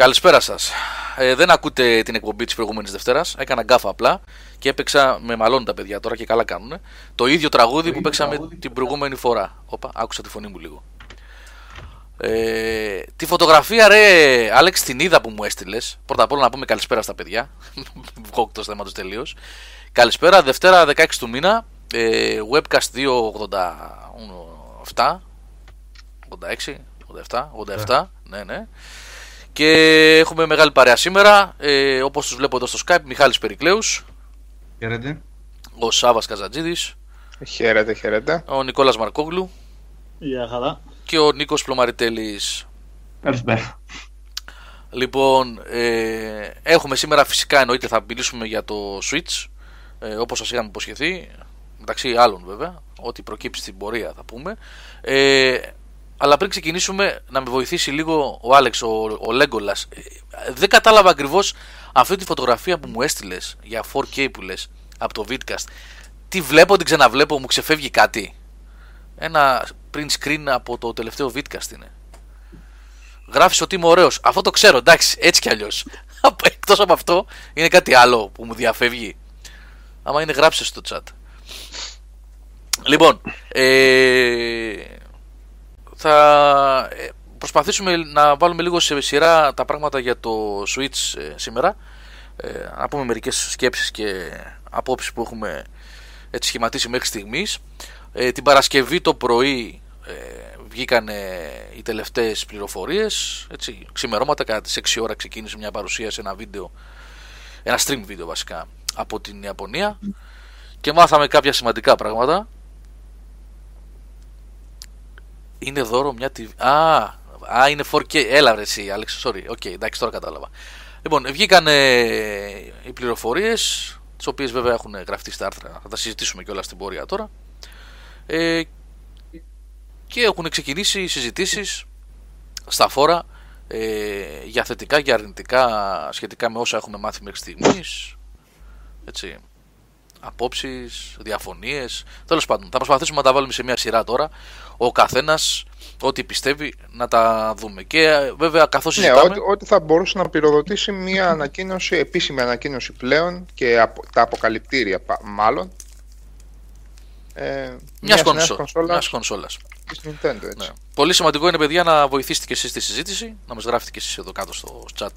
Καλησπέρα σας. Ε, δεν ακούτε την εκπομπή της προηγούμενης Δευτέρας. Έκανα γκάφα απλά και έπαιξα με μαλώνουν τα παιδιά τώρα και καλά κάνουν. Το ίδιο τραγούδι που παίξαμε την προηγούμενη φορά. Όπα, άκουσα τη φωνή μου λίγο. Ε, τη φωτογραφία, ρε, Άλεξ, την είδα που μου έστειλες. Πρώτα απ' όλα να πούμε καλησπέρα στα παιδιά. Βγω εκτός θέματος τελείως. Καλησπέρα, Δευτέρα 16 του μήνα. Ε, webcast 287. 86, 87, 87. Ναι, ναι. Και έχουμε μεγάλη παρέα σήμερα. Ε, Όπως τους βλέπω εδώ στο Skype, Μιχάλης Περικλέους. Χαίρετε. Ο Σάβας Καζατζίδης. Χαίρετε, χαίρετε. Ο Νικόλας Μαρκόγλου. Γεια χαρά. Και ο Νίκος Πλωμαριτέλης. Καλησπέρα. Λοιπόν, ε, έχουμε σήμερα φυσικά εννοείται θα μιλήσουμε για το Switch. Ε, όπως σας είχαμε υποσχεθεί. Μεταξύ άλλων βέβαια. Ό,τι προκύψει στην πορεία θα πούμε. Ε, αλλά πριν ξεκινήσουμε να με βοηθήσει λίγο ο Άλεξ, ο, ο Λέγκολας. Ε, δεν κατάλαβα ακριβώς αυτή τη φωτογραφία που μου έστειλες για 4K που λες από το Vidcast. Τι βλέπω, την ξαναβλέπω, μου ξεφεύγει κάτι; Ένα print screen από το τελευταίο Vidcast είναι. Γράφεις ότι είμαι ωραίος. Αυτό το ξέρω, εντάξει, έτσι κι αλλιώς. Εκτός από αυτό, είναι κάτι άλλο που μου διαφεύγει. Άμα είναι, γράψε στο chat. Λοιπόν, ε, θα ε, προσπαθήσουμε να βάλουμε λίγο σε σειρά τα πράγματα για το Switch ε, σήμερα. Ε, να πούμε μερικές σκέψεις και απόψεις που έχουμε έτσι σχηματίσει μέχρι στιγμής. Ε, την Παρασκευή το πρωί ε, βγήκαν οι τελευταίες πληροφορίες. Έτσι, ξημερώματα κατά τις 6 ώρα ξεκίνησε μια παρουσίαση, ένα βίντεο, ένα stream βίντεο βασικά από την Ιαπωνία και μάθαμε κάποια σημαντικά πράγματα. Είναι δώρο μια TV. Α, α είναι 4K. Έλα ρε εσύ, Άλεξ, sorry. Οκ, okay, εντάξει, τώρα κατάλαβα. Λοιπόν, βγήκαν ε, οι πληροφορίες, τις οποίες βέβαια έχουν γραφτεί στα άρθρα. Θα τα συζητήσουμε κιόλας στην πορεία τώρα. Ε, και έχουν ξεκινήσει οι συζητήσεις στα φόρα ε, για θετικά και αρνητικά σχετικά με όσα έχουμε μάθει μέχρι στιγμής. Έτσι απόψεις, διαφωνίες. Τέλος πάντων, θα προσπαθήσουμε να τα βάλουμε σε μια σειρά τώρα. Ο καθένας ό,τι πιστεύει να τα δούμε. Και ε, βέβαια, καθώς ναι, συζητάμε. Ναι, ό,τι θα μπορούσε να πυροδοτήσει μια ανακοίνωση, επίσημη ανακοίνωση πλέον και τα αποκαλυπτήρια μάλλον. Ε, μιας κονσόλας. Nintendo, έτσι. Ναι. Πολύ σημαντικό είναι, παιδιά, να βοηθήσετε και εσείς στη συζήτηση, να μας γράφετε και εσείς εδώ κάτω στο chat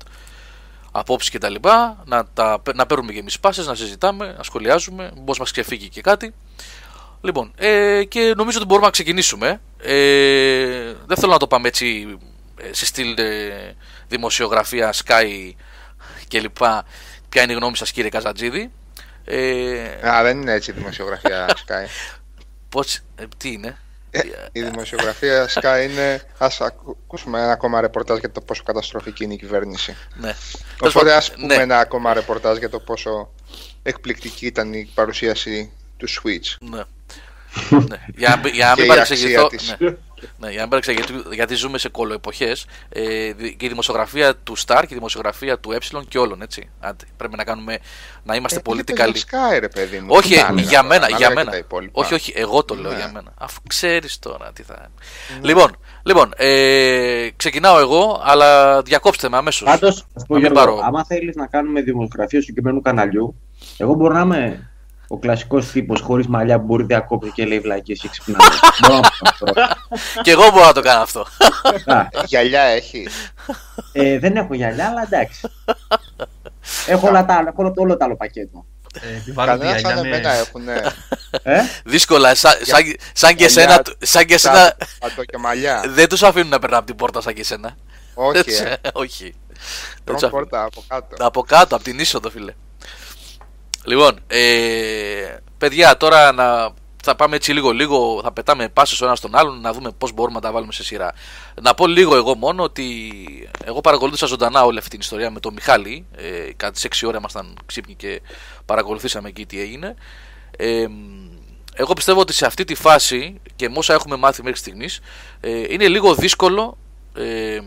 απόψεις και τα λοιπά, να, τα, να παίρνουμε και εμείς πάσες, να συζητάμε, να σχολιάζουμε, πώ μας ξεφύγει και κάτι. Λοιπόν, ε, και νομίζω ότι μπορούμε να ξεκινήσουμε. Ε, δεν θέλω να το πάμε έτσι ε, σε στυλ ε, δημοσιογραφία, Sky και λοιπά. Ποια είναι η γνώμη σας κύριε Καζατζίδη; Ε, Α, δεν είναι έτσι η δημοσιογραφία Sky. Πώς, ε, τι είναι; Η δημοσιογραφία Sky είναι. Α ακούσουμε ένα ακόμα ρεπορτάζ για το πόσο καταστροφική είναι η κυβέρνηση. Ναι. Οπότε ας πούμε ναι. ένα ακόμα ρεπορτάζ για το πόσο εκπληκτική ήταν η παρουσίαση του Switch. Ναι. Ναι. Για, για να μην παρεξηγηθώ. Ναι. Ναι, για να μην γιατί, γιατί ζούμε σε κολοεποχές ε, και η δημοσιογραφία του Star και η δημοσιογραφία του Ε και όλων. Έτσι. Άντε, πρέπει να, κάνουμε, να είμαστε ε, πολύ καλοί. Sky, ρε, παιδί μου. Όχι, για μένα. Για μένα. Όχι, όχι, εγώ το λέω ναι. για μένα. Αφού ξέρεις τώρα τι θα. Ναι. Λοιπόν, λοιπόν ε, ξεκινάω εγώ, αλλά διακόψτε με αμέσως. Πάντως, άμα θέλεις να κάνουμε δημοσιογραφία του συγκεκριμένου καναλιού, εγώ μπορώ να είμαι ο κλασικός τύπος χωρίς μαλλιά που μπορεί διακόπτει και λέει βλακίες και ξυπνάει. και εγώ μπορώ να το κάνω αυτό. Γυαλιά έχει. Ε, δεν έχω γυαλιά, αλλά εντάξει. έχω όλα τα, έχω όλο το άλλο πακέτο. Ε, Κανένας σαν εμένα έχουν. Ε; Δύσκολα. Σαν, σαν, και εσένα. Σαν και εσένα δεν τους αφήνουν να περνάνε από την πόρτα σαν και εσένα. Όχι. Ε. όχι. πόρτα από κάτω. Από κάτω, από την είσοδο, φίλε. Λοιπόν, ε, παιδιά, τώρα να, θα πάμε έτσι λίγο λίγο, θα πετάμε πάσες ο ένας στον άλλον να δούμε πώς μπορούμε να τα βάλουμε σε σειρά. Να πω λίγο εγώ μόνο ότι εγώ παρακολούθησα ζωντανά όλη αυτή την ιστορία με τον Μιχάλη. Ε, κατά τις 6 ώρα ήμασταν ξύπνοι και παρακολουθήσαμε εκεί τι έγινε. Ε, εγώ πιστεύω ότι σε αυτή τη φάση και με όσα έχουμε μάθει μέχρι στιγμής ε, είναι λίγο δύσκολο ε,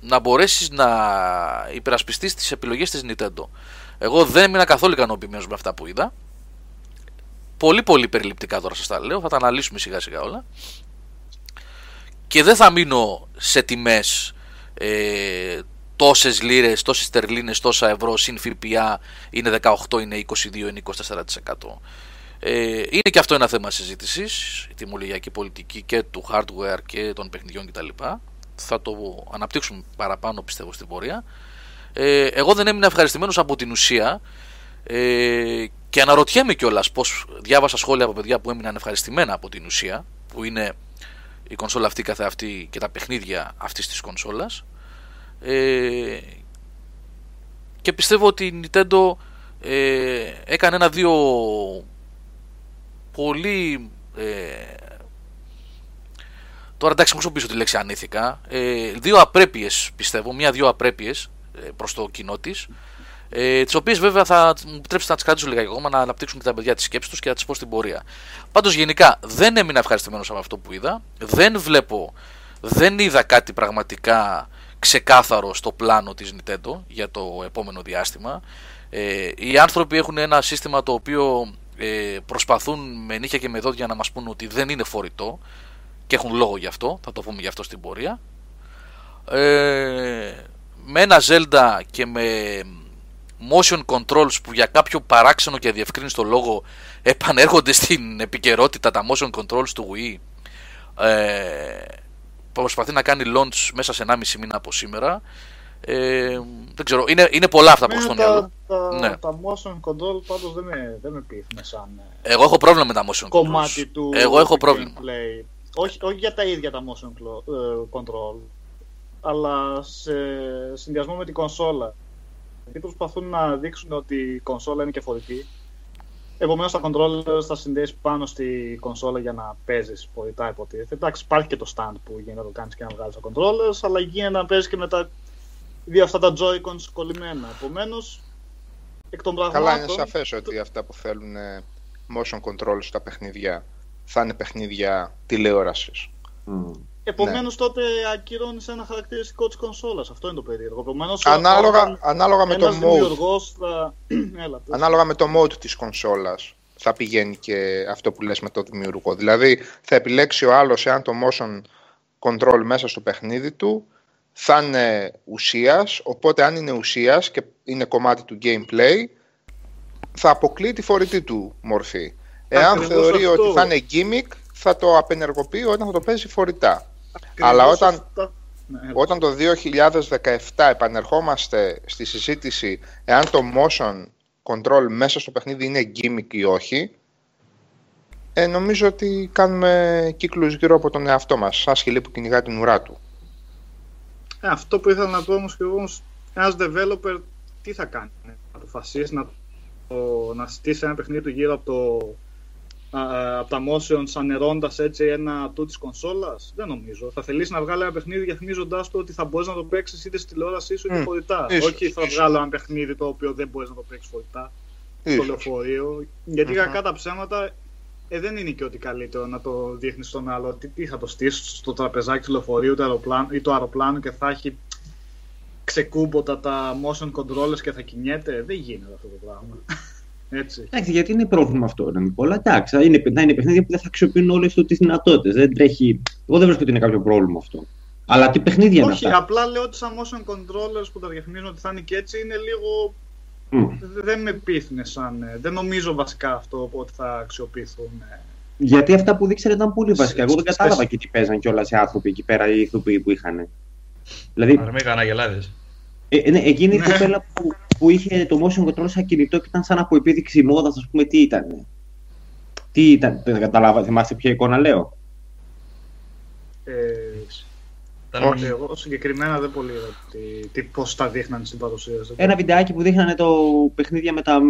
να μπορέσεις να υπερασπιστείς τις επιλογές της Nintendo. Εγώ δεν ήμουν καθόλου ικανοποιημένος με αυτά που είδα. Πολύ πολύ περιληπτικά τώρα σας τα λέω, θα τα αναλύσουμε σιγά σιγά όλα. Και δεν θα μείνω σε τιμές ε, τόσες λίρες, τόσες τερλίνε, τόσα ευρώ συν ΦΠΑ είναι 18, είναι 22, είναι 24%. Ε, είναι και αυτό ένα θέμα συζήτησης, η τιμολογιακή πολιτική και του hardware και των παιχνιδιών κτλ. Θα το αναπτύξουμε παραπάνω πιστεύω στην πορεία. Ε, εγώ δεν έμεινα ευχαριστημένος από την ουσία ε, και αναρωτιέμαι κιόλας πώς διάβασα σχόλια από παιδιά που έμειναν ευχαριστημένα από την ουσία, που είναι η κονσόλα αυτή καθεαυτή και τα παιχνίδια αυτής της κονσόλας. Ε, και πιστεύω ότι η Nintendo ε, έκανε ένα-δύο πολύ. Ε, τώρα εντάξει, μου πίσω τη λέξη ανήθικα. Ε, δύο απρέπειες πιστεύω, μία-δύο απρέπειες ε, προς το κοινό της ε, τις οποίες βέβαια θα μου επιτρέψετε να τις κρατήσω λίγα ακόμα να αναπτύξουν και τα παιδιά της σκέψης τους και να τις πω στην πορεία. Πάντως γενικά δεν έμεινα ευχαριστημένος από αυτό που είδα. Δεν βλέπω, δεν είδα κάτι πραγματικά ξεκάθαρο στο πλάνο της Nintendo για το επόμενο διάστημα. Ε, οι άνθρωποι έχουν ένα σύστημα το οποίο ε, προσπαθούν με νύχια και με δόντια να μας πούν ότι δεν είναι φορητό και έχουν λόγο γι' αυτό, θα το πούμε γι' αυτό στην πορεία. Ε, με ένα Zelda και με motion controls που για κάποιο παράξενο και αδιευκρίνηστο λόγο επανέρχονται στην επικαιρότητα τα motion controls του Wii ε, προσπαθεί να κάνει launch μέσα σε 1,5 μήνα από σήμερα ε, δεν ξέρω, είναι, είναι πολλά αυτά που στο μυαλό. Τα, ναι. τα motion control πάντως δεν με, δεν με πείθουν σαν ε, Εγώ έχω πρόβλημα με τα motion κομμάτι controls. του Εγώ έχω πρόβλημα. Gameplay. Όχι, όχι για τα ίδια τα motion ε, control, αλλά σε συνδυασμό με την κονσόλα γιατί προσπαθούν να δείξουν ότι η κονσόλα είναι και φορητή. Επομένως, τα controllers θα συνδέσει πάνω στη κονσόλα για να παίζεις φορητά, υποτίθεται. Εντάξει, υπάρχει και το stand που γίνεται να το κάνεις και να βγάλει τα controllers, αλλά γίνεται να παίζεις και με τα δύο αυτά τα Joy-Cons κολλημένα. Επομένως, εκ των πραγμάτων. Καλά, είναι σαφές ότι αυτά που θέλουν ε, motion control στα παιχνίδια θα είναι παιχνίδια τηλεόρασης. Mm. Επομένως, ναι. τότε ακυρώνεις ένα χαρακτηριστικό της κονσόλας. Αυτό είναι το περίεργο. Επομένως, ανάλογα, ανάλογα με το mode. Θα... Έλα, ανάλογα με το mode της κονσόλας θα πηγαίνει και αυτό που λες με το δημιουργό. Δηλαδή θα επιλέξει ο άλλος εάν το motion control μέσα στο παιχνίδι του θα είναι ουσίας, οπότε αν είναι ουσίας και είναι κομμάτι του gameplay θα αποκλεί τη φορητή του μορφή. Εάν θεωρεί ότι θα είναι gimmick θα το απενεργοποιεί όταν θα το παίζει φορητά. Αλλά όταν, ναι, όταν το 2017 επανερχόμαστε στη συζήτηση εάν το motion control μέσα στο παιχνίδι είναι gimmick ή όχι, ε, νομίζω ότι κάνουμε κύκλους γύρω από τον εαυτό μας, σαν σκυλί που κυνηγά την ουρά του. Ε, αυτό που ήθελα να πω όμως και εγώ, ένας developer τι θα κάνει, να αποφασίσει να, να στήσει ένα παιχνίδι του γύρω από το από τα motions ανερώντας έτσι ένα του της κονσόλας; Δεν νομίζω. Θα θελήσει να βγάλει ένα παιχνίδι διαφημίζοντάς το ότι θα μπορείς να το παίξεις είτε στη τηλεόρασή σου είτε mm. φορητά. Όχι θα βγάλω ένα παιχνίδι το οποίο δεν μπορείς να το παίξεις φορητά στο λεωφορείο. Γιατί mm-hmm. κακά τα ψέματα ε, δεν είναι και ότι καλύτερο να το δείχνεις στον άλλο. Τι, τι θα το στήσεις στο τραπεζάκι του λεωφορείου ή το αεροπλάνο και θα έχει ξεκούμποτα τα motion controllers και θα κινιέται; Δεν γίνεται αυτό το πράγμα. Έτσι. Εντάξει, γιατί είναι πρόβλημα αυτό, ρε Νικόλα. Εντάξει, είναι, θα είναι παιχνίδια που δεν θα αξιοποιούν όλες τις δυνατότητες. Δεν τρέχει. Εγώ δεν βρίσκω ότι είναι κάποιο πρόβλημα αυτό. Αλλά τι παιχνίδια είναι αυτά. Όχι, απλά λέω ότι σαν motion controllers που τα διαφημίζουν ότι θα είναι και έτσι είναι λίγο. Mm. Δεν με πείθουν σαν. Ε, δεν νομίζω βασικά αυτό ότι θα αξιοποιηθούν. Ε. Γιατί αυτά που δείξανε ήταν πολύ βασικά. Εγώ δεν κατάλαβα και τι παίζαν κιόλας οι άνθρωποι εκεί πέρα, οι ηθοποιοί που είχαν. Δηλαδή. Αρμέ ε, ναι, εκείνη η ναι. κοπέλα που, που είχε το motion control σαν κινητό και ήταν σαν από επίδειξη μόδας, ας πούμε, τι ήταν. Τι ήταν, δεν καταλάβα, θυμάστε ποια εικόνα λέω. Ε, όχι, εγώ συγκεκριμένα δεν πολύ είδα τι, τι, πώς τα δείχνανε στην παρουσίαση. Ένα βιντεάκι που δείχνανε το παιχνίδια με τα.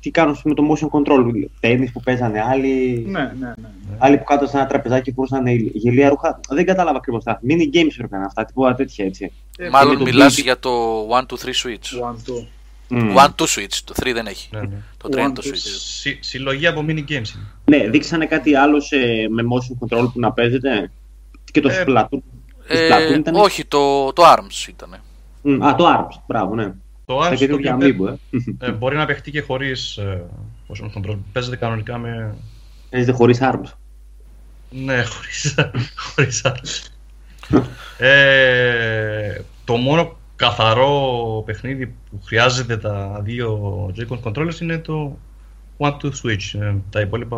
Τι κάνουν με το motion control. Τέννη που παίζανε, άλλοι. Ναι, ναι, ναι, ναι. Άλλοι που κάτω σε ένα τραπεζάκι φορούσαν γελία ρούχα. Δεν κατάλαβα ακριβώς τα. Mini games πρέπει να είναι αυτά, τίποτα τέτοια έτσι. Ε, Μάλλον μιλάς για το 1, 2, 3 switch. 1, 2. Mm. One to switch, το 3 δεν έχει. Ναι, ναι. Το 3 είναι το switch. Συ, συλλογή από mini games είναι. Ναι, δείξανε κάτι άλλο σε, με motion control που να παίζετε. Και το ε, Splatoon. Ε, ήταν... Όχι, το, το ARMS ήταν. Mm, α, το ARMS, μπράβο, ναι. Το ARMS το οποίο ε, ε, μπορεί να παιχτεί και χωρίς ε, motion control. Παίζεται κανονικά με... Παίζεται χωρίς ARMS. Ναι, χωρί χωρίς ARMS. ε, το μόνο καθαρό παιχνίδι που χρειάζεται τα δύο Joy-Con controllers είναι το One to Switch. Ε, τα υπόλοιπα...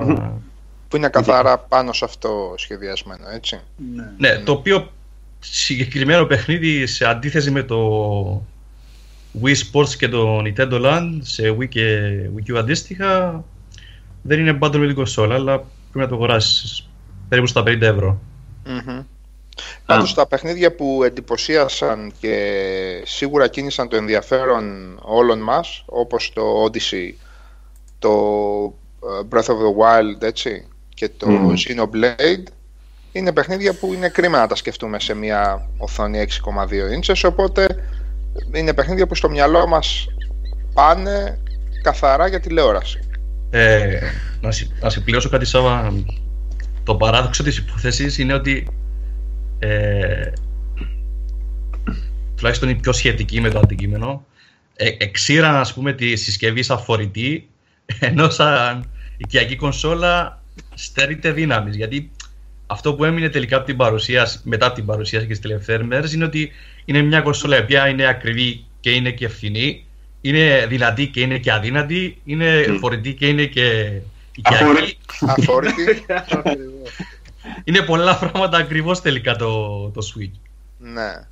Που είναι καθαρά πάνω σε αυτό σχεδιασμένο, έτσι. Ναι, ναι το οποίο συγκεκριμένο παιχνίδι σε αντίθεση με το Wii Sports και το Nintendo Land σε Wii και Wii U αντίστοιχα δεν είναι bundle με την κονσόλα αλλά πρέπει να το αγοράσεις περίπου στα 50 ευρώ. Mm-hmm. Πάντως τα παιχνίδια που εντυπωσίασαν και σίγουρα κίνησαν το ενδιαφέρον όλων μας όπως το Odyssey, το ε, Breath of the Wild έτσι, και το mm. Xenoblade είναι παιχνίδια που είναι κρίμα να τα σκεφτούμε σε μια οθόνη 6,2 ίντσες οπότε είναι παιχνίδια που στο μυαλό μας πάνε καθαρά για τηλεόραση. Ε, να, να συμπληρώσω κάτι Σάβα το παράδοξο της υπόθεσης είναι ότι ε, τουλάχιστον η πιο σχετική με το αντικείμενο ε, εξήραν ας πούμε τη συσκευή σαν φορητή ενώ σαν οικιακή κονσόλα στερείται δύναμης. γιατί αυτό που έμεινε τελικά από την παρουσίαση, μετά την παρουσίαση και στις τελευταίες μέρες είναι ότι είναι μια κονσόλα η οποία είναι ακριβή και είναι και φθηνή είναι δυνατή και είναι και αδύνατη είναι mm. φορητή και είναι και οικιακή αφόρητη είναι πολλά πράγματα ακριβώς τελικά το, το Switch. Ναι.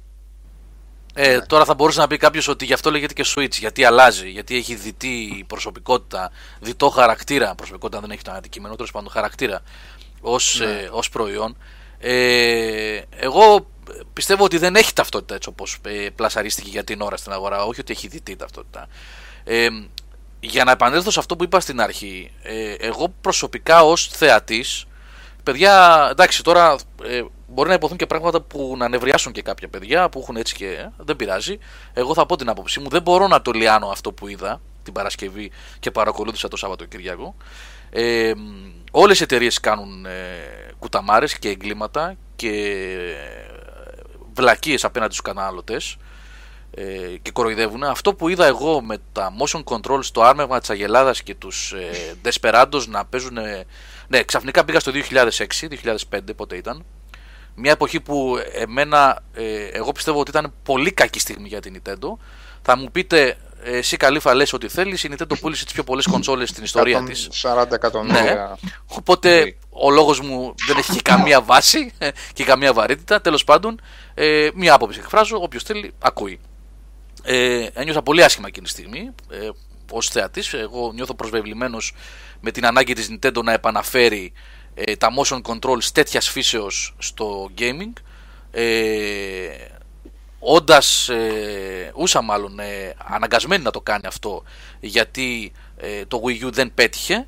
Ε, τώρα θα μπορούσε να πει κάποιος ότι γι' αυτό λέγεται και Switch, γιατί αλλάζει, γιατί έχει διτή προσωπικότητα, διτό χαρακτήρα. Προσωπικότητα δεν έχει το αντικείμενο, τέλος πάντων χαρακτήρα ως ναι. ε, ως προϊόν. Ε, εγώ πιστεύω ότι δεν έχει ταυτότητα έτσι όπως ε, πλασαρίστηκε για την ώρα στην αγορά, όχι ότι έχει διτή ταυτότητα. Ε, για να επανέλθω σε αυτό που είπα στην αρχή, ε, εγώ προσωπικά ως θεατής παιδιά, εντάξει, τώρα ε, μπορεί να υποθούν και πράγματα που να νευριάσουν και κάποια παιδιά που έχουν έτσι και ε, δεν πειράζει. Εγώ θα πω την άποψή μου. Δεν μπορώ να το λιάνω αυτό που είδα την Παρασκευή και παρακολούθησα το Σαββατοκύριακο. Ε, όλες οι εταιρείες κάνουν ε, κουταμάρες και εγκλήματα και ε, βλακίες απέναντι στους καταναλωτές ε, και κοροϊδεύουν. Αυτό που είδα εγώ με τα motion control στο άρμεγμα της Αγελάδας και τους ε, Desperados να παίζουν ναι, ξαφνικά πήγα στο 2006, 2005 πότε ήταν. Μια εποχή που εμένα, ε, εγώ πιστεύω ότι ήταν πολύ κακή στιγμή για την Nintendo. Θα μου πείτε, εσύ καλήφα λες ότι θέλεις, η Nintendo πούλησε τις πιο πολλές κονσόλες στην ιστορία της. 40 εκατομμύρια. Ναι. Οπότε ο λόγος μου δεν έχει καμία βάση και καμία βαρύτητα. Τέλος πάντων, ε, μία άποψη εκφράζω, όποιος θέλει ακούει. Ε, ένιωθα πολύ άσχημα εκείνη τη στιγμή, ε, ως θεατής. Εγώ νιώθω προσβεβλημένος με την ανάγκη της Nintendo να επαναφέρει ε, τα motion controls τέτοιας φύσεως στο gaming ε, όντας ε, ούσα μάλλον ε, αναγκασμένη να το κάνει αυτό γιατί ε, το Wii U δεν πέτυχε.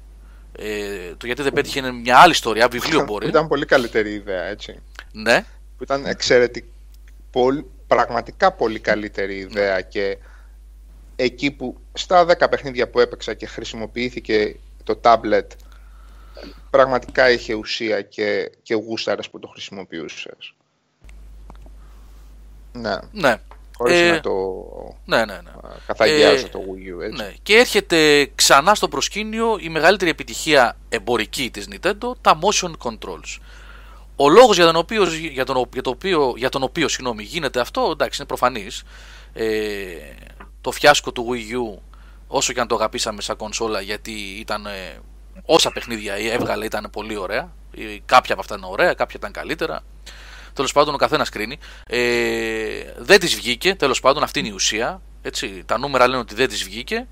Ε, το γιατί δεν πέτυχε είναι μια άλλη ιστορία, βιβλίο μπορεί. Ήταν πολύ καλύτερη ιδέα έτσι. Ναι. Που ήταν εξαιρετική πραγματικά πολύ καλύτερη ιδέα και εκεί που στα 10 παιχνίδια που έπαιξα και χρησιμοποιήθηκε το tablet πραγματικά είχε ουσία και, και γούσταρες που το χρησιμοποιούσες. Ναι. ναι. Χωρίς ε, να το ναι, ναι, ναι. καθαγιάζω ε, το Wii U, έτσι. Ναι. Και έρχεται ξανά στο προσκήνιο η μεγαλύτερη επιτυχία εμπορική της Nintendo, τα motion controls. Ο λόγος για τον οποίος, για τον, για το οποίο, για τον οποίο συγγνώμη, γίνεται αυτό, εντάξει, είναι προφανής. Ε, το φιάσκο του Wii U όσο και αν το αγαπήσαμε σαν κονσόλα γιατί ήταν ε, όσα παιχνίδια έβγαλε ήταν πολύ ωραία κάποια από αυτά είναι ωραία, κάποια ήταν καλύτερα τέλος πάντων ο καθένας κρίνει ε, δεν της βγήκε τέλος πάντων αυτή είναι η ουσία έτσι, τα νούμερα λένε ότι δεν της βγήκε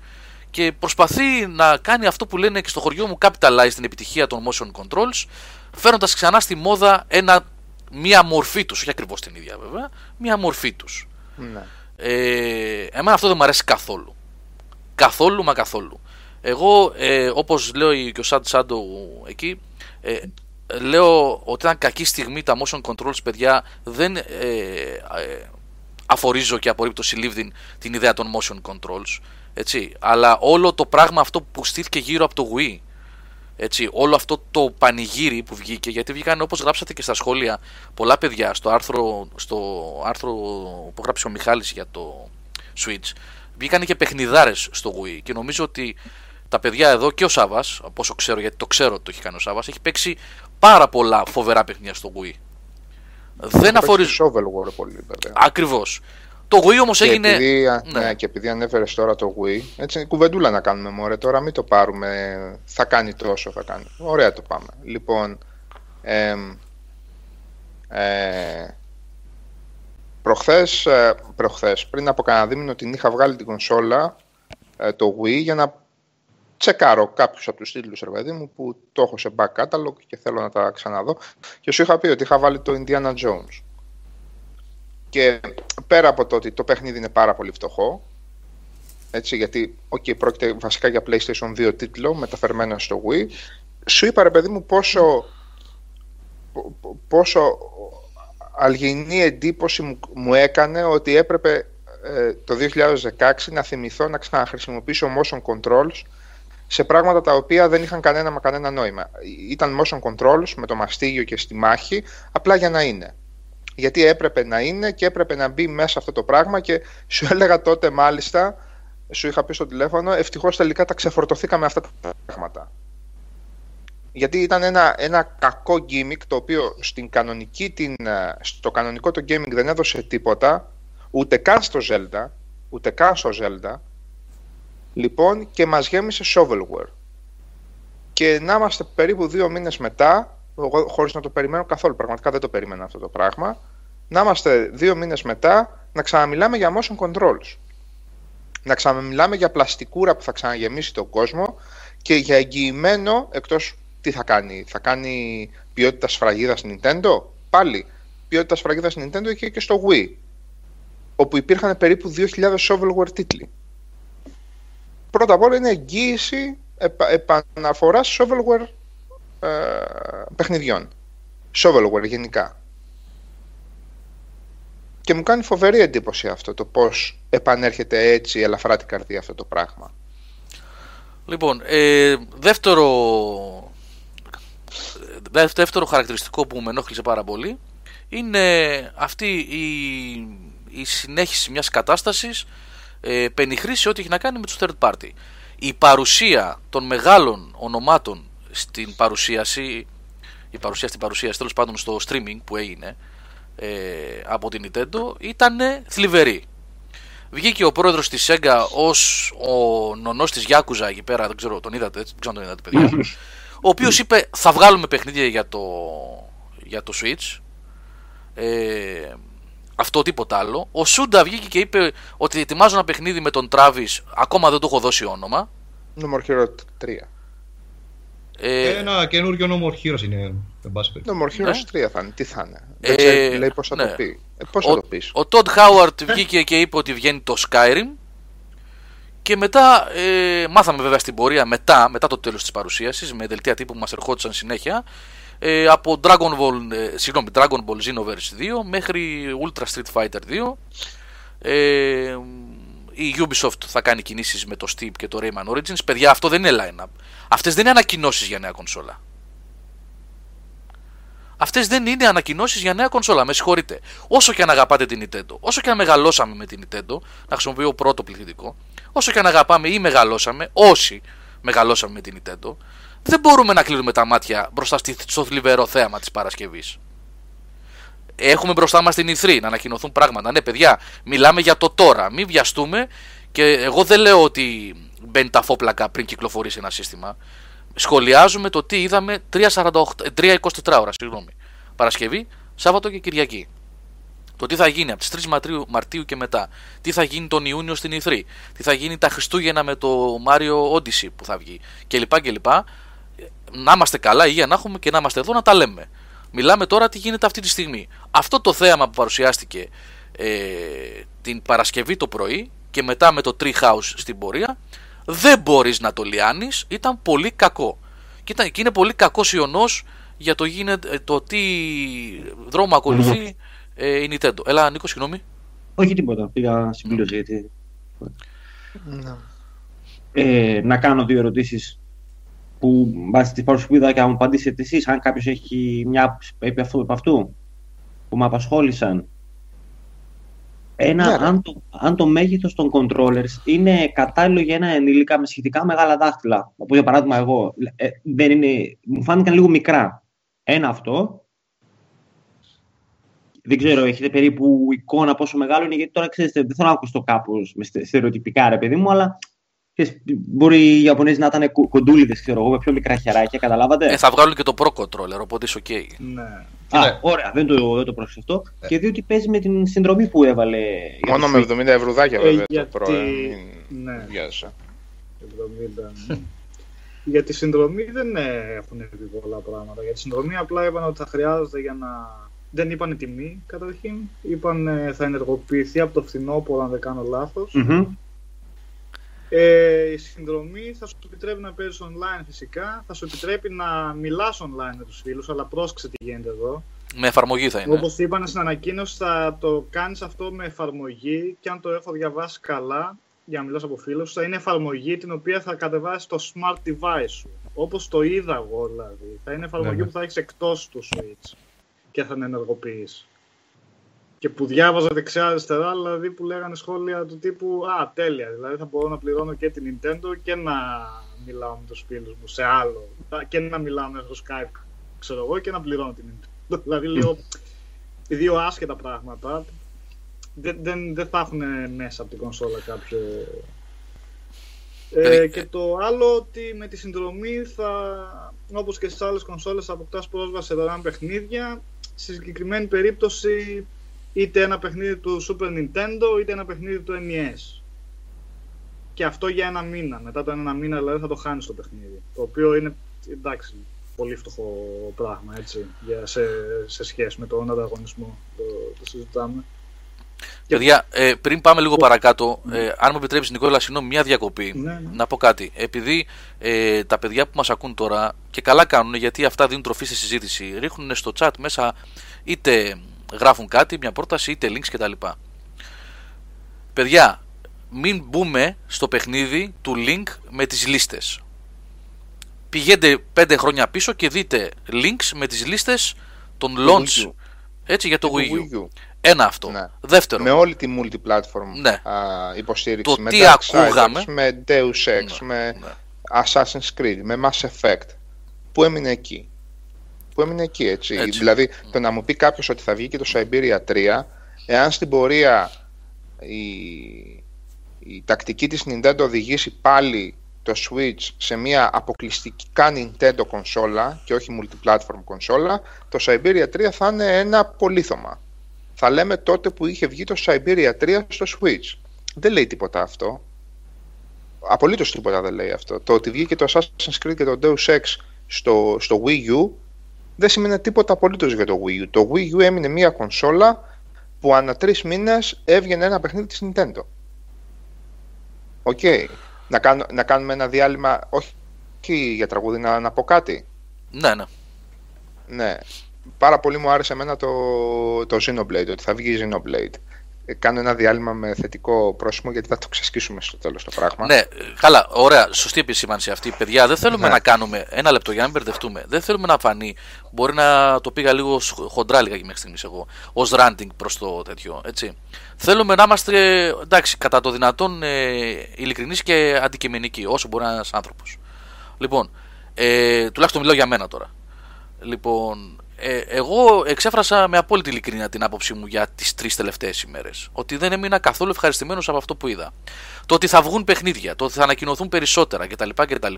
και προσπαθεί να κάνει αυτό που λένε και στο χωριό μου capitalize την επιτυχία των motion controls φέρνοντα ξανά στη μόδα ένα, μία μορφή τους, όχι ακριβώς την ίδια βέβαια, μία μορφή τους. Ναι. Ε, εμένα αυτό δεν μου αρέσει καθόλου. Καθόλου μα καθόλου. Εγώ, ε, όπως λέω και ο Σαντ Σάντο εκεί, ε, λέω ότι ήταν κακή στιγμή τα motion controls, παιδιά, δεν ε, ε, αφορίζω και απορρίπτω συλλήβδιν την ιδέα των motion controls, έτσι, αλλά όλο το πράγμα αυτό που στήθηκε γύρω από το Wii, έτσι, όλο αυτό το πανηγύρι που βγήκε, γιατί βγήκαν όπως γράψατε και στα σχόλια πολλά παιδιά στο άρθρο, στο άρθρο που γράψε ο Μιχάλης για το Switch, βγήκαν και παιχνιδάρες στο Wii και νομίζω ότι τα παιδιά εδώ και ο Σάβα, από όσο ξέρω, γιατί το ξέρω ότι το έχει κάνει ο Σάβα, έχει παίξει πάρα πολλά φοβερά παιχνίδια στο Wii. Δεν αφορεί. Shovel War πολύ, βέβαια. Ακριβώς. Το Wii όμως Και έγινε. επειδή, α- ναι. ναι. και επειδή ανέφερες τώρα το Wii, έτσι είναι κουβεντούλα να κάνουμε μωρέ. Τώρα μην το πάρουμε. Θα κάνει τόσο, θα κάνει. Ωραία το πάμε. Λοιπόν, εμ, ε, προχθές, ε, προχθές, πριν από κανένα δίμηνο την είχα βγάλει την κονσόλα, ε, το Wii, για να τσεκάρω κάποιους από τους τίτλους, ρε παιδί μου, που το έχω σε back catalog και θέλω να τα ξαναδώ. Και σου είχα πει ότι είχα βάλει το Indiana Jones. Και πέρα από το ότι το παιχνίδι είναι πάρα πολύ φτωχό, έτσι, γιατί okay, πρόκειται βασικά για PlayStation 2 τίτλο μεταφερμένο στο Wii, σου είπα ρε παιδί μου πόσο, πο- πο- πόσο αλγινή εντύπωση μου, μου έκανε ότι έπρεπε ε, το 2016 να θυμηθώ να ξαναχρησιμοποιήσω motion controls σε πράγματα τα οποία δεν είχαν κανένα μα κανένα νόημα. Ήταν motion controls με το μαστίγιο και στη μάχη, απλά για να είναι. Γιατί έπρεπε να είναι και έπρεπε να μπει μέσα αυτό το πράγμα και σου έλεγα τότε μάλιστα, σου είχα πει στο τηλέφωνο, ευτυχώς τελικά τα ξεφορτωθήκαμε αυτά τα πράγματα. Γιατί ήταν ένα, ένα κακό gimmick το οποίο στην κανονική την, ε, στο κανονικό το gaming δεν έδωσε τίποτα, ούτε καν στο Zelda, ούτε καν στο Zelda, λοιπόν και μας γέμισε shovelware. Και να είμαστε περίπου δύο μήνες μετά, εγώ χωρίς να το περιμένω καθόλου, πραγματικά δεν το περίμενα αυτό το πράγμα, να είμαστε δύο μήνες μετά να ξαναμιλάμε για motion controls. Να ξαναμιλάμε για πλαστικούρα που θα ξαναγεμίσει τον κόσμο και για εγγυημένο, εκτός τι θα κάνει, θα κάνει ποιότητα σφραγίδας στην Nintendo, πάλι ποιότητα σφραγίδας στην Nintendo είχε και στο Wii, όπου υπήρχαν περίπου 2.000 shovelware τίτλοι. Πρώτα απ' όλα είναι εγγύηση επα, επαναφοράς shovelware ε, παιχνιδιών. Shovelware γενικά. Και μου κάνει φοβερή εντύπωση αυτό το πώς επανέρχεται έτσι ελαφρά την καρδία αυτό το πράγμα. Λοιπόν, ε, δεύτερο, δε- δεύτερο χαρακτηριστικό που με ενόχλησε πάρα πολύ είναι αυτή η, η συνέχιση μιας κατάστασης ε, πενιχρής σε ό,τι έχει να κάνει με τους third party. Η παρουσία των μεγάλων ονομάτων στην παρουσίαση, η παρουσία στην παρουσίαση, τέλος πάντων στο streaming που έγινε ε, από την Nintendo ήταν θλιβερή. Βγήκε ο πρόεδρος της Sega ως ο νονός της Yakuza εκεί πέρα, δεν ξέρω, τον είδατε έτσι, δεν ξέρω αν τον είδατε παιδιά. ο οποίος είπε θα βγάλουμε παιχνίδια για το, για το Switch. Ε, αυτό τίποτα άλλο. Ο Σούντα βγήκε και είπε ότι ετοιμάζω ένα παιχνίδι με τον Travis, ακόμα δεν του έχω δώσει όνομα. No More Hero 3. Ε, Ένα καινούριο No More Heroes είναι, εν πάση περιπτώσει. No More Heroes Ναι. 3 θα είναι. Τι θα είναι. Ε, Δεν ξέρει, λέει πώς θα ναι. το πει. Ε, πώς θα ο, το πεις. ο Todd Howard βγήκε και είπε ότι βγαίνει το Skyrim και μετά ε, μάθαμε βέβαια στην πορεία μετά, μετά το τέλος της παρουσίασης με δελτία τύπου που μας ερχόντουσαν συνέχεια ε, από Dragon Ball, ε, συγγνώμη, Dragon Ball Xenoverse 2 μέχρι Ultra Street Fighter 2 ε, η Ubisoft θα κάνει κινήσεις με το Steam και το Rayman Origins. Παιδιά αυτό δεν είναι line-up. Αυτές δεν είναι ανακοινώσεις για νέα κονσόλα Αυτές δεν είναι ανακοινώσεις για νέα κονσόλα. Με συγχωρείτε. Όσο και αν αγαπάτε την Nintendo, όσο και αν μεγαλώσαμε με την Nintendo, να χρησιμοποιώ πρώτο πληθυντικό, όσο και αν αγαπάμε ή μεγαλώσαμε, όσοι μεγαλώσαμε με την Nintendo, δεν μπορούμε να κλείνουμε τα μάτια μπροστά στη- στο θλιβερό θέαμα της Παρασκευής. Έχουμε μπροστά μας την E3 να ανακοινωθούν πράγματα. Ναι, παιδιά, μιλάμε για το τώρα. Μην βιαστούμε και εγώ δεν λέω ότι μπαίνει τα φόπλακα πριν κυκλοφορήσει ένα σύστημα. Σχολιάζουμε το τι είδαμε 3.48 ε, 3.24 ώρα, συγγνώμη. Παρασκευή, Σάββατο και Κυριακή. Το τι θα γίνει από τις 3 Μαρτίου, Μαρτίου και μετά. Τι θα γίνει τον Ιούνιο στην E3. Τι θα γίνει τα Χριστούγεννα με το Mario Odyssey που θα βγει. Κλπ. κλπ. Να είμαστε καλά, υγεία να έχουμε και να είμαστε εδώ να τα λέμε. Μιλάμε τώρα τι γίνεται αυτή τη στιγμή. Αυτό το θέαμα που παρουσιάστηκε ε, την Παρασκευή το πρωί και μετά με το Treehouse στην πορεία δεν μπορείς να το λιάνεις, ήταν πολύ κακό. Και, ήταν, και είναι πολύ κακός ιονός για το, γίνεται, το τι δρόμο ακολουθεί ε, η Nintendo. Έλα Νίκο, συγγνώμη. Όχι τίποτα. Πήγα συμπλήρωση γιατί. Ναι. Ε, να κάνω δύο ερωτήσεις που βάσει τη παρουσία που είδα και να μου απαντήσετε εσείς, αν κάποιος έχει μια άποψη επί αυτού, επ' αυτού που με απασχόλησαν. Ένα, Ναι, ρε. αν, το, αν το μέγεθος των controllers είναι κατάλληλο για ένα ενήλικα με σχετικά μεγάλα δάχτυλα, όπως για παράδειγμα εγώ, ε, δεν είναι, μου φάνηκαν λίγο μικρά. Ένα αυτό. δεν ξέρω, έχετε περίπου εικόνα πόσο μεγάλο είναι, γιατί τώρα ξέρετε, δεν θέλω να ακούσω κάπως με στερεοτυπικά ρε παιδί μου, αλλά μπορεί οι Ιαπωνέζοι να ήταν κοντούλιδες, ξέρω εγώ, με πιο μικρά χεράκια, καταλάβατε; Ε, θα βγάλουν και το Pro Controller, οπότε είσαι OK. Ναι. Α, ναι. ωραία, δεν το, δεν το πρόσεξα αυτό. Ε. Και διότι παίζει με την συνδρομή που έβαλε. Μόνο με 70 ευρουδάκια ε, βέβαια γιατί... το Pro. Ε, ναι. 70. για τη συνδρομή δεν έχουν πει πολλά πράγματα. Για τη συνδρομή απλά είπαν ότι θα χρειάζεται για να. Δεν είπαν τιμή καταρχήν. Είπαν θα ενεργοποιηθεί από το φθινόπωρο, αν δεν κάνω λάθος. Mm-hmm. Ε, η συνδρομή θα σου επιτρέπει να παίζει online φυσικά, θα σου επιτρέπει να μιλάς online με τους φίλους, αλλά πρόσεξε τι γίνεται εδώ. Με εφαρμογή θα είναι. Όπως είπαν στην ανακοίνωση, θα το κάνεις αυτό με εφαρμογή και αν το έχω διαβάσει καλά, για να μιλάς από φίλους, θα είναι εφαρμογή την οποία θα κατεβάσεις το smart device σου. Όπως το είδα εγώ δηλαδή. Θα είναι εφαρμογή ναι, ναι. που θα έχεις εκτός του Switch και θα την ενεργοποιείς και που διάβαζα δεξιά-αριστερά, δηλαδή που λέγανε σχόλια του τύπου Α, τέλεια. Δηλαδή θα μπορώ να πληρώνω και την Nintendo και να μιλάω με του φίλου μου σε άλλο. Και να μιλάω μέσω Skype, ξέρω εγώ, και να πληρώνω την Nintendo. δηλαδή λέω δύο άσχετα πράγματα. Δεν, δεν, δεν θα έχουν μέσα από την κονσόλα κάποιο. Ε, και το άλλο ότι με τη συνδρομή θα, όπως και στις άλλες κονσόλες, θα αποκτάς πρόσβαση σε δωρεάν παιχνίδια. Στη συγκεκριμένη περίπτωση είτε ένα παιχνίδι του Super Nintendo είτε ένα παιχνίδι του NES. Και αυτό για ένα μήνα. Μετά το ένα μήνα δηλαδή θα το χάνεις το παιχνίδι. Το οποίο είναι εντάξει, πολύ φτωχό πράγμα έτσι, για, σε, σε σχέση με τον ανταγωνισμό. Το, το συζητάμε. Παιδιά, ε, πριν πάμε λίγο παρακάτω, ε, αν μου επιτρέπει, Νικόλα, συγγνώμη, μια διακοπή. Ναι, ναι. Να πω κάτι. Επειδή ε, τα παιδιά που μας ακούν τώρα και καλά κάνουν, γιατί αυτά δίνουν τροφή στη συζήτηση, ρίχνουν στο chat μέσα είτε γράφουν κάτι, μια πρόταση, είτε links κτλ. Παιδιά, μην μπούμε στο παιχνίδι του link με τις λίστες. Πηγαίνετε 5 χρόνια πίσω και δείτε links με τις λίστες των launch έτσι για το Wii U. Ένα αυτό. Ναι. Δεύτερο. Με όλη τη multiplatform ναι. α, υποστήριξη. Το με τι ακούγαμε. Με Deus Ex, Ναι, με ναι. Assassin's Creed, με Mass Effect. Που έμεινε εκεί. Που έμεινε εκεί, έτσι. Έτσι. Δηλαδή, το να μου πει κάποιος ότι θα βγει και το Siberia 3, εάν στην πορεία η, η τακτική της Nintendo οδηγήσει πάλι το Switch σε μια αποκλειστικά Nintendo κονσόλα και όχι multiplatform κονσόλα, το Siberia 3 θα είναι ένα πολύθωμα. Θα λέμε τότε που είχε βγει το Siberia 3 στο Switch. Δεν λέει τίποτα αυτό. Απολύτως τίποτα δεν λέει αυτό. Το ότι βγήκε το Assassin's Creed και το Deus Ex στο, στο Wii U δεν σημαίνει τίποτα απολύτως για το Wii U. Το Wii U έμεινε μια κονσόλα που ανά τρεις μήνες έβγαινε ένα παιχνίδι της Nintendo. Οκ. Να, κάνω, να κάνουμε ένα διάλειμμα, όχι για τραγούδι, να, να πω κάτι; Ναι, ναι. Ναι. Πάρα πολύ μου άρεσε εμένα το, το Xenoblade, ότι θα βγει Xenoblade. Ε, κάνω ένα διάλειμμα με θετικό πρόσημο γιατί θα το ξεσκίσουμε στο τέλος το πράγμα. Ναι, καλά, ωραία, σωστή επισήμανση αυτή. Παιδιά, δεν θέλουμε Ναι. να κάνουμε. Ένα λεπτό για να μην μπερδευτούμε. Δεν θέλουμε να φανεί. Μπορεί να το πήγα λίγο σ- χοντρά λίγα μέχρι στιγμής εγώ. Ω ranting προς το τέτοιο. Έτσι. Θέλουμε να είμαστε εντάξει, κατά το δυνατόν ε, ειλικρινείς και αντικειμενικοί, όσο μπορεί ένας άνθρωπος. Λοιπόν, ε, τουλάχιστον μιλάω για μένα τώρα. Λοιπόν, ε, εγώ εξέφρασα με απόλυτη ειλικρίνεια την άποψή μου για τις τρεις τελευταίες ημέρες. Ότι δεν έμεινα καθόλου ευχαριστημένος από αυτό που είδα. Το ότι θα βγουν παιχνίδια, το ότι θα ανακοινωθούν περισσότερα κτλ. κτλ.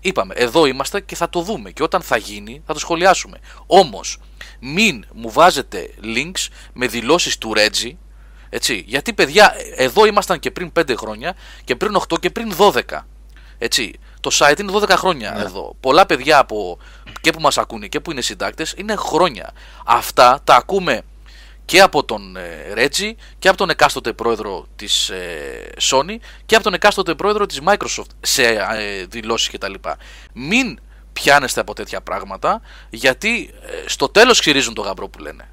Είπαμε, εδώ είμαστε και θα το δούμε. Και όταν θα γίνει, θα το σχολιάσουμε. Όμως, μην μου βάζετε links με δηλώσεις του Reggie. Έτσι, γιατί παιδιά, εδώ ήμασταν και πριν 5 χρόνια και πριν 8 και πριν 12. Έτσι, το site είναι 12 χρόνια εδώ. Πολλά παιδιά από, και που μας ακούνε και που είναι συντάκτες είναι χρόνια. Αυτά τα ακούμε και από τον ε, Reggie και από τον εκάστοτε πρόεδρο της ε, Sony και από τον εκάστοτε πρόεδρο της Microsoft σε ε, δηλώσεις κτλ. Μην πιάνεστε από τέτοια πράγματα γιατί ε, στο τέλος ξυρίζουν το γαμπρό που λένε.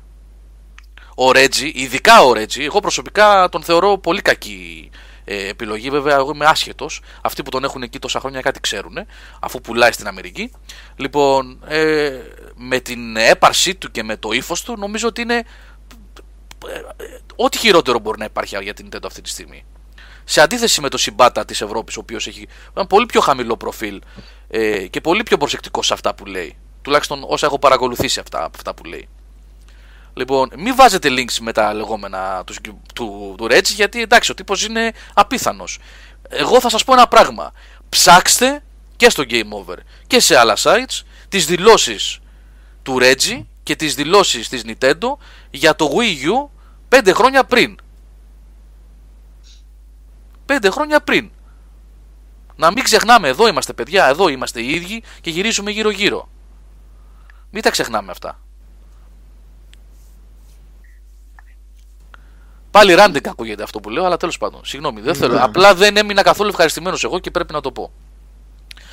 Ο Reggie, ειδικά ο Reggie, εγώ προσωπικά τον θεωρώ πολύ κακή ε, επιλογή. Βέβαια, εγώ είμαι άσχετος. Αυτοί που τον έχουν εκεί τόσα χρόνια κάτι ξέρουν, αφού πουλάει στην Αμερική. Λοιπόν, ε, με την έπαρσή του και με το ύφος του, νομίζω ότι είναι ε, ε, ό,τι χειρότερο μπορεί να υπάρχει για την Nintendo αυτή τη στιγμή. Σε αντίθεση με το συμπάτα της Ευρώπης, ο οποίος έχει ένα πολύ πιο χαμηλό προφίλ ε, και πολύ πιο προσεκτικό σε αυτά που λέει. Τουλάχιστον όσα έχω παρακολουθήσει αυτά, από αυτά που λέει. Λοιπόν, μην βάζετε links με τα λεγόμενα του, του, του Reggie γιατί εντάξει, ο τύπος είναι απίθανος. Εγώ θα σας πω ένα πράγμα. Ψάξτε και στο Game Over και σε άλλα sites τις δηλώσεις του Reggie και τις δηλώσεις της Nintendo για το Wii U 5 χρόνια πριν. 5 χρόνια πριν. Να μην ξεχνάμε, εδώ είμαστε παιδιά, εδώ είμαστε οι ίδιοι και γυρίζουμε γύρω γύρω. Μην τα ξεχνάμε αυτά. Πάλι ράντεκ ακούγεται αυτό που λέω, αλλά τέλος πάντων. Συγγνώμη, δεν θέλω. Απλά δεν έμεινα καθόλου ευχαριστημένος εγώ και πρέπει να το πω.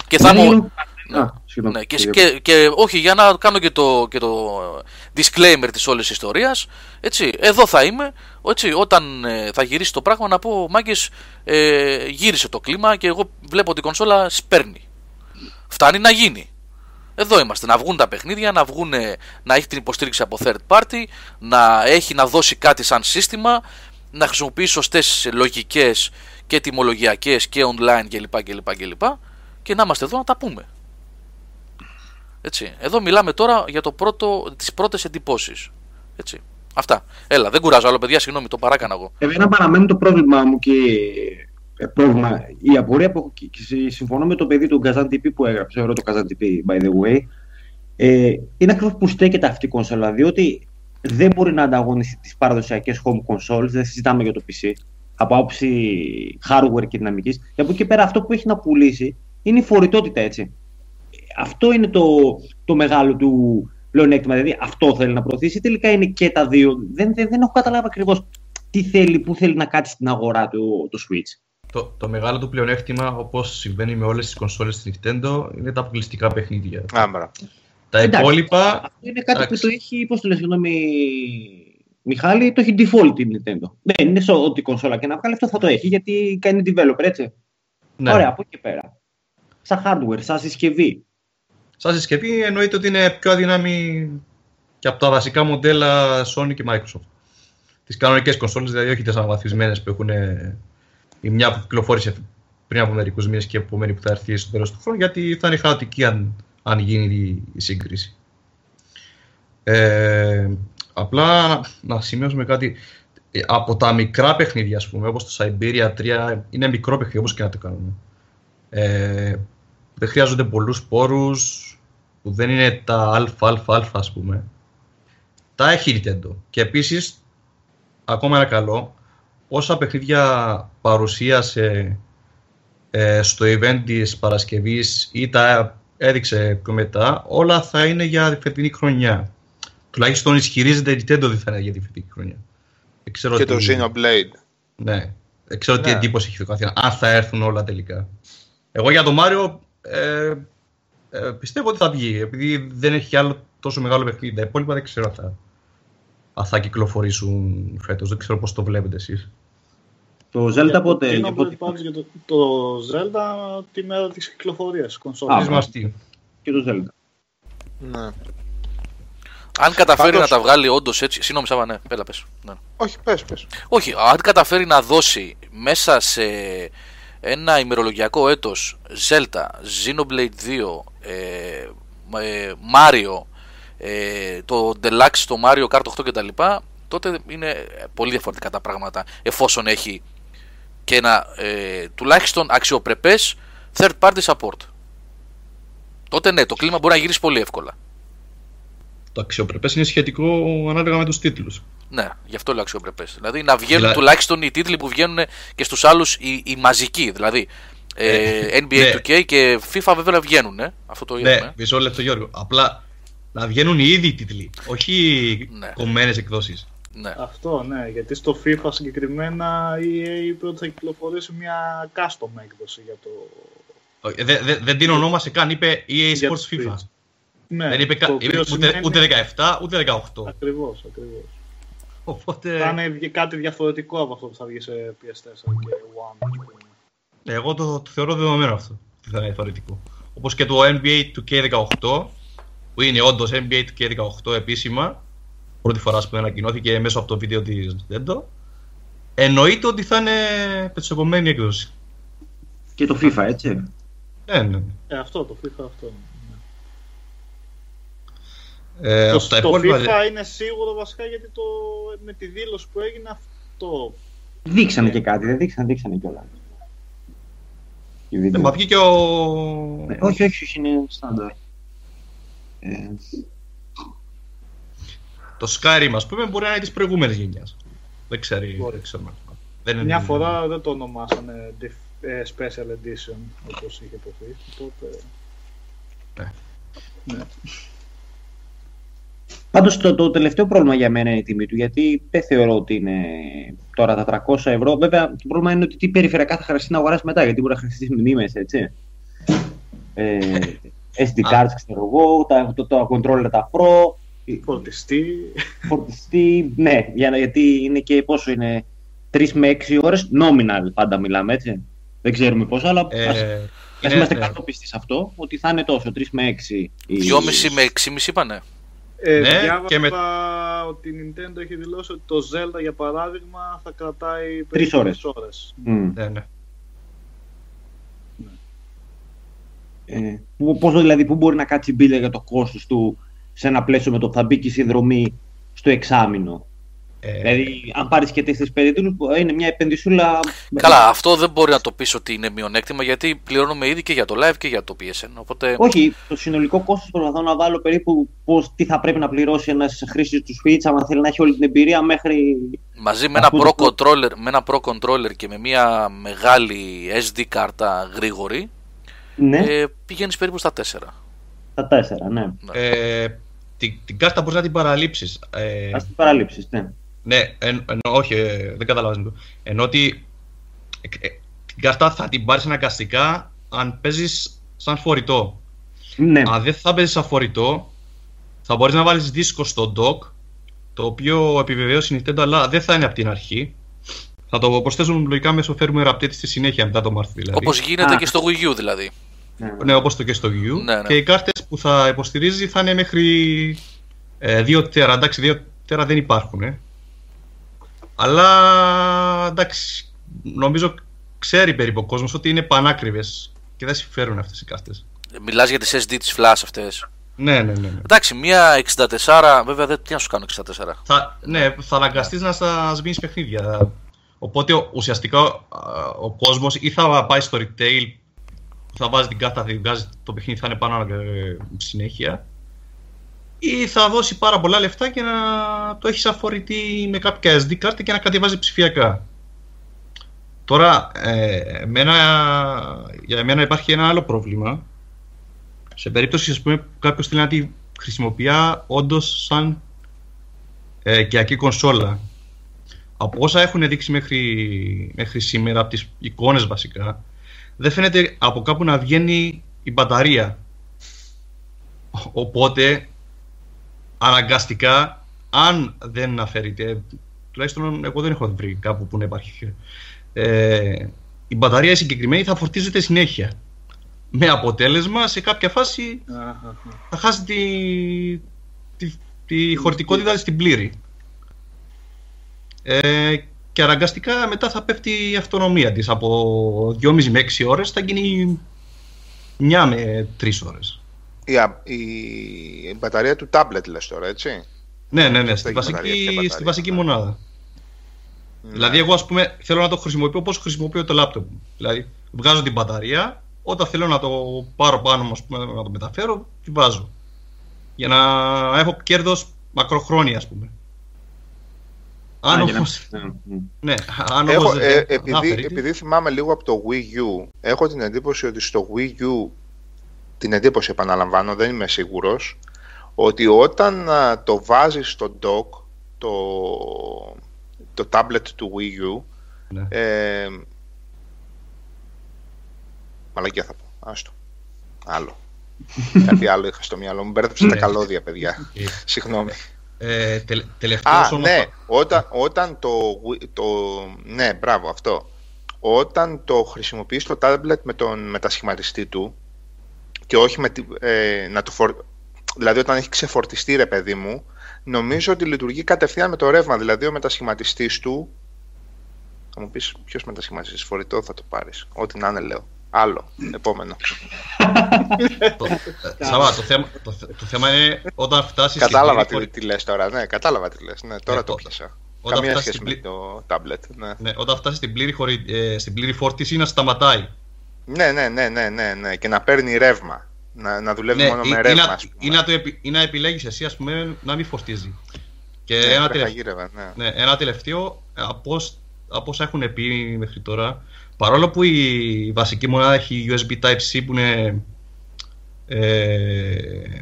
Και θα μου. Ναι, ναι, και, και, και, όχι για να κάνω και το, και το disclaimer της όλης ιστορίας έτσι, εδώ θα είμαι έτσι, όταν ε, θα γυρίσει το πράγμα να πω μάγκες ε, γύρισε το κλίμα και εγώ βλέπω ότι η κονσόλα σπέρνει φτάνει να γίνει εδώ είμαστε, να βγουν τα παιχνίδια, να, βγουν, να έχει την υποστήριξη από third party, να έχει να δώσει κάτι σαν σύστημα, να χρησιμοποιήσει σωστές λογικές και τιμολογιακές και online κλπ. κλπ, κλπ. Και να είμαστε εδώ να τα πούμε. Έτσι. Εδώ μιλάμε τώρα για το πρώτο, τις πρώτες εντυπώσεις. Έτσι. Αυτά. Έλα, δεν κουράζω άλλο παιδιά, συγγνώμη, το παράκανα εγώ. Εμένα παραμένει το πρόβλημά μου και ε, πρόβλημα. Η απορία που συμφωνώ με το παιδί του Kazan TP που έγραψε, ωραίο το Kazan TP, by the way, ε, είναι ακριβώς που στέκεται αυτή η κονσόλα, διότι δεν μπορεί να ανταγωνίσει τις παραδοσιακές home consoles, δεν συζητάμε για το PC, από άποψη hardware και δυναμικής. Και από εκεί πέρα αυτό που έχει να πουλήσει είναι η φορητότητα, έτσι. Αυτό είναι το, το μεγάλο του πλεονέκτημα. Δηλαδή αυτό θέλει να προωθήσει. Τελικά είναι και τα δύο. Δεν, δεν, δεν έχω καταλάβει ακριβώς τι θέλει, πού θέλει να κάτσει στην αγορά του το Switch. Το, το μεγάλο του πλεονέκτημα, όπως συμβαίνει με όλες τις κονσόλες της Nintendo, είναι τα αποκλειστικά παιχνίδια. Άμπρα. Τα Εντάξει, υπόλοιπα. Αυτό είναι κάτι Εντάξει. που το έχει, πώς το λες, συγγνώμη, Μιχάλη, το έχει default η Nintendo. Δεν είναι σε ό,τι κονσόλα και να βγάλει, αυτό θα το έχει γιατί κάνει developer, έτσι. Ναι. Ωραία, από εκεί πέρα. Σαν hardware, σαν συσκευή. Σαν συσκευή εννοείται ότι είναι πιο αδύναμη και από τα βασικά μοντέλα Sony και Microsoft. Τις κανονικές κονσόλες, δηλαδή όχι τις αναβαθμισμένες που έχουν η μια που κυκλοφόρησε πριν από μερικούς μήνες και η επόμενη που θα έρθει στο τέλος του χρόνου, γιατί θα είναι χαοτική αν, αν γίνει η, η σύγκριση. Ε, απλά να, να σημειώσουμε κάτι. Ε, από τα μικρά παιχνίδια, ας πούμε, όπως το Siberia 3, είναι μικρό παιχνίδι, όπως και να το κάνουμε. Ε, δεν χρειάζονται πολλούς πόρους, που δεν είναι τα αλφα-αλφα, ας πούμε. Τα έχει η Nintendo. Και επίσης, ακόμα ένα καλό, όσα παιχνίδια παρουσίασε ε, στο event της Παρασκευής ή τα έδειξε πιο μετά, όλα θα είναι για τη φετινή χρονιά. Τουλάχιστον ισχυρίζεται η Nintendo ότι θα είναι για τη φετινή χρονιά. Ξέρω και το Xenoblade. Ναι. Δεν ξέρω ναι. τι εντύπωση έχει το καθένας. Αν θα έρθουν όλα τελικά. Εγώ για τον Μάριο ε, ε, πιστεύω ότι θα βγει. Επειδή δεν έχει άλλο τόσο μεγάλο παιχνίδι. Τα υπόλοιπα δεν ξέρω αν θα, αν θα κυκλοφορήσουν φέτος. Δεν ξέρω πώς το βλέπετε εσείς. Το Zelda πότε... Τι πότε... για το, το Zelda τη μέρα της κυκλοφορίας κονσόλας. Α, και το Zelda. Ναι. Αν καταφέρει Πάντως... να τα βγάλει όντως έτσι. Συγγνώμη, Σάβα, ναι, πέλα πες. Ναι. Όχι, πες, πες. Όχι, αν καταφέρει να δώσει μέσα σε ένα ημερολογιακό έτος Zelda, Xenoblade 2, ε, ε, Mario, ε, το Deluxe, το Mario Kart 8 κτλ. Τότε είναι πολύ διαφορετικά τα πράγματα εφόσον έχει και ένα ε, τουλάχιστον αξιοπρεπές third party support. Τότε ναι, το κλίμα μπορεί να γυρίσει πολύ εύκολα. Το αξιοπρεπές είναι σχετικό ανάλογα με τους τίτλους. Ναι, γι' αυτό λέω αξιοπρεπές. Δηλαδή να βγαίνουν Δηλα... τουλάχιστον οι τίτλοι που βγαίνουν και στους άλλους οι, οι μαζικοί. Δηλαδή ε, NBA ναι. 2K και FIFA βέβαια βγαίνουν. Ε, αυτό το είδαμε. Ναι, μισό λεπτό Γιώργο. Απλά να βγαίνουν οι ίδιοι τίτλοι, όχι ναι. κομμένες εκδόσεις. Ναι. Αυτό, ναι, γιατί στο FIFA συγκεκριμένα η EA είπε ότι θα κυκλοφορήσει μια custom έκδοση για το... Δεν δε, δε την ονόμασε καν, είπε EA Sports FIFA. Ναι, δεν είπε, είπε ούτε, ούτε 17, ούτε 18. Ακριβώς, ακριβώς. Οπότε... Θα είναι κάτι διαφορετικό από αυτό που θα βγει σε PS4 και One. Εγώ το, το θεωρώ δεδομένο αυτό, ότι θα είναι διαφορετικό. Όπως και το NBA 2K18, που είναι όντως NBA 2K18 επίσημα, πρώτη φορά που ανακοινώθηκε μέσω από το βίντεο της Nintendo, εννοείται ότι θα είναι πετσοκομμένη έκδοση. Και το FIFA, έτσι. Ναι, ναι. Ε, αυτό, το FIFA αυτό. Ε, το, από τα το υπόλοιπα- FIFA είναι σίγουρο βασικά γιατί το, με τη δήλωση που έγινε αυτό. Δείξανε και κάτι, δεν δείξανε, δείξανε κιόλας. Ε, Μα βγήκε ο... Ναι, όχι, όχι, όχι, είναι στάνταρ. Ε, Το Skyrim, ας πούμε, μπορεί να είναι της προηγούμενης γενιάς. Δεν ξέρει, Μπορεί. δεν ξέρουμε. Δεν είναι- Μια φορά δεν το ονομάσανε dif- ε, Special Edition όπως είχε υποθεί. Τότε... Ναι. Ναι. Πάντως το, το τελευταίο πρόβλημα για μένα είναι η τιμή του, γιατί δεν θεωρώ ότι είναι τώρα τα 300 ευρώ. Βέβαια, το πρόβλημα είναι ότι τι περιφερειακά θα χρειαστεί να αγοράσει μετά, γιατί μπορεί να χρειαστείς μνήμες, έτσι. Ε, SD cards, ξέρω εγώ, τα, το, το controller τα Pro, Φορτιστή. φορτιστή, ναι, για, να- γιατί είναι και πόσο είναι, 3 με 6 ώρες, nominal πάντα μιλάμε, έτσι. Δεν ξέρουμε πόσο, αλλά Ε, ας, ας είναι- είμαστε ναι. κατόπιστοι σε αυτό, ότι θα είναι τόσο, 3 με 6. η- 2,5 με 6,5 είπανε. Ε, Ναι, διάβαζα και με- ότι η Nintendo έχει δηλώσει ότι το Zelda για παράδειγμα θα κρατάει Τρεις περίπου ώρες. τρεις ώρες. Μμ. Ναι, ναι. Ε, πού- πόσο δηλαδή, πού μπορεί να κάτσει η μπίλια για το κόστος του σε ένα πλαίσιο με το που θα μπει και η συνδρομή στο εξάμεινο. Ε, Δηλαδή, αν πάρεις και τέσσερις περιτύλου, είναι μια επενδυσούλα. Καλά, αυτό δεν μπορεί να το πεις ότι είναι μειονέκτημα γιατί πληρώνουμε ήδη και για το live και για το PSN. Οπότε Όχι, το συνολικό κόστος προσπαθώ να βάλω περίπου πώς, τι θα πρέπει να πληρώσει ένας χρήστης του Switch, αν θέλει να έχει όλη την εμπειρία μέχρι. μαζί με ένα, Αυτό pro το- controller, με ένα Pro Controller και με μια μεγάλη SD κάρτα γρήγορη Ναι, ε, πηγαίνεις περίπου στα 4. τα τέσσερα, ναι. ε, την, την κάρτα μπορείς να την παραλείψεις. Ε, Α την παραλείψεις, ναι. Ναι, εν, ενώ, όχι, ε, δεν καταλαβαίνω. Ενώ ότι ε, ε, την κάρτα θα την πάρεις αναγκαστικά αν παίζεις σαν φορητό. ναι. Αν δεν θα παίζεις σαν φορητό, θα μπορείς να βάλεις δίσκο στο dock, το οποίο επιβεβαίωσε η Nintendo, αλλά δεν θα είναι από την αρχή. Θα το προσθέσουν λογικά μέσω firmware update στη συνέχεια μετά το Μάρτιο δηλαδή. Όπως γίνεται Α. και στο Wii U δηλαδή. Ναι. Ναι, όπως το και στο Wii U. Ναι, ναι. Και οι κάρτες που θα υποστηρίζει θα είναι μέχρι ε, 2 τέρα. Εντάξει, 2 τέρα δεν υπάρχουν. Ε. Αλλά εντάξει, νομίζω ξέρει περίπου ο κόσμος ότι είναι πανάκριβες και δεν συμφέρουν αυτές οι κάρτες. Μιλάς για τις SD της Flash αυτές. Ναι, ναι, ναι. ναι. Εντάξει, μία 64, βέβαια δεν τι να σου κάνω 64. Θα, ναι, θα αναγκαστείς να στα σβήνεις παιχνίδια. Οπότε ο- ουσιαστικά α, ο κόσμος ή θα πάει στο retail που θα βάζει την κάρτα, θα την βγάζει το παιχνίδι, θα είναι πάνω ε, συνέχεια ή θα δώσει πάρα πολλά λεφτά και να το έχει σαν φορητή με κάποια SD κάρτα και να κατεβάζει ψηφιακά. Τώρα, ε, εμένα, για μένα υπάρχει ένα άλλο πρόβλημα. Σε περίπτωση ας πούμε, που κάποιος θέλει να τη χρησιμοποιεί όντως σαν ε, οικιακή κονσόλα. Από όσα έχουν δείξει μέχρι, μέχρι σήμερα, από τις εικόνες βασικά, δεν φαίνεται από κάπου να βγαίνει η μπαταρία. Ο- Οπότε, αναγκαστικά, αν δεν αφαιρείται, τουλάχιστον εγώ δεν έχω βρει κάπου που να υπάρχει, ε, η μπαταρία η συγκεκριμένη θα φορτίζεται συνέχεια. Με αποτέλεσμα, σε κάποια φάση, Αχα. θα χάσει τη, τη, τη χωρητικότητα της στην πλήρη. Ε, και αναγκαστικά μετά θα πέφτει η αυτονομία της. Από 2,5 με 6 ώρες θα γίνει 9 με 3 ώρες. Η, α- η μπαταρία του tablet λες τώρα, έτσι; Ναι, ναι, ναι, Ποια στη μπαταρία, ποια βασική, μπαταρία, στη βασική ναι. μονάδα. Δηλαδή, εγώ ας πούμε θέλω να το χρησιμοποιώ όπως χρησιμοποιώ το λάπτοπ. μου. Δηλαδή, βγάζω την μπαταρία, όταν θέλω να το πάρω πάνω μου, ας πούμε, να το μεταφέρω, τη βάζω. Για να έχω κέρδος μακροχρόνια, ας πούμε. Αν Α, για να- όμως, ναι, μμ. ναι, αν Έχω, όμως ε, δεν επειδή, αφαιρείται, επειδή θυμάμαι λίγο από το Wii U, έχω την εντύπωση ότι στο Wii U, την εντύπωση επαναλαμβάνω, δεν είμαι σίγουρος, ότι όταν α, το βάζεις στο dock, το, το tablet του Wii U, Ναι. ε, μαλακία θα πω, άστο, άλλο. Κάτι άλλο είχα στο μυαλό μου, μπέρδεψα τα Ναι. καλώδια, παιδιά. Ε, Συγγνώμη. Ε, τελε- τελευταίος Α, όσον ναι. αφορά- Όταν, όταν το, Wii- το... Ναι, μπράβο, αυτό. Όταν το χρησιμοποιείς το tablet με τον μετασχηματιστή του και όχι με τη, ε, να το φορ... Δηλαδή όταν έχει ξεφορτιστεί ρε παιδί μου, νομίζω ότι λειτουργεί κατευθείαν με το ρεύμα. Δηλαδή ο μετασχηματιστής του... Θα μου πεις ποιος μετασχηματιστής, φορητό θα το πάρεις. Ό,τι να είναι λέω. Άλλο. Επόμενο. το, ε, Σάβα, το, θέμα, το, το θέμα είναι όταν φτάσεις Κατάλαβα στην τι, τι λες τώρα. Ναι, κατάλαβα τι λες. Ναι, τώρα Ναι, το το- πιάσα. όταν Καμία φτάσεις σχέση στην με το tablet. Ναι. Ναι, όταν φτάσεις στην πλήρη, χωρι... ε, στην πλήρη φόρτιση να σταματάει. Ναι, ναι, ναι, ναι, ναι, ναι. Και να παίρνει ρεύμα. Να, να δουλεύει Ναι, μόνο ή, με ή ρεύμα, να, ας πούμε. ή να το επι... ή να επιλέγεις εσύ ας πούμε να μην φορτίζει. Και Ναι, ένα, τρέχα τελευ... γύρευα, ναι. ναι, ένα τελευταίο, από, ως- από όσα έχουν πει μέχρι τώρα, παρόλο που η βασική μονάδα έχει USB Type-C που είναι ε,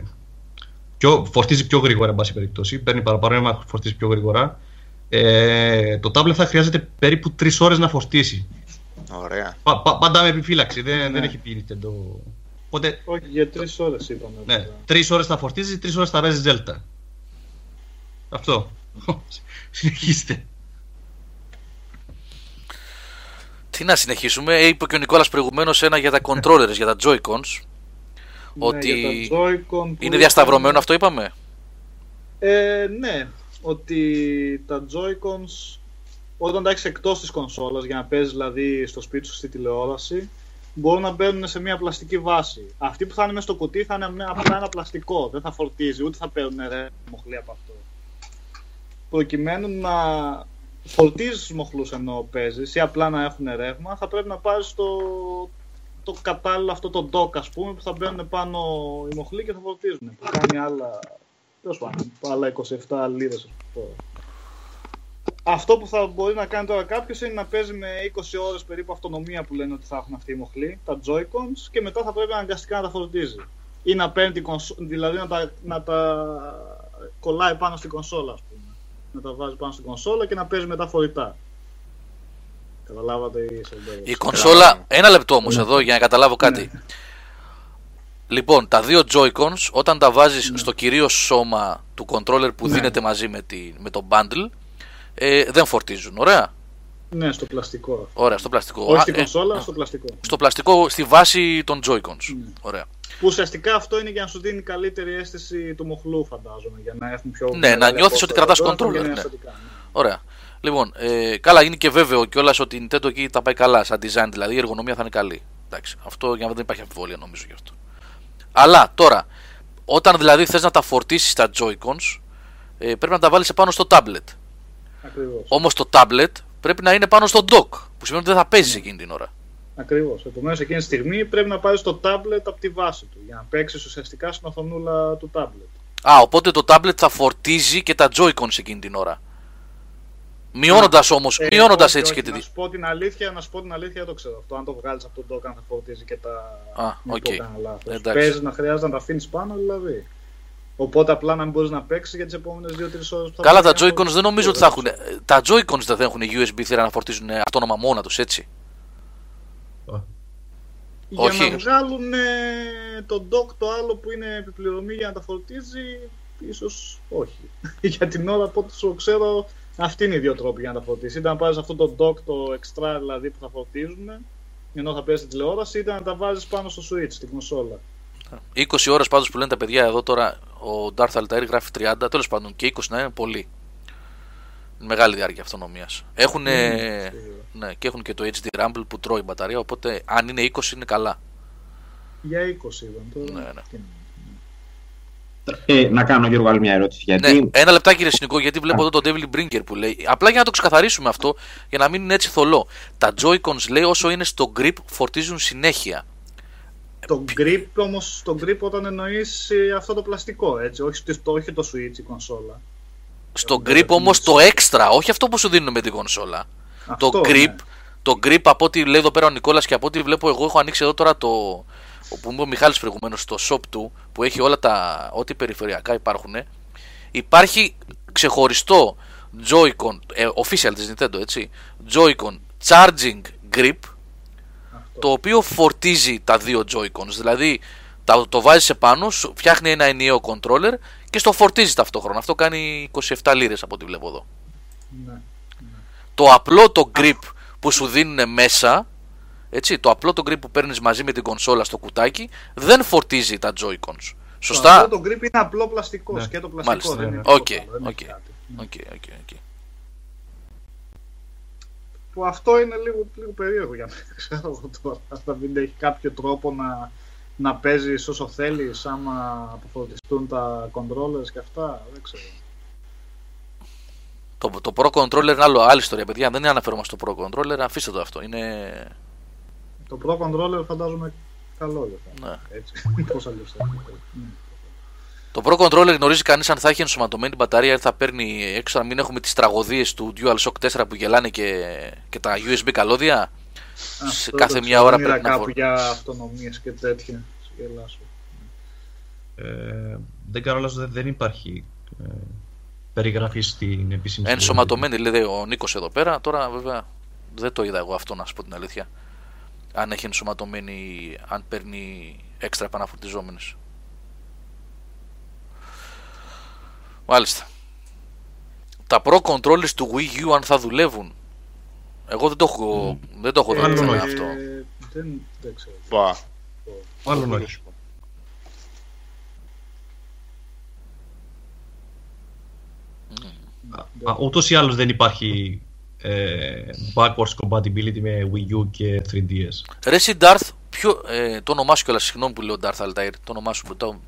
πιο, φορτίζει πιο γρήγορα, εν πάση περιπτώσει, παίρνει παραπάνω ρεύμα, φορτίζει πιο γρήγορα, ε, το tablet θα χρειάζεται περίπου 3 ώρες να φορτίσει. Ωραία. Πα, πα- πάντα με επιφύλαξη, δεν, Ναι. δεν έχει πει Nintendo. Οπότε, Όχι, για τρεις ώρες είπαμε. ναι, τώρα. τρεις ώρες θα φορτίζει, τρεις ώρες θα παίζει Zelda. Αυτό. Συνεχίστε. Τι να συνεχίσουμε, Ε, είπε και ο Νικόλας προηγουμένως ένα για τα controllers, για τα Joy-Cons. Ναι, ότι για τα Joy-Con που Είναι διασταυρωμένο ήταν- αυτό είπαμε; Ε, ναι, ότι τα Joy-Cons όταν τα έχεις εκτός της κονσόλας για να παίζεις δηλαδή στο σπίτι σου στη τηλεόραση, μπορούν να μπαίνουν σε μια πλαστική βάση. Αυτή που θα είναι μέσα στο κουτί θα είναι με- απλά ένα πλαστικό, δεν θα φορτίζει, ούτε θα παίρνουν ρε μοχλή από αυτό. Προκειμένου να φορτίζει τους μοχλούς ενώ παίζεις ή απλά να έχουν ρεύμα, θα πρέπει να πάρεις το, το κατάλληλο αυτό το dock, ας πούμε, που θα μπαίνουν πάνω οι μοχλοί και θα φορτίζουν. Που κάνει άλλα Τέλος πάντων, άλλα 27 λίρες. Αυτό που θα μπορεί να κάνει τώρα κάποιος είναι να παίζει με 20 ώρες περίπου αυτονομία που λένε ότι θα έχουν αυτοί οι μοχλοί, τα Joy-Cons, και μετά θα πρέπει αναγκαστικά να τα φορτίζει. Ή να παίρνει την κονσο... δηλαδή να τα, να τα κολλάει πάνω στην κονσόλα, ας πούμε. Να τα βάζει πάνω στην κονσόλα και να παίζει μετά φορητά. Καταλάβατε ή σε Η κονσόλα, ένα λεπτό όμως εδώ για να καταλάβω κάτι. Λοιπόν, τα δύο Joy-Cons όταν τα βάζεις στο κυρίως σώμα του controller που Ναι. δίνεται μαζί με, τη, με το bundle ε, δεν φορτίζουν, ωραία. Ναι, στο πλαστικό. Ωραία, στο πλαστικό. Όχι Α, στην ε, κονσόλα, α, στο πλαστικό. στο πλαστικό, στη βάση των Joy-Cons. Ναι. Ωραία. Που ουσιαστικά αυτό είναι για να σου δίνει καλύτερη αίσθηση του μοχλού, φαντάζομαι. Για να έχουν πιο. Ναι, μεγάλη να νιώθεις ότι απόσταση. κρατάς Τώρα controller, βγαίνει ναι. αισθητικά, ναι. Ωραία. Λοιπόν, ε, καλά, είναι και βέβαιο κιόλας ότι η Nintendo εκεί τα πάει καλά σαν design, δηλαδή η εργονομία θα είναι καλή. Εντάξει, αυτό για να δεν υπάρχει αμφιβολία νομίζω γι' αυτό. Αλλά τώρα, όταν δηλαδή θες να τα φορτίσεις τα Joy-Cons, ε, πρέπει να τα βάλεις επάνω στο tablet. Ακριβώς. Όμως το tablet πρέπει να είναι πάνω στο dock, που σημαίνει ότι δεν θα παίζεις εκείνη την ώρα. Ακριβώς. Επομένως εκείνη τη στιγμή πρέπει να πάρεις το tablet από τη βάση του για να παίξεις ουσιαστικά στην οθονούλα του tablet. Α, οπότε το tablet θα φορτίζει και τα Joy-Cons εκείνη την ώρα. Μειώνοντας όμως, Ε, μειώνοντας όχι, έτσι όχι, και τη. Να σου πω την αλήθεια, να σου πω την αλήθεια, δεν το ξέρω αυτό. Αν το βγάλεις από το dock, αν θα φορτίζει και τα. Α, μην οκ. πω κανένα λάθος. Εντάξει. Παίζεις να χρειάζεται να τα αφήνεις πάνω, δηλαδή. Οπότε απλά να μην μπορείς να παίξεις για τις επόμενες 2-3 ώρες που θα Καλά, τα πάρει να Joy-Cons δεν νομίζω ότι θα έχουν. ξέρω. Τα Joy-Cons δεν θα έχουν USB θύρα να φορτίζουν αυτόνομα μόνα τους, έτσι; Για Όχι. να βγάλουν ε, το dock το άλλο που είναι επιπληρωμή για να τα φορτίζει, ίσως όχι. για την ώρα από ό,τι σου ξέρω, αυτοί είναι οι δύο τρόποι για να τα φορτίσει. Είτε να πάρεις αυτό το dock, το extra δηλαδή που θα φορτίζουν, ενώ θα παίζεις τηλεόραση, είτε να τα βάζεις πάνω στο switch, στην κονσόλα. 20 ώρες πάντως που λένε τα παιδιά εδώ τώρα, ο Darth Altair γράφει 30, τέλος πάντων και 20 να είναι πολύ. Μεγάλη διάρκεια αυτονομίας. Έχουν, σίγουρα. Ναι, και έχουν και το HD Rumble που τρώει μπαταρία, οπότε αν είναι 20 είναι καλά. Για 20 ήταν τώρα. Ναι, ναι. Τι να- Ε, να κάνω Γιώργο άλλη μια ερώτηση. Γιατί Ναι, ένα λεπτάκι κύριε Συνικό, γιατί βλέπω εδώ τον Devil Brinker που λέει. Απλά για να το ξεκαθαρίσουμε αυτό, για να μην είναι έτσι θολό. Τα Joy-Cons λέει όσο είναι στο grip φορτίζουν συνέχεια. Το grip όμως, το grip όταν εννοείς αυτό το πλαστικό, έτσι, όχι το, όχι το switch η κονσόλα. Στο δεν grip το όμως θυμάμαι. το extra, όχι αυτό που σου δίνουν με την κονσόλα. Αυτό, το grip, ναι. το grip από ό,τι λέει εδώ πέρα ο Νικόλας και από ό,τι βλέπω εγώ έχω ανοίξει εδώ τώρα το. που μου είπε ο Μιχάλης προηγουμένως στο shop του που έχει όλα τα. ό,τι περιφερειακά υπάρχουν. Υπάρχει ξεχωριστό Joy-Con, ε, official της Nintendo έτσι. Joy-Con charging grip Αυτό. το οποίο φορτίζει τα δύο Joy-Cons. Δηλαδή τα- το βάζεις επάνω, σου φτιάχνει ένα ενιαίο controller και στο φορτίζει ταυτόχρονα. Αυτό κάνει 27 λίρες από ό,τι βλέπω εδώ. Ναι. Το απλό το grip που σου δίνουν μέσα, έτσι, το απλό το grip που παίρνεις μαζί με την κονσόλα στο κουτάκι, δεν φορτίζει τα Joy-Cons. Σωστά; Αυτό το grip είναι απλό πλαστικό, Ναι. σκέτο πλαστικό. Μάλιστα. Δεν είναι Οκ, τίποτα άλλο, δεν οκ. έχει κάτι. Οκ, οκ, οκ. που αυτό είναι λίγο, λίγο περίεργο για μένα. Ξέρω εγώ τώρα. Θα μην έχει κάποιο τρόπο να, να παίζεις όσο θέλεις, άμα αποφορτιστούν τα controllers και αυτά. Δεν ξέρω. Το, το Pro Controller είναι άλλο, άλλη ιστορία, παιδιά. Δεν αναφέρομαι στο Pro Controller, αφήστε το αυτό. Είναι... Το Pro Controller φαντάζομαι καλό δεν θα είναι. Ναι. Έτσι. Πώς αλλιώς θα είναι. Ναι. Το Pro Controller γνωρίζει κανείς αν θα έχει ενσωματωμένη μπαταρία ή θα παίρνει έξω να μην έχουμε τις τραγωδίες του DualShock 4 που γελάνε και, και τα USB καλώδια. Σε Αυτό κάθε το μια ξέρω, ώρα είδα πρέπει να κάπου φορ- για αυτονομίες και τέτοια. Γελάσω. Ε, δεν κάνω λάθος, δεν, δεν υπάρχει ε, περιγραφή στην επίσημη Ενσωματωμένη λέει ο Νίκος εδώ πέρα. Τώρα βέβαια δεν το είδα εγώ αυτό να σου πω την αλήθεια. Αν έχει ενσωματωμένη, αν παίρνει έξτρα επαναφορτιζόμενε. Μάλιστα. Τα Pro Controllers του Wii U αν θα δουλεύουν. Εγώ δεν το έχω, δεν το έχω δει Μάλλον ξανά όχι. αυτό. Ε, δεν, δεν ξέρω. Μπα. Μάλλον Δεν όχι. Σου πω. Α, ούτως ή άλλως δεν υπάρχει ε, backwards compatibility με Wii U και 3DS. Ρε εσύ Darth, ποιο, ε, το όνομά σου κιόλας, συγγνώμη που λέω Darth Altair, το όνομά σου, το,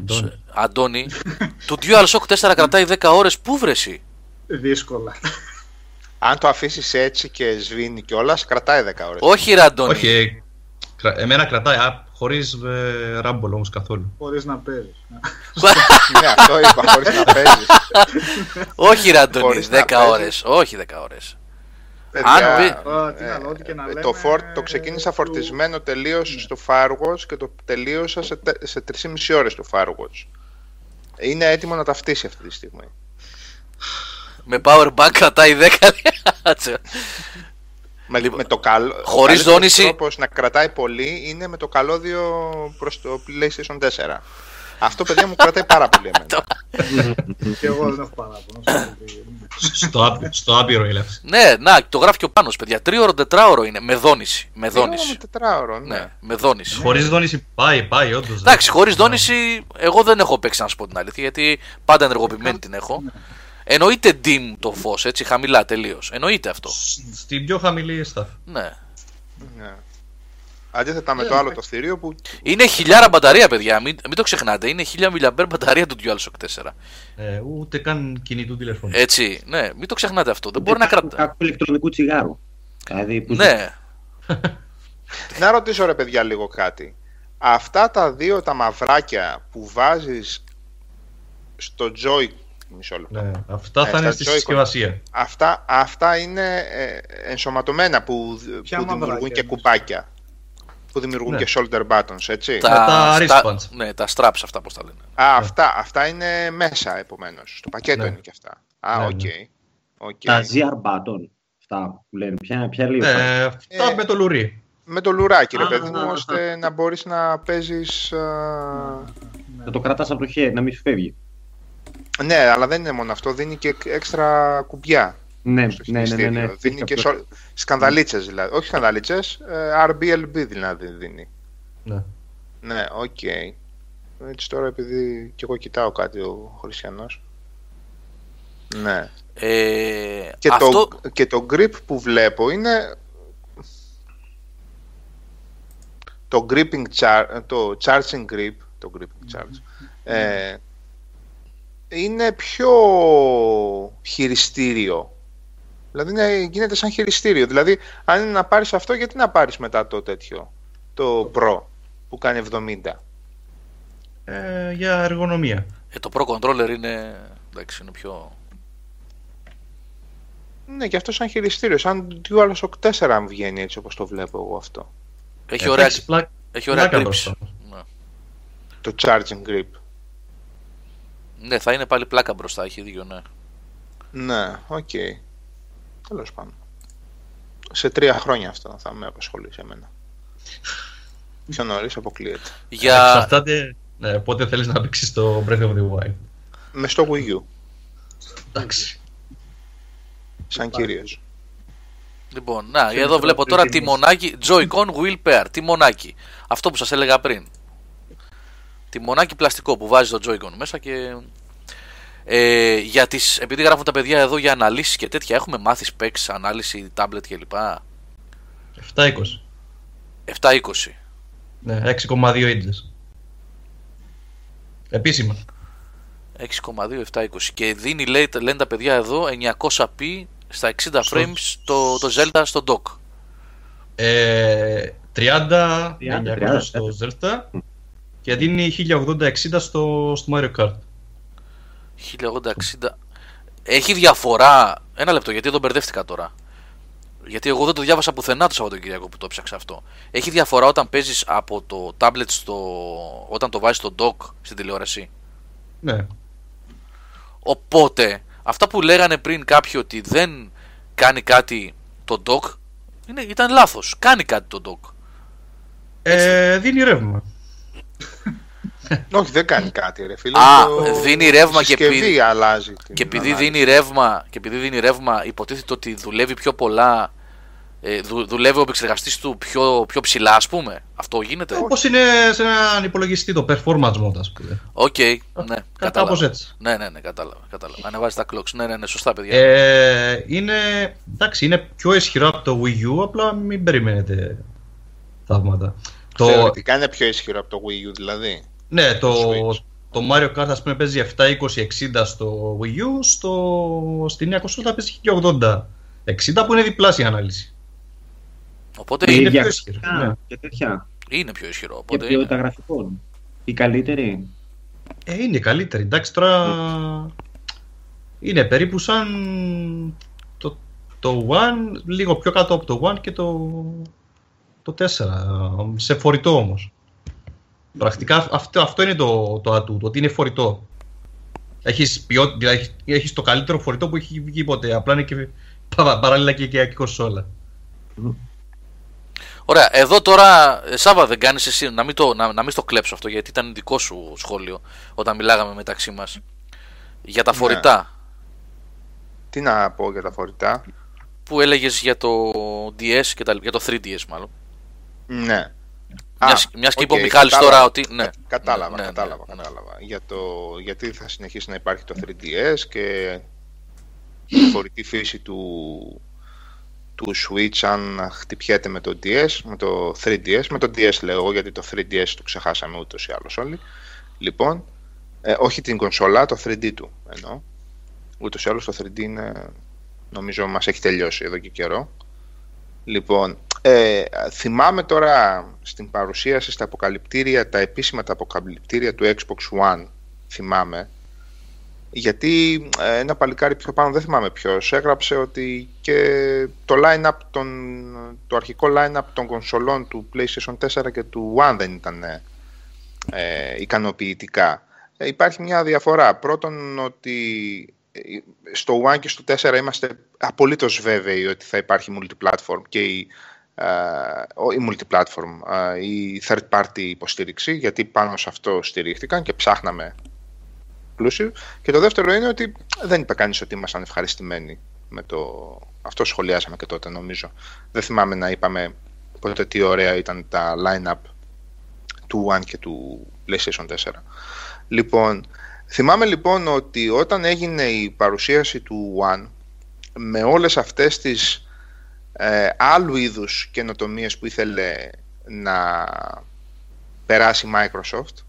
Αντώνη. Αντώνη, το DualShock 4 κρατάει 10 ώρες, πού βρεσαι Δύσκολα. Αν το αφήσεις έτσι και σβήνει κιόλας, κρατάει 10 ώρες. Όχι ρε Αντώνη, Όχι, ε, κρα- εμένα κρατάει α, χωρίς ε, Rumble όμως καθόλου. Χωρίς να παίζεις. ναι, αυτό είπα, χωρίς να παίζεις. όχι ρε Αντώνη, Χωρίς να 10 παίζεις. ώρες, όχι 10 ώρες. Παιδιά, πει- Α, τι να λέω, ό,τι και να ε, λέμε, το, φορ, το ξεκίνησα του- φορτισμένο τελείως στο Firewatch και το τελείωσα σε, τε- σε 3,5 ώρες το Firewatch. Είναι έτοιμο να ταυτίσει αυτή τη στιγμή. Με power bank κρατάει 10 Κάτσε. Με, Λοιπόν, με το καλό, χωρίς ο δόνηση- τρόπος να κρατάει πολύ είναι με το καλώδιο προς το PlayStation 4. Αυτό παιδιά μου κρατάει πάρα πολύ εμένα. Και εγώ δεν έχω παράπονο. ξέρω τι- στο, άπ- στο άπειρο έλευση. Ναι, να, το γράφει και ο Πάνος, παιδιά. Τρίωρο, τετράωρο είναι, με δόνηση. Με Δύο με δόνηση. τετράωρο, ναι. Ναι, με δόνηση. Χωρίς δόνηση πάει, πάει όντως. Εντάξει, χωρίς δόνηση, εγώ δεν έχω παίξει να σου πω την αλήθεια, γιατί πάντα ενεργοποιημένη την έχω. Εννοείται dim το φως, έτσι, χαμηλά τελείως. Εννοείται αυτό. Σ- Στην πιο χαμηλή staff. Ναι. ναι. Αντίθετα με το άλλο το θηρίο που Είναι χιλιάρα μπαταρία, παιδιά. Μην, μην το ξεχνάτε. Είναι 1000 mAh μπαταρία του DualShock 4. Ε, ούτε καν κινητού τηλεφώνου. Έτσι, ναι, μην το ξεχνάτε αυτό. Δεν μπορεί να κρατά. Κάποιο ηλεκτρονικού τσιγάρου. Δηλαδή που Ναι, Να ρωτήσω ρε παιδιά λίγο κάτι. Αυτά τα δύο τα μαυράκια που βάζεις στο Joy... Μισό λεπτό. Ναι, αυτά Ε, θα είναι στα στη Joy-Con. συσκευασία. Αυτά, αυτά είναι ε, ενσωματωμένα που, Ποια που δημιουργούν μαυράκια και εννοείς; κουπάκια. Που δημιουργούν Ναι. και shoulder buttons, έτσι. τα στα- wristbands. ναι, τα straps αυτά πώς τα λένε. Α, αυτά, αυτά είναι μέσα επομένως. Στο πακέτο Ναι. είναι και αυτά. Α, Ναι, οκ. ναι. Οκ. Τα ZR button. Αυτά που λένε. Ποια, ποια λίγο. Ε, αυτά Ε, με το λουρί. Με το λουράκι, ρε Α, παιδί μου, α, α. ώστε να μπορείς να παίζεις... α, Να το κρατάς από το χέρι, να μην σου φεύγει. Ναι, αλλά δεν είναι μόνο αυτό, δίνει και έξτρα κουμπιά Ναι, στο ναι, ναι, ναι, χειριστήριο. ναι. Δίνει και Έχει σο... σκανδαλίτσες δηλαδή. Όχι σκανδαλίτσες, ε, RBLB δηλαδή δίνει. Ναι. Ναι, οκ. Έτσι τώρα επειδή και εγώ κοιτάω κάτι ο Χριστιανός. Ναι. Ε, Και, αυτό, το, και το grip που βλέπω είναι το gripping char, το charging grip, το gripping charge, ε, είναι πιο χειριστήριο. Δηλαδή είναι, γίνεται σαν χειριστήριο. Δηλαδή αν είναι να πάρεις αυτό γιατί να πάρεις μετά το τέτοιο, το Pro που κάνει 70. Ε, για εργονομία. ε, το Pro Controller είναι, εντάξει, είναι πιο... Ναι, και αυτό σαν χειριστήριο, σαν DualShock 4 αν βγαίνει έτσι όπως το βλέπω εγώ αυτό. Έχει Ε, ωραία, έχεις πλά- έχει ωραία πλάκα grips. μπροστά. Ναι. Το charging grip. Ναι, θα είναι πάλι πλάκα μπροστά, έχει δίκιο, ναι. Ναι, οκ. Τέλος πάντων. Σε τρία χρόνια αυτό θα με απασχολήσει εμένα. Πιο νωρίς αποκλείεται. Για... Εξαρτάται ναι, πότε θέλεις να παίξεις το Breath of the Wild. Με στο Wii U, Εντάξει. σαν κύριος. Λοιπόν, να, Και εδώ με βλέπω το τώρα προτείνεις. τιμονάκι Joy-Con Wheel Pair. Τιμονάκι. Αυτό που σας έλεγα πριν. Τιμονάκι πλαστικό που βάζει το Joy-Con μέσα και Ε, για τις, επειδή γράφουν τα παιδιά εδώ για αναλύσεις και τέτοια, έχουμε μάθεις specs, ανάλυση, tablet κλπ. 720. 720. Ναι, 6,2 ίντσες. Επίσημα. 6,2, 720. Και δίνει, λέει, λένε τα παιδιά εδώ, 900p στα 60 Στο- frames το, το Zelda στο dock. Ε, 30, 30, 900 στο Zelda και δίνει 1080-60 στο, στο Mario Kart. 1080-60. Έχει διαφορά. Ένα λεπτό, γιατί εδώ μπερδεύτηκα τώρα. Γιατί εγώ δεν το διάβασα πουθενά το Σαββατοκύριακο που το ψάξα αυτό. Έχει διαφορά όταν παίζεις από το tablet στο. όταν το βάζεις στο dock στην τηλεόραση; Ναι. Οπότε, αυτά που λέγανε πριν κάποιοι ότι δεν κάνει κάτι το dock, είναι, ήταν λάθος. Κάνει κάτι το dock. Ε, δίνει ρεύμα. Όχι, δεν κάνει κάτι, ρε φίλε. Α, Το- δίνει ρεύμα η και συσκευή επειδή- αλλάζει. την Και επειδή, ανάλυση. δίνει ρεύμα, και επειδή δίνει ρεύμα, υποτίθεται ότι δουλεύει πιο πολλά. Ε, δου- δουλεύει ο επεξεργαστής του πιο, πιο ψηλά, ας πούμε. Αυτό γίνεται; Όπως είναι σε έναν υπολογιστή το performance mode, ας πούμε. Οκ, ναι, Κάπως κατάλαβα. έτσι. Ναι, ναι, ναι, κατάλαβα. κατάλαβα. Ανεβάζει τα clocks. Ναι, ναι, ναι, σωστά, παιδιά. Ε, είναι, εντάξει, είναι πιο ισχυρό από το Wii U, απλά μην περιμένετε θαύματα. Το, Θεωρητικά είναι πιο ισχυρό από το Wii U, δηλαδή. Ναι, το, Switch. το Mario Kart ας πούμε παίζει 720-60 στο Wii U, στο, στη νέα κονσόλα παίζει 1080-60 που είναι διπλάσια ανάλυση. Οπότε Η είναι είναι, πιο ίδια ισχυρό, γραφικά ναι. και τέτοια. είναι πιο ισχυρό. Και Οπότε ποιότητα είναι. γραφικών. Η καλύτερη. Ε, είναι καλύτερη. Εντάξει, τώρα είναι περίπου σαν το, το One, λίγο πιο κάτω από το One και το, το 4. Σε φορητό όμως. Πρακτικά αυτό, αυτό είναι το, το ατού, το ότι είναι φορητό. Έχεις, ποιό, δηλαδή, έχεις το καλύτερο φορητό που έχει βγει ποτέ. Απλά είναι και πα- παράλληλα και, και, και κονσόλα. Ωραία, εδώ τώρα, ε, Σάβα, δεν κάνεις εσύ να μην, το, να, να μην στο κλέψω αυτό γιατί ήταν δικό σου σχόλιο όταν μιλάγαμε μεταξύ μας. Για τα Ναι. φορητά Τι να πω για τα φορητά; που έλεγες για το DS και τα, για το 3DS μάλλον. Ναι. Μιας, Α, μιας και οκ, είπε ο Μιχάλης κατάλαβα. τώρα ότι. Ναι, Κατάλαβα, ναι, ναι, κατάλαβα, ναι, ναι. κατάλαβα. Για το, γιατί θα συνεχίσει να υπάρχει το 3DS και η φορητή φύση του, του Switch αν χτυπιέται με το DS, με το 3DS, με το DS λέω εγώ γιατί το 3DS το ξεχάσαμε ούτως ή άλλως όλοι. Λοιπόν, ε, όχι την κονσόλα, το 3D του εννοώ. Ούτως ή άλλως το 3D είναι, νομίζω μας έχει τελειώσει εδώ και καιρό. Λοιπόν, ε, θυμάμαι τώρα στην παρουσίαση στα αποκαλυπτήρια, τα επίσημα τα αποκαλυπτήρια του Xbox One, θυμάμαι, γιατί ε, ένα παλικάρι πιο πάνω, δεν θυμάμαι ποιος, έγραψε ότι και το line-up των, το αρχικό line-up των κονσολών του PlayStation 4 και του One δεν ήταν ε, ικανοποιητικά. Ε, υπάρχει μια διαφορά. Πρώτον ότι ε, στο One και στο 4 είμαστε απολύτως βέβαιοι ότι θα υπάρχει multiplatform και η, ε, ο- η multiplatform, ε, η third party υποστήριξη, γιατί πάνω σε αυτό στηρίχτηκαν και ψάχναμε exclusive. Και το δεύτερο είναι ότι δεν είπε κανείς ότι ήμασταν ευχαριστημένοι με το... Αυτό σχολιάσαμε και τότε νομίζω. Δεν θυμάμαι να είπαμε ποτέ τι ωραία ήταν τα line-up του One και του PlayStation 4. Λοιπόν, θυμάμαι λοιπόν ότι όταν έγινε η παρουσίαση του One με όλες αυτές τις ε, άλλου είδους καινοτομίες που ήθελε να περάσει η Microsoft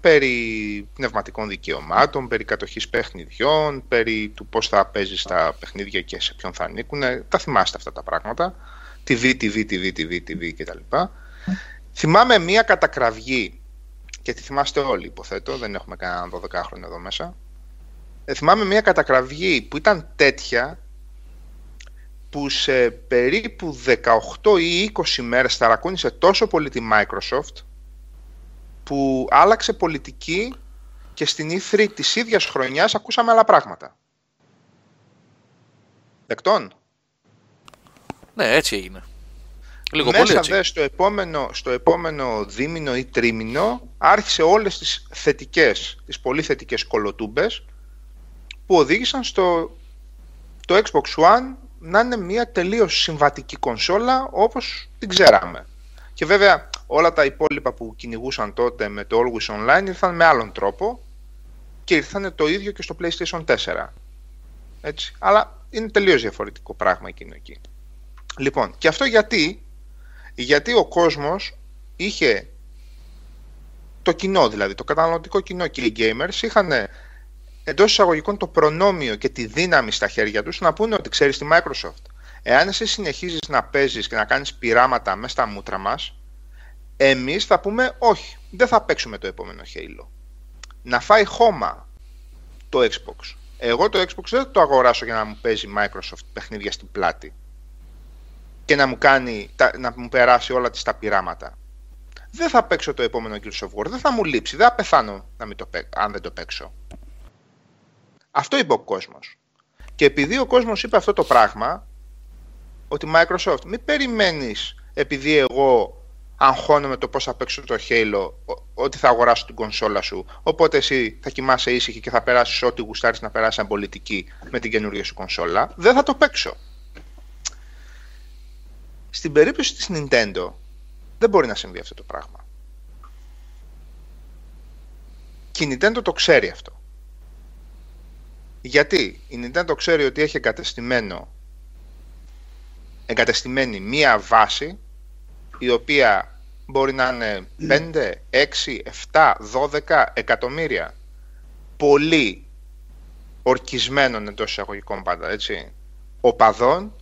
περί πνευματικών δικαιωμάτων, περί κατοχής παιχνιδιών, περί του πώς θα παίζει τα παιχνίδια και σε ποιον θα ανήκουν. Τα θυμάστε αυτά τα πράγματα. TV, TV, TV, TV, TV κτλ. Θυμάμαι μία κατακραυγή και τη θυμάστε όλοι υποθέτω, δεν έχουμε κανέναν 12χρονο εδώ μέσα. Ε, θυμάμαι μία κατακραυγή που ήταν τέτοια που σε περίπου 18 ή 20 μέρες ταρακούνησε τόσο πολύ τη Microsoft που άλλαξε πολιτική και στην E3 της ίδιας χρονιάς ακούσαμε άλλα πράγματα. Δεκτών; Ναι, έτσι έγινε. Λίγο Μέσα πολύ έτσι. δε στο επόμενο, στο επόμενο δίμηνο ή τρίμηνο άρχισε όλες τις θετικές, τις πολύ θετικές κολοτούμπες που οδήγησαν στο το Xbox One να είναι μια τελείως συμβατική κονσόλα όπως την ξέραμε. Και βέβαια όλα τα υπόλοιπα που κυνηγούσαν τότε με το Always Online ήρθαν με άλλον τρόπο και ήρθανε το ίδιο και στο PlayStation 4. Έτσι. Αλλά είναι τελείως διαφορετικό πράγμα εκείνο εκεί. Λοιπόν, και αυτό γιατί, γιατί ο κόσμος είχε το κοινό δηλαδή, το καταναλωτικό κοινό και οι gamers είχαν εντός εισαγωγικών το προνόμιο και τη δύναμη στα χέρια τους να πούνε ότι ξέρεις τη Microsoft εάν εσύ συνεχίζεις να παίζεις και να κάνεις πειράματα μέσα στα μούτρα μας εμείς θα πούμε όχι, δεν θα παίξουμε το επόμενο Halo να φάει χώμα το Xbox εγώ το Xbox δεν θα το αγοράσω για να μου παίζει Microsoft παιχνίδια στην πλάτη και να μου, κάνει, να μου περάσει όλα τις τα πειράματα δεν θα παίξω το επόμενο Gears of War. Δεν θα μου λείψει. Δεν θα πεθάνω να μην το αν δεν το παίξω. Αυτό είπε ο κόσμος. Και επειδή ο κόσμος είπε αυτό το πράγμα, ότι Microsoft, μην περιμένεις επειδή εγώ αγχώνομαι το πώς θα παίξω το Halo, ότι θα αγοράσω την κονσόλα σου. Οπότε εσύ θα κοιμάσαι ήσυχη και θα περάσεις ό,τι γουστάρεις να περάσεις σαν πολιτική με την καινούργια σου κονσόλα. Δεν θα το παίξω. Στην περίπτωση της Nintendo, δεν μπορεί να συμβεί αυτό το πράγμα. Και η Nintendo το ξέρει αυτό. Γιατί η Nintendo ξέρει ότι έχει εγκατεστημένο εγκατεστημένη μία βάση η οποία μπορεί να είναι 5, 6, 7, 12 εκατομμύρια πολύ ορκισμένων εντός εισαγωγικών πάντα έτσι οπαδών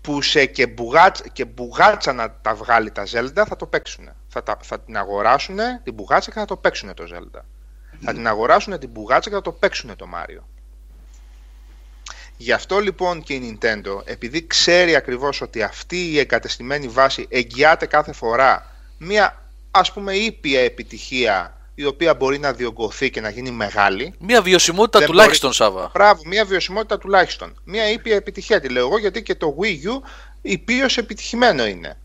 που σε και, μπουγάτσα, και μπουγάτσα να τα βγάλει τα Zelda θα το παίξουν. Θα, τα, θα την αγοράσουν την μπουγάτσα και θα το παίξουν το Zelda. Θα την αγοράσουν την μπουγάτσα και θα το παίξουν το Mario. Γι' αυτό λοιπόν και η Nintendo, επειδή ξέρει ακριβώς ότι αυτή η εγκατεστημένη βάση εγγυάται κάθε φορά μία ας πούμε ήπια επιτυχία η οποία μπορεί να διωγγωθεί και να γίνει μεγάλη. Μία βιωσιμότητα τουλάχιστον, μπορεί... Σάβα. Μπράβο, μία βιωσιμότητα τουλάχιστον. Μία ήπια επιτυχία τη λέω εγώ, γιατί και το Wii U υπείως επιτυχημένο είναι.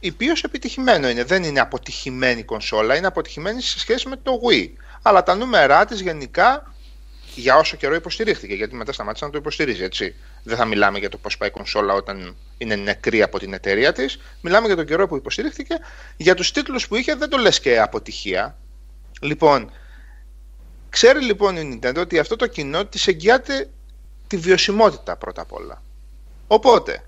Υπείως επιτυχημένο είναι. Δεν είναι αποτυχημένη κονσόλα, είναι αποτυχημένη σε σχέση με το Wii. Αλλά τα νούμερά της γενικά για όσο καιρό υποστηρίχθηκε. Γιατί μετά σταμάτησε να το υποστηρίζει, έτσι. Δεν θα μιλάμε για το πώς πάει η κονσόλα όταν είναι νεκρή από την εταιρεία της. Μιλάμε για τον καιρό που υποστηρίχθηκε. Για τους τίτλους που είχε δεν το λες και αποτυχία. Λοιπόν, ξέρει λοιπόν η Nintendo ότι αυτό το κοινό της εγγυάται τη βιωσιμότητα πρώτα απ' όλα. Οπότε,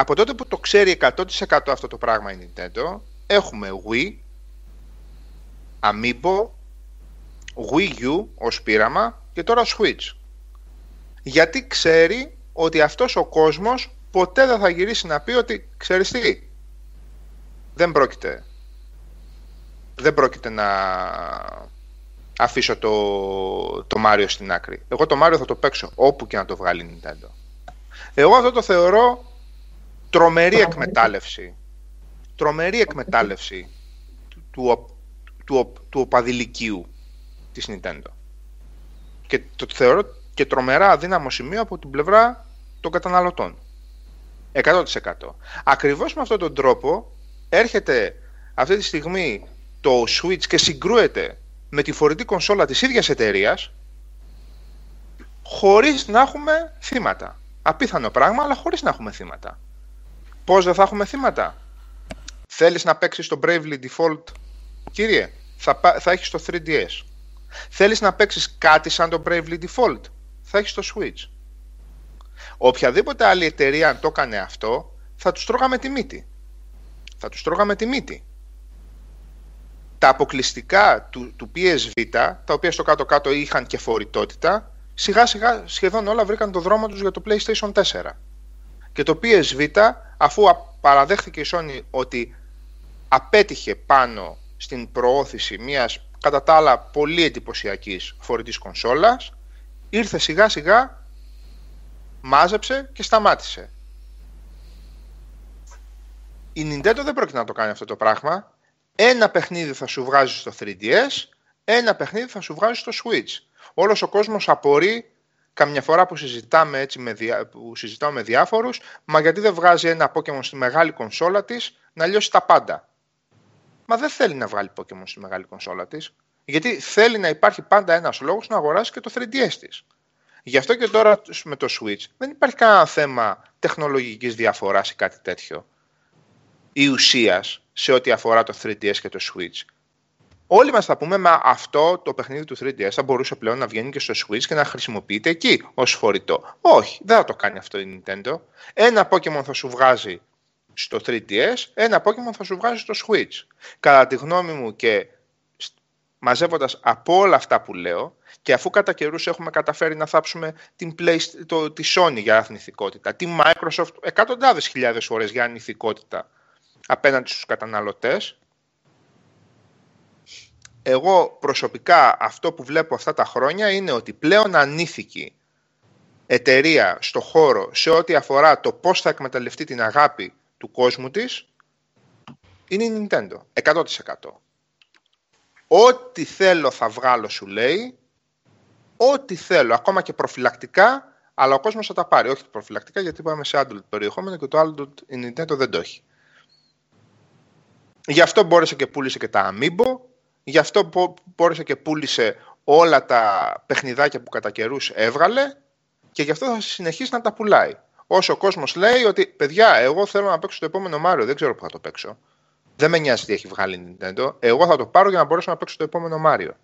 από τότε που το ξέρει 100% αυτό το πράγμα η Nintendo, έχουμε Wii, Amiibo, Wii U ως πείραμα και τώρα Switch. Γιατί ξέρει ότι αυτός ο κόσμος ποτέ δεν θα γυρίσει να πει ότι ξέρεις τι, δεν πρόκειται δεν πρόκειται να αφήσω το, το Mario στην άκρη. Εγώ το Mario θα το παίξω όπου και να το βγάλει η Nintendo. Εγώ αυτό το θεωρώ τρομερή εκμετάλλευση. Τρομερή εκμετάλλευση του, του, του, του οπαδηλικίου της Nintendo. Και το θεωρώ και τρομερά αδύναμο σημείο από την πλευρά των καταναλωτών. 100%. Ακριβώς με αυτόν τον τρόπο έρχεται αυτή τη στιγμή το Switch και συγκρούεται με τη φορητή κονσόλα της ίδιας εταιρείας χωρίς να έχουμε θύματα. Απίθανο πράγμα, αλλά χωρίς να έχουμε θύματα. Πώς δεν θα έχουμε θύματα; Θέλεις να παίξεις το Bravely Default, κύριε, θα, θα έχεις το 3DS. Θέλεις να παίξεις κάτι σαν το Bravely Default, θα έχεις το Switch. Οποιαδήποτε άλλη εταιρεία αν το έκανε αυτό, θα τους τρώγαμε τη μύτη. Θα τους τρώγαμε τη μύτη. Τα αποκλειστικά του, του PSV, τα οποία στο κάτω-κάτω είχαν και φορητότητα, σιγά σιγά σχεδόν όλα βρήκαν το δρόμο τους για το PlayStation 4. Και το PSV, αφού παραδέχθηκε η Sony ότι απέτυχε πάνω στην προώθηση μιας κατά τα άλλα πολύ εντυπωσιακής φορητής κονσόλας, ήρθε σιγά σιγά, μάζεψε και σταμάτησε. Η Nintendo δεν πρόκειται να το κάνει αυτό το πράγμα. Ένα παιχνίδι θα σου βγάζει στο 3DS, ένα παιχνίδι θα σου βγάζει στο Switch. Όλος ο κόσμος απορεί καμιά φορά που, συζητάμε έτσι με διά, που συζητάω με διάφορους, μα γιατί δεν βγάζει ένα Pokemon στη μεγάλη κονσόλα της να λιώσει τα πάντα. Μα δεν θέλει να βγάλει Pokémon στη μεγάλη κονσόλα της. Γιατί θέλει να υπάρχει πάντα ένας λόγος να αγοράσει και το 3DS της. Γι' αυτό και τώρα με το Switch δεν υπάρχει κανένα θέμα τεχνολογικής διαφοράς ή κάτι τέτοιο. Ή ουσίας σε ό,τι αφορά το 3DS και το Switch. Όλοι μας θα πούμε, μα αυτό το παιχνίδι του 3DS θα μπορούσε πλέον να βγαίνει και στο Switch και να χρησιμοποιείται εκεί ως φορητό. Όχι, δεν θα το κάνει αυτό η Nintendo. Ένα Pokemon θα σου βγάζει στο 3DS, ένα Pokemon θα σου βγάζει στο Switch. Κατά τη γνώμη μου και μαζεύοντας από όλα αυτά που λέω και αφού κατά καιρούς έχουμε καταφέρει να θάψουμε την Play, το, τη Sony για αθνηθικότητα, τη Microsoft εκατοντάδες χιλιάδες φορές για αθνηθικότητα απέναντι στους καταναλωτές, εγώ προσωπικά αυτό που βλέπω αυτά τα χρόνια είναι ότι πλέον ανήθικη εταιρεία στο χώρο σε ό,τι αφορά το πώς θα εκμεταλλευτεί την αγάπη του κόσμου της είναι η Nintendo, 100%. Ό,τι θέλω θα βγάλω σου λέει, ό,τι θέλω, ακόμα και προφυλακτικά, αλλά ο κόσμος θα τα πάρει. Όχι προφυλακτικά γιατί πάμε σε adult περιεχόμενο και το adult η Nintendo δεν το έχει. Γι' αυτό μπόρεσε και πούλησε και τα Amiibo, γι' αυτό μπόρεσε και πούλησε όλα τα παιχνιδάκια που κατά καιρούς έβγαλε και γι' αυτό θα συνεχίσει να τα πουλάει. Όσο ο κόσμος λέει ότι παιδιά, εγώ θέλω να παίξω το επόμενο Μάριο, δεν ξέρω που θα το παίξω. Δεν με νοιάζει τι έχει βγάλει η Nintendo. Εγώ θα το πάρω για να μπορέσω να παίξω το επόμενο Μάριο.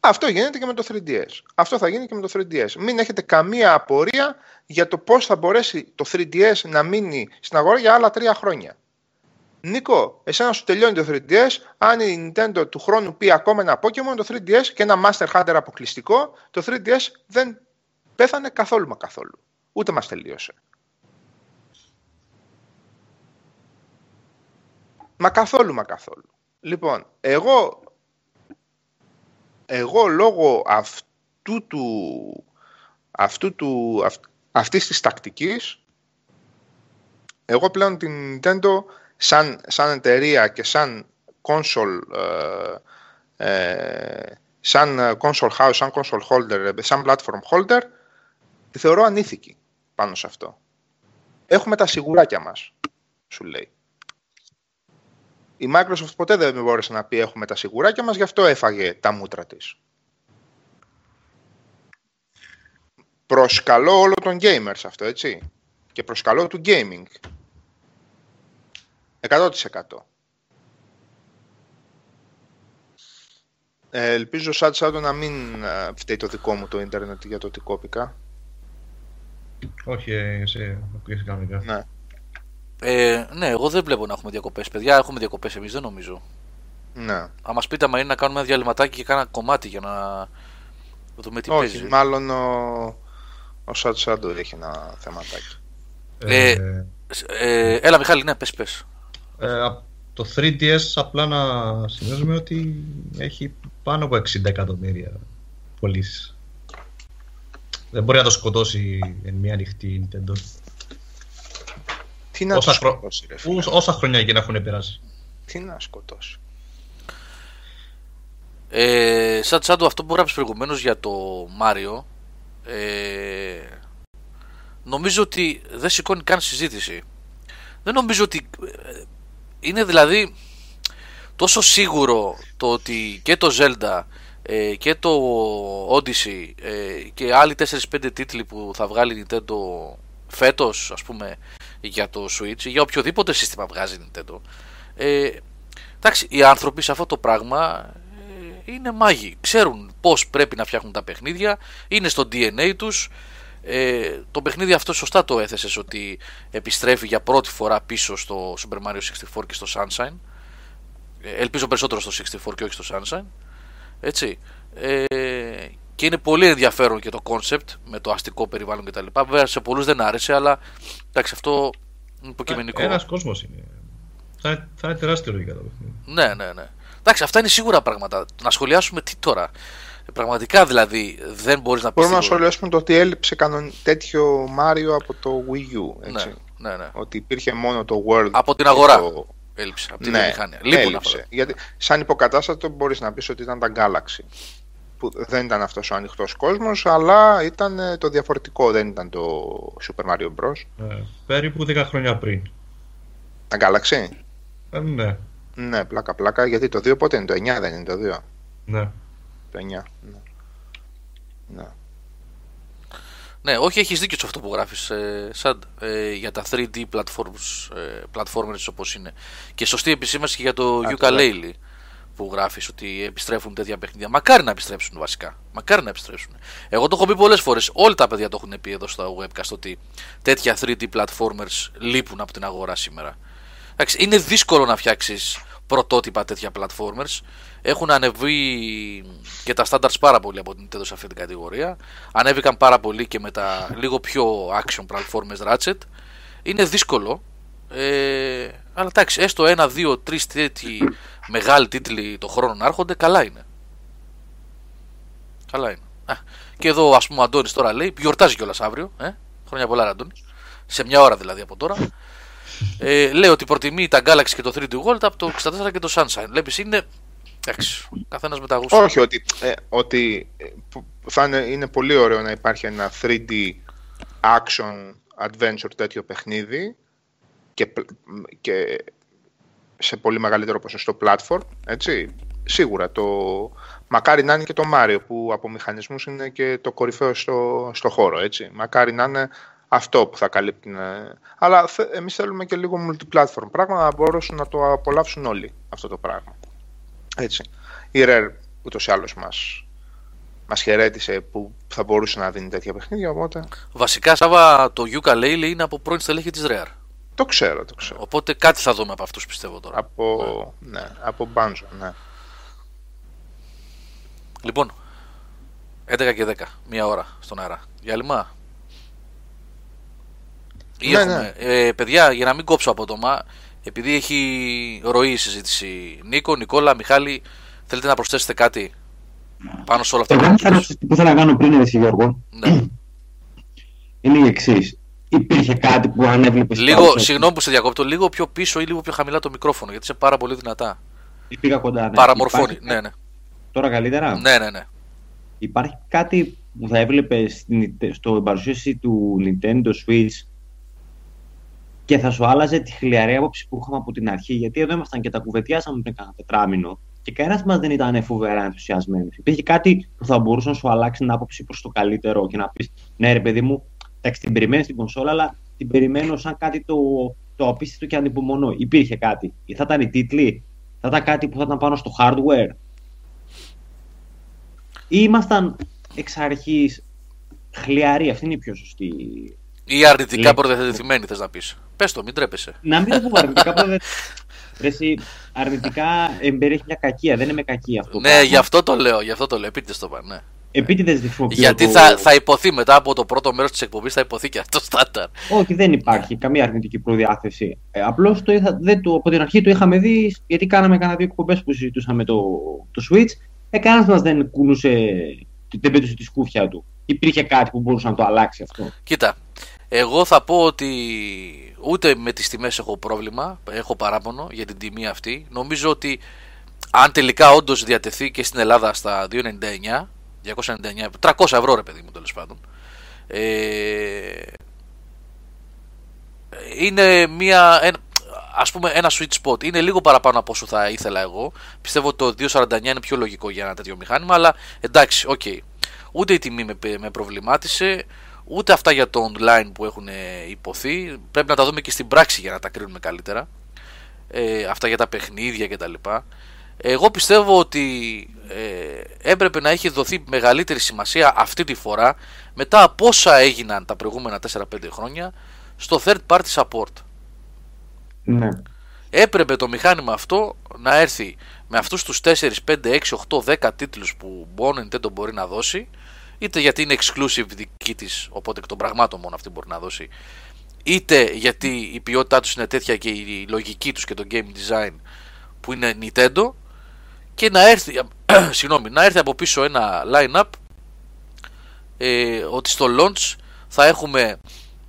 Αυτό γίνεται και με το 3DS. Αυτό θα γίνει και με το 3DS. Μην έχετε καμία απορία για το πώς θα μπορέσει το 3DS να μείνει στην αγορά για άλλα τρία χρόνια. Νίκο, εσένα σου τελειώνει το 3DS. Αν η Nintendo του χρόνου πει ακόμα ένα Pokemon, το 3DS και ένα Master Hunter αποκλειστικό, το 3DS δεν πέθανε καθόλου μα καθόλου. Ούτε μας τελείωσε. Μα καθόλου μα καθόλου. Λοιπόν, εγώ, εγώ λόγω αυτού του, αυτού του, αυ, αυτής της τακτικής, εγώ πλέον την Nintendo σαν, σαν εταιρεία και σαν console, ε, ε, σαν console house, σαν console holder, σαν platform holder, τη θεωρώ ανήθικη πάνω σε αυτό. Έχουμε τα σιγουράκια μας, σου λέει. Η Microsoft ποτέ δεν μπόρεσε να πει έχουμε τα σιγουράκια μας, γι' αυτό έφαγε τα μούτρα της. Προσκαλώ όλο τον gamers αυτό, έτσι. Και προσκαλώ του gaming. 100%. Ε, ελπίζω σαν τσάντο να μην ε, φταίει το δικό μου το ίντερνετ για το ότι κόπηκα. Όχι, ε, εσύ ακούγεσαι κανονικά. Ναι. Ε, ναι, εγώ δεν βλέπω να έχουμε διακοπές. Παιδιά, έχουμε διακοπές εμείς, δεν νομίζω. Ναι. Αν μα πείτε, μα είναι να κάνουμε ένα διαλυματάκι και κάνα κομμάτι για να δούμε τι Όχι, παίζει. μάλλον ο, ο Σατσάντο έχει ένα θεματάκι. Ε, Ε, έλα, Μιχάλη, ναι, πες, πες. Ε, απ' το 3DS απλά να σημειώσουμε ότι έχει πάνω από 60 εκατομμύρια πωλήσεις. Δεν μπορεί να το σκοτώσει εν μία νυχτή Nintendo. Τι να Όσα, το χρο... σκοτώσει, ρε φίλε. Ούς- όσα χρόνια και να έχουν περάσει. Τι να σκοτώσει. Ε, σαν τσάντο αυτό που γράψει προηγουμένως για το Μάριο, ε, νομίζω ότι δεν σηκώνει καν συζήτηση. Δεν νομίζω ότι. Ε, Είναι δηλαδή τόσο σίγουρο το ότι και το Zelda ε, και το Odyssey ε, και άλλοι 4-5 τίτλοι που θα βγάλει η Nintendo φέτος ας πούμε για το Switch ή για οποιοδήποτε σύστημα βγάζει η Nintendo ε, εντάξει οι άνθρωποι σε αυτό το πράγμα ε, είναι μάγοι. Ξέρουν πως πρέπει να φτιάχνουν τα παιχνίδια είναι στο DNA τους ε, το παιχνίδι αυτό σωστά το έθεσες ότι επιστρέφει για πρώτη φορά πίσω στο Super Mario 64 και στο Sunshine ε, ελπίζω περισσότερο στο 64 και όχι στο Sunshine έτσι ε, και είναι πολύ ενδιαφέρον και το concept με το αστικό περιβάλλον κτλ. Βέβαια σε πολλούς δεν άρεσε, αλλά εντάξει, αυτό είναι υποκειμενικό. Ένας κόσμος είναι. Θα, είναι- θα είναι τεράστιο λογικά το παιχνίδι. Ναι, ναι, ναι. Εντάξει, αυτά είναι σίγουρα πράγματα. Να σχολιάσουμε τι τώρα. Ε, Πραγματικά δηλαδή δεν μπορείς να πεις. Μπορούμε να σχολιάσουμε το ότι έλειψε κανον... τέτοιο Μάριο από το Wii U. Έτσι. Ναι, ναι, ναι. Ότι υπήρχε μόνο το World. Από την και αγορά. Το... Έλειψε από την Ναι, βιομηχανία. Λείπουν έλειψε. αυτά. Γιατί σαν υποκατάστατο μπορείς να πεις ότι ήταν τα Galaxy. Που δεν ήταν αυτός ο ανοιχτός κόσμος, αλλά ήταν ε, το διαφορετικό, δεν ήταν το Super Mario Bros. Ε, περίπου 10 χρόνια πριν. Τα Galaxy; Ε, ναι, Ναι, πλάκα πλάκα, γιατί το 2 πότε είναι, το 9 δεν είναι το 2. ναι. Το 9. Ναι. ναι. Ναι, όχι, έχεις δίκιο σε αυτό που γράφεις, ε, Σαντ, ε, για τα 3D platforms, ε, platformers όπως είναι. Και σωστή επισήμαση και για το Α, Ukulele που γράφεις ότι επιστρέφουν τέτοια παιχνίδια. Μακάρι να επιστρέψουν βασικά. Μακάρι να επιστρέψουν. Εγώ το έχω πει πολλές φορές. Όλοι τα παιδιά το έχουν πει εδώ στο webcast ότι τέτοια 3D platformers λείπουν από την αγορά σήμερα. Εντάξει, είναι δύσκολο να φτιάξεις πρωτότυπα τέτοια platformers. Έχουν ανεβεί και τα standards πάρα πολύ από την Nintendo σε αυτή την κατηγορία. Ανέβηκαν πάρα πολύ και με τα λίγο πιο action platformers Ratchet. Είναι δύσκολο. Ε, αλλά εντάξει, έστω ένα, δύο, τρεις τέτοιοι μεγάλοι τίτλοι το χρόνο να έρχονται, καλά είναι. Καλά είναι. Α, και εδώ, ας πούμε, ο Αντώνης τώρα λέει, γιορτάζει κιόλας αύριο. Ε; Χρόνια πολλά, ρε Αντώνης. Σε μια ώρα δηλαδή από τώρα. Ε, λέει ότι προτιμεί τα Galaxy και το 3D World από το 64 και το Sunshine. Βλέπεις, είναι. Εντάξει, καθένας με τα γούστα. Όχι, ότι, ε, ότι ε, που- θα είναι, είναι πολύ ωραίο να υπάρχει ένα 3D action adventure τέτοιο παιχνίδι και, π- και σε πολύ μεγαλύτερο ποσοστό platform, έτσι. Σίγουρα το μακάρι να είναι και το Mario που από μηχανισμούς είναι και το κορυφαίο στο, στο χώρο, έτσι. Μακάρι να είναι αυτό που θα καλύπτει. ε, Αλλά θε, εμείς θέλουμε και λίγο multi-platform πράγμα να μπορέσουν να το απολαύσουν όλοι αυτό το πράγμα. Έτσι. Η Rare ούτως ή άλλως μας, μας χαιρέτησε που θα μπορούσε να δίνει τέτοια παιχνίδια, οπότε Βασικά, Σάβα, το Ukulele είναι από πρώην στελέχη της Rare. το ξέρω, το ξέρω. Οπότε κάτι θα δούμε από αυτούς πιστεύω τώρα. Από, ναι, από Banjo, ναι. Λοιπόν, 11 και 10, μία ώρα στον αέρα. Διάλειμμα. Ή Ναι, έχουμε, Ε, παιδιά, για να μην κόψω απότομα, επειδή έχει ροή η συζήτηση. Νίκο, Νικόλα, Μιχάλη, θέλετε να προσθέσετε κάτι πάνω σε όλα αυτά Εγώ που θέλω, είπες; που θέλω να κάνω πριν, εσύ Γιώργο, Ναι. είναι η εξής. Υπήρχε κάτι που αν έβλεπες. Λίγο, συγγνώμη που σε διακόπτω, λίγο πιο πίσω ή λίγο πιο χαμηλά το μικρόφωνο, γιατί είσαι πάρα πολύ δυνατά. Πήγα κοντά. Ναι. Παραμορφώνει. Υπάρχει- Ναι, ναι. Τώρα καλύτερα; Ναι, ναι, ναι. Υπάρχει κάτι που θα έβλεπες στο παρουσίαση του Nintendo Switch και θα σου άλλαζε τη χλιαρή άποψη που είχαμε από την αρχή. Γιατί εδώ ήμασταν και τα κουβεντιάσαμε πριν κάνα τετράμινο και κανένας μας δεν ήταν φοβερά ενθουσιασμένος. Υπήρχε κάτι που θα μπορούσε να σου αλλάξει την άποψη προς το καλύτερο και να πεις: Ναι, ρε παιδί μου, εντάξει, την περιμένεις την κονσόλα, αλλά την περιμένω σαν κάτι το, το απίστευτο και ανυπομονώ. Υπήρχε κάτι. Ή θα ήταν οι τίτλοι, θα ήταν κάτι που θα ήταν πάνω στο hardware. Ή ήμασταν εξ αρχής χλιαροί, αυτή είναι η πιο σωστή. Ή αρνητικά Λέει- προδιαθετημένοι, θες να πεις. Πες το, μην τρέπεσαι. Να μην το πω αρνητικά, πρώτα δεν- Ρε εσύ, αρνητικά εμπεριέχει μια κακία, δεν είναι με κακία αυτό. το Ναι, πράγμα. γι' αυτό το λέω, γι' αυτό το λέω. Επίτηδες το πάνε. Ναι. Επίτηδες δεν χρησιμοποιώ Γιατί το- θα, θα υποθεί μετά από το πρώτο μέρος της εκπομπής, θα υποθεί και αυτό στάνταρ. Όχι, δεν υπάρχει καμία αρνητική προδιάθεση. Ε, Απλώς το είχα, δεν το, από την αρχή το είχαμε δει, γιατί κάναμε κανένα δύο εκπομπές που συζητούσαμε το, το Switch. Ε, κανένας μας δεν κουνούσε, δεν πέτουσε τη σκούφια του. Υπήρχε κάτι που μπορούσε να το αλλάξει αυτό. Κοίτα, εγώ θα πω ότι ούτε με τις τιμές έχω πρόβλημα, έχω παράπονο για την τιμή αυτή. Νομίζω ότι αν τελικά όντως διατεθεί και στην Ελλάδα στα 2,99, 299, 300 ευρώ ρε παιδί μου τέλος πάντων, ε, είναι μια, ένα, ας πούμε ένα sweet spot. Είναι λίγο παραπάνω από όσο θα ήθελα εγώ. Πιστεύω ότι το 2,49 είναι πιο λογικό για ένα τέτοιο μηχάνημα, αλλά εντάξει, οκ. Ούτε η τιμή με, με προβλημάτισε, ούτε αυτά για το online που έχουν ε, υποθεί. Πρέπει να τα δούμε και στην πράξη για να τα κρίνουμε καλύτερα. Ε, αυτά για τα παιχνίδια κτλ. Εγώ πιστεύω ότι ε, έπρεπε να έχει δοθεί μεγαλύτερη σημασία αυτή τη φορά μετά από όσα έγιναν τα προηγούμενα 4-5 χρόνια στο third party support. Ναι. Έπρεπε το μηχάνημα αυτό να έρθει με αυτούς τους 4, 5, 6, 8, 10 τίτλους που μόνο Nintendo μπορεί να δώσει είτε γιατί είναι exclusive δική της οπότε εκ των πραγμάτων μόνο αυτή μπορεί να δώσει είτε γιατί η ποιότητά τους είναι τέτοια και η λογική τους και το game design που είναι Nintendo και να έρθει, συγγνώμη, να έρθει από πίσω ένα line-up ε, ότι στο launch θα έχουμε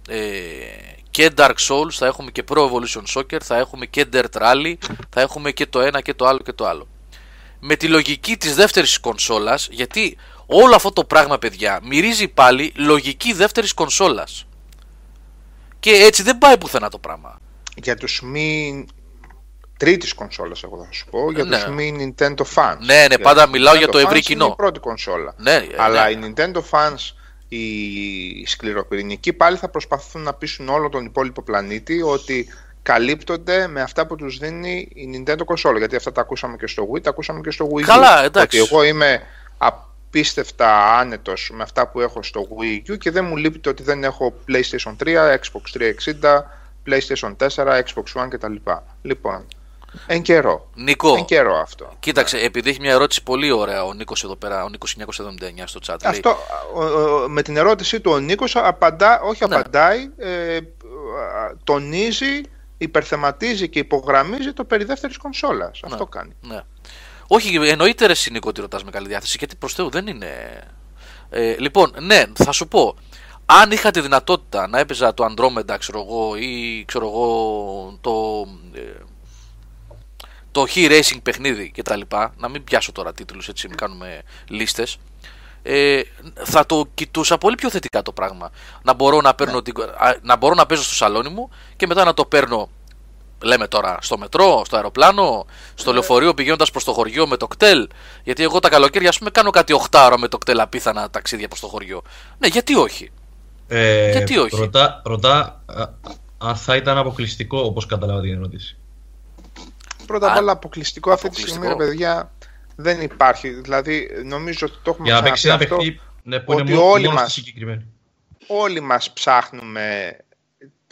ε, και Dark Souls, θα έχουμε και Pro Evolution Soccer, θα έχουμε και Dirt Rally, θα έχουμε και το ένα και το άλλο και το άλλο. Με τη λογική της δεύτερης κονσόλας, γιατί όλο αυτό το πράγμα παιδιά μυρίζει πάλι λογική δεύτερης κονσόλας. Και έτσι δεν πάει πουθενά το πράγμα. Για τους μη τρίτης κονσόλας εγώ θα σου πω, για Ναι. τους μη Nintendo fans. Ναι, ναι, Για πάντα τους μιλάω για Nintendo το ευρύ fans κοινό. Είναι η πρώτη κονσόλα. Ναι, Αλλά ναι. οι Nintendo fans οι σκληροπυρηνικοί πάλι θα προσπαθούν να πείσουν όλο τον υπόλοιπο πλανήτη ότι καλύπτονται με αυτά που τους δίνει η Nintendo console. Γιατί αυτά τα ακούσαμε και στο Wii, τα ακούσαμε και στο Wii U. Καλά, εντάξει. Ότι εγώ είμαι απίστευτα άνετος με αυτά που έχω στο Wii U και δεν μου λείπει το ότι δεν έχω PlayStation 3, Xbox 360, PlayStation 4, Xbox One κτλ. Λοιπόν, εν καιρό. Νίκο, Εν καιρό αυτό. κοίταξε, επειδή έχει μια ερώτηση πολύ ωραία ο Νίκος εδώ πέρα, ο Νίκος 979 στο chat. λέει, Αυτό, ο- ο- με την ερώτησή του ο Νίκος απαντά, όχι Ναι. απαντάει, ε, τονίζει, υπερθεματίζει και υπογραμμίζει το περί δεύτερης κονσόλας. Αυτό κάνει. Ναι. Όχι, εννοείται ρε Νίκο ότι ρωτάς με καλή διάθεση, γιατί προς Θεού δεν είναι... Ε, λοιπόν, ναι, θα σου πω, αν είχα τη δυνατότητα να έπαιζα το Andromeda, ξέρω εγώ, ή ξέρω εγώ, το... ε, το He Racing παιχνίδι και τα λοιπά, να μην πιάσω τώρα τίτλους έτσι, μην κάνουμε λίστες, ε, θα το κοιτούσα πολύ πιο θετικά το πράγμα. Να μπορώ να, παίρνω την, α, να μπορώ να παίζω στο σαλόνι μου και μετά να το παίρνω λέμε τώρα στο μετρό, στο αεροπλάνο, στο λεωφορείο πηγαίνοντας προς το χωριό με το κτέλ. Γιατί εγώ τα καλοκαίρια, ας πούμε, κάνω κάτι 8 ώρα με το κτέλ απίθανα ταξίδια προς το χωριό. Ναι, γιατί όχι; Ε, Γιατί όχι; Ρωτά, ρωτά α, αν θα ήταν αποκλειστικό, όπως κατάλαβα την ερώτηση. Πρώτα απ' Α, όλα αποκλειστικό αυτή τη αποκλειστικό. στιγμή, ρε παιδιά, δεν υπάρχει. Δηλαδή, νομίζω ότι το έχουμε Για να παίξει ένα ξαναπεί αυτό. παιχνίδι ναι, που είναι ότι μόνο, όλοι μόνο μας- στη συγκεκριμένη. όλοι μας ψάχνουμε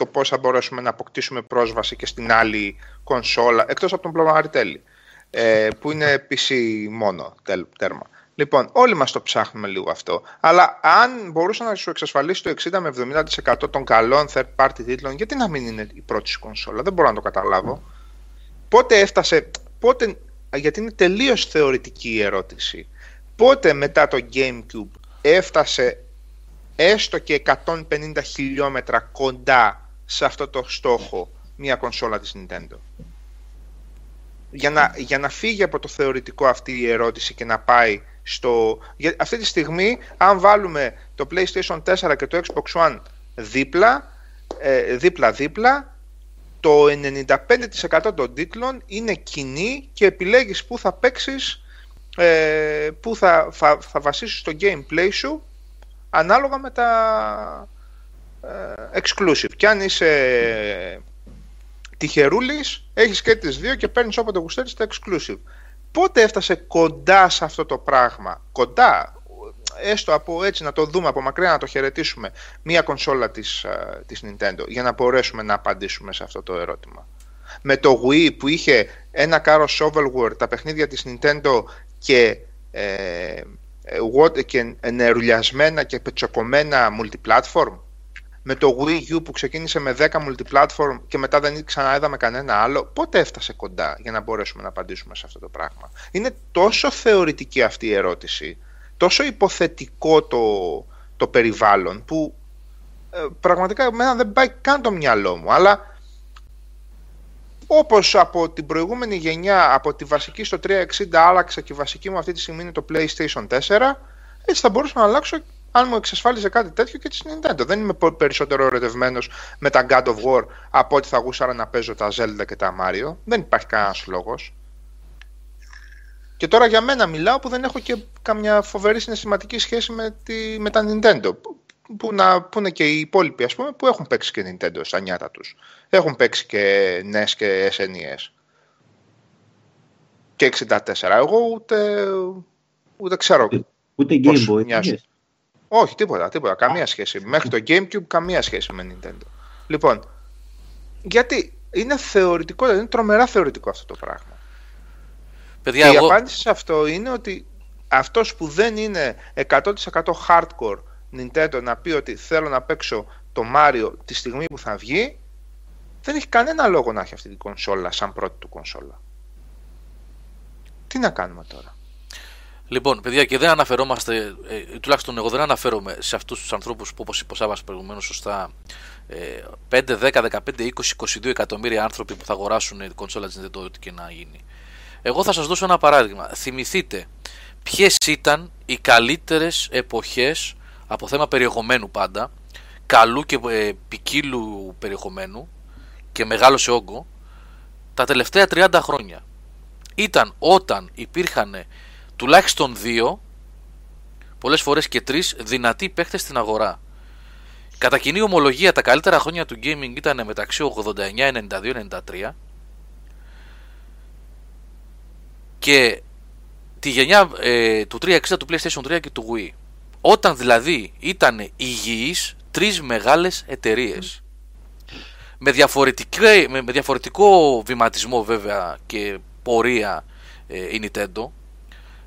το πώς θα μπορέσουμε να αποκτήσουμε πρόσβαση και στην άλλη κονσόλα, εκτός από τον πλωμαριτέλη, ε, που είναι PC μόνο, τέλ, τέρμα. Λοιπόν, όλοι μας το ψάχνουμε λίγο αυτό. Αλλά αν μπορούσε να σου εξασφαλίσει το 60 με 70% των καλών third party τίτλων, γιατί να μην είναι η πρώτη σου κονσόλα, δεν μπορώ να το καταλάβω. Πότε έφτασε, πότε, γιατί είναι τελείως θεωρητική η ερώτηση. Πότε μετά το GameCube έφτασε έστω και 150 χιλιόμετρα κοντά σε αυτό το στόχο μια κονσόλα της Nintendo. Για να, για να φύγει από το θεωρητικό αυτή η ερώτηση και να πάει στο... Για, αυτή τη στιγμή, αν βάλουμε το PlayStation 4 και το Xbox One δίπλα, ε, δίπλα-δίπλα, το 95% των τίτλων είναι κοινή και επιλέγεις πού θα παίξεις, ε, πού θα, θα, θα βασίσεις το gameplay σου ανάλογα με τα ε, exclusive. Και αν είσαι τυχερούλης, έχεις και τις δύο και παίρνεις όποτε γουστέρεις τα exclusive. Πότε έφτασε κοντά σε αυτό το πράγμα, κοντά, έστω από έτσι να το δούμε από μακριά να το χαιρετήσουμε, μία κονσόλα της, ε, της Nintendo, για να μπορέσουμε να απαντήσουμε σε αυτό το ερώτημα. Με το Wii που είχε ένα κάρο shovelware, τα παιχνίδια της Nintendo και ε, ε, what- και νερουλιασμένα και πετσοκομμένα multiplatform; Με το Wii U που ξεκίνησε με 10 multiplatform και μετά δεν ξανά είδαμε κανένα άλλο πότε έφτασε κοντά για να μπορέσουμε να απαντήσουμε σε αυτό το πράγμα; Είναι τόσο θεωρητική αυτή η ερώτηση τόσο υποθετικό το, το περιβάλλον που ε, πραγματικά εμένα δεν πάει καν το μυαλό μου αλλά όπως από την προηγούμενη γενιά, από τη βασική στο 360 άλλαξα και η βασική μου αυτή τη στιγμή είναι το PlayStation 4, έτσι θα μπορούσα να αλλάξω αν μου εξασφάλιζε κάτι τέτοιο και της Nintendo. Δεν είμαι πο- περισσότερο ερωτευμένος με τα God of War από ότι θα γούσαρα να παίζω τα Zelda και τα Mario. Δεν υπάρχει κανένας λόγος. Και τώρα για μένα μιλάω που δεν έχω και καμιά φοβερή συναισθηματική σχέση με, τη, με τα Nintendo. Που, που, να, που είναι και οι υπόλοιποι, ας πούμε, που έχουν παίξει και Nintendo στα νιάτα τους. Έχουν παίξει και NES και SNES. Και 64. Εγώ ούτε, ούτε ξέρω. Ούτε Πώς Game Boy. μοιάζουν. Είχες; Όχι, τίποτα, τίποτα. Καμία σχέση. Μέχρι το GameCube καμία σχέση με Nintendo. Λοιπόν, γιατί είναι θεωρητικό, είναι τρομερά θεωρητικό αυτό το πράγμα. Παιδιά, και εγώ... η απάντηση σε αυτό είναι ότι αυτός που δεν είναι 100% hardcore Nintendo να πει ότι θέλω να παίξω το Mario τη στιγμή που θα βγει, δεν έχει κανένα λόγο να έχει αυτή την κονσόλα σαν πρώτη του κονσόλα. Τι να κάνουμε τώρα; Λοιπόν, παιδιά, και δεν αναφερόμαστε, ε, τουλάχιστον εγώ δεν αναφέρομαι σε αυτούς τους ανθρώπους που, όπως είπε ο Σάβα προηγουμένως σωστά, ε, 5, 10, 15, 20, 22 εκατομμύρια άνθρωποι που θα αγοράσουν την κονσόλα της Nintendo, ό,τι και να γίνει. Εγώ θα σας δώσω ένα παράδειγμα. Θυμηθείτε ποιες ήταν οι καλύτερες εποχές από θέμα περιεχομένου πάντα, καλού και ε, ποικίλου περιεχομένου και μεγάλο σε όγκο, τα τελευταία 30 χρόνια. Ήταν όταν υπήρχαν τουλάχιστον δύο πολλές φορές και τρεις δυνατοί παίχτες στην αγορά. Κατά κοινή ομολογία, τα καλύτερα χρόνια του gaming ήταν μεταξύ 89, 92, 93 και τη γενιά ε, του 360 του PlayStation 3 και του Wii. Όταν δηλαδή ήταν υγιείς τρεις μεγάλες εταιρείες. Με, με, με διαφορετικό βηματισμό βέβαια και πορεία ε, η Nintendo.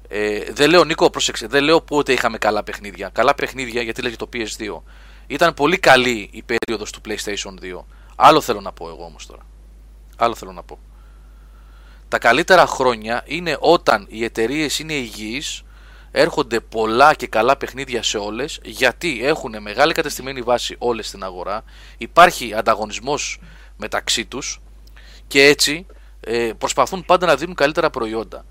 Ε, δεν λέω Νίκο, πρόσεξε, δεν λέω πότε είχαμε καλά παιχνίδια. Καλά παιχνίδια γιατί λέγεται το PS2. Ήταν πολύ καλή η περίοδος του PlayStation 2. Άλλο θέλω να πω εγώ όμως τώρα. Άλλο θέλω να πω. Τα καλύτερα χρόνια είναι όταν οι εταιρείες είναι υγιείς, έρχονται πολλά και καλά παιχνίδια σε όλες, γιατί έχουν μεγάλη κατεστημένη βάση όλες στην αγορά, υπάρχει ανταγωνισμός μεταξύ τους και έτσι ε, προσπαθούν πάντα να δίνουν καλύτερα προϊόντα.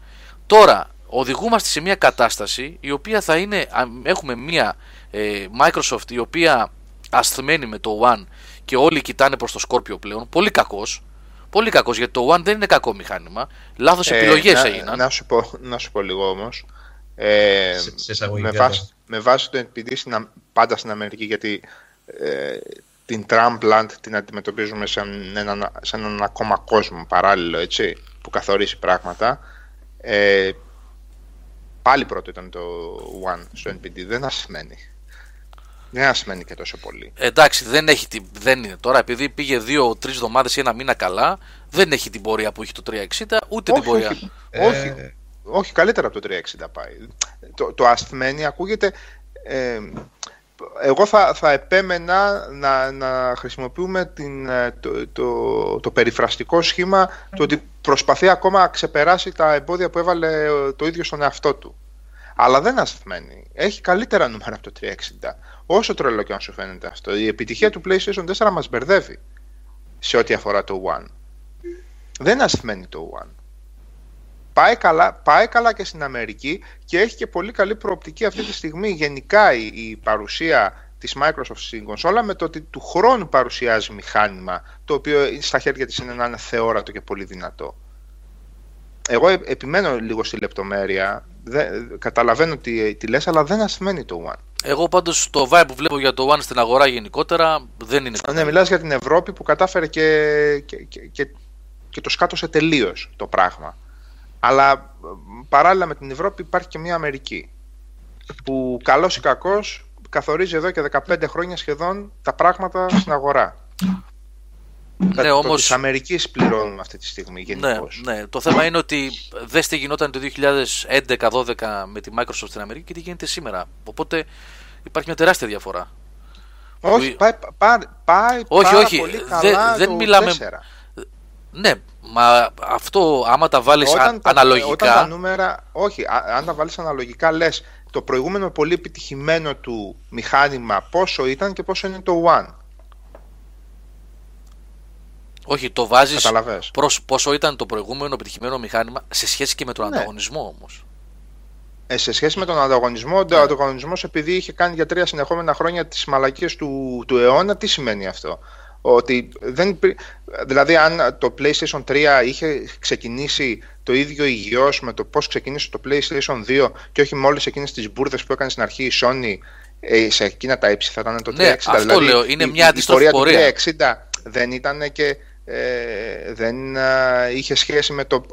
Τώρα, οδηγούμαστε σε μια κατάσταση η οποία θα είναι, έχουμε μια ε, Microsoft η οποία ασθμένη με το One και όλοι κοιτάνε προς το Scorpio πλέον, πολύ κακός, πολύ κακός γιατί το One δεν είναι κακό μηχάνημα, λάθος ε, επιλογές να, έγιναν. Να σου, πω, να σου πω λίγο όμως, ε, με, βάση, με βάση το NPD στην, πάντα στην Αμερική γιατί ε, την Trumpland την αντιμετωπίζουμε σαν έναν, σαν έναν ακόμα κόσμο παράλληλο έτσι, που καθορίσει πράγματα ε, πάλι πρώτο ήταν το One στο NPD δεν ασημένει δεν ασημένει και τόσο πολύ. Εντάξει δεν, έχει, δεν είναι τώρα επειδή πήγε δύο-τρει εβδομάδες ή ένα μήνα καλά δεν έχει την πορεία που έχει το 360 ούτε όχι, την πορεία. όχι, όχι, όχι καλύτερα από το 360 πάει. Το, το ασθμένη ακούγεται ε, εγώ θα, θα επέμενα να, να χρησιμοποιούμε την, ε, το, το, το περιφραστικό σχήμα το ότι προσπαθεί ακόμα να ξεπεράσει τα εμπόδια που έβαλε το ίδιο στον εαυτό του. Αλλά δεν ασθμένει. Έχει καλύτερα νούμερα από το 360. Όσο τρελό και αν σου φαίνεται αυτό. Η επιτυχία του PlayStation 4 μας μπερδεύει σε ό,τι αφορά το One. Δεν ασθμένει το One. Πάει καλά, πάει καλά και στην Αμερική και έχει και πολύ καλή προοπτική αυτή τη στιγμή γενικά η, η παρουσία της Microsoft στην κονσόλα με το ότι του χρόνου παρουσιάζει μηχάνημα το οποίο στα χέρια της είναι να είναι θεόρατο και πολύ δυνατό. Εγώ επιμένω λίγο στη λεπτομέρεια, δεν, καταλαβαίνω τι, τι λες, αλλά δεν ασμένει το One. Εγώ πάντως το vibe που βλέπω για το One στην αγορά γενικότερα δεν είναι Ναι, μιλάς για την Ευρώπη που κατάφερε και, και, και, και το σκάτωσε τελείως το πράγμα. Αλλά παράλληλα με την Ευρώπη υπάρχει και μια Αμερική που καλός ή κακός καθορίζει εδώ και 15 χρόνια σχεδόν τα πράγματα στην αγορά. Ναι, το, όμως... της Αμερικής πληρώνουμε αυτή τη στιγμή γενικώς. Ναι, ναι, το θέμα είναι ότι δες τι γινόταν το 2011-2012 με τη Microsoft στην Αμερική και τι γίνεται σήμερα. Οπότε υπάρχει μια τεράστια διαφορά. Όχι, που... πάει, πάει, πάει όχι, πάρα όχι, πολύ καλά δεν το μιλάμε... 4. Ναι, μα αυτό άμα τα βάλεις Όταν τα- αναλογικά... Όταν τα νούμερα, όχι, α- αν τα βάλεις αναλογικά λες το προηγούμενο πολύ επιτυχημένο του μηχάνημα πόσο ήταν και πόσο είναι το One. Όχι, το βάζεις Καταλαβες. προς πόσο ήταν το προηγούμενο επιτυχημένο μηχάνημα σε σχέση και με τον Ναι. ανταγωνισμό όμως. Ε, σε σχέση με τον ανταγωνισμό, ο ανταγωνισμός επειδή είχε κάνει για τρία συνεχόμενα χρόνια τις μαλακίες του, του αιώνα, τι σημαίνει αυτό; Ότι δεν, υπή- δηλαδή αν το PlayStation 3 είχε ξεκινήσει το ίδιο υγιώς με το πώς ξεκίνησε το PlayStation 2 και όχι με όλες εκείνες τις μπουρδες που έκανε στην αρχή η Sony ε, σε εκείνα τα ύψη θα ήταν το 360. Ναι, αυτό δηλαδή, λέω, είναι η- μια η, αντίστροφη η πορεία. πορεία του 360 δεν ήταν και ε, δεν α, είχε σχέση με το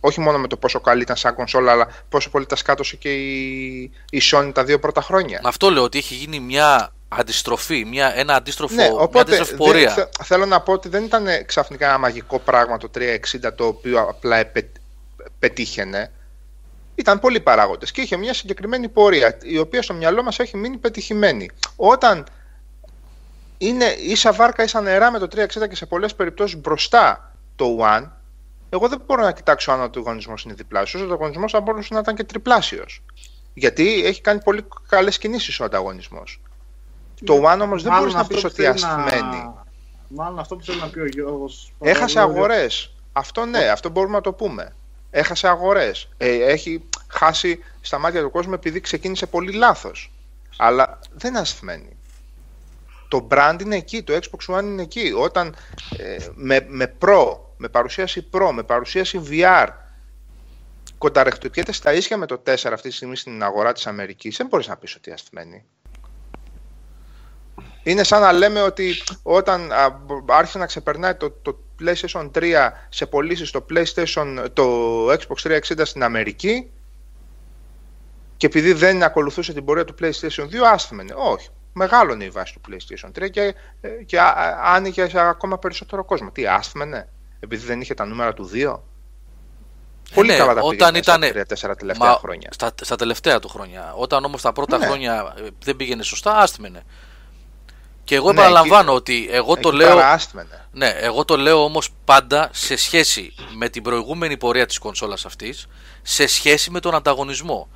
όχι μόνο με το πόσο καλή ήταν σαν κονσόλα, αλλά πόσο πολύ τα σκάτωσε και η, η Sony τα δύο πρώτα χρόνια. Με αυτό λέω ότι έχει γίνει μια αντιστροφή, μια, ένα αντίστροφο, Ναι, μια οπότε αντίστροφη δεν- πορεία. θε- θέλω να πω ότι δεν ήταν ξαφνικά ένα μαγικό πράγμα το 360 το οποίο απλά επε- πετύχαινε. Ήταν πολλοί παράγοντες και είχε μια συγκεκριμένη πορεία, η οποία στο μυαλό μας έχει μείνει πετυχημένη. Όταν είναι ίσα βάρκα ίσα νερά με το 360 και σε πολλές περιπτώσεις μπροστά το One, εγώ δεν μπορώ να κοιτάξω αν ο ανταγωνισμός είναι διπλάσιος. Ο ανταγωνισμός θα μπορούσε να ήταν και τριπλάσιος. Γιατί έχει κάνει πολύ καλές κινήσεις ο ανταγωνισμός. Το One όμως δεν Μάλλον μπορείς να αυτό πεις που ότι θέλει ασθμένει. Μάλλον αυτό που θέλει να πει ο Γιώργος. Έχασε ο Γιώργος- αγορές. Αυτό ναι, αυτό μπορούμε να το πούμε. Έχασε αγορές. έχει χάσει στα μάτια του κόσμου επειδή ξεκίνησε πολύ λάθος. Αλλά δεν ασθμένει. Το brand είναι εκεί, το Xbox One είναι εκεί. Όταν ε, με, με Pro, με παρουσίαση Pro, με παρουσίαση VR, κονταρεχτυπιέται στα ίσια με το 4 αυτή τη στιγμή στην αγορά της Αμερικής, δεν μπορείς να πεις ότι ασθμένει. Είναι σαν να λέμε ότι όταν α, άρχισε να ξεπερνάει το, το PlayStation 3 σε πωλήσεις στο PlayStation, το Xbox 360 στην Αμερική και επειδή δεν ακολουθούσε την πορεία του PlayStation 2, άσθμενε. Όχι. Μεγάλωνε η βάση του PlayStation 3 και, και άνοιγε σε ακόμα περισσότερο κόσμο. Τι, άσθμενε, επειδή δεν είχε τα νούμερα του 2. Πολύ ναι, καλά τα όταν πήγαινε ήταν- στα 3-4 τελευταία Μα, χρόνια. Στα, στα τελευταία του χρόνια. Όταν όμως τα πρώτα Ναι. χρόνια ε, δεν πήγαινε σωστά, άστημενε. Και εγώ Ναι, επαναλαμβάνω εκεί- ότι εγώ το Εκεί λέω. πέρα άσθμενε. Ναι, εγώ το λέω όμως πάντα σε σχέση με την προηγούμενη πορεία της κονσόλας αυτής, σε σχέση με τον ανταγωνισμό.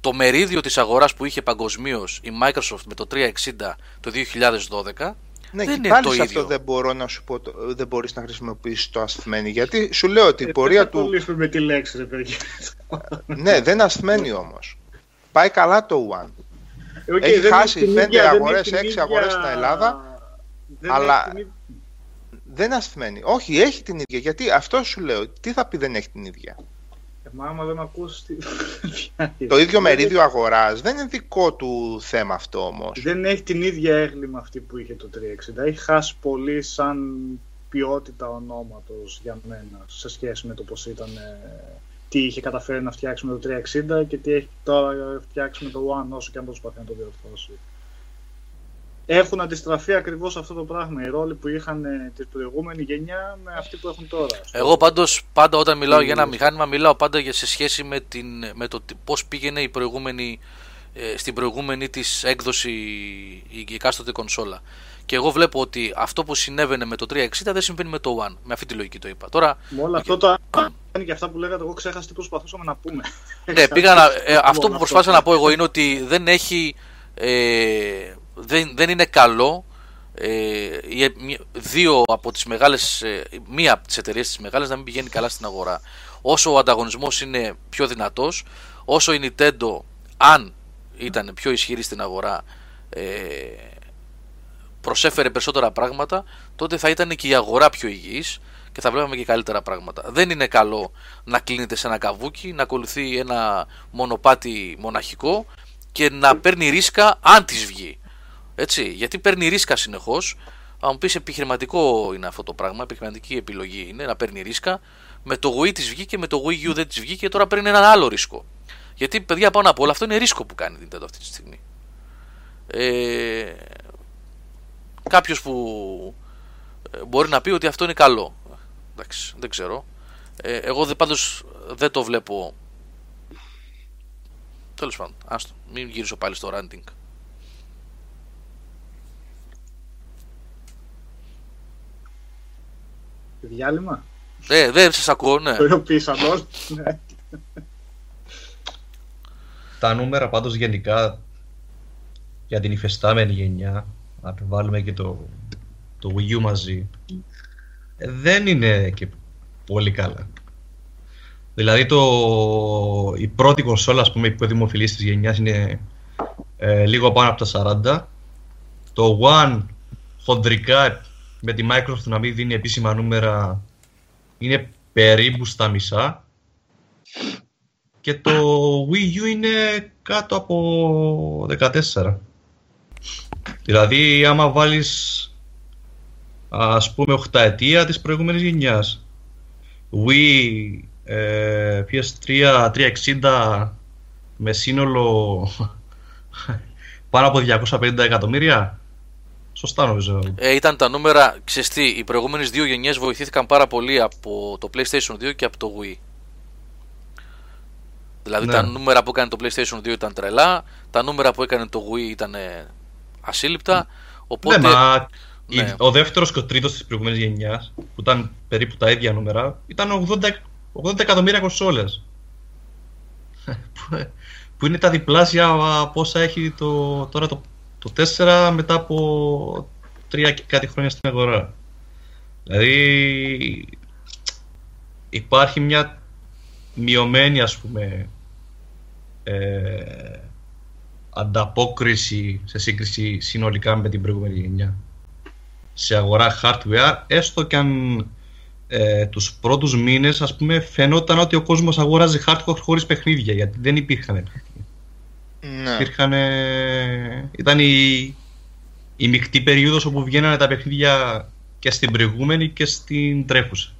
Το μερίδιο της αγοράς που είχε παγκοσμίως η Microsoft με το 360 το 2012 Ναι, δεν και είναι πάλι το σε ίδιο. αυτό δεν μπορώ να σου πω, το- δεν μπορείς να χρησιμοποιήσεις το ασθμένη, γιατί σου λέω ότι η Ε, πορεία δεν θα του... κολλήσουμε με τη λέξη, ρε παιδιά. ναι, δεν ασθμένει όμως. Πάει καλά το One. Ε, οκ, Έχει δεν χάσει έχει την πέντε ίδια- δεν αγορές, έχει την έξι ίδια- αγορές στην Ελλάδα, δεν αλλά- έχει την ίδια- Δεν ασθμένει. Όχι, έχει την ίδια. Γιατί αυτό σου λέω. Τι θα πει δεν έχει την ίδια; Ε, μα άμα δεν ακούσει. τι- Το ίδιο Δεν μερίδιο αγοράς δεν είναι δικό του θέμα αυτό όμως. Δεν έχει την ίδια έγκλημα αυτή που είχε το 360. Έχει χάσει πολύ σαν ποιότητα ονόματος για μένα σε σχέση με το πώς ήταν ε, τι είχε καταφέρει να φτιάξει με το 360 και τι έχει τώρα φτιάξει με το One όσο και αν προσπαθεί να το διορθώσει. Έχουν αντιστραφεί ακριβώς αυτό το πράγμα. Οι ρόλοι που είχαν ε, την προηγούμενη γενιά με αυτή που έχουν τώρα. Εγώ πάντως πάντα όταν μιλάω για ένα Mm. μηχάνημα μιλάω πάντα για σε σχέση με, την, με το τι- πώς πήγαινε η προηγούμενη, ε, στην προηγούμενη της έκδοση η, η εκάστοτε κονσόλα. Και εγώ βλέπω ότι αυτό που συνέβαινε με το 360 δεν συμβαίνει με το One. Με αυτή τη λογική το είπα. Τώρα, Με όλα αυτό το είναι και αυτά που λέγατε, εγώ ξέχασα τι προσπαθούσαμε να πούμε. ναι, πήγα να, ε, αυτό Λοιπόν, που προσπάθησα να πω εγώ είναι ότι δεν έχει, ε, δεν, δεν είναι καλό ε, οι- μη- δύο από τις μεγάλες, ε, μία από τις εταιρείες τις μεγάλες να μην πηγαίνει καλά στην αγορά. Όσο ο ανταγωνισμός είναι πιο δυνατός, όσο η Nintendo, αν ήταν πιο ισχυρή στην αγορά, ε, προσέφερε περισσότερα πράγματα, τότε θα ήταν και η αγορά πιο υγιής και θα βλέπαμε και καλύτερα πράγματα. Δεν είναι καλό να κλείνεται σε ένα καβούκι, να ακολουθεί ένα μονοπάτι μοναχικό και να παίρνει ρίσκα αν της βγει. Έτσι, γιατί παίρνει ρίσκα συνεχώς. Αν μου πεις επιχειρηματικό είναι αυτό το πράγμα, επιχειρηματική επιλογή είναι να παίρνει ρίσκα. Με το Wii της βγήκε, με το Wii U δεν της βγήκε και τώρα παίρνει έναν άλλο ρίσκο. Γιατί παιδιά πάνω απ' όλα αυτό είναι ρίσκο που κάνει η Nintendo αυτή τη στιγμή. Ε, Κάποιος που ε, μπορεί να πει ότι αυτό είναι καλό. Εντάξει, δεν ξέρω. Ε, εγώ δε, πάντως δεν το βλέπω. Τέλος πάντων, άστο. Μην γυρίσω πάλι στο ranting. Διάλειμμα; Ε, δεν σας ακούω, ναι. Το ειδοποίησαν όλοι. Ναι. Τα νούμερα πάντως γενικά για την υφεστάμενη γενιά, να βάλουμε και το, το Wii U μαζί, ε, δεν είναι και πολύ καλά. Δηλαδή το, η πρώτη κονσόλα ας πούμε, η πιο δημοφιλής της γενιάς είναι ε, λίγο πάνω από τα 40. Το One χοντρικά με τη Microsoft να μην δίνει επίσημα νούμερα είναι περίπου στα μισά. Και το Wii U είναι κάτω από 14. Δηλαδή άμα βάλεις ας πούμε 8 ετία της προηγούμενης γενιάς Wii, ε, PS3, 360 με σύνολο πάνω από 250 εκατομμύρια Σωστά νομίζω. Ε, ήταν τα νούμερα, ξεστή, οι προηγούμενες δύο γενιές βοηθήθηκαν πάρα πολύ από το PlayStation 2 και από το Wii. Δηλαδή Ναι. τα νούμερα που έκανε το PlayStation 2 ήταν τρελά, τα νούμερα που έκανε το Wii ήταν ε, ασύλληπτα. Οπότε, ναι, μα η- ναι. ο δεύτερος και ο τρίτος της προηγούμενης γενιάς, που ήταν περίπου τα ίδια νούμερα, ήταν 80, 80 εκατομμύρια κονσόλες. Που- που είναι τα διπλάσια από όσα έχει το, τώρα το, το 4 μετά από τρία και κάτι χρόνια στην αγορά. Δηλαδή υπάρχει μια μειωμένη ας πούμε ε, ανταπόκριση σε σύγκριση συνολικά με την προηγούμενη γενιά σε αγορά hardware έστω και αν ε, τους πρώτους μήνες ας πούμε φαινόταν ότι ο κόσμος αγοράζει hardcore χωρίς παιχνίδια γιατί δεν υπήρχαν Ναι. Υπήρχαν, ήταν η, η μεικτή περίοδος όπου βγαίνανε τα παιχνίδια και στην προηγούμενη και στην τρέχουσα.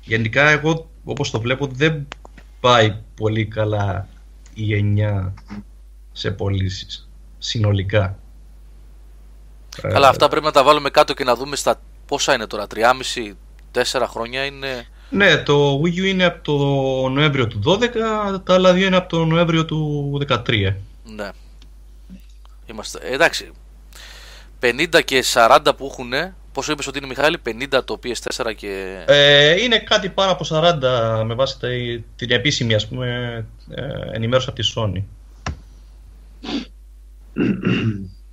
Γενικά εγώ όπως το βλέπω δεν πάει πολύ καλά η γενιά σε πωλήσεις συνολικά. Καλά, Ε, αυτά πρέπει να τα βάλουμε κάτω και να δούμε στα πόσα είναι τώρα. 3,5-4 χρόνια είναι. Ναι, το Wii U είναι από το Νοέμβριο του 12, τα άλλα δύο είναι από το Νοέμβριο του 13. Ναι. Είμαστε. ε, εντάξει. 50 και 40 που έχουν. Πόσο είπες ότι είναι Μιχάλη, 50 το PS4 και. Ε, είναι κάτι πάνω από 40 με βάση τα, την επίσημη ας πούμε, ε, ενημέρωση από τη Sony.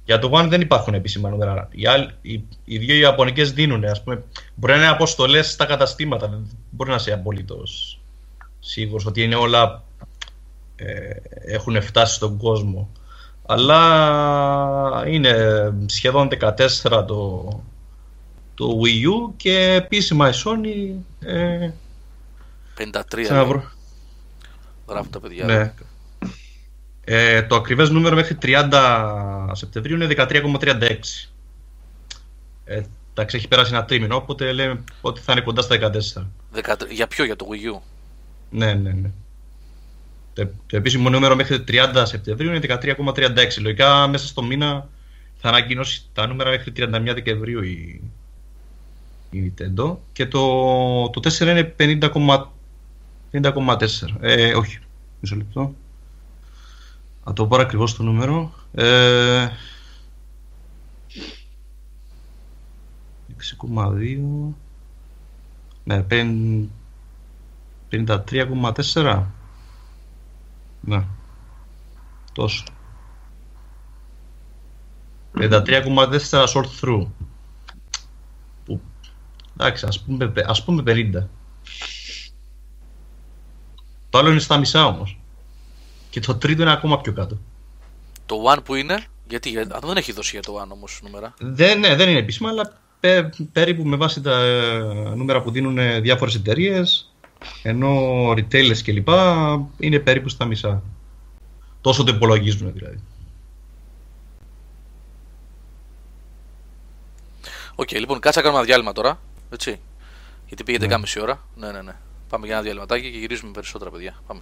Για το One δεν υπάρχουν επίσημα νούμερα. Οι, άλλοι- οι, οι δύο Ιαπωνικές δίνουν, ας πούμε. Μπορεί να είναι αποστολές στα καταστήματα. Δεν μπορεί να είσαι απολύτως σίγουρος ότι είναι όλα ε, έχουν φτάσει στον κόσμο. Αλλά είναι σχεδόν 14 το, το Wii U και επίσημα η Sony ε, 53 ξαναβρω- γράφουν τα παιδιά. ναι. Ε, το ακριβές νούμερο μέχρι 30 Σεπτεμβρίου είναι 13,36. Ε, εντάξει, έχει περάσει ένα τρίμηνο, οπότε λέμε ότι θα είναι κοντά στα 14. 13 Για ποιο, για το Wii U; Ναι, ναι, ναι. Το, το επίσημο νούμερο μέχρι 30 Σεπτεμβρίου είναι 13,36. Λογικά μέσα στο μήνα θα ανακοινώσει τα νούμερα μέχρι 31 Δεκεμβρίου η, η Nintendo και το, το 4 είναι 50,4. 50,4. Ε, όχι, μισό λεπτό. Θα το πάρω ακριβώς το νούμερο. Ε, 6,2. Ναι, 5, 53,4. Ναι. Τόσο. 53,4 short through. Που, εντάξει, ας πούμε, πε- ας πούμε 50. Το άλλο είναι στα μισά όμως. Και το τρίτο είναι ακόμα πιο κάτω. Το One που είναι. Γιατί για- α, δεν έχει δώσει για το One όμως νούμερα. Δεν, ναι, δεν είναι επίσημα, αλλά πε- περίπου με βάση τα ε, νούμερα που δίνουν ε, διάφορες εταιρείες, ενώ retailers κλπ. είναι περίπου στα μισά. Τόσο το υπολογίζουν δηλαδή. Οκ, λοιπόν, κάτσε να κάνουμε ένα διάλειμμα τώρα. Έτσι. Γιατί πήγε Ναι. 10,5 ώρα. Ναι, ναι, ναι. Πάμε για ένα διαλειμματάκι και γυρίζουμε με περισσότερα, παιδιά. Πάμε.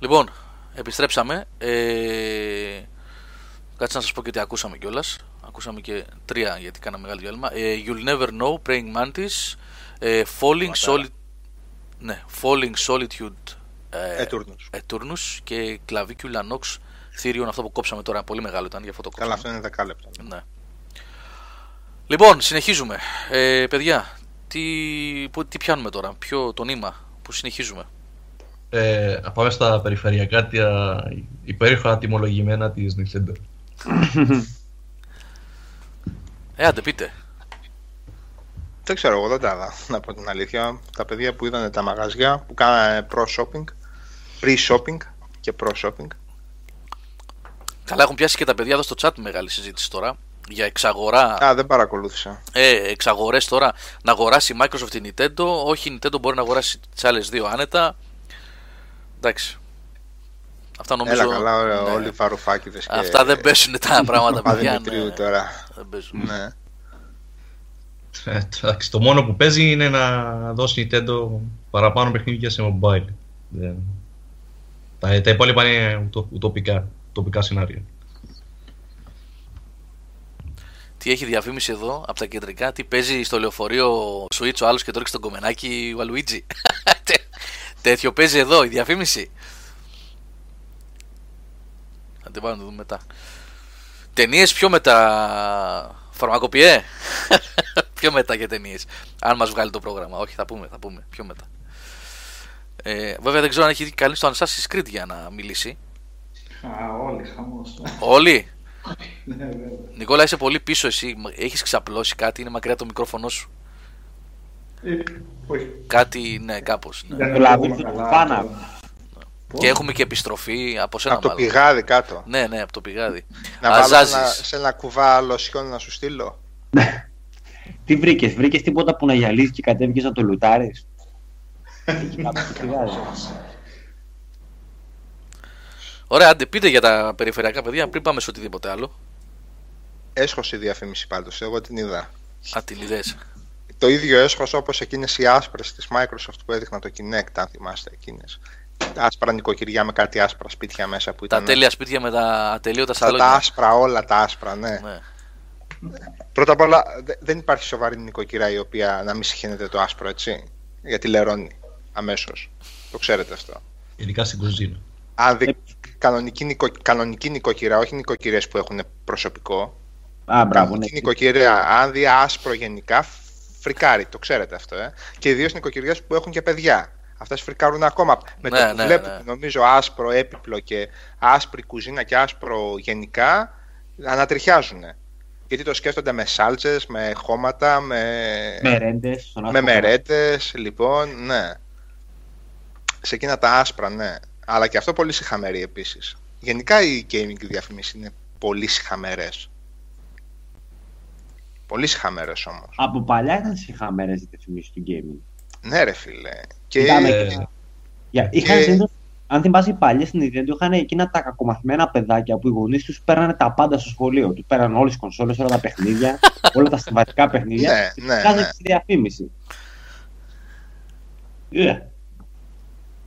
Λοιπόν, επιστρέψαμε. Ε, κάτσε να σας πω και τι ακούσαμε κιόλας. Ακούσαμε και τρία γιατί κάναμε μεγάλο διάλειμμα. Ε, You'll never know, Praying Mantis, ε, Falling, Solid... ναι, Falling Solitude ε, Eternus. Eternus και Clavicula Nox Therion, αυτό που κόψαμε τώρα, πολύ μεγάλο ήταν, γι' αυτό το Καλά, κόψαμε. αυτό είναι 10 λεπτά. Ναι. Λοιπόν, συνεχίζουμε. Ε, παιδιά, τι, που, τι πιάνουμε τώρα, ποιο το νήμα που συνεχίζουμε; Ε, να πάμε στα περιφερειακά τα υπέροχα τιμολογημένα της Nintendo. Ε, άντε πείτε. Δεν ξέρω, εγώ δεν τα είδα, να πω την αλήθεια. Τα παιδιά που είδαν τα μαγαζιά που κάνανε pro-shopping, pre-shopping και pro-shopping. Καλά, έχουν πιάσει και τα παιδιά εδώ στο chat μεγάλη συζήτηση τώρα για εξαγορά. Α, δεν παρακολούθησα. Ε, εξαγορές τώρα να αγοράσει η Microsoft η Nintendo. Όχι, η Nintendo μπορεί να αγοράσει τις άλλες δύο άνετα. Εντάξει. Αυτά νομίζω. Έλα καλά, ωραία, ναι. όλοι οι βαρουφάκιδες και... Αυτά δεν πέσουν τα πράγματα, παιδιά. Παδημητρίου ναι. τώρα. Δεν παίζουν. Ναι. Ε, εντάξει, το μόνο που παίζει είναι να δώσει η Nintendo παραπάνω παιχνίδια σε mobile. Δεν... Τα, τα υπόλοιπα είναι ουτο- ουτοπικά, ουτοπικά σενάρια. Τι έχει διαφήμιση εδώ από τα κεντρικά, τι παίζει στο λεωφορείο Switch ο άλλος και το ρίξει τον κομμενάκι ο Αλουίτζι. Τέτοιο παίζει εδώ η διαφήμιση. Θα την πάμε να το δούμε μετά. Ταινίες πιο μετά. Φαρμακοποιέ. πιο μετά για ταινίες. Αν μας βγάλει το πρόγραμμα. Όχι, θα πούμε, θα πούμε. Πιο μετά. Ε, βέβαια δεν ξέρω αν έχει καλή στο Assassin's Creed για να μιλήσει. Α, όλοι, χαμός. Όλοι; ναι, βέβαια. Νικόλα, είσαι πολύ πίσω εσύ. Έχεις ξαπλώσει κάτι, είναι μακριά το μικρόφωνο σου. Ε, όχι. Κάτι, ναι, κάπως. Ναι. Δεν Το λαβή ακούμε του καλά, Φάνα. το- Και έχουμε και επιστροφή από σένα Από το μάλλον. πηγάδι κάτω. Ναι, ναι, από το πηγάδι. Να βάλω Αζάζεις. ένα, σε ένα κουβά λοσιόν να σου στείλω. Τι βρήκες, βρήκες τίποτα που να γυαλίσεις και κατέβηκες να το λουτάρεις; Ωραία, άντε πείτε για τα περιφερειακά παιδιά πριν πάμε σε οτιδήποτε άλλο. Έσχος η διαφήμιση πάντως, εγώ την είδα. Α, την είδες. Το ίδιο έσχος όπως εκείνες οι άσπρες της Microsoft που έδειχναν το Kinect, αν θυμάστε εκείνες. Άσπρα νοικοκυριά με κάτι άσπρα σπίτια μέσα που Τα ήταν. τέλεια σπίτια με τα ατελείωτα Αυτά τα σαλόνια. άσπρα, όλα τα άσπρα, ναι. Ναι. Πρώτα απ' όλα, δε- δεν υπάρχει σοβαρή νοικοκυρά η οποία να μην συχαίνεται το άσπρο, έτσι. Γιατί λερώνει αμέσως. Το ξέρετε αυτό. Ειδικά στην κουζίνα. Αν δει κανονική, νοικο, κανονική νοικοκυρά, όχι νοικοκυρές που έχουν προσωπικό. Α, μπράβο, ναι. κανονική νοικοκυριά, αν δει άσπρο γενικά, φρικάρει. Το ξέρετε αυτό, ε. Και ιδίως νοικοκυριές που έχουν και παιδιά. Αυτές φρικάρουν ακόμα. Με Ναι, το που ναι, βλέπουν, ναι. νομίζω, άσπρο έπιπλο και άσπρη κουζίνα και άσπρο γενικά, ανατριχιάζουν. Γιατί το σκέφτονται με σάλτσες, με χώματα, με, Μερέντε. με μερέτες, λοιπόν, ναι. Σε εκείνα τα άσπρα, ναι. Αλλά και αυτό πολύ συχαμερή επίσης. Γενικά οι gaming διαφημίσεις είναι πολύ συχαμερές. Πολύ συχαμερές όμως. Από παλιά ήταν συγχαμένε οι διαφημίσεις του gaming. Ναι ρε φίλε. Και Ήταν- Ε, Για, είχαν Και- συνήθως- αν θυμάσαι οι παλιέ στην Nintendo, είχαν εκείνα τα κακομαθημένα παιδάκια που οι γονείς τους παίρνανε τα πάντα στο σχολείο. Τους πέραν όλες τις κονσόλες, όλα τα παιχνίδια, όλα τα συμβατικά παιχνίδια. Ναι, και ναι, βγάζανε ναι. στη διαφήμιση. Ε.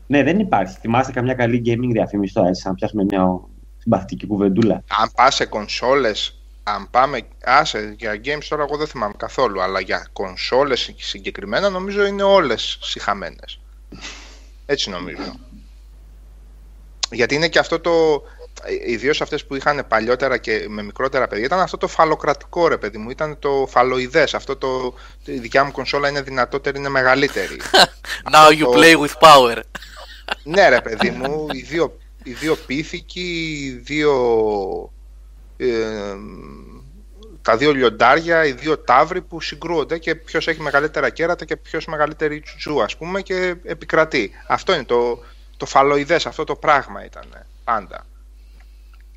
Ναι, δεν υπάρχει. Θυμάστε καμιά καλή gaming διαφήμιση τώρα, έτσι, να πιάσουμε μια συμπαθητική κουβεντούλα. αν πας σε κονσόλες, αν πάμε, άσε για games τώρα εγώ δεν θυμάμαι καθόλου, αλλά για κονσόλες συγκεκριμένα νομίζω είναι όλες συχαμένες. Έτσι νομίζω. Γιατί είναι και αυτό το, ιδίως αυτές που είχαν παλιότερα και με μικρότερα παιδιά, ήταν αυτό το φαλοκρατικό ρε παιδί μου, ήταν το φαλοειδές, αυτό το, η δικιά μου κονσόλα είναι δυνατότερη, είναι μεγαλύτερη. Now you το- play with power. Ναι ρε παιδί μου, οι δύο, οι δύο πίθηκοι, οι δύο, ε, τα δύο λιοντάρια, οι δύο τάβροι που συγκρούονται και ποιος έχει μεγαλύτερα κέρατα και ποιος μεγαλύτερη τσουτσού ας πούμε και επικρατεί. Αυτό είναι το, το φαλοειδές, αυτό το πράγμα ήταν πάντα.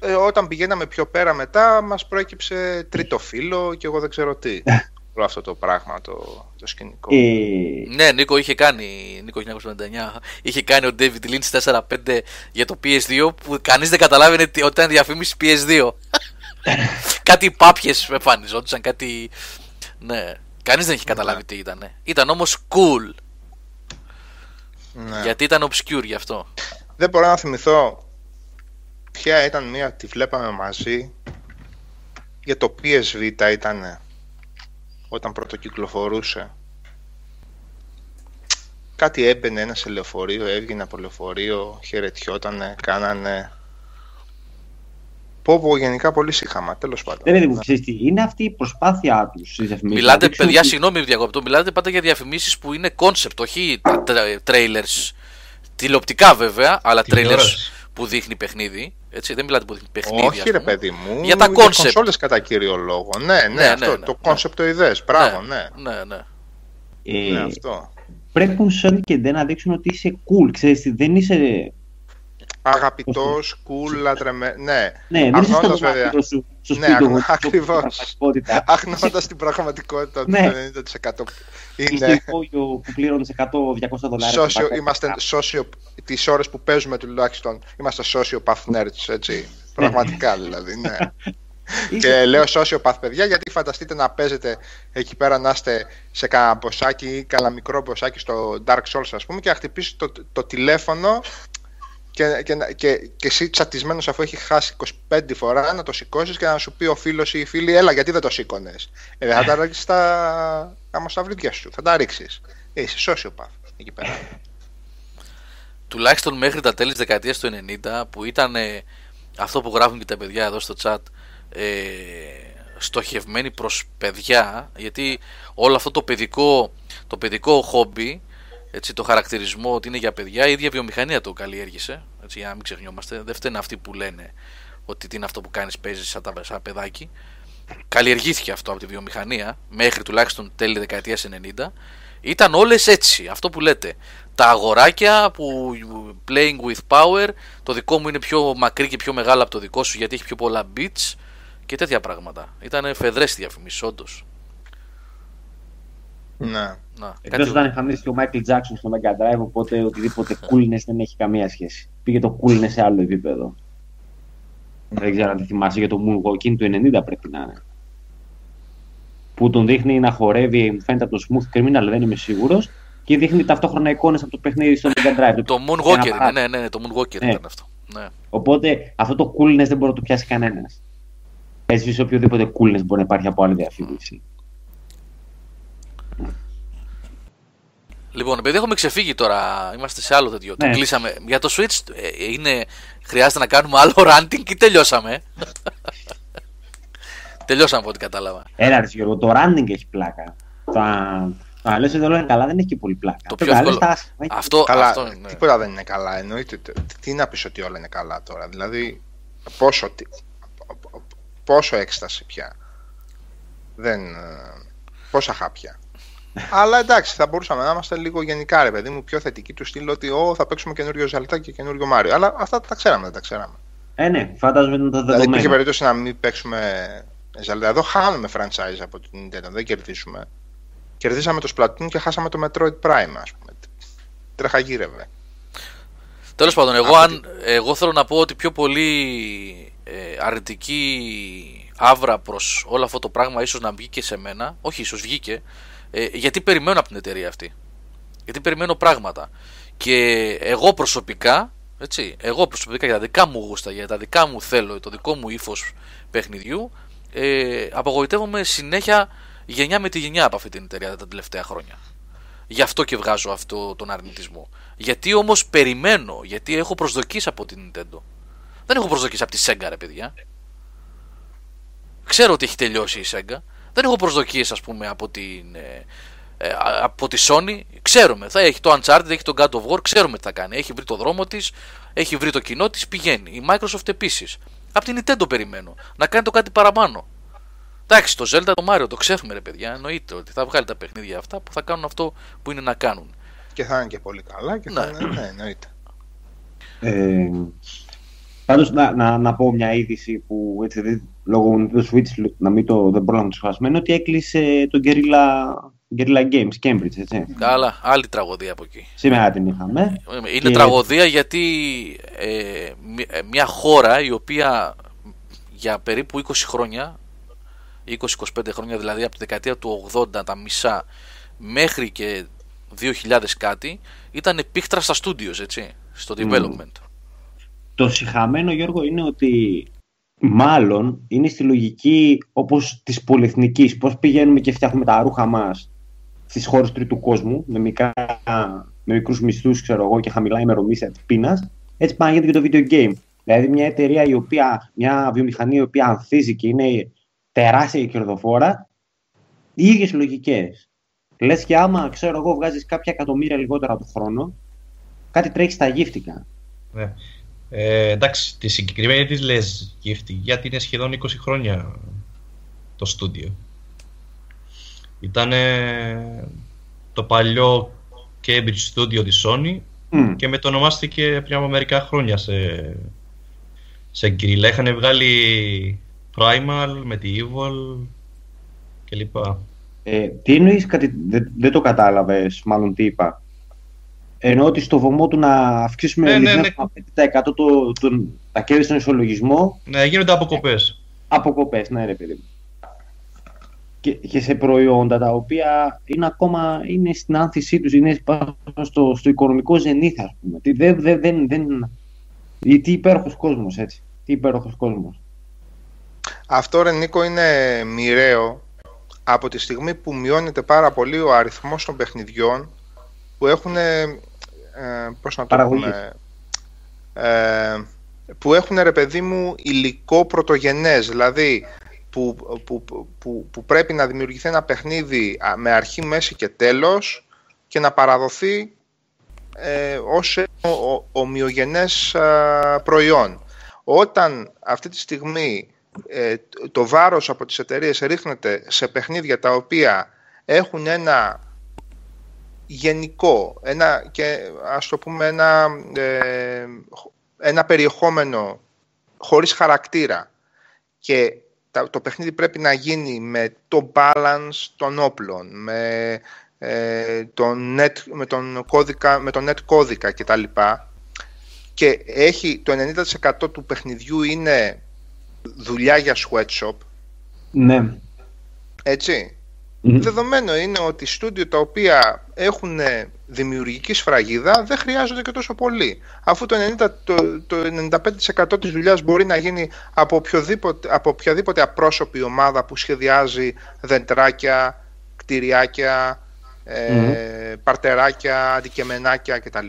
Ε, όταν πηγαίναμε πιο πέρα μετά μας προέκυψε τρίτο φύλλο και εγώ δεν ξέρω τι. Όλο αυτό το πράγμα, το, το σκηνικό. Ε, Ναι, Νίκο είχε κάνει, Νίκο 1999, είχε κάνει ο David Lynch 4-5 για το PS2 που κανείς δεν καταλάβαινε τι- ότι ήταν διαφήμιση PS2. κάτι πάπιες εμφανιζόντουσαν, κάτι... Ναι, κανείς δεν είχε καταλάβει τι ήταν. Ήταν όμως cool, Ναι. γιατί ήταν obscure γι' αυτό. Δεν μπορώ να θυμηθώ ποια ήταν μία, τη βλέπαμε μαζί για το PSV ήταν όταν πρωτοκυκλοφορούσε. Κάτι έμπαινε ένα σε λεωφορείο, έβγαινε από λεωφορείο, χαιρετιότανε, κάνανε. Πω πω γενικά πολύ σύγχαμα, τέλος πάντων. δεν είναι ξέρεις τι, είναι αυτή η προσπάθειά τους στις διαφημίσεις. Μιλάτε, παιδιά, συγγνώμη διακόπτω, μιλάτε πάντα για διαφημίσεις που είναι concept, όχι τα τρα- trailers. Τηλεοπτικά βέβαια, αλλά trailers Τηλεόραση. που δείχνει παιχνίδι. Έτσι, δεν μιλάτε που δείχνει παιχνίδι. ας Όχι ρε πούμε. παιδί μου, Για τα concept. κονσόλες κατά κύριο λόγο. Ναι, ναι, Ναι, αυτό, ναι, ναι, το ναι. conceptoειδές, μπράβο, ναι. Ναι, ναι. Ε, ναι αυτό. πρέπει ο Sony και Nintendo να δείξουν ότι είσαι cool. Ξέρεις, τι, δεν είσαι. Αγαπητός, cool, λατρεμένο, ναι. Ναι, δεν είσαι στο Αγνώντας, βέβαια. δωμάτιο σου, στο Ναι, σπίτι του αγνώ- γονιού σου, ακριβώς. στην πραγματικότητα. Αγνώντας την πραγματικότητα ότι Ναι. το 90% Είσαι είναι υπόγειο που πλήρωνες 100-200 δολάρια. socio, το είμαστε socio, τις ώρες που παίζουμε τουλάχιστον είμαστε sociopath nerds, έτσι. Πραγματικά δηλαδή, ναι. Είσαι- Και λέω sociopath παιδιά γιατί φανταστείτε να παίζετε εκεί πέρα να είστε σε κανένα μποσάκι ή κανένα μικρό μποσάκι στο Dark Souls ας πούμε και να χτυπήσει το, το τηλέφωνο και, και, να- και, και εσύ τσατισμένος αφού έχει χάσει 25 φορά να το σηκώσεις και να σου πει ο φίλος ή η φίλη έλα γιατί δεν το σήκωνες. Ε, δεν θα τα ρίξεις στα αμοσταυρίδια σου, θα τα ρίξεις. Ε, είσαι sociopath εκεί πέρα. τουλάχιστον μέχρι τα τέλη της δεκαετίας του 90 που ήταν ε, αυτό που γράφουν και τα παιδιά εδώ στο chat ε, στοχευμένοι προς παιδιά γιατί όλο αυτό το παιδικό το παιδικό χόμπι έτσι, το χαρακτηρισμό ότι είναι για παιδιά η ίδια βιομηχανία το καλλιέργησε έτσι, για να μην ξεχνιόμαστε δεν φταίνε αυτοί που λένε ότι τι είναι αυτό που κάνεις παίζεις σαν, τα- σαν παιδάκι καλλιεργήθηκε αυτό από τη βιομηχανία μέχρι τουλάχιστον τέλη δεκαετίας 90 Ήταν όλες έτσι, αυτό που λέτε. Τα αγοράκια που playing with power, το δικό μου είναι πιο μακρύ και πιο μεγάλο από το δικό σου γιατί έχει πιο πολλά bits και τέτοια πράγματα. Ήταν φεδρές διαφημίσεις, όντως. Ναι. Να, Εκτός όταν εμφανίστηκε ο Michael Jackson στο Mega Drive, οπότε οτιδήποτε coolness δεν έχει καμία σχέση. Πήγε το coolness σε άλλο επίπεδο. Δεν ξέρω αν τη θυμάσαι για το Moonwalking του 90 πρέπει να είναι. Που τον δείχνει να χορεύει, μου φαίνεται από το Smooth Criminal, δεν είμαι σίγουρος. Και δείχνει ταυτόχρονα εικόνες από το παιχνίδι στο Mega Drive. Το Moonwalker είναι, ναι, ναι, ναι, το Moonwalker Ναι. ήταν αυτό. Ναι. Οπότε αυτό το coolness δεν μπορεί να το πιάσει κανένας. Έσβησε οποιοδήποτε coolness μπορεί να υπάρχει από άλλη διαφήμιση. Λοιπόν, επειδή έχουμε ξεφύγει τώρα, είμαστε σε άλλο τέτοιο. Το Ναι. κλείσαμε. Για το Switch ε, είναι, χρειάζεται να κάνουμε άλλο ranting ή τελειώσαμε. τελειώσαμε από ό,τι κατάλαβα. Έλα, ρε Γιώργο, το running έχει πλάκα. Τα, τα λες ότι όλα είναι καλά, δεν έχει και πολύ πλάκα. Το Τα πιο λες εύκολο. τα άσχημα, έχει- Αυτό, Καλά, αυτό είναι. ναι. τίποτα δεν είναι καλά. Εννοείται. Τι- Τι να πεις ότι όλα είναι καλά τώρα. Δηλαδή, πόσο, τι- πόσο έκσταση πια. Δεν, ε, πόσα χάπια. Αλλά εντάξει, θα μπορούσαμε να είμαστε λίγο γενικά, ρε παιδί μου, πιο θετικοί του στυλ ότι «Ω, θα παίξουμε καινούριο Ζαλτά και καινούριο Μάριο. Αλλά αυτά τα ξέραμε, δεν τα ξέραμε. Ε, ναι, φαντάζομαι είναι τα Δηλαδή, υπήρχε δεδομένα. περίπτωση να μην παίξουμε Zelda. Εδώ χάνουμε franchise από την Nintendo, δεν κερδίσουμε. Κερδίσαμε το Splatoon και χάσαμε το Metroid Prime, ας πούμε. Τρεχαγύρευε. Τέλος πάντων, εγώ, Από αν, εγώ θέλω να πω ότι πιο πολύ ε, αρνητική άβρα προς όλο αυτό το πράγμα ίσως να βγει και σε μένα, όχι ίσως βγήκε, ε, γιατί περιμένω από την εταιρεία αυτή. Γιατί περιμένω πράγματα. Και εγώ προσωπικά, έτσι, εγώ προσωπικά για τα δικά μου γούστα, για τα δικά μου θέλω, το δικό μου ύφος παιχνιδιού, ε, απογοητεύομαι συνέχεια γενιά με τη γενιά από αυτή την εταιρεία τα τελευταία χρόνια. Γι' αυτό και βγάζω αυτό τον αρνητισμό. Γιατί όμως περιμένω, γιατί έχω προσδοκίες από την Nintendo. Δεν έχω προσδοκίες από τη Sega, ρε παιδιά. Ξέρω ότι έχει τελειώσει η Sega. Δεν έχω προσδοκίες, ας πούμε, από την. ε, ε, α- από τη Sony. Ξέρουμε. Θα έχει το Uncharted, έχει το God of War. Ξέρουμε τι θα κάνει. Έχει βρει το δρόμο της, έχει βρει το κοινό της, πηγαίνει. Η Microsoft επίσης. Από την Nintendo περιμένω. Να κάνει το κάτι παραπάνω. Εντάξει, το Zelda, το Mario το ξέρουμε, ρε παιδιά. Εννοείται ότι θα βγάλει τα παιχνίδια αυτά που θα κάνουν αυτό που είναι να κάνουν. Και θα είναι και πολύ καλά και θα Ναι. είναι, ναι, εννοείται. Ε, Πάντως να, να, να πω μια είδηση που έτσι, δεν- λόγω Nintendo Switch να μην το, δεν μπορώ να το σχολιάσουμε είναι ότι έκλεισε το Guerrilla, Guerrilla Games Cambridge, έτσι. Καλά, άλλη τραγωδία από εκεί. Σήμερα την είχαμε. Είναι Και- τραγωδία γιατί ε, μι- ε, μια χώρα η οποία για περίπου 20 χρόνια, 20-25 χρόνια δηλαδή από τη δεκαετία του 80 τα μισά μέχρι και 2000 κάτι ήταν επίκτρα στα studios έτσι, στο development. Το συχαμένο, Γιώργο, είναι ότι μάλλον είναι στη λογική όπως της πολυεθνικής. Πώς πηγαίνουμε και φτιάχνουμε τα ρούχα μας στις χώρες τρίτου κόσμου, με, μικρά, με μικρούς μισθούς, ξέρω εγώ, και χαμηλά ημερομήσια της πείνας. Έτσι πάει και το video game. Δηλαδή μια εταιρεία η οποία, μια βιομηχανία η οποία ανθίζει και είναι τεράστια και κερδοφόρα, οι ίδιες λογικές. Λες και άμα, ξέρω εγώ, βγάζεις κάποια εκατομμύρια λιγότερα το χρόνο, κάτι τρέχει στα γύφτικα. Ναι. Ε, εντάξει, τη συγκεκριμένη της λες γύφτη, γιατί είναι σχεδόν 20 χρόνια το στούντιο. Ήταν το παλιό Cambridge Studio της Sony Μμ. και μετονομάστηκε πριν από μερικά χρόνια σε, σε γκριλ. Είχαν βγάλει Primal με τη Evil κλπ. Ε, τι εννοείς κάτι, δεν, δεν το κατάλαβες μάλλον τι είπα. Εννοώ ότι στο βωμό του να αυξήσουμε Ναι, ναι, ναι. 0,5% το, τον- τα κέρδη στον ισολογισμό, Ναι, γίνονται αποκοπές. αποκοπές, ναι ρε παιδί μου. Και, και σε προϊόντα τα οποία είναι ακόμα είναι στην άνθησή τους, είναι πάνω στο, στο οικονομικό ζενήθ, ας πούμε. Τι, δεν, δεν, δεν, δεν, τι τι υπέροχος κόσμος, έτσι. Τι υπέροχος κόσμος. Αυτό ρε Νίκο είναι μοιραίο από τη στιγμή που μειώνεται πάρα πολύ ο αριθμός των παιχνιδιών που έχουν ε, πώς να το Παραγωγής. πούμε ε, που έχουν ρε παιδί μου υλικό πρωτογενές δηλαδή που, που, που, που πρέπει να δημιουργηθεί ένα παιχνίδι α, με αρχή, μέση και τέλος και να παραδοθεί ε, ως ο, ο, ομοιογενές α, προϊόν. Όταν αυτή τη στιγμή ε, το βάρος από τις εταιρείες ρίχνεται σε παιχνίδια τα οποία έχουν ένα γενικό, ένα, και ας το πούμε ένα, ε, ένα περιεχόμενο χωρίς χαρακτήρα και το παιχνίδι πρέπει να γίνει με το balance των όπλων, με, ε, τον, net, με, τον, κώδικα, με τον net κώδικα κτλ. Και έχει το 90% του παιχνιδιού είναι δουλειά για sweatshop. Ναι. Έτσι. Δεδομένο είναι ότι στούντιο τα οποία έχουν δημιουργική σφραγίδα δεν χρειάζονται και τόσο πολύ. Αφού το, 90, το, το 95% της δουλειάς μπορεί να γίνει από οποιοδήποτε, από οποιαδήποτε απρόσωπη ομάδα που σχεδιάζει δεντράκια, κτηριάκια, ε, παρτεράκια, αντικεμενάκια κτλ.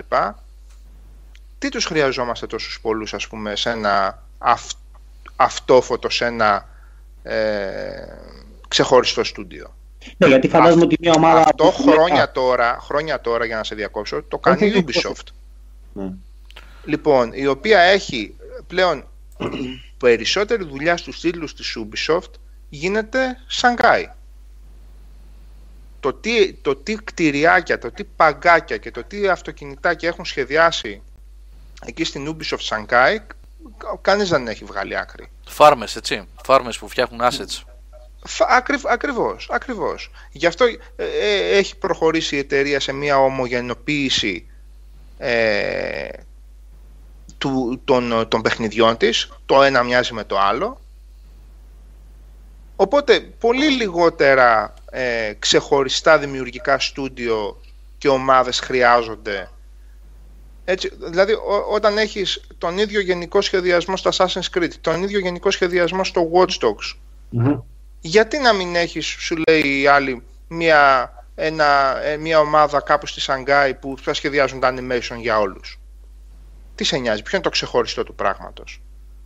Τι τους χρειαζόμαστε τόσους πολλούς ας πούμε σε ένα αυ, αυτόφωτο, σε ένα ε, ξεχωριστό στούντιο; Ναι, γιατί φαντάζομαι ότι μια ομάδα. Αυτό χρόνια τώρα, χρόνια τώρα, για να σε διακόψω, το κάνει η Ubisoft. Ναι. Λοιπόν, η οποία έχει πλέον περισσότερη δουλειά στους τίτλους της Ubisoft γίνεται Σανγκάι. Το τι, το τι κτηριάκια, το τι παγκάκια και το τι αυτοκινητάκια έχουν σχεδιάσει εκεί στην Ubisoft Shanghai, κανείς δεν έχει βγάλει άκρη. Φάρμες, έτσι. Φάρμες που φτιάχνουν assets. Ακριβ, ακριβώς, ακριβώς. Γι' αυτό ε, ε, έχει προχωρήσει η εταιρεία σε μια ομογενοποίηση ε, του, των, των παιχνιδιών της. Το ένα μοιάζει με το άλλο. Οπότε πολύ λιγότερα ε, ξεχωριστά δημιουργικά στούντιο και ομάδες χρειάζονται. Έτσι, δηλαδή όταν έχεις τον ίδιο γενικό σχεδιασμό στο Assassin's Creed, τον ίδιο γενικό σχεδιασμό στο Watch Dogs, γιατί να μην έχεις, σου λέει η άλλη, μια, ένα, ε, μια ομάδα κάπου στη Σανγκάη που θα σχεδιάζουν τα animation για όλους; Τι σε νοιάζει, ποιο είναι το ξεχωριστό του πράγματος;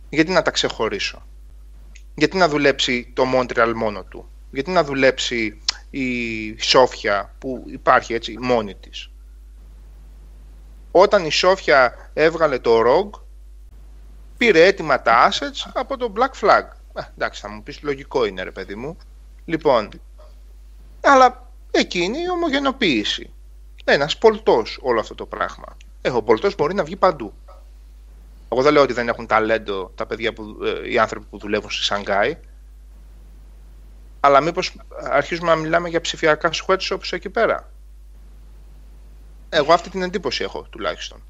Γιατί να τα ξεχωρίσω; Γιατί να δουλέψει το Montreal μόνο του; Γιατί να δουλέψει η Σόφια που υπάρχει έτσι μόνη της; Όταν η Σόφια έβγαλε το ROG, πήρε έτοιμα τα assets από το Black Flag. Ε, εντάξει, θα μου πεις λογικό είναι, ρε παιδί μου. Λοιπόν, αλλά εκείνη η ομογενοποίηση. Ένας πολτός όλο αυτό το πράγμα. Ε, ο πολτός μπορεί να βγει παντού. Εγώ δεν λέω ότι δεν έχουν ταλέντο τα παιδιά που, ε, οι άνθρωποι που δουλεύουν στη Σανγκάη. Αλλά μήπως αρχίζουμε να μιλάμε για ψηφιακά sweatshops εκεί πέρα. Εγώ αυτή την εντύπωση έχω τουλάχιστον.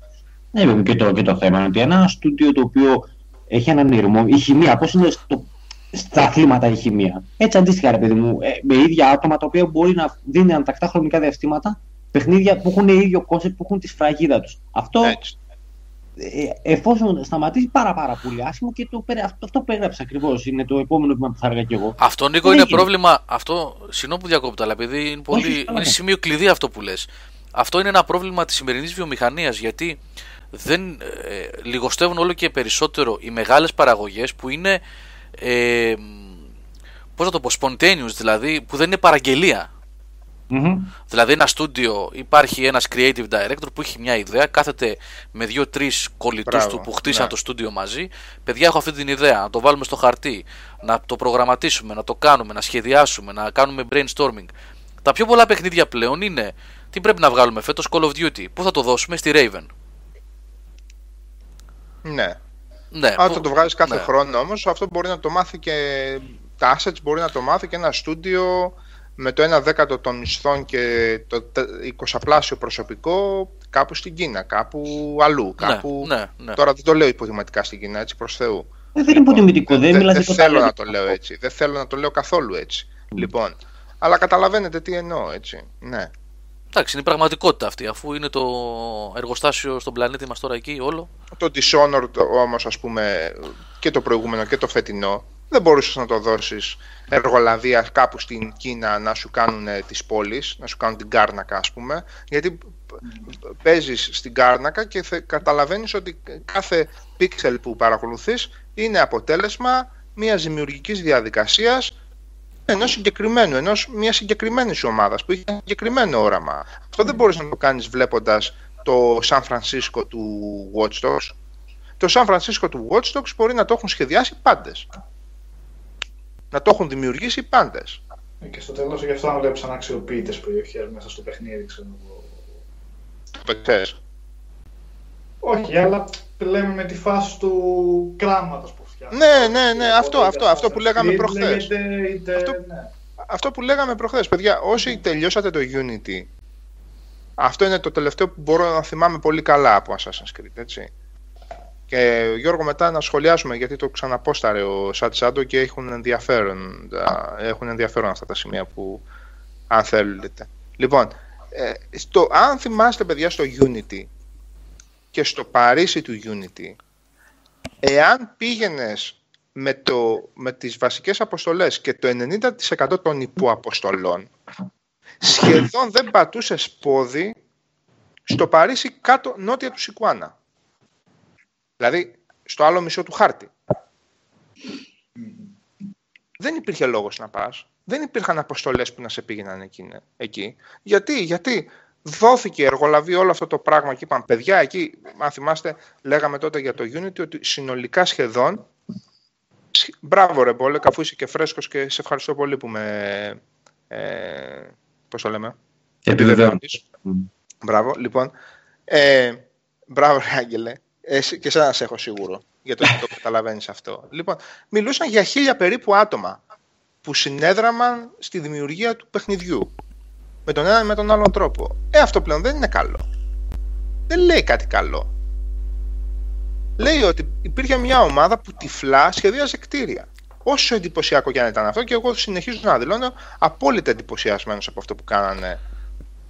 Ναι, και το, και το θέμα είναι ότι ένα στούντιο το οποίο έχει έναν ειρμό, η χημεία, πώς είναι στο στα αθλήματα η χημεία. Έτσι αντίστοιχα, ρε παιδί μου, ε, με ίδια άτομα τα οποία μπορεί να δίνουν ανά τακτά χρονικά διαστήματα παιχνίδια που έχουν ίδιο concept, που έχουν τη σφραγίδα τους. Αυτό ε, εφόσον σταματήσει πάρα πάρα πολύ άσχημο και το, αυτό, αυτό που έγραψε ακριβώς είναι το επόμενο βήμα που θα έλεγα και εγώ. Αυτό Νίκο είναι πρόβλημα. Αυτό, συγγνώμη που διακόπτω, αλλά επειδή είναι, πολύ, Όχι, είναι σημείο κλειδί αυτό που λες. Αυτό είναι ένα πρόβλημα της σημερινής βιομηχανίας γιατί δεν ε, λιγοστεύουν όλο και περισσότερο οι μεγάλες παραγωγές που είναι ε, πώς να το πω, spontaneous δηλαδή, που δεν είναι παραγγελία. Mm-hmm. Δηλαδή ένα στούντιο, υπάρχει ένας creative director που έχει μια ιδέα, κάθεται με δύο-τρεις κολλητούς του που χτίσαν ναι. το στούντιο μαζί. Παιδιά έχω αυτή την ιδέα, να το βάλουμε στο χαρτί, να το προγραμματίσουμε, να το κάνουμε, να σχεδιάσουμε, να κάνουμε brainstorming. Τα πιο πολλά παιχνίδια πλέον είναι τι πρέπει να βγάλουμε φέτος Call of Duty, πού θα το δώσουμε στη Raven. Ναι. Ναι, Αν που... το βγάζεις κάθε ναι. χρόνο όμως, αυτό μπορεί να το μάθει και τα assets μπορεί να το μάθει και ένα στούντιο με το 1 δέκατο των μισθών και το 20 πλάσιο προσωπικό κάπου στην Κίνα, κάπου αλλού. Ναι, κάπου... Ναι, ναι, Τώρα δεν το λέω υποδηματικά στην Κίνα, έτσι προς Θεού. Ε, δεν είναι υποτιμητικό, δεν, δεν, δεν θέλω να το λέω έτσι. Δεν θέλω να το λέω καθόλου έτσι. Λοιπόν, αλλά καταλαβαίνετε τι εννοώ, έτσι. Ναι. Εντάξει, είναι η πραγματικότητα αυτή, αφού είναι το εργοστάσιο στον πλανήτη μας τώρα εκεί όλο. Το Dishonored όμως, ας πούμε, και το προηγούμενο και το φετινό, δεν μπορούσες να το δώσεις εργολαβία κάπου στην Κίνα να σου κάνουν τις πόλεις, να σου κάνουν την Κάρνακα, ας πούμε, γιατί παίζεις στην Κάρνακα και καταλαβαίνεις ότι κάθε πίξελ που παρακολουθείς είναι αποτέλεσμα μιας δημιουργικής διαδικασίας ενός συγκεκριμένου, ενός μιας συγκεκριμένης ομάδας που έχει ένα συγκεκριμένο όραμα. Αυτό δεν μπορείς να το κάνεις βλέποντας το Σαν Φρανσίσκο του Watch Dogs. Το Σαν Φρανσίσκο του Watch Dogs μπορεί να το έχουν σχεδιάσει πάντες. Να το έχουν δημιουργήσει πάντες. Και στο τέλος γι' αυτό αν βλέπεις αναξιοποιητές περιοχές μέσα στο παιχνίδι, ξέρω παίξες. Όχι, αλλά λέμε με τη φάση του κράματος που φτιάχνει. Ναι, ναι, ναι, αυτό, αυτό, αυτό που λέγαμε Είτε προχθές. λέγεται, είτε- Αυτό- ναι. Αυτό που λέγαμε προχθές, παιδιά, όσοι τελειώσατε το Unity, αυτό είναι το τελευταίο που μπορώ να θυμάμαι πολύ καλά από Assassin's Creed, έτσι. Και Γιώργο μετά να σχολιάσουμε γιατί το ξαναπόσταρε ο Σατ Σάντο και έχουν ενδιαφέρον, τα- έχουν ενδιαφέρον αυτά τα σημεία που αν θέλετε. Λοιπόν, ε, στο, αν θυμάστε παιδιά στο Unity και στο Παρίσι του Unity, εάν πήγαινες με, το, με τις βασικές αποστολές και το 90% των υποαποστολών σχεδόν δεν πατούσες πόδι στο Παρίσι κάτω νότια του Σικουάνα. Δηλαδή στο άλλο μισό του χάρτη. Δεν υπήρχε λόγος να πας. Δεν υπήρχαν αποστολές που να σε πήγαιναν εκεί. εκεί. Γιατί, γιατί δόθηκε εργολαβή όλο αυτό το πράγμα και είπαν παιδιά εκεί, αν θυμάστε, λέγαμε τότε για το Unity ότι συνολικά σχεδόν Σχ- Μπράβο ρε Μπόλεκ, αφού είσαι και φρέσκος και σε ευχαριστώ πολύ που με... Ε, πώς το λέμε; Επιβεβαιώνεις. Μμ. Μπράβο, λοιπόν. Ε, μπράβο ρε Άγγελε. Εσύ, και εσένα σε έχω σίγουρο για το ότι το καταλαβαίνεις αυτό. Λοιπόν, μιλούσαν για χίλια περίπου άτομα που συνέδραμαν στη δημιουργία του παιχνιδιού. Με τον ένα ή με τον άλλον τρόπο. Ε, αυτό πλέον δεν είναι καλό. Δεν λέει κάτι καλό. Λέει ότι υπήρχε μια ομάδα που τυφλά σχεδίαζε κτίρια. Όσο εντυπωσιακό και αν ήταν αυτό, και εγώ συνεχίζω να δηλώνω απόλυτα εντυπωσιασμένος από αυτό που κάνανε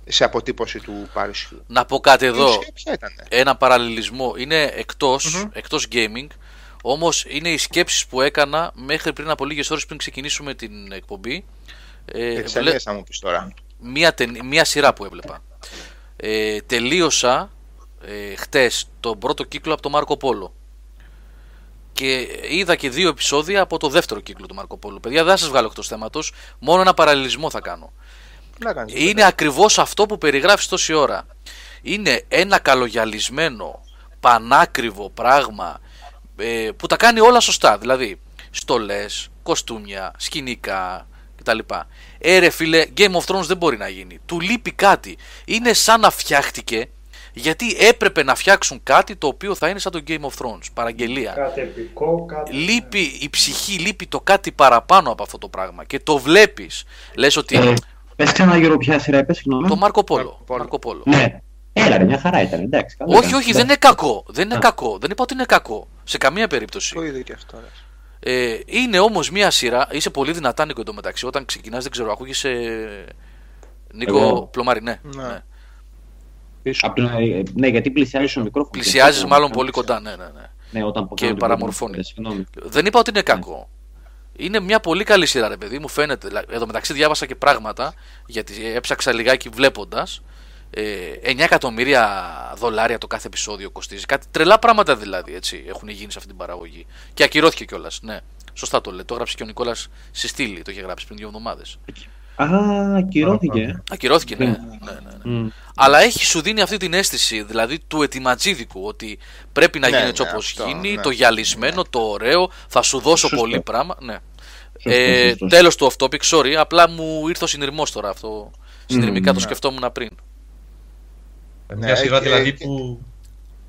σε αποτύπωση του Παρισιού. Να πω κάτι Η εδώ. ουσία ποια ήτανε; Ένα παραλληλισμό. Είναι εκτός, εκτός gaming. Όμως είναι οι σκέψεις που έκανα μέχρι πριν από λίγες ώρες πριν ξεκινήσουμε την εκπομπή. Ε, Για τις βλέ- ταινίες θα μου πεις τώρα. Μία, ταινί- μία σειρά που έβλεπα. Ε, τελείωσα ε, χτες τον πρώτο κύκλο από το Μάρκο Πόλο. Και είδα και δύο επεισόδια από το δεύτερο κύκλο του Μάρκο Πόλο. Παιδιά, δεν θα σας βγάλω εκτός θέματος. Μόνο ένα παραλληλισμό θα κάνω. Τι να κάνεις, Είναι βέβαια. ακριβώς αυτό που περιγράφεις τόση ώρα. Είναι ένα καλογιαλισμένο, πανάκριβο πράγμα ε, που τα κάνει όλα σωστά. Δηλαδή, στολές, κοστούμια, σκηνικά κτλ. Ε ρε φίλε, Game of Thrones δεν μπορεί να γίνει. Του λείπει κάτι. Είναι σαν να φτιάχτηκε γιατί έπρεπε να φτιάξουν κάτι το οποίο θα είναι σαν το Game of Thrones. Παραγγελία. Κάτι επικό, κάτι... Λείπει η ψυχή, λείπει το κάτι παραπάνω από αυτό το πράγμα. Και το βλέπεις. Λες ότι Ε, πες ξανά Γιώργο ποια σειρά είπες, συγγνώμη. το Μάρκο Πόλο. Μάρκο Πόλο. Μάρκο Πόλο. Ναι. Έλα ρε, μια χαρά ήταν, εντάξει. καλό Όχι, ήταν. όχι, δεν είναι κακό. Δεν είναι κακό. Δεν είπα ότι είναι κακό. Σε καμία περίπτωση. Το είδε και αυτό. ρε. Ε, είναι όμως μια σειρά. Είσαι πολύ δυνατά, Νίκο, εντωμεταξύ. Όταν ξεκινάς, δεν ξέρω, ακούγεσαι. Νίκο Εγώ. Πλωμάρη, ναι. Ναι. ναι. Πίσω. Απ' την- ε, ναι, γιατί πλησιάζεις στο μικρόφωνο. Πλησιάζεις Και μάλλον αυτό, πολύ κάνω- κοντά, ναι, ναι, ναι. Ναι, όταν πω Και κάνω την παραμορφώνει. πρώτη φορά, Συγγνώμη. Δεν είπα ότι είναι κακό. Είναι μια πολύ καλή σειρά, ρε παιδί μου, φαίνεται. Δηλαδή, Εδώ μεταξύ διάβασα και πράγματα, γιατί έψαξα λιγάκι βλέποντας. Ε, 9 εκατομμύρια δολάρια το κάθε επεισόδιο κοστίζει. Κάτι τρελά πράγματα δηλαδή έτσι, έχουν γίνει σε αυτή την παραγωγή. Και ακυρώθηκε κιόλας. Ναι, σωστά το λέει. Το έγραψε και ο Νικόλας στη στήλη, το είχε γράψει πριν δύο εβδομάδες. Α, ακυρώθηκε. Ακυρώθηκε, ναι. Ναι. ναι, ναι, ναι. Μμ. Αλλά έχει σου δίνει αυτή την αίσθηση, δηλαδή του ετοιματζίδικου, ότι πρέπει να Ναι, γίνει έτσι ναι, όπως αυτό, γίνει, ναι. το γυαλισμένο, το ωραίο, θα σου δώσω Σωστό. πολύ πράγμα. Ναι. Σωστό, Ε, σωστό. Τέλος του off topic, sorry, απλά μου ήρθε ο συνειρμός τώρα αυτό. Συνειρμικά το ναι. σκεφτόμουν πριν. Μια Ναι, σειρά και- δηλαδή και- που.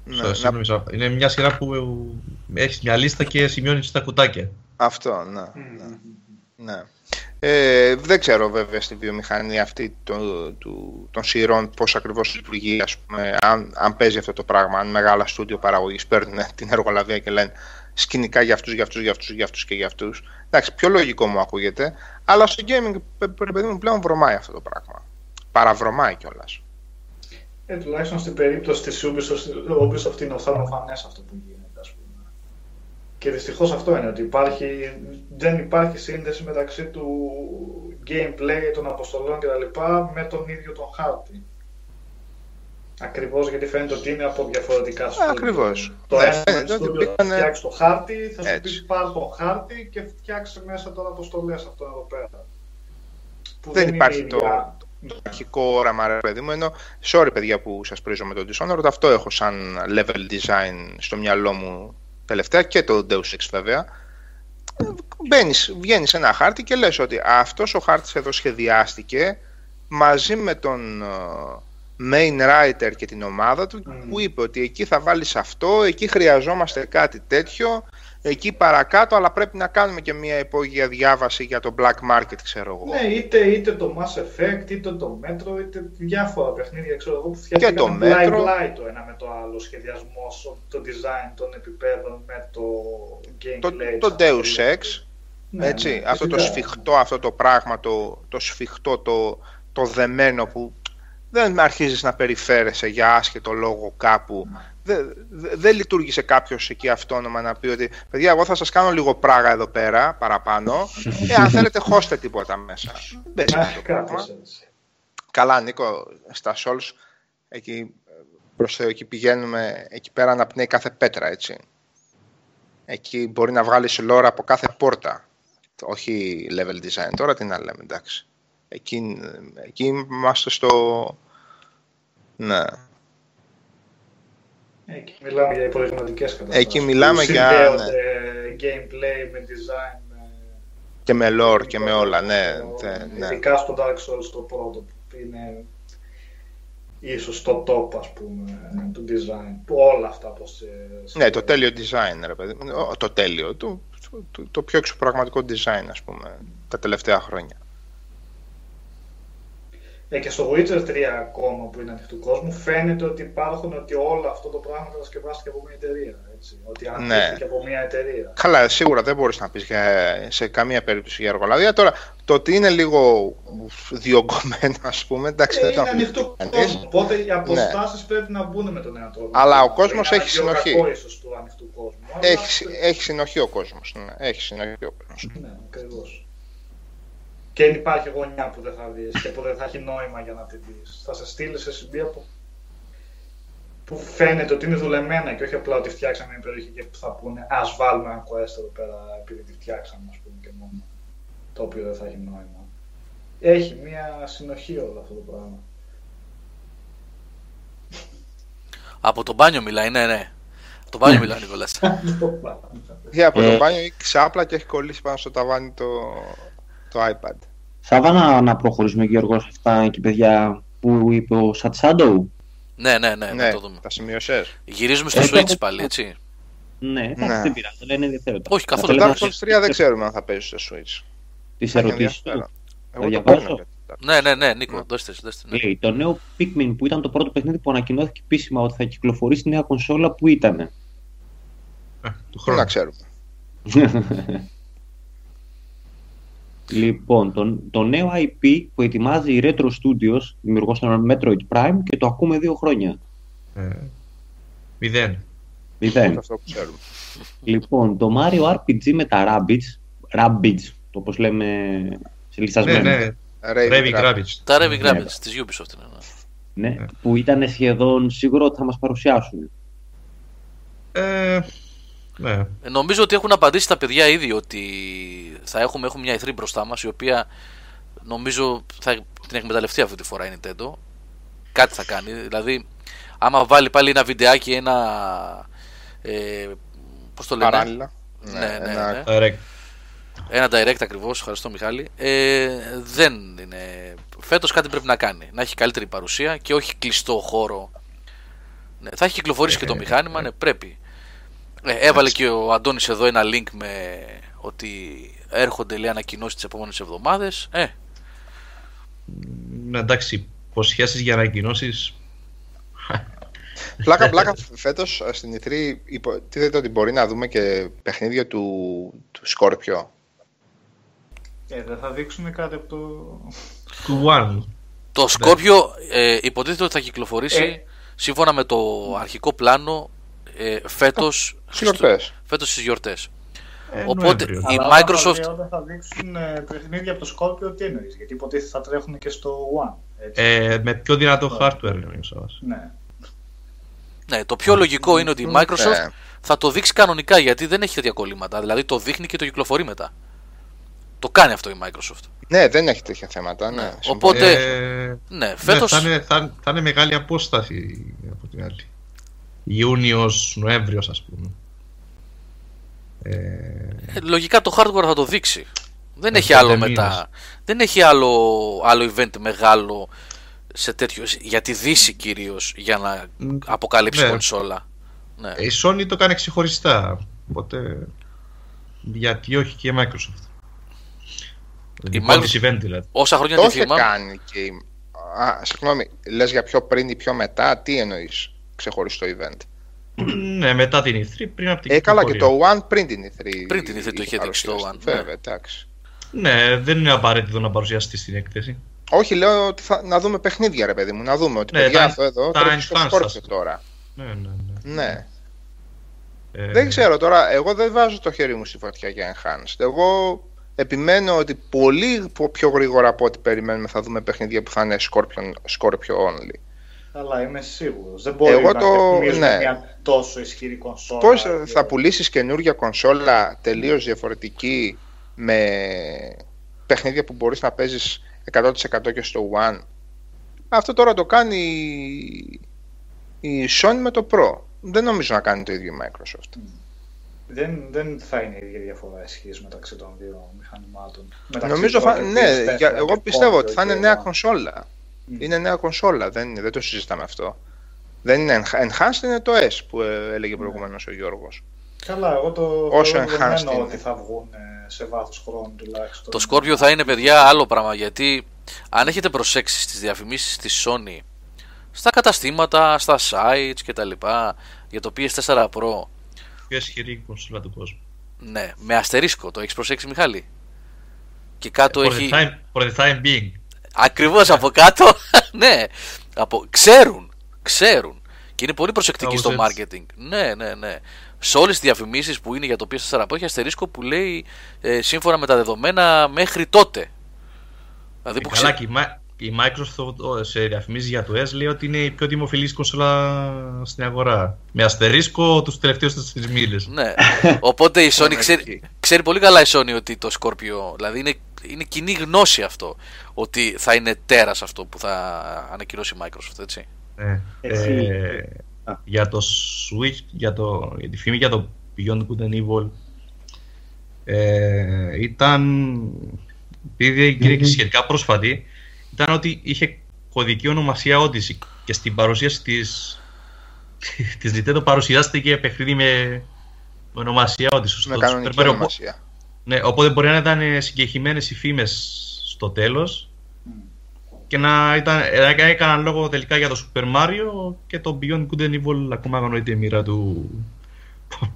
Ναι, Στο- να- συγγνώμη, Σάβα. Είναι μια σειρά που έχεις μια λίστα και σημειώνεις τα κουτάκια. Αυτό, ναι. ναι. ναι. Ε, δεν ξέρω βέβαια στη βιομηχανία αυτή το, του, των σειρών πώς ακριβώς λειτουργεί, ας πούμε, αν, αν παίζει αυτό το πράγμα, αν μεγάλα στούντιο παραγωγής παίρνουν την εργολαβία και λένε σκηνικά για αυτούς, για αυτούς, για αυτούς, για αυτούς και για αυτούς. Εντάξει, πιο λογικό μου ακούγεται, αλλά στο gaming, παι- παι- παιδί μου, πλέον βρωμάει αυτό το πράγμα. Παραβρωμάει κιόλας. Ε, τουλάχιστον στην περίπτωση της Ubisoft, Ubisoft είναι οφθαλμοφανές αυτό που γίνεται, ας πούμε. Και δυστυχώς αυτό είναι, ότι υπάρχει, δεν υπάρχει σύνδεση μεταξύ του gameplay, των αποστολών κτλ. με τον ίδιο τον χάρτη. Ακριβώς γιατί φαίνεται ότι είναι από διαφορετικά στούντιο. ακριβώς. Το Ναι, ένα φαίνεται ότι στούντιο θα πήγανε- φτιάξει το χάρτη, θα σου Έτσι. πει πάρ τον χάρτη και φτιάξει μέσα τώρα αποστολές αυτό εδώ πέρα. Που δεν είναι υπάρχει η το, ίδια. Το αρχικό όραμα, ρε παιδί μου. Ενώ, sorry παιδιά που σας πρίζω με το Dishonored, αυτό έχω σαν level design στο μυαλό μου τελευταία και το Deus Ex βέβαια. Ε, Μπαίνεις, βγαίνεις σε ένα χάρτη και λες ότι αυτός ο χάρτης εδώ σχεδιάστηκε μαζί με τον, ε, main writer και την ομάδα του που είπε ότι εκεί θα βάλεις αυτό, εκεί χρειαζόμαστε κάτι τέτοιο, εκεί παρακάτω, αλλά πρέπει να κάνουμε και μια υπόγεια διάβαση για το black market, ξέρω εγώ. Ναι, είτε, είτε το Mass Effect, είτε το Metro, είτε διάφορα παιχνίδια, ξέρω εγώ, που φτιάχτηκαν το blind Metro. blind το ένα με το άλλο, σχεδιασμός, το design των επιπέδων με το Το, gameplay. το της Deus αυτοκίνητας. Ex, Ναι, έτσι, ναι, αυτό το φυσικά. σφιχτό, αυτό το πράγμα, το, το σφιχτό, το, το δεμένο που δεν αρχίζεις να περιφέρεσαι για άσχετο λόγο κάπου. Δεν δε, δεν λειτουργήσε κάποιος εκεί αυτόνομα να πει ότι παιδιά, εγώ θα σας κάνω λίγο πράγα εδώ πέρα παραπάνω. ε, αν θέλετε, χώστε τίποτα μέσα. Δεν παίζει αυτό Ναι, το πράγμα. κάπως έτσι. Καλά, Νίκο, στα Souls, εκεί, προς Θεό, εκεί πηγαίνουμε, εκεί πέρα αναπνέει κάθε πέτρα, έτσι. Εκεί μπορεί να βγάλεις λόρα από κάθε πόρτα. Όχι level design. Τώρα τι να λέμε, εντάξει. Εκεί, εκεί είμαστε στο... Ναι. Εκεί μιλάμε για υπολογισματικές καταστάσεις. Εκεί μιλάμε που για- συνδέονται gameplay με design. με- Και με lore και με όλα, ναι. το- τε- ναι. Ειδικά στο Dark Souls το πρώτο που είναι ίσως το top ας πούμε του design. Που όλα αυτά πώς σε- Ναι, το τέλειο design, ρε παιδί. μου. Ω, Το τέλειο, το, το, το πιο εξωπραγματικό design, ας πούμε, τα τελευταία χρόνια. Ε, και στο Witcher 3 ακόμα που είναι ανοιχτού κόσμου φαίνεται ότι υπάρχουν ότι όλο αυτό το πράγμα κατασκευάστηκε από μια εταιρεία. Έτσι. Ότι αναπτύχθηκε από μια εταιρεία. Καλά, σίγουρα δεν μπορείς να πεις για, σε καμία περίπτωση για εργολαβία. Τώρα, το ότι είναι λίγο διωγγωμένο, ας πούμε, εντάξει, Ε, δεν είναι το ανοιχτό κανείς. κόσμος. Οπότε οι αποστάσεις πρέπει να μπουν με τον νέο τρόπο. Αλλά ο Είναι κόσμος ένα έχει πιο συνοχή. κακό ίσως του ανοιχτού κόσμου. αλλά- Έχει, έχει συνοχή ο κόσμος. Ναι, έχει συνοχή ο κόσμος. Ναι, ακριβώς. Και δεν υπάρχει γωνιά που δεν θα δεις και που δεν θα έχει νόημα για να τη δεις. Θα σε στείλει σε σημεία που, που φαίνεται ότι είναι δουλεμένα και όχι απλά ότι φτιάξαμε μια περιοχή και που θα πούνε ας βάλουμε ένα quest εδώ πέρα επειδή τη φτιάξαμε ας πούμε και μόνο. Το οποίο δεν θα έχει νόημα. Έχει μια συνοχή όλο αυτό το πράγμα. Από το μπάνιο μιλάει, ναι, ναι. Από το μπάνιο μιλάει ο Νικόλας. Για από Ε. το μπάνιο έχει ξάπλα και έχει κολλήσει πάνω στο ταβάνι το, το iPad. Σάβα να προχωρήσουμε Γιώργος σε αυτά και παιδιά που είπε ο Σατσάντο. ναι, ναι, ναι, να ναι, το δούμε. τα σημειωσές. Γυρίζουμε στο Ε, Switch το- πάλι, έτσι. Ναι, εντάξει, Ναι. δεν πειράζει, αλλά είναι ενδιαφέρον. Όχι, καθόλου, Να Το θέλω Dark να Souls 3 δεν ξέρουμε αν θα παίζει στο Switch. Τις Θα έχει ερωτήσεις του. ενδιαφέρον. Εγώ Το το διαβάζω. παίρνω γιατί- Ναι, ναι, ναι, Νίκο, δώστε, δώστε. Ναι. Λέει, το νέο Pikmin που ήταν το πρώτο παιχνίδι που ανακοινώθηκε επίσημα ότι θα κυκλοφορήσει στη νέα κονσόλα που ήταν. Ε, του Τι χρόνου. να ξέρουμε. λοιπόν, το, το νέο IP που ετοιμάζει η Retro Studios, δημιουργός των Metroid Prime και το ακούμε δύο χρόνια. Ε, μηδέν. Μηδέν. Αυτό που ξέρουμε. Λοιπόν, το Mario RPG με τα Rabbids, Rabbids, το όπως λέμε σε Ναι, λυσασμένο. ναι. Raving Raving Rabbit. Rabbids. Τα Raving Ναι. Rabbids της Ubisoft είναι. ναι. Ναι, που ήταν σχεδόν σίγουρο ότι θα μας παρουσιάσουν. Ε, ναι. Ε, Νομίζω ότι έχουν απαντήσει τα παιδιά ήδη ότι θα έχουμε, έχουμε μια E3 μπροστά μας η οποία νομίζω θα την εκμεταλλευτεί αυτή τη φορά η Nintendo. Κάτι θα κάνει. Δηλαδή, άμα βάλει πάλι ένα βιντεάκι, ένα. Ε, Πώς το λένε, Παράλληλα. Ναι, ναι, ένα- ναι. Direct. Ένα direct ακριβώς, ευχαριστώ Μιχάλη. Ε, δεν είναι. Φέτος κάτι πρέπει να κάνει. Να έχει καλύτερη παρουσία και όχι κλειστό χώρο. Ναι, θα έχει κυκλοφορήσει και το μηχάνημα, ναι, πρέπει. Ε, έβαλε και ο Αντώνης εδώ ένα link με ότι έρχονται λέει ανακοινώσεις τις επόμενες εβδομάδες. Ε, Ναι, εντάξει, υποσχέσεις για ανακοινώσεις. Πλάκα, πλάκα φέτος ε, στην E3 υποτίθεται ότι μπορεί να δούμε και παιχνίδια του, του Σκόρπιο. Ε, δεν θα δείξουν κάτι από το... του One. το Σκόρπιο ε, υποτίθεται ότι θα κυκλοφορήσει Ε. σύμφωνα με το αρχικό πλάνο ε, φέτος, Στις γιορτές. φέτος στις γιορτές. Ε, Οπότε Νοέμβριο. η Αλλά Microsoft Όταν θα, όταν θα δείξουν ε, παιχνίδια από το Scorpio, τι εννοείς, γιατί υποτίθεται θα τρέχουν και στο One. Έτσι. Ε, με πιο δυνατό hardware νομίζω. Ναι. Ναι, το πιο λογικό είναι ότι η Microsoft Ναι. θα το δείξει κανονικά γιατί δεν έχει τέτοια κολλήματα. Δηλαδή το δείχνει και το κυκλοφορεί μετά. Το κάνει αυτό η Microsoft. Ναι, δεν έχει τέτοια θέματα. Ναι, συμφωνώ. Οπότε- Ε, Ναι, ναι, φέτος θα, είναι, θα, θα είναι μεγάλη απόσταση από την άλλη. Ιούνιος, Νοέμβριος ας πούμε. Ε, ε, λογικά το hardware θα το δείξει. Δεν Ε, έχει άλλο πέντε μετά. μήνες. Δεν έχει άλλο, άλλο event μεγάλο σε τέτοιο, για τη Δύση κυρίως, για να αποκαλύψει ναι. κονσόλα. Ναι. Η Sony το κάνει ξεχωριστά. Οπότε. Γιατί όχι και η Microsoft. Η Η Microsoft... Microsoft- event δηλαδή. Όσα χρόνια Το τη είχε θυμάμαι. κάνει και η... Α, συγγνώμη, λες για πιο πριν ή πιο μετά, τι εννοείς; Ξεχωριστό event. ναι, μετά την E3, πριν από την Ε, καλά και κυκλοφορία. το One πριν την E3. Πριν την E3 το είχε δείξει το παρουσιαστεί. One, ναι. Βέβαια, εντάξει. Ναι, δεν είναι απαραίτητο να παρουσιαστεί στην έκθεση. Όχι, λέω ότι θα, να δούμε παιχνίδια, ρε παιδί μου. Να δούμε ότι Ναι, παιδιά τα- αυτό εδώ τα τρέχει στο enhanced, Scorpio ας πούμε. τώρα. Ναι, ναι, ναι. Ναι. Ε, Δεν ξέρω τώρα, εγώ δεν βάζω το χέρι μου στη φωτιά για Enhanced. Εγώ επιμένω ότι πολύ πο- πιο γρήγορα από ό,τι περιμένουμε θα δούμε παιχνίδια που θα είναι Scorpion, Scorpio only. Αλλά είμαι σίγουρος. Δεν μπορεί Εγώ να το- τεκμηριζουμε ναι. μια τόσο ισχυρή κονσόλα. Πώς και- θα πουλήσεις καινούργια κονσόλα τελείως διαφορετική με παιχνίδια που μπορείς να παίζεις 100% και στο One; Αυτό τώρα το κάνει η Sony με το Pro. Δεν νομίζω να κάνει το ίδιο η Microsoft. Δεν, δεν θα είναι η ίδια διαφορά ισχύς μεταξύ των δύο μηχανημάτων. Μεταξύ Νομίζω, Pro θα, και ναι, PS4 για, και εγώ πιστεύω ότι θα Scorpio είναι και νέα One. κονσόλα. Μμ. Είναι νέα κονσόλα, δεν, είναι, δεν το συζητάμε αυτό. Δεν είναι enha- enhanced, είναι το S που ε, έλεγε προηγουμένως ο Γιώργος. Καλά, εγώ το Όσο θεωρώ enhanced δεδομένο είναι. ότι θα βγουν ε, σε βάθος χρόνου τουλάχιστον. Το Scorpio θα είναι παιδιά άλλο πράγμα γιατί αν έχετε προσέξει στις διαφημίσεις της Sony στα καταστήματα, στα sites και τα λοιπά για το PS4 Pro πιο ισχυρή κονσόλα του κόσμου. ναι, με αστερίσκο, το έχεις προσέξει Μιχάλη; Και κάτω for, έχει the time, for the time being. Ακριβώς από κάτω ναι, από... ξέρουν, ξέρουν και είναι πολύ προσεκτικοί στο Κάπως marketing ναι, ναι, ναι σε όλες τις διαφημίσεις που είναι για το PS4 Pro έχει αστερίσκο που λέει ε, σύμφωνα με τα δεδομένα μέχρι τότε δηλαδή Ε, που καλά, ξε- και η, Ma- η Microsoft ο, σε διαφημίσεις για το S λέει ότι είναι η πιο δημοφιλής κονσόλα στην αγορά. Με αστερίσκο τους τελευταίους τέσσερις μήνες. Ναι. Οπότε η Sony εκεί. ξέρει, ξέρει πολύ καλά η Sony ότι το Scorpio, δηλαδή είναι, είναι κοινή γνώση αυτό, ότι θα είναι τέρας αυτό που θα ανακοινώσει η Microsoft, έτσι. Ναι. Εσύ. Ε, Α. για το Switch, για, το, για τη φήμη για το Beyond Good and Evil ε, ήταν επειδή είναι και σχετικά πρόσφατη ήταν ότι είχε κωδική ονομασία Odyssey και στην παρουσίαση της της Nintendo παρουσιάστηκε παιχνίδι με με ονομασία Odyssey στο Με Super κανονική Mario. ονομασία. Ναι, οπότε μπορεί να ήταν συγκεκριμένες οι φήμες στο τέλος και να, ήταν, να έκαναν λόγο τελικά για το Super Mario και το Beyond Good and Evil ακόμα αγνοείται η μοίρα του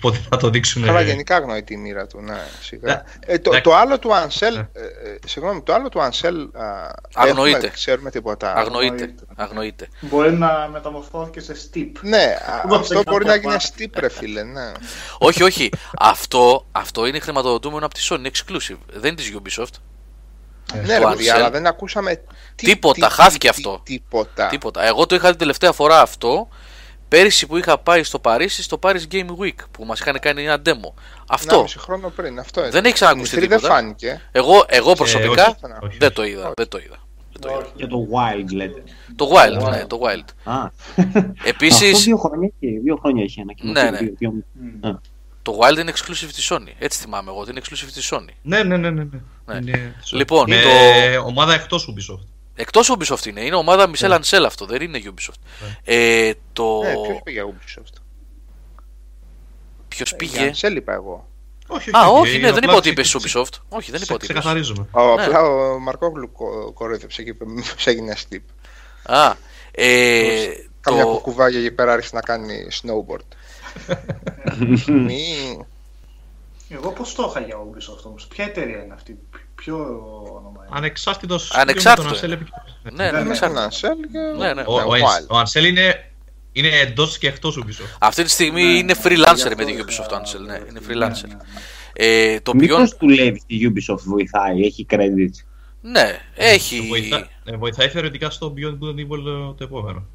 πότε θα το δείξουν Καλά, γενικά αγνοεί τη μοίρα του, ναι, σιγά. Ναι. Ε, το, Ναι. το άλλο του Ansel, Ναι. ε, ε, συγγνώμη, το άλλο του Ansel, α, Αγνοείται. έχουμε, ξέρουμε τίποτα. Αγνοείται, αγνοείται. αγνοείται. Μπορεί να μεταμορφώθηκε σε steep. Ναι, α, Δώσε αυτό κάποια μπορεί να γίνει μάχη. steep, ρε φίλε, ναι. όχι, όχι, αυτό, αυτό είναι χρηματοδοτούμενο από τη Sony, είναι exclusive, δεν είναι της Ubisoft, ναι, ρε το παιδιά, Ansel. αλλά δεν ακούσαμε τι- Τίποτα, τι- χάθηκε τι- αυτό. Τίποτα. τίποτα. Εγώ το είχα την τελευταία φορά αυτό, πέρυσι που είχα πάει στο Παρίσι, στο Paris Game Week, που μας είχαν κάνει ένα demo. Αυτό, 1,5 χρόνο πριν, αυτό είναι. Δεν έχεις ξανακουστεί Στην E3 Δεν τίποτα. φάνηκε. εγώ, εγώ Ε, προσωπικά όχι, όχι, δεν όχι. το είδα, δεν το είδα. Δεν το είδα. Όχι. Για το Wild λέτε. Το Wild, ναι, το Wild. Α. Επίσης, Αυτό δύο χρόνια έχει, δύο χρόνια έχει ανακοινωθεί. Ναι, ναι. Δύο, δύο... Μμ. Α. το Wild είναι exclusive της Sony. Έτσι θυμάμαι εγώ, ότι είναι exclusive της Sony. ναι, ναι, ναι, ναι, ναι. Ναι. Είναι... Λοιπόν, με το- ομάδα εκτός Ubisoft Εκτός Ubisoft είναι, είναι ομάδα Michel Ancel αυτό, δεν είναι Ubisoft. Ε, το... Ναι, ποιος είπε για Ubisoft; Ποιος Για πήγε... Ansel είπα εγώ. όχι, Α, όχι, ναι, δεν απλά είπα ότι είπες ξε- Ubisoft. Όχι, δεν είπα ξε- ότι είπες. Ξεκαθαρίζουμε. Ο, Ναι. Απλά ο Μαρκόγλου κο- κορόιδεψε και είπε μήπως έγινε steep. Α, ε, Καμιά το... κουκουβάγια εκεί πέρα άρχισε να κάνει snowboard. Μη... Εγώ πώς το είχα για Ubisoft όμως; Ποια εταιρεία είναι αυτή; Ποιο όνομα είναι; Ανεξάρτητος Ανεξάρτητο με τον είναι. Ansel επικοινωνία. Ναι, ναι, Ναι, Με ναι, τον Ansel και Ναι, ναι. Ο, ο, με Ans- Wild. ο Ansel είναι, είναι εντός και εκτός Ubisoft. Αυτή τη στιγμή Ναι, είναι ναι, freelancer γι' με αυτό την είχα- Ubisoft Ansel, ναι, είναι Ναι, freelancer. ναι, ναι. Ε, το Beyond, Μήπως δουλεύει στη Ubisoft βοηθάει, έχει credits. ναι, έχει... Βοηθά, ε, βοηθάει θεωρητικά στο Beyond Good and Evil ε, το επόμενο.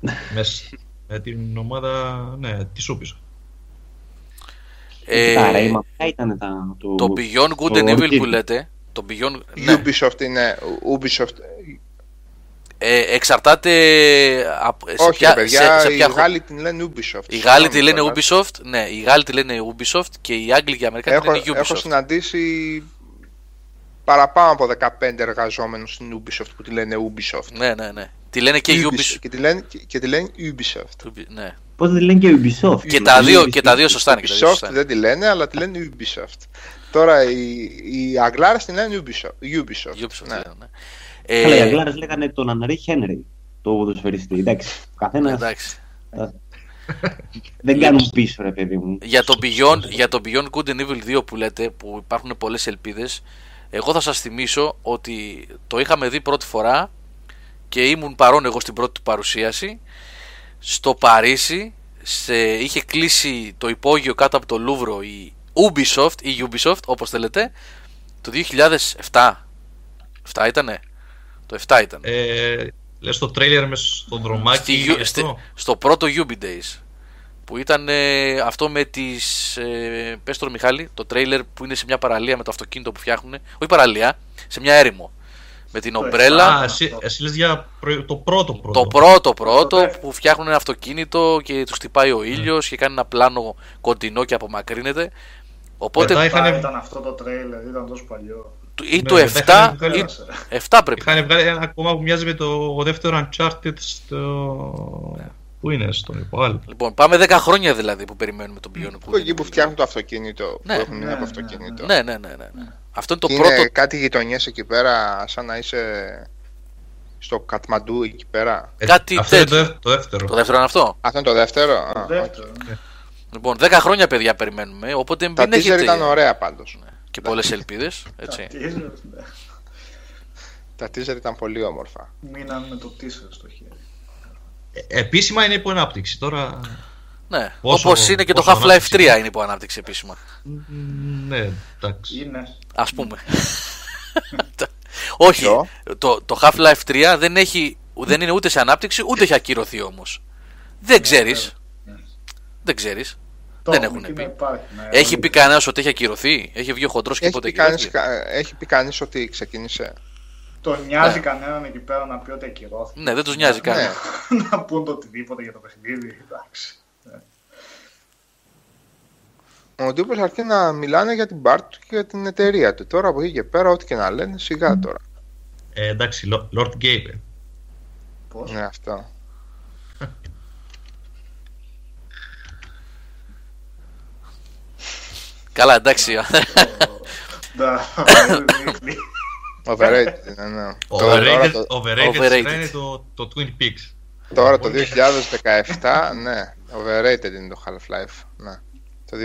με, σ- με την ομάδα ναι, της Ubisoft. Ε, τα Rayman, ποια ήταν τα... Το, το Beyond Good το and Evil Origin. που λέτε, το Beyond, ναι, Ubisoft είναι Ubisoft. ε, εξαρτάται από, σε Όχι, ποια, ρε παιδιά, σε, σε οι ποια χώρα. Γάλλοι την λένε Ubisoft. Οι Γάλλοι τη Συγγνώμη λένε κιόλας. Ubisoft, ναι, οι Γάλλοι τη λένε Ubisoft και οι Άγγλοι και οι Αμερικάνοι τη Έχω, λένε έχω Ubisoft. συναντήσει παραπάνω από 15 εργαζόμενους στην Ubisoft που τη λένε Ubisoft. Ναι, ναι, ναι. Τη λένε και Ubisoft. Και τη λένε, και, και τη λένε Ubisoft. Ναι. Πώς τη λένε και Ubisoft. Και τα δύο, και τα δύο σωστά είναι. και τα δύο Ubisoft σωστά είναι. δεν τη λένε, αλλά τη λένε Ubisoft. Τώρα οι, οι Αγγλάρες τη λένε Ubisoft. Ubisoft. Ubisoft, ναι. ναι, ναι. Καλά, οι Ε, Αγγλάρες λέγανε τον Αναρή Χένρι, το ποδοσφαιριστή. Εντάξει, καθένα εντάξει. δεν κάνουν πίσω, ρε παιδί μου. Για το, Beyond, για το Beyond Good and Evil 2 που λέτε, που υπάρχουν πολλές ελπίδες, εγώ θα σας θυμίσω ότι το είχαμε δει πρώτη φορά και ήμουν παρόν εγώ στην πρώτη του παρουσίαση στο Παρίσι σε, είχε κλείσει το υπόγειο κάτω από το Λούβρο η Ubisoft ή Ubisoft όπως θέλετε το 2007 7 ήτανε; Το 7 ήταν Ε, λες το τρέιλερ μες στο δρομάκι. Στη U- αυτό; στη- στο πρώτο Ubi Days που ήταν ε, αυτό με τις ε, πες το ρε Μιχάλη το τρέιλερ που είναι σε μια παραλία με το αυτοκίνητο που φτιάχνουν όχι παραλία σε μια έρημο με την Το ομπρέλα Α, εσύ, εσύ λες για προ- το πρώτο πρώτο. το πρώτο πρώτο δεύτερο. που φτιάχνουν ένα αυτοκίνητο και τους χτυπάει ο ήλιος και κάνει ένα πλάνο κοντινό και απομακρύνεται οπότε Μετά Είχαν... είχαν, ήταν αυτό το τρέιλερ, ήταν τόσο παλιό. το- ή ναι, το μετά 7 είχαν βγάλει- ή 7 πρέπει είχαν βγάλει ένα ακόμα που μοιάζει με το δεύτερο Uncharted στο... Πού είναι, στο Nepal. λοιπόν πάμε 10 χρόνια δηλαδή που περιμένουμε τον Beyond Που εκεί που φτιάχνουν το αυτοκίνητο, Ναι. που έχουν μείνει Ναι, από ναι, αυτοκίνητο. ναι ναι ναι, ναι, ναι. αυτό είναι το Και πρώτο είναι κάτι γειτονιές εκεί πέρα, σαν να είσαι στο Κατμαντού εκεί πέρα. Ε, Κάτι αυτό είναι το, τέτοιο. δεύ- το δεύτερο. το δεύτερο είναι αυτό; Αυτό είναι το δεύτερο; Α, Το οκ. δεύτερο. ναι. Λοιπόν, 10 χρόνια παιδιά περιμένουμε, οπότε Τα μην teaser έχετε ήταν ωραία πάντως. και πολλές ελπίδες. Έτσι. Τα teasers, ναι. Τα teaser ήταν πολύ όμορφα. Μείναν με το teaser στο χέρι. Ε, επίσημα είναι υπό ανάπτυξη. Τώρα. Ναι, Πόσο- όπως είναι και το πόσο Half-Life ανάπτυξη 3 είναι. είναι υπό ανάπτυξη επίσημα. μ, Ναι, εντάξει. Είναι. Α πούμε. Όχι, Ποιο; το, το Half-Life 3 δεν, έχει, δεν είναι ούτε σε ανάπτυξη ούτε έχει ακυρωθεί όμως. Δεν ξέρεις. ναι. Δεν ξέρεις. Το Δεν έχουν εκεί πει. να υπάρχει, ναι. Έχει πει κανένας ότι έχει ακυρωθεί. Έχει βγει ο χοντρός και Έχει πότε πει, κανείς, ακυρώθηκε. κα- έχει πει κανείς ότι ξεκίνησε. Το νοιάζει Ναι. κανέναν εκεί πέρα να πει ότι ακυρώθηκε. Ναι, δεν τους νοιάζει καν. Ναι. να πούν το οτιδήποτε για το παιχνίδι. Εντάξει. Ο τύπος αρκεί να μιλάνε για την πάρτη του και για την εταιρεία του. Τώρα από εκεί και πέρα, ό,τι και να λένε, σιγά τώρα. Ε, εντάξει, Lo- Lord Gabe. Πώς; Ναι, αυτό. Καλά, εντάξει. Ναι, δείχνει. Overrated, ναι, ναι. Τώρα- Overrated, τώρα το- overrated, overrated. σειρά είναι το, το Twin Peaks. Τώρα το 2017, ναι, overrated είναι το Half-Life. Ναι. Το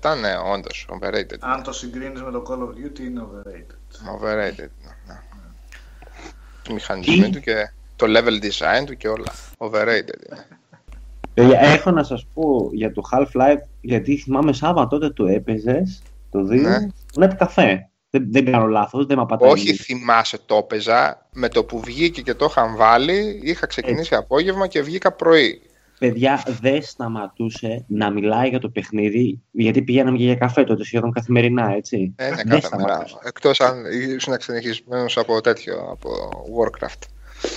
2017, ναι, όντως, overrated. Αν το συγκρίνεις με το Call of Duty είναι overrated. Overrated, ναι. ναι. Το μηχανισμοί του και το level design του και όλα. Overrated είναι. Παιδιά, έχω να σας πω για το Half-Life, γιατί θυμάμαι Σάββα τότε το έπαιζες, το 2, Ναι. τον έπαιζε καφέ. Δεν, δεν κάνω λάθος, δεν με απατάει. Όχι θυμάσαι το έπαιζα, με το που βγήκε και το είχαν βάλει, είχα ξεκινήσει απόγευμα και βγήκα πρωί. Παιδιά, δεν σταματούσε να μιλάει για το παιχνίδι, γιατί πηγαίναμε και για καφέ τότε σχεδόν καθημερινά, έτσι. Ε, ναι, δεν κάθε μέρα. σταματούσε. Εκτός αν ήσουν ξενυχισμένος από τέτοιο, από Warcraft.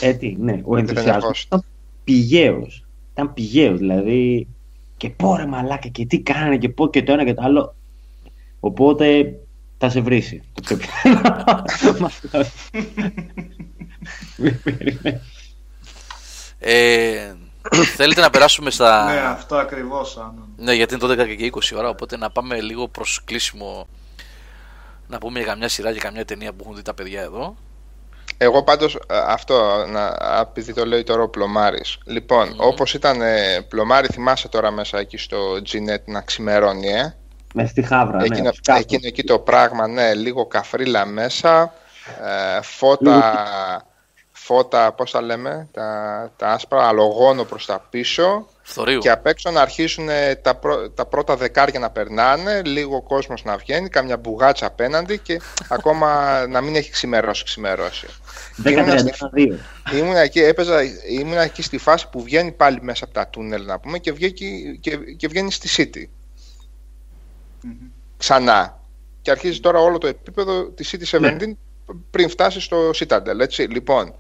Έτσι, ναι, ο Ήταν ενθουσιασμός ενεργός. ήταν πηγαίος. Ήταν πηγαίος, δηλαδή. Και πω ρε μαλάκα και τι κάνανε και πω και το ένα και το άλλο. Οπότε θα σε βρήσει. Το πιο πιθανό. Μην περιμένεις. Ε, θέλετε να περάσουμε στα. Ναι, αυτό ακριβώς. Αν... Ναι, γιατί είναι το 10 και 20 ώρα, οπότε να πάμε λίγο προς κλείσιμο. Να πούμε για καμιά σειρά και καμιά ταινία που έχουν δει τα παιδιά εδώ. Εγώ πάντως ε, αυτό, να, επειδή το λέει τώρα ο Πλωμάρης. Λοιπόν, Μμμ. όπως ήταν ε, Πλωμάρη, θυμάσαι τώρα μέσα εκεί στο Gnet να ξημερώνει, ε; Μες στη χάβρα, ναι. εκείνο, στους κάπους. εκείνο εκεί το πράγμα, ναι, λίγο καφρίλα μέσα, ε, φώτα, φώτα, πώς τα λέμε, τα, τα άσπρα, αλογόνο προς τα πίσω Φθορείου. και απ' έξω να αρχίσουν ε, τα, πρω- τα πρώτα δεκάρια να περνάνε, λίγο κόσμος να βγαίνει, καμιά μπουγάτσα απέναντι και ακόμα να μην έχει ξημερώσει ξημερώσει. 10-32. Ήμουν εκεί, έπαιζα, ήμουν εκεί στη φάση που βγαίνει πάλι μέσα από τα τούνελ να πούμε και βγαίνει, και, και βγαίνει στη City Μμμ. ξανά. Και αρχίζει τώρα όλο το επίπεδο της City 17 Ναι. πριν φτάσει στο Citadel, έτσι. Λοιπόν,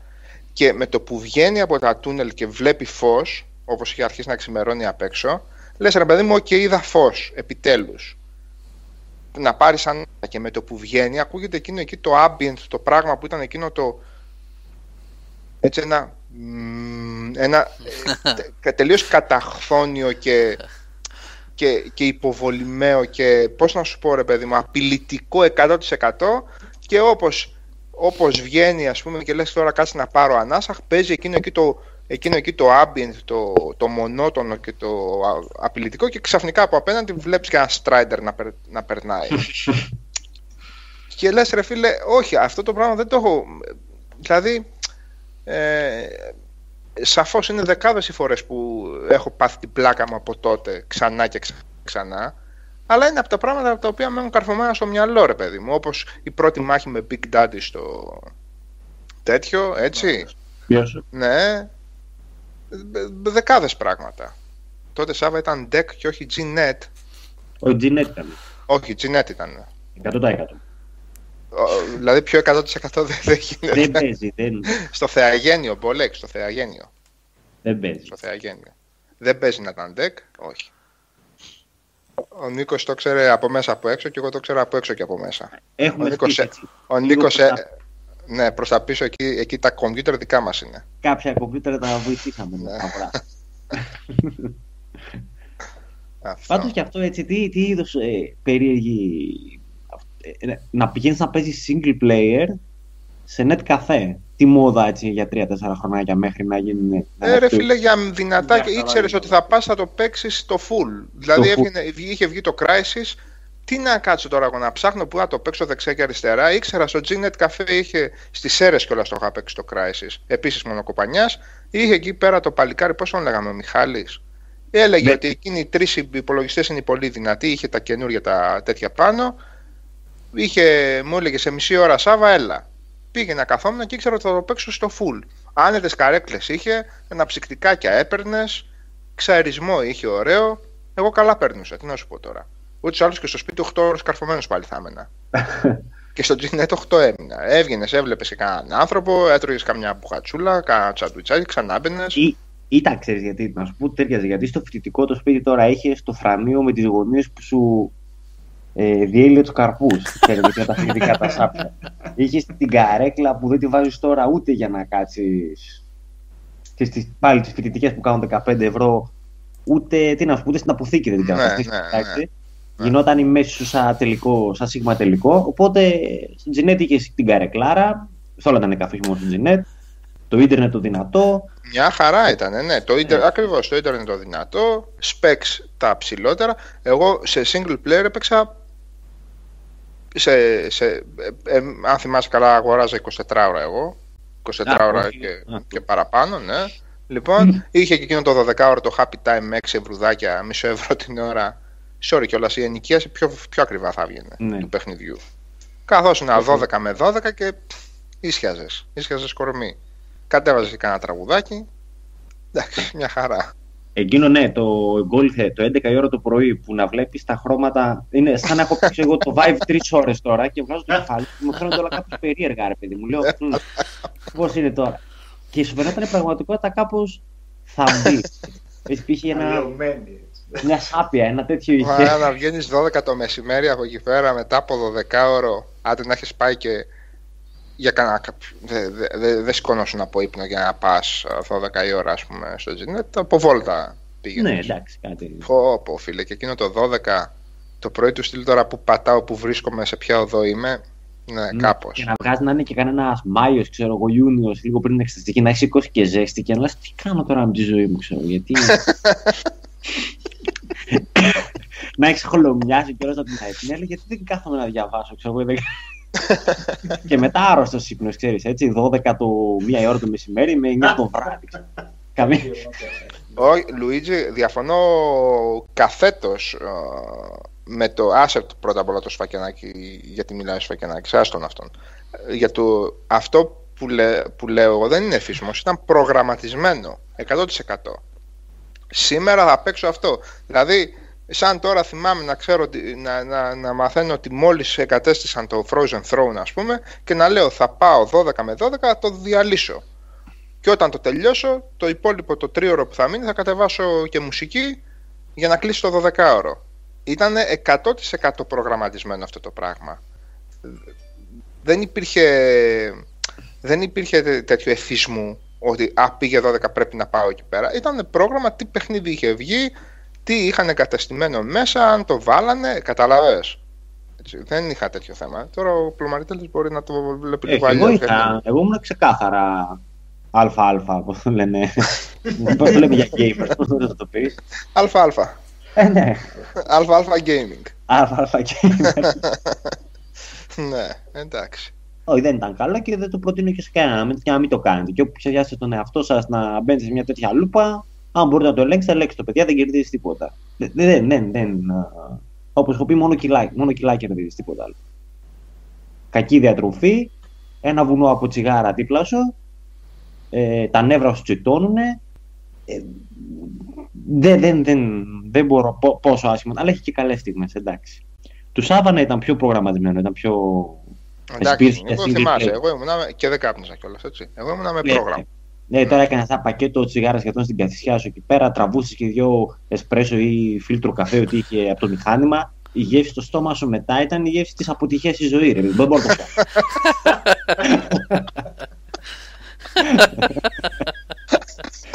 και με το που βγαίνει από τα τούνελ και βλέπει φως, όπως είχε αρχίσει να ξημερώνει απ' έξω, λες ρε παιδί μου, οκ, είδα φως, επιτέλους. να πάρει σαν και με το που βγαίνει ακούγεται εκείνο εκεί το ambient, το πράγμα που ήταν εκείνο το έτσι ένα, μ, ένα τε- τελείως καταχθόνιο και, και, και υποβολημαίο και πώς να σου πω ρε παιδί μου απειλητικό 100% και όπως, όπως βγαίνει ας πούμε και λες τώρα κάτσε να πάρω ανάσα παίζει εκείνο εκεί το, εκείνο εκεί το ambient, το, το μονότονο και το α- απειλητικό και ξαφνικά από απέναντι βλέπεις και ένα strider να, περ- να περνάει. και λες ρε φίλε, όχι, αυτό το πράγμα δεν το έχω... Δηλαδή, ε, σαφώς είναι δεκάδες οι φορές που έχω πάθει την πλάκα μου από τότε ξανά και ξα- ξανά. Αλλά είναι από τα πράγματα τα οποία με έχουν καρφωμένα στο μυαλό ρε παιδί μου. Όπως η πρώτη μάχη με Big Daddy στο τέτοιο έτσι. Ποιος; ναι. Δε- δεκάδες πράγματα. Τότε Σάβα ήταν Deck και όχι Gnet Ο Τζινέτ ήταν. όχι Gnet ήταν. 100%. Ο- δηλαδή πιο 100% δεν, δεν γίνεται δεν παίζει, δεν, στο Θεαγένιο Μπολέξ στο Θεαγένιο δεν παίζει. στο Θεαγένιο. Δεν παίζει να ήταν deck, όχι. Ο Νίκος το ξέρει από μέσα από έξω και εγώ το ξέρω από έξω και από μέσα. Έχουμε Ο Νίκος, χτίσει ε, έτσι. Ο Λίγο Νίκος. προς τα- Ναι, προς τα πίσω εκεί, εκεί τα κομπιούτερ δικά μας είναι. Κάποια κομπιούτερ τα βοηθήσαμε με Ναι. τα πράγματα. Αυτό. Πάντως και αυτό έτσι, τι, τι είδος ε, περίεργη. Ε, να πηγαίνεις να παίζεις single player σε net cafe. Τι μόδα έτσι για 3-4 χρονάκια μέχρι να γίνει. Ε, ρε φίλε, για δυνατά Μια και χαρά ήξερες είναι. ότι θα πας θα το παίξεις στο full. Δηλαδή full. έβγαινε, είχε βγει το Crisis. Τι να κάτσω τώρα εγώ να ψάχνω που θα το παίξω δεξιά και αριστερά. Ήξερα στο Gnet Cafe είχε στις αίρες κιόλας το είχα παίξει το Crisis. Επίσης μονοκοπανιά. Είχε εκεί πέρα το παλικάρι, πώς τον λέγαμε, ο Μιχάλης. Έλεγε Ναι. ότι εκείνοι οι τρεις υπολογιστές είναι πολύ δυνατοί. Είχε τα καινούργια τα τέτοια πάνω. Είχε, μου έλεγε σε μισή ώρα Σάβα, έλα. Πήγαινα καθόμουν και ήξερα ότι θα το παίξω στο full. Άνετες καρέκλες είχε, αναψυκτικάκια έπαιρνες, ξαερισμό είχε ωραίο. Εγώ καλά παίρνουσα, τι να σου πω τώρα. Ούτως ή άλλως και στο σπίτι 8 ώρες καρφωμένος πάλι θα έμενα. και στο Gnet 8 έμεινα. Έβγαινες, έβλεπες και κανέναν άνθρωπο, έτρωγες καμιά μπουχατσούλα, κάνα τσαντουιτσάκι, ξανά μπαινε. Ή, ήταν, ξέρεις γιατί, να σου πω τι τέριαζε. Γιατί στο φοιτητικό το σπίτι τώρα είχε το φρανίο με τις γωνίες που σου ε, διέλυε τους καρπούς. Ξέρετε, για τα φοιτητικά τα σάπια. Είχες την καρέκλα που δεν τη βάζεις τώρα ούτε για να κάτσεις. Και στις, πάλι τις φοιτητικές που κάνουν 15 ευρώ, ούτε, τι να σου πω, ούτε στην αποθήκη δεν την Ναι, κάνουν. ναι, ναι. Γινόταν η μέση σου σαν, τελικό, σαν σίγμα τελικό. Οπότε στην Τζινέτ είχες την καρεκλάρα, σε όλα τα νεκά, όχι μόνο στην Τζινέτ. Το ίντερνετ το δυνατό, Μια χαρά ήταν, ναι. Το ίντερ, Ακριβώς, το ίντερνετ το δυνατό, specs τα ψηλότερα. Εγώ σε single player έπαιξα, σε, σε, ε, ε, αν θυμάσαι καλά, αγοράζα 24 ώρα εγώ. 24 Α, ώρα όχι. και, Α. και παραπάνω, ναι. Λοιπόν, είχε και εκείνο το 12 ώρα το happy time με 6 ευρουδάκια, μισό ευρώ την ώρα. Sorry κιόλας, η ενοικίαση πιο, πιο ακριβά θα έβγαινε Ναι. του παιχνιδιού. Καθώς ένα 12 με 12 και ίσχιαζες, ίσχιαζες κορμί. Κατέβαζες κανένα τραγουδάκι, εντάξει, μια χαρά. Εκείνο ναι, το γκολ το 11 η ώρα το πρωί που να βλέπεις τα χρώματα. Είναι σαν να έχω παίξει εγώ το Vive 3 ώρες τώρα και βγάζω το κεφάλι και μου φαίνονται όλα κάπως περίεργα, ρε παιδί μου. Λέω, πώς είναι τώρα. Και σου φαινόταν η πραγματικότητα κάπως θα μπεις. Έτσι πήγε ένα, Αλλοιωμένη, έτσι. μια σάπια, ένα τέτοιο είχε. Άρα να βγαίνεις 12 το μεσημέρι από εκεί πέρα μετά από 12 ώρο, άντε να έχεις πάει και για κανένα κάποιο. Δεν δε, δε, δε σηκώνωσουν από ύπνο για να πας α, 12 η ώρα, ας πούμε, στο Gnet. Από βόλτα πήγαινες. ναι, εντάξει, κάτι. Πω, πω, φίλε, και εκείνο το 12 το πρωί του στυλ τώρα που πατάω, που βρίσκομαι, σε ποια οδό είμαι. Ναι, Ναι, κάπως. Και να βγάζεις να είναι και κανένας Μάιος, ξέρω εγώ, Ιούνιος, λίγο πριν την εξεταστική, να έχει σηκώσει και ζέστη και να λες τι κάνω τώρα με τη ζωή μου, ξέρω γιατί. να έχεις χολομιάσει και όλα από την αϊπνέλη, γιατί δεν κάθομαι να διαβάσω, ξέρω εγώ. Δεν- και μετά άρρωστος ύπνος, ξέρεις, έτσι, 12 το μία η ώρα το μεσημέρι με 9 το βράδυ. ξέρω. Καμία. Όχι, Λουίτζι, διαφωνώ καθέτος ε, με το άσε πρώτα απ' όλα το σφακιανάκι, γιατί μιλάει σφακιανάκι, άστον αυτόν. Ε, Για το, αυτό που, λέ, που λέω εγώ δεν είναι φύσιμος, ήταν προγραμματισμένο, 100%. Σήμερα θα παίξω αυτό. Δηλαδή, σαν τώρα θυμάμαι να ξέρω, ότι- να, να, να μαθαίνω ότι μόλις εγκατέστησαν το Frozen Throne, ας πούμε, και να λέω θα πάω 12 με 12, θα το διαλύσω. Και όταν το τελειώσω, το υπόλοιπο το τρίωρο που θα μείνει θα κατεβάσω και μουσική για να κλείσει το 12ωρο. ήταν 100% προγραμματισμένο αυτό το πράγμα. Δεν υπήρχε, δεν υπήρχε τέ- τέτοιο εθισμού ότι α, πήγε 12 πρέπει να πάω εκεί πέρα. Ήταν πρόγραμμα τι παιχνίδι είχε βγει, τι είχαν εγκαταστημένο μέσα, αν το βάλανε, καταλαβες. Έτσι, δεν είχα τέτοιο θέμα. Τώρα ο Πλωμαρίτελης μπορεί να το βλέπει Ε, λίγο εγώ, αλλιώς. είχα, εγώ ήμουν ξεκάθαρα αλφα-αλφα, πώς το λένε. Πώς το λέμε για gamers, πώς το το πεις. Αλφα-αλφα. Ε, ναι, Αλφα-αλφα gaming. αλφα-αλφα gamers. ναι, εντάξει. Όχι, δεν ήταν καλό και δεν το προτείνω και σε κανέναν και να μην το κάνετε. Και όπου ξεχάσετε τον εαυτό σας να μπαίνετε σε μια τέτοια λούπα, αν μπορείτε να το ελέγξετε, ελέγξτε το παιδιά, δεν κερδίζει τίποτα. Δεν, δεν, δεν, δεν Όπως έχω πει, μόνο κιλά, μόνο κιλά κερδίζει τίποτα άλλο. Κακή διατροφή, ένα βουνό από τσιγάρα δίπλα σου, ε, τα νεύρα σου τσιτώνουν. Ε, δεν, δεν, δεν, δεν μπορώ πο- πόσο άσχημα, αλλά έχει και καλές στιγμές, εντάξει. Του Σάβανα ήταν πιο προγραμματισμένο, ήταν πιο. Εντάξει, Υπήρχε εγώ single θυμάσαι, player. εγώ ήμουν και δεν κάπνιζα κιόλας, έτσι. Εγώ ήμουν με Ναι, πρόγραμμα. Ναι, τώρα έκανε ένα πακέτο τσιγάρα σχεδόν στην καθισιά σου εκεί πέρα, τραβούσες και δύο εσπρέσο ή φίλτρο καφέ ότι είχε από το μηχάνημα. Η γεύση στο στόμα σου μετά ήταν η γεύση της αποτυχίας στη ζωή, ρε. Δεν μπορώ να το πω.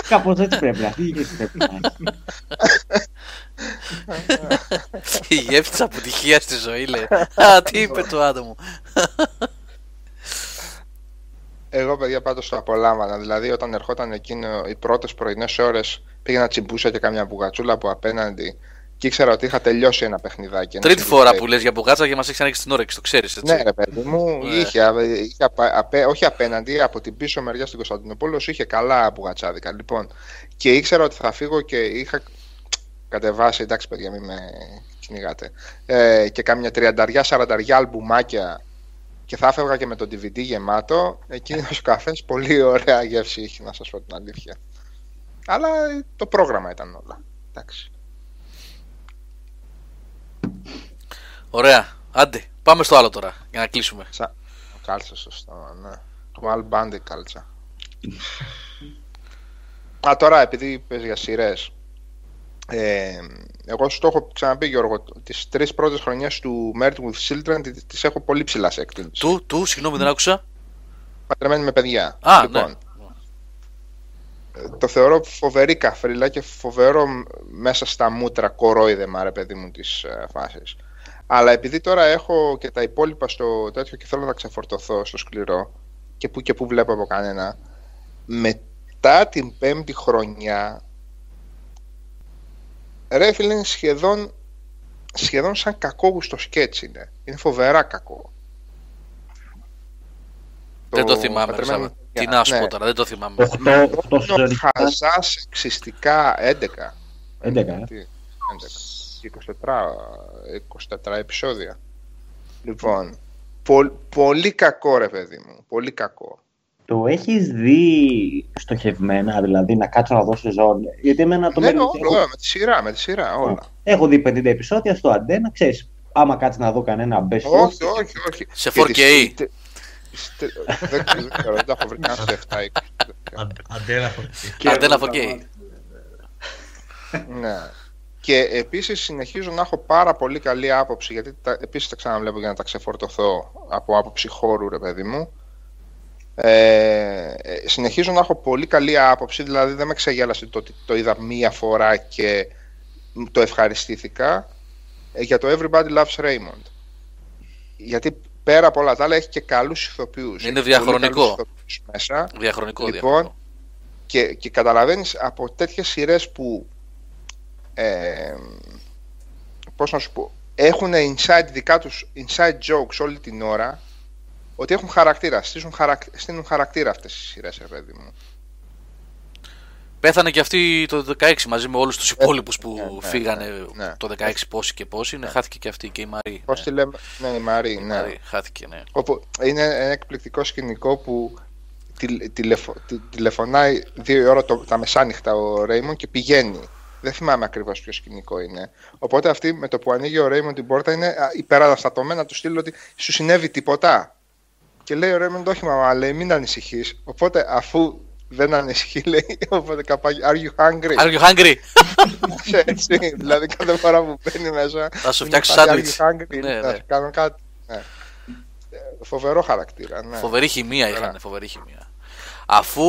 Κάπως έτσι πρέπει να. Αυτή η γεύση πρέπει να έχει. Η γεύση της αποτυχίας στη ζωή λέει. Α, τι είπε το άτομο. Εγώ, παιδιά, πάντως το απολάμβανα. Δηλαδή, όταν ερχόταν εκείνο οι πρώτες πρωινές ώρες, πήγαινα τσιμπούσα και καμιά μπουγατσούλα από απέναντι και ήξερα ότι είχα τελειώσει ένα παιχνιδάκι. ένα Τρίτη single φορά player. που λες για μπουγάτσα και μας έχεις ανοίξει την όρεξη, το ξέρεις έτσι. Ναι, ρε παιδί μου, Ναι. είχε, είχε απα- απέ- όχι απέναντι, από την πίσω μεριά στην Κωνσταντινούπολη, είχε καλά μπουγατσάδικα. Λοιπόν, και ήξερα ότι θα φύγω και είχα κατεβάσει, εντάξει παιδιά, μην με κυνηγάτε, ε, και κάμια τριανταριά, σαρανταριά αλμπουμάκια και θα έφευγα και με το DVD γεμάτο. Εκείνο ο καφές πολύ ωραία γεύση είχε, να σας πω την αλήθεια. Αλλά ε, το πρόγραμμα ήταν όλα. Εντάξει. Ωραία. Άντε, πάμε στο άλλο τώρα για να κλείσουμε. Σα... Κάλτσας σωστό, ναι. Το Al Bandit κάλτσα. Α, τώρα επειδή πες για σειρές. Ε, εγώ σου το έχω ξαναπεί Γιώργο, τις τρεις πρώτες χρονιές του Married with Children τις, τις έχω πολύ ψηλά σε εκτίμηση. Του, του, συγγνώμη, δεν άκουσα. Παντρεμένοι με παιδιά. Α, λοιπόν, ναι. ε, Το θεωρώ φοβερή καφρίλα και φοβερό μ- μέσα στα μούτρα κορόιδεμα ρε παιδί μου της ε, φάσης. Αλλά επειδή τώρα έχω και τα υπόλοιπα στο τέτοιο και θέλω να τα ξεφορτωθώ στο σκληρό και που και που βλέπω από κανένα μετά την πέμπτη χρονιά ρε φίλε είναι σχεδόν σχεδόν σαν κακόγουστο σκέτς είναι. Είναι φοβερά κακό. Δεν το θυμάμαι. ρε Παντρεμένοι Σάβα. με Τι παιδιά. να σου Ναι. πω τώρα, δεν το θυμάμαι. Οχτώ- οχτώ Είναι σεζονικά. χαζά σεξιστικά 11. 11, ε. Τι, 11. 24, 24 επεισόδια. Λοιπόν, πο- πολύ κακό ρε παιδί μου, πολύ κακό. Το έχεις δει στοχευμένα, δηλαδή να κάτσω να δω σεζόν. Γιατί εμένα το ναι, μέρο. όλο, όλο, με τη σειρά, με τη σειρά, όλα. Έχω δει 50 επεισόδια στο αντένα, ξέρεις. Άμα κάτσεις να δω κανένα best of, όχι, όχι, όχι. Σε Και 4K. τις- τε- τε- Δεν δεν ξέρω, δεν τα έχω βρει καν σε 7 ή 20. Αν- Αντένα φορτή. Και Αντένα εγώ 4K. τα μάτια. Ναι. Και επίσης συνεχίζω να έχω πάρα πολύ καλή άποψη, γιατί τα, επίσης τα ξαναβλέπω για να τα ξεφορτωθώ από άποψη χώρου, ρε παιδί μου. Ε, ε, συνεχίζω να έχω πολύ καλή άποψη, δηλαδή δεν με ξεγέλασε το ότι το είδα μία φορά και το ευχαριστήθηκα ε, για το Everybody Loves Raymond. Γιατί πέρα από όλα τα άλλα έχει και καλούς ηθοποιούς. Είναι Έχει πολύ διαχρονικό. καλούς ηθοποιούς μέσα. Διαχρονικό, Λοιπόν, διαχρονικό. Και, και καταλαβαίνεις από τέτοιες σειρές που ε, πώς να σου πω έχουν inside δικά τους inside jokes όλη την ώρα ότι έχουν χαρακτήρα, στήσουν χαρακ, στείλουν χαρακτήρα αυτές οι σειρές, ρε παιδί μου. Πέθανε και αυτή το 16 μαζί με όλους τους υπόλοιπους που ναι, ναι, φύγανε ναι. το 16 πόσοι και πόσοι. Ναι, χάθηκε και αυτή και η Μαρή. Πώς ναι. τη λέμε, ναι, η Μαρή, Η ναι. Μαρή, χάθηκε, ναι. Όπου είναι ένα εκπληκτικό σκηνικό που τηλε, τηλεφω, τι- τηλεφωνάει δύο η ώρα το, τα μεσάνυχτα ο Ρέιμον και πηγαίνει. Δεν θυμάμαι ακριβώς ποιο σκηνικό είναι. Οπότε αυτή με το που ανοίγει ο Ρέιμον την πόρτα είναι α, υπεραναστατωμένα του στείλει ότι σου συνέβη τίποτα; Και λέει ο Ρέιμον, όχι μαμά, λέει μην ανησυχείς. Οπότε αφού δεν ανησυχεί, λέει. Οπότε καπάκι, are you hungry? Are you hungry? Έτσι, δηλαδή κάθε φορά που μπαίνει μέσα. Θα σου είναι φτιάξω πάλι, σάντουιτς. Are you hungry? Ναι, Να ναι. σου κάνω κάτι. Ναι. Ε, Φοβερό χαρακτήρα. Ναι. Φοβερή χημεία Φοβερά. είχαν, φοβερή χημεία. Αφού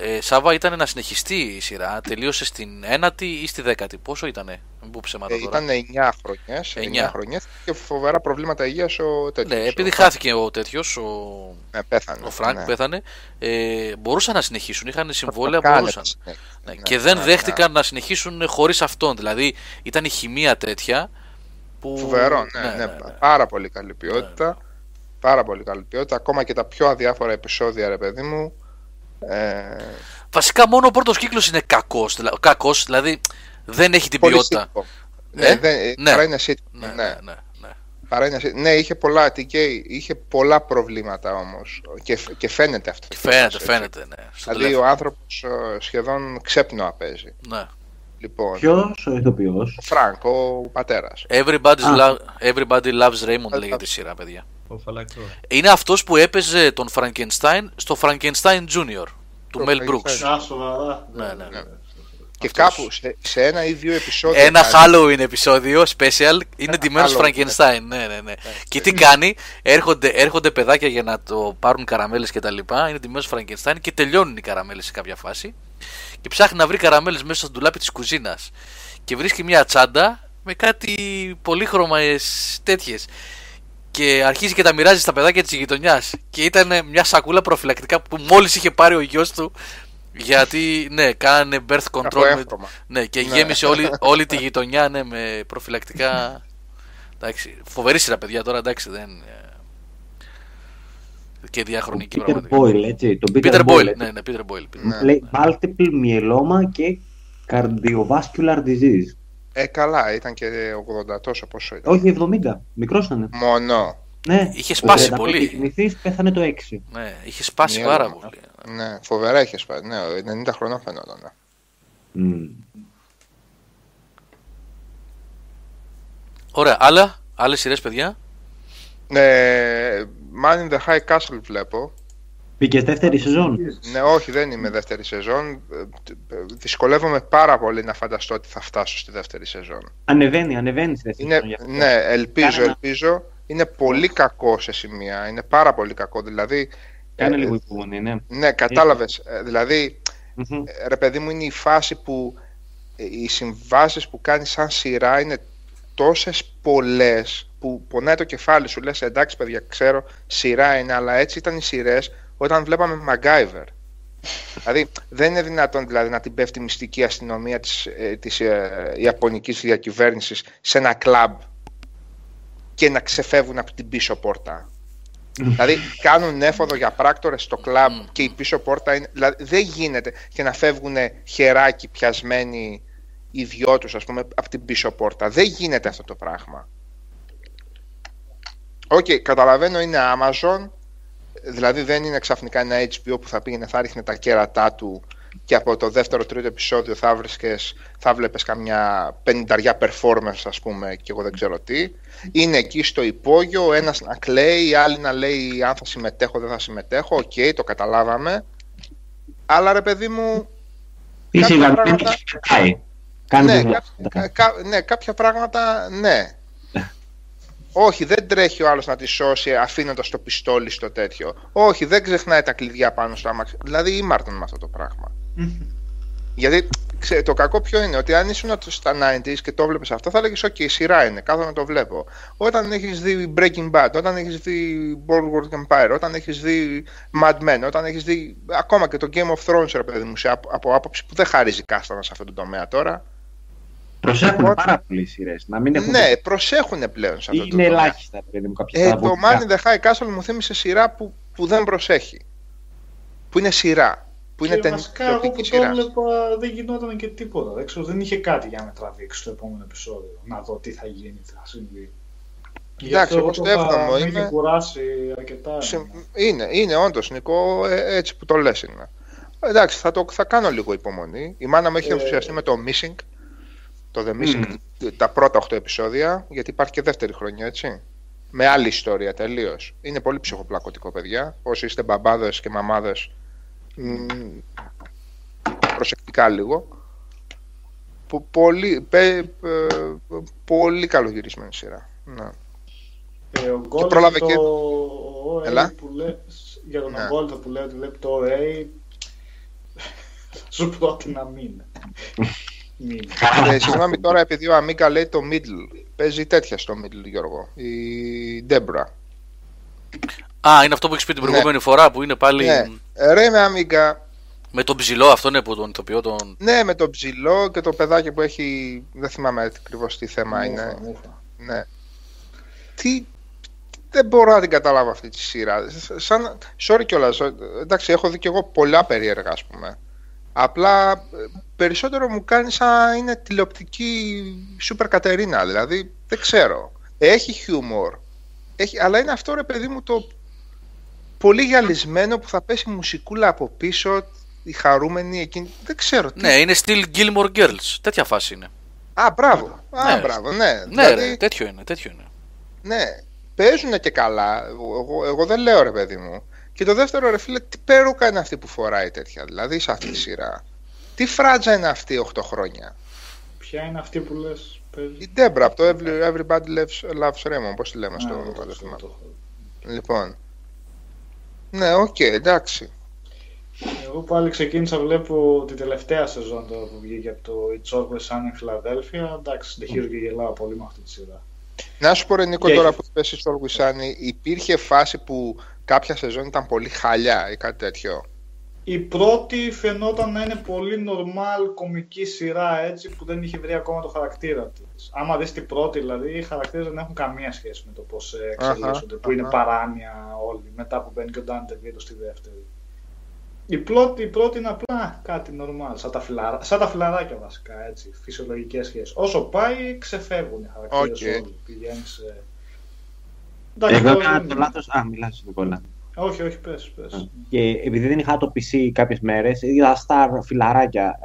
ε, Σάβα ήταν να συνεχιστεί η σειρά, τελείωσε στην ένατη ή στη δέκατη; Πόσο ήτανε, μην πω ψέματα Ε, τώρα. ήταν 9 χρονιές, 9 Εννιά. χρονιές και φοβερά προβλήματα υγείας ο τέτοιος. Ναι, επειδή ο- χάθηκε ο τέτοιος, ο, Ναι, πέθανε. ο Φρανκ ναι. πέθανε, ε, μπορούσαν να συνεχίσουν. Είχαν συμβόλαια, Το κάνετε μπορούσαν. συνέχεια. Ναι, Ναι, και δεν ναι, δέχτηκαν να συνεχίσουν χωρίς αυτόν. Δηλαδή ήταν η χημεία τέτοια που. Φοβερό, ναι, ναι, πάρα πολύ καλή ποιότητα. Πάρα πολύ καλή ποιότητα. Ακόμα και τα πιο αδιάφορα επεισόδια, ρε παιδί μου. Ε, Βασικά μόνο ο πρώτος κύκλος είναι κακός. Κακός, δηλαδή δεν έχει την πολύ ποιότητα. sitcom. Ε, Ναι, δεν, ε, ναι. Παρά είναι sitcom, Ναι, ναι. ναι, ναι, ναι. Παρά είναι sitcom. ναι, είχε πολλά, TK, είχε πολλά προβλήματα όμως και, φ- και φαίνεται αυτό. κιόλας, Φαίνεται, έτσι. φαίνεται. Ναι. Στο Δηλαδή ο τηλέφωνο. άνθρωπος ε, σχεδόν ξέπνοα παίζει. Ναι. Ποιος Λοιπόν, ο ηθοποιός; ο Φρανκ, ο πατέρας. Everybody's Α. lo- Everybody loves Raymond λέγεται η σειρά, παιδιά. Ο φαλακρός. Είναι αυτός που έπαιζε τον Frankenstein στο Frankenstein Junior του Το Mel Frankenstein. Brooks. Α, σοβαρά. Ναι, ναι, ναι. Και Αυτός. κάπου σε, σε ένα ή δύο επεισόδια. Ένα κάτι, Halloween επεισόδιο special είναι ντυμένος Halloween, Frankenstein. Ναι, ναι, ναι. Και τι κάνει, έρχονται, έρχονται παιδάκια για να το πάρουν καραμέλες και τα λοιπά. Είναι ντυμένος Frankenstein και τελειώνουν οι καραμέλες σε κάποια φάση. Και ψάχνει να βρει καραμέλες μέσα στο ντουλάπι της κουζίνας. Και βρίσκει μια τσάντα με κάτι πολύχρωμα τέτοιες. Και αρχίζει και τα μοιράζει στα παιδάκια της γειτονιάς. Και ήταν μια σακούλα προφυλακτικά που μόλις είχε πάρει ο γιος του. Γιατί, ναι, κάνανε birth Από control. με- εύχομα. ναι, και Ναι. γέμισε όλη, όλη τη γειτονιά ναι, με προφυλακτικά. εντάξει, φοβερή σειρά, παιδιά τώρα, εντάξει, δεν. ε, Και διαχρονική Peter πραγματικά. Boyle, έτσι. Το Peter, Peter Boyle. Boyle, έτσι. ναι, ναι, Peter Boyle. Peter- Ναι. Λέει multiple myeloma και cardiovascular disease. Ε, καλά, ήταν και 80 τόσο πόσο ήταν. Όχι 70. Μικρός ήταν. Μόνο. Ναι. Είχε σπάσει Το 35 πολύ. Κοιμηθείς, πέθανε το 6. Ναι, είχε σπάσει Μία πάρα εβδομάδα. πολύ. Ναι, φοβερά είχε σπάσει. Ναι, 90 χρονών φαινόταν. ναι. Μμμ. Ωραία, άλλα, άλλες σειρές, παιδιά; Ε, Man in the High Castle βλέπω. Πήγες δεύτερη σεζόν. Ναι, όχι, δεν είμαι δεύτερη σεζόν. Ε, ε, Δυσκολεύομαι πάρα πολύ να φανταστώ ότι θα φτάσω στη δεύτερη σεζόν. Ανεβαίνει, ανεβαίνει στη δεύτερη Είναι, σεζόν. γι' αυτό. ναι, ελπίζω, Κάνε ένα- ελπίζω. Είναι πολύ κακό σε σημεία. Είναι πάρα πολύ κακό. Δηλαδή, Κάνε ε, λίγο υπομονή, ναι. ναι, κατάλαβες. Ε, Δηλαδή, Μμμ. ε, ρε παιδί μου, είναι η φάση που ε, οι συμβάσεις που κάνεις σαν σειρά είναι τόσες πολλές που πονάει το κεφάλι σου. Λες, εντάξει παιδιά, ξέρω, σειρά είναι, αλλά έτσι ήταν οι σειρές όταν βλέπαμε MacGyver. δηλαδή, δεν είναι δυνατόν δηλαδή, να την πέφτει η μυστική αστυνομία της, ε, της ε, Ιαπωνικής διακυβέρνησης σε ένα κλαμπ και να ξεφεύγουν από την πίσω πόρτα. δηλαδή κάνουν έφοδο για πράκτορες στο κλαμπ και η πίσω πόρτα είναι. Δηλαδή δεν γίνεται και να φεύγουν χεράκι πιασμένοι οι δυο τους ας πούμε από την πίσω πόρτα. Δεν γίνεται αυτό το πράγμα. Οκ, καταλαβαίνω είναι Amazon, δηλαδή δεν είναι ξαφνικά ένα HBO που θα πήγαινε, θα 'ριχνε τα κέρατά του και από το δεύτερο τρίτο επεισόδιο θα βρίσκες, θα βλέπεις καμιά πενηνταριά performance ας πούμε και εγώ δεν ξέρω τι. Είναι εκεί στο υπόγειο, ο ένας να κλαίει, η άλλη να λέει αν θα συμμετέχω δεν θα συμμετέχω, οκ, το καταλάβαμε. Αλλά ρε παιδί μου, Είσαι κάποια γραμμένα πράγματα- και πετάει. Κάνει ναι, δουλειά. κα- κα- ναι, κάποια πράγματα ναι. Όχι, δεν τρέχει ο άλλος να τη σώσει αφήνοντας το πιστόλι στο τέτοιο. Όχι, δεν ξεχνάει τα κλειδιά πάνω στο αμάξι. Δηλαδή ήμαρτον με αυτό το πράγμα. Γιατί ξέ, το κακό ποιο είναι, ότι αν ήσουν στα 90s και το βλέπεις αυτό, θα έλεγες «ΟΚ, η σειρά είναι, κάθομαι να το βλέπω». Όταν έχεις δει Breaking Bad, όταν έχεις δει Boardwalk Empire, όταν έχεις δει Mad Men, όταν έχεις δει ακόμα και το Game of Thrones, ρε παιδί μου, σε, από, από άποψη που δεν χαρίζει κάστανα σε αυτό το τομέα τώρα. Προσέχουν Λοιπόν, πάρα πολλοί σειρές. Να μην έχουν. Ναι, προσέχουν πλέον σε αυτό το είναι τομέα. ελάχιστα, ρε παιδί μου, κάποια Ε, στα το βουλικά. Man in the High Castle μου θύμισε σειρά που, που δεν προσέχει. Που είναι σειρά. Που είναι και ταινία βασικά εγώ που το σειράς. έβλεπα δεν γινόταν και τίποτα. Δεν, ξέρω, δεν είχε κάτι για να με τραβήξει το επόμενο επεισόδιο. Να δω τι θα γίνει, τι θα συμβεί. Γι' Εντάξει, αυτό εγώ το στο είχα- έβδομο με είμαι. είχε κουράσει αρκετά. Σε- Είναι, είναι όντως Νικό, ε, έτσι που το λες είναι. Εντάξει, θα, το, θα κάνω λίγο υπομονή. Η μάνα μου έχει Ε. ενθουσιαστεί με το Missing. Το The Missing, Μμμ. τα πρώτα 8 επεισόδια, γιατί υπάρχει και δεύτερη χρονιά, έτσι. Με άλλη ιστορία τελείως. Είναι πολύ ψυχοπλακωτικό, παιδιά. Όσοι είστε μπαμπάδες και μαμάδες, Μ, προσεκτικά λίγο. Πο- Πολύ, πε- πε- πολύ καλογυρισμένη σειρά. Ναι. Ε, ο Γκόλ πρόλαβε το και- OA Έλα. που λέει, για τον Ναι. Γκόλ που λέει ότι βλέπει το OA σου πρότεινα μην. μην. Ε, συγγνώμη τώρα επειδή ο Αμίκα λέει το middle. Παίζει τέτοια στο middle Γιώργο. Η Ντέμπρα. Α, είναι αυτό που έχεις πει την Ναι. προηγούμενη φορά που είναι πάλι Ναι. Ε, Ρε με Αμίκα. με τον ψηλό αυτό ναι, που τον ηθοποιώ τον. Ναι με το ψηλό και το παιδάκι που έχει. Δεν θυμάμαι ακριβώς τι θέμα είναι. Μούφα, μούφα. Ναι. Τι. Δεν μπορώ να την καταλάβω αυτή τη σειρά. Σαν... Sorry κιόλας. Εντάξει, έχω δει κι εγώ πολλά περίεργα, ας πούμε. Απλά ε, περισσότερο μου κάνει σαν είναι τηλεοπτική Σούπερ Κατερίνα. Δηλαδή, δεν ξέρω. Έχει χιούμορ. Έχει... Αλλά είναι αυτό ρε παιδί μου το πολύ γυαλισμένο που θα πέσει μουσικούλα από πίσω. Η χαρούμενη εκείνη. Δεν ξέρω. Τι... Ναι, είναι still Gilmore Girls. Τέτοια φάση είναι. Α, μπράβο. Α, Ναι. μπράβο, ναι. Ναι, Δηλαδή, ρε, τέτοιο είναι, τέτοιο είναι. Ναι, παίζουν και καλά. Εγώ, εγώ δεν λέω ρε παιδί μου. Και το δεύτερο ρε φίλε, τι πέρουκα είναι αυτή που φοράει τέτοια. Δηλαδή σε αυτή τη σειρά. Τι φράτζα είναι αυτή 8 χρόνια; Ποια είναι αυτή που λες παίζει. Η Ντέμπρα από το Every- Everybody Loves, Loves Raymond, πώς τη λέμε στο Α, στο το- θέμα. το- Λοιπόν. Ναι, οκ, εντάξει. Εγώ πάλι ξεκίνησα, βλέπω τη τελευταία σεζόν τώρα που βγήκε από το It's Always Sunny in Philadelphia. Εντάξει, συνεχίζω και γελάω πολύ με αυτή τη σειρά. Να σου πω ρε Νίκο Και τώρα έχει- που παίζει στο Always Sunny, υπήρχε φάση που κάποια σεζόν ήταν πολύ χάλια ή κάτι τέτοιο. Η πρώτη φαινόταν να είναι πολύ normal κομική σειρά έτσι που δεν είχε βρει ακόμα το χαρακτήρα της. Άμα δεις την πρώτη, δηλαδή, οι χαρακτήρες δεν έχουν καμία σχέση με το πώς εξελίσσονται, που είναι αχα. παράνοια όλοι, μετά που μπαίνει και ο Danny DeVito στη δεύτερη. Η πρώτη, η πρώτη είναι απλά κάτι normal, σαν τα, φιλαρά-, σαν τα φιλαράκια βασικά, έτσι, φυσιολογικές σχέσεις. Όσο πάει, ξεφεύγουν οι χαρακτήρες Οκ. όλοι. Πηγαίνεις... ε, Εντάξει, Εγώ τώρα έκανα δεν- το λάθος... Α, μιλάς Νικόλα. Όχι, όχι, πες, πες. Και επειδή δεν είχα το PC κάποιες μέρες, είδα στα φιλαράκια.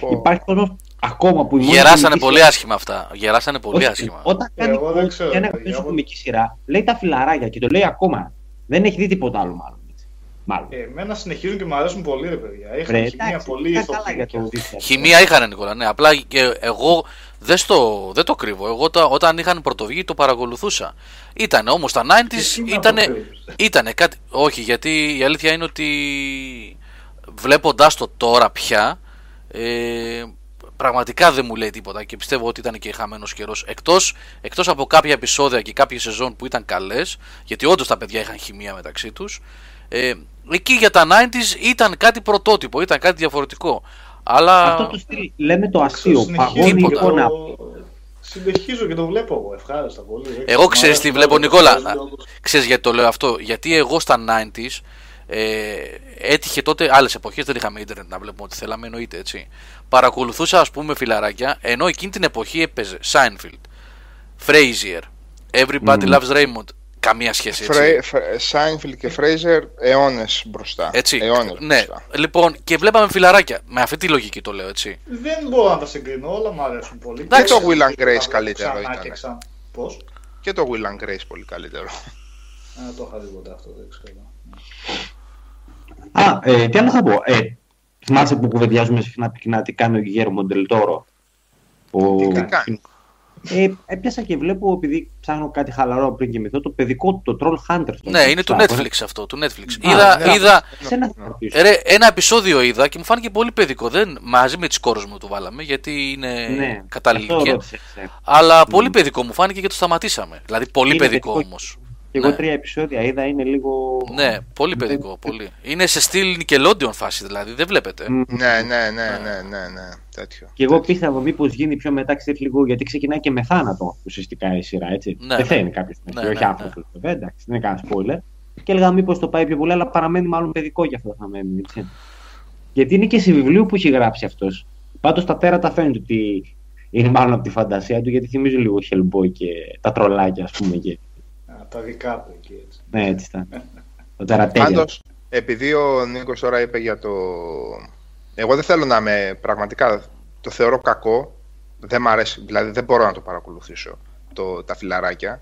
Πω. Υπάρχει κόσμος ακόμα που η μόνη Γεράσανε κομική πολύ σειρά- άσχημα αυτά. Γεράσανε πολύ Όχι, άσχημα. Όταν κάνει Εγώ δεν quote ξέρω, για ένα παιδιά, πίσω εγώ- κομική σειρά, λέει τα φιλαράκια και το λέει ακόμα. Δεν έχει δει τίποτα άλλο μάλλον. έτσι. Μάλλον. Ε, εμένα συνεχίζουν και μου αρέσουν πολύ, ρε παιδιά. Είχαν Ρε, χημεία εντάξει, πολύ ήταν στο καλά για το δίκτυο. Χημεία είχαν Νικόλα, ναι. Απλά και εγώ δεν, στο, δεν το κρύβω. Εγώ τα- όταν είχαν πρωτοβγεί το παρακολουθούσα. Ήταν όμως τα 90s τι να ήταν. το κρύβεις. Ήτανε κάτι. Όχι, γιατί η αλήθεια είναι ότι βλέποντα το τώρα πια. Ε, πραγματικά δεν μου λέει τίποτα και πιστεύω ότι ήταν και χαμένος καιρός εκτός, εκτός από κάποια επεισόδια και κάποιες σεζόν που ήταν καλές γιατί όντως τα παιδιά είχαν χημεία μεταξύ τους ε, εκεί για τα 90s ήταν κάτι πρωτότυπο, ήταν κάτι διαφορετικό αλλά Αυτό το στυλ λέμε το αστείο. Συνεχίζω Παγώνει Τίποτα. και εικόνα. το- Συνεχίζω και το βλέπω εγώ, ευχάριστα πολύ. Εγώ Μου ξέρεις τι αρέσει βλέπω, πολύ το Νικόλα. παίζει όντως. Ξέρεις γιατί το λέω αυτό. Γιατί εγώ στα 90s ε, έτυχε τότε άλλες εποχές, δεν είχαμε ίντερνετ να βλέπουμε ό,τι θέλαμε, εννοείται έτσι. Παρακολουθούσα ας πούμε φιλαράκια, ενώ εκείνη την εποχή έπαιζε Seinfeld, Frasier, Everybody Μμμ. Loves Raymond. Καμία σχέση έτσι. Φρέ, Φρέ- Σάινφιλ και Φρέιζερ αιώνες μπροστά. Έτσι. Αιώνες ναι. μπροστά. Λοιπόν, και βλέπαμε φιλαράκια. Με αυτή τη λογική το λέω έτσι. Δεν μπορώ να τα συγκρίνω, όλα μου αρέσουν πολύ. Εντάξει, Και το Will and Τα Grace βλέπω καλύτερο ξανά ήταν. και ξανά. Πώς; Και το Will and Grace πολύ καλύτερο. Α, το είχα δει ποτέ αυτό, δεν ξέρω. Α, ε, τι άλλο θα πω; Ε, θυμάσαι που κουβεντιάζουμε συχνά πυκνά τι κάνει ο Γιγέρο Μοντελτόρο. Ο... Τι Τι κάνει. Ε, έπιασα και βλέπω, επειδή ψάχνω κάτι χαλαρό πριν κοιμηθώ, το παιδικό του, το Troll Hunter. στο Ναι, είναι του Star. Netflix αυτό. Του Netflix. Α, είδα, ναι. είδα, Σε ένα θα ρωτήσω. Ρε, ένα επεισόδιο είδα και μου φάνηκε πολύ παιδικό. Δεν, μαζί με τις κόρες μου το βάλαμε γιατί είναι Ναι, κατάλληλη αυτό ηλικία. ρώτησα, ε. Αλλά πολύ παιδικό μου φάνηκε και το σταματήσαμε. Δηλαδή πολύ Είναι παιδικό παιδικό. όμως. Και εγώ Ναι. τρία επεισόδια είδα, είναι λίγο. Ναι, πολύ παιδικό. Πολύ. Είναι σε στυλ Nickelodeon φάση δηλαδή. Δεν βλέπετε. Μμ. Ναι, ναι, ναι, ναι, ναι, ναι. Τέτοιο. Και εγώ πίστευα μήπως γίνει πιο μετά, ξέρει λίγο, γιατί ξεκινάει και με θάνατο ουσιαστικά η σειρά, έτσι. Ναι, Πεθαίνει ναι. κάποιο Ναι, ναι, όχι ναι, άνθρωπος, βέβαια, εντάξει, δεν είναι κανένα spoiler. Και έλεγα μήπως το πάει πιο πολύ, αλλά παραμένει μάλλον παιδικό για αυτό θα μένει, έτσι. Γιατί είναι και σε βιβλίο που έχει γράψει αυτός. Πάντως τα τέρατα φαίνεται ότι είναι μάλλον από τη φαντασία του, γιατί θυμίζει λίγο Hellboy και τα τρολάκια, ας πούμε. Και... Α, τα δικά του εκεί έτσι. Ναι, έτσι ήταν. Τα τερατέλεια. Πάντως, επειδή ο Νίκος τώρα είπε για το. Εγώ δεν θέλω να είμαι πραγματικά. Το θεωρώ κακό. Δεν μ' αρέσει. Δηλαδή δεν μπορώ να το παρακολουθήσω το, τα φιλαράκια.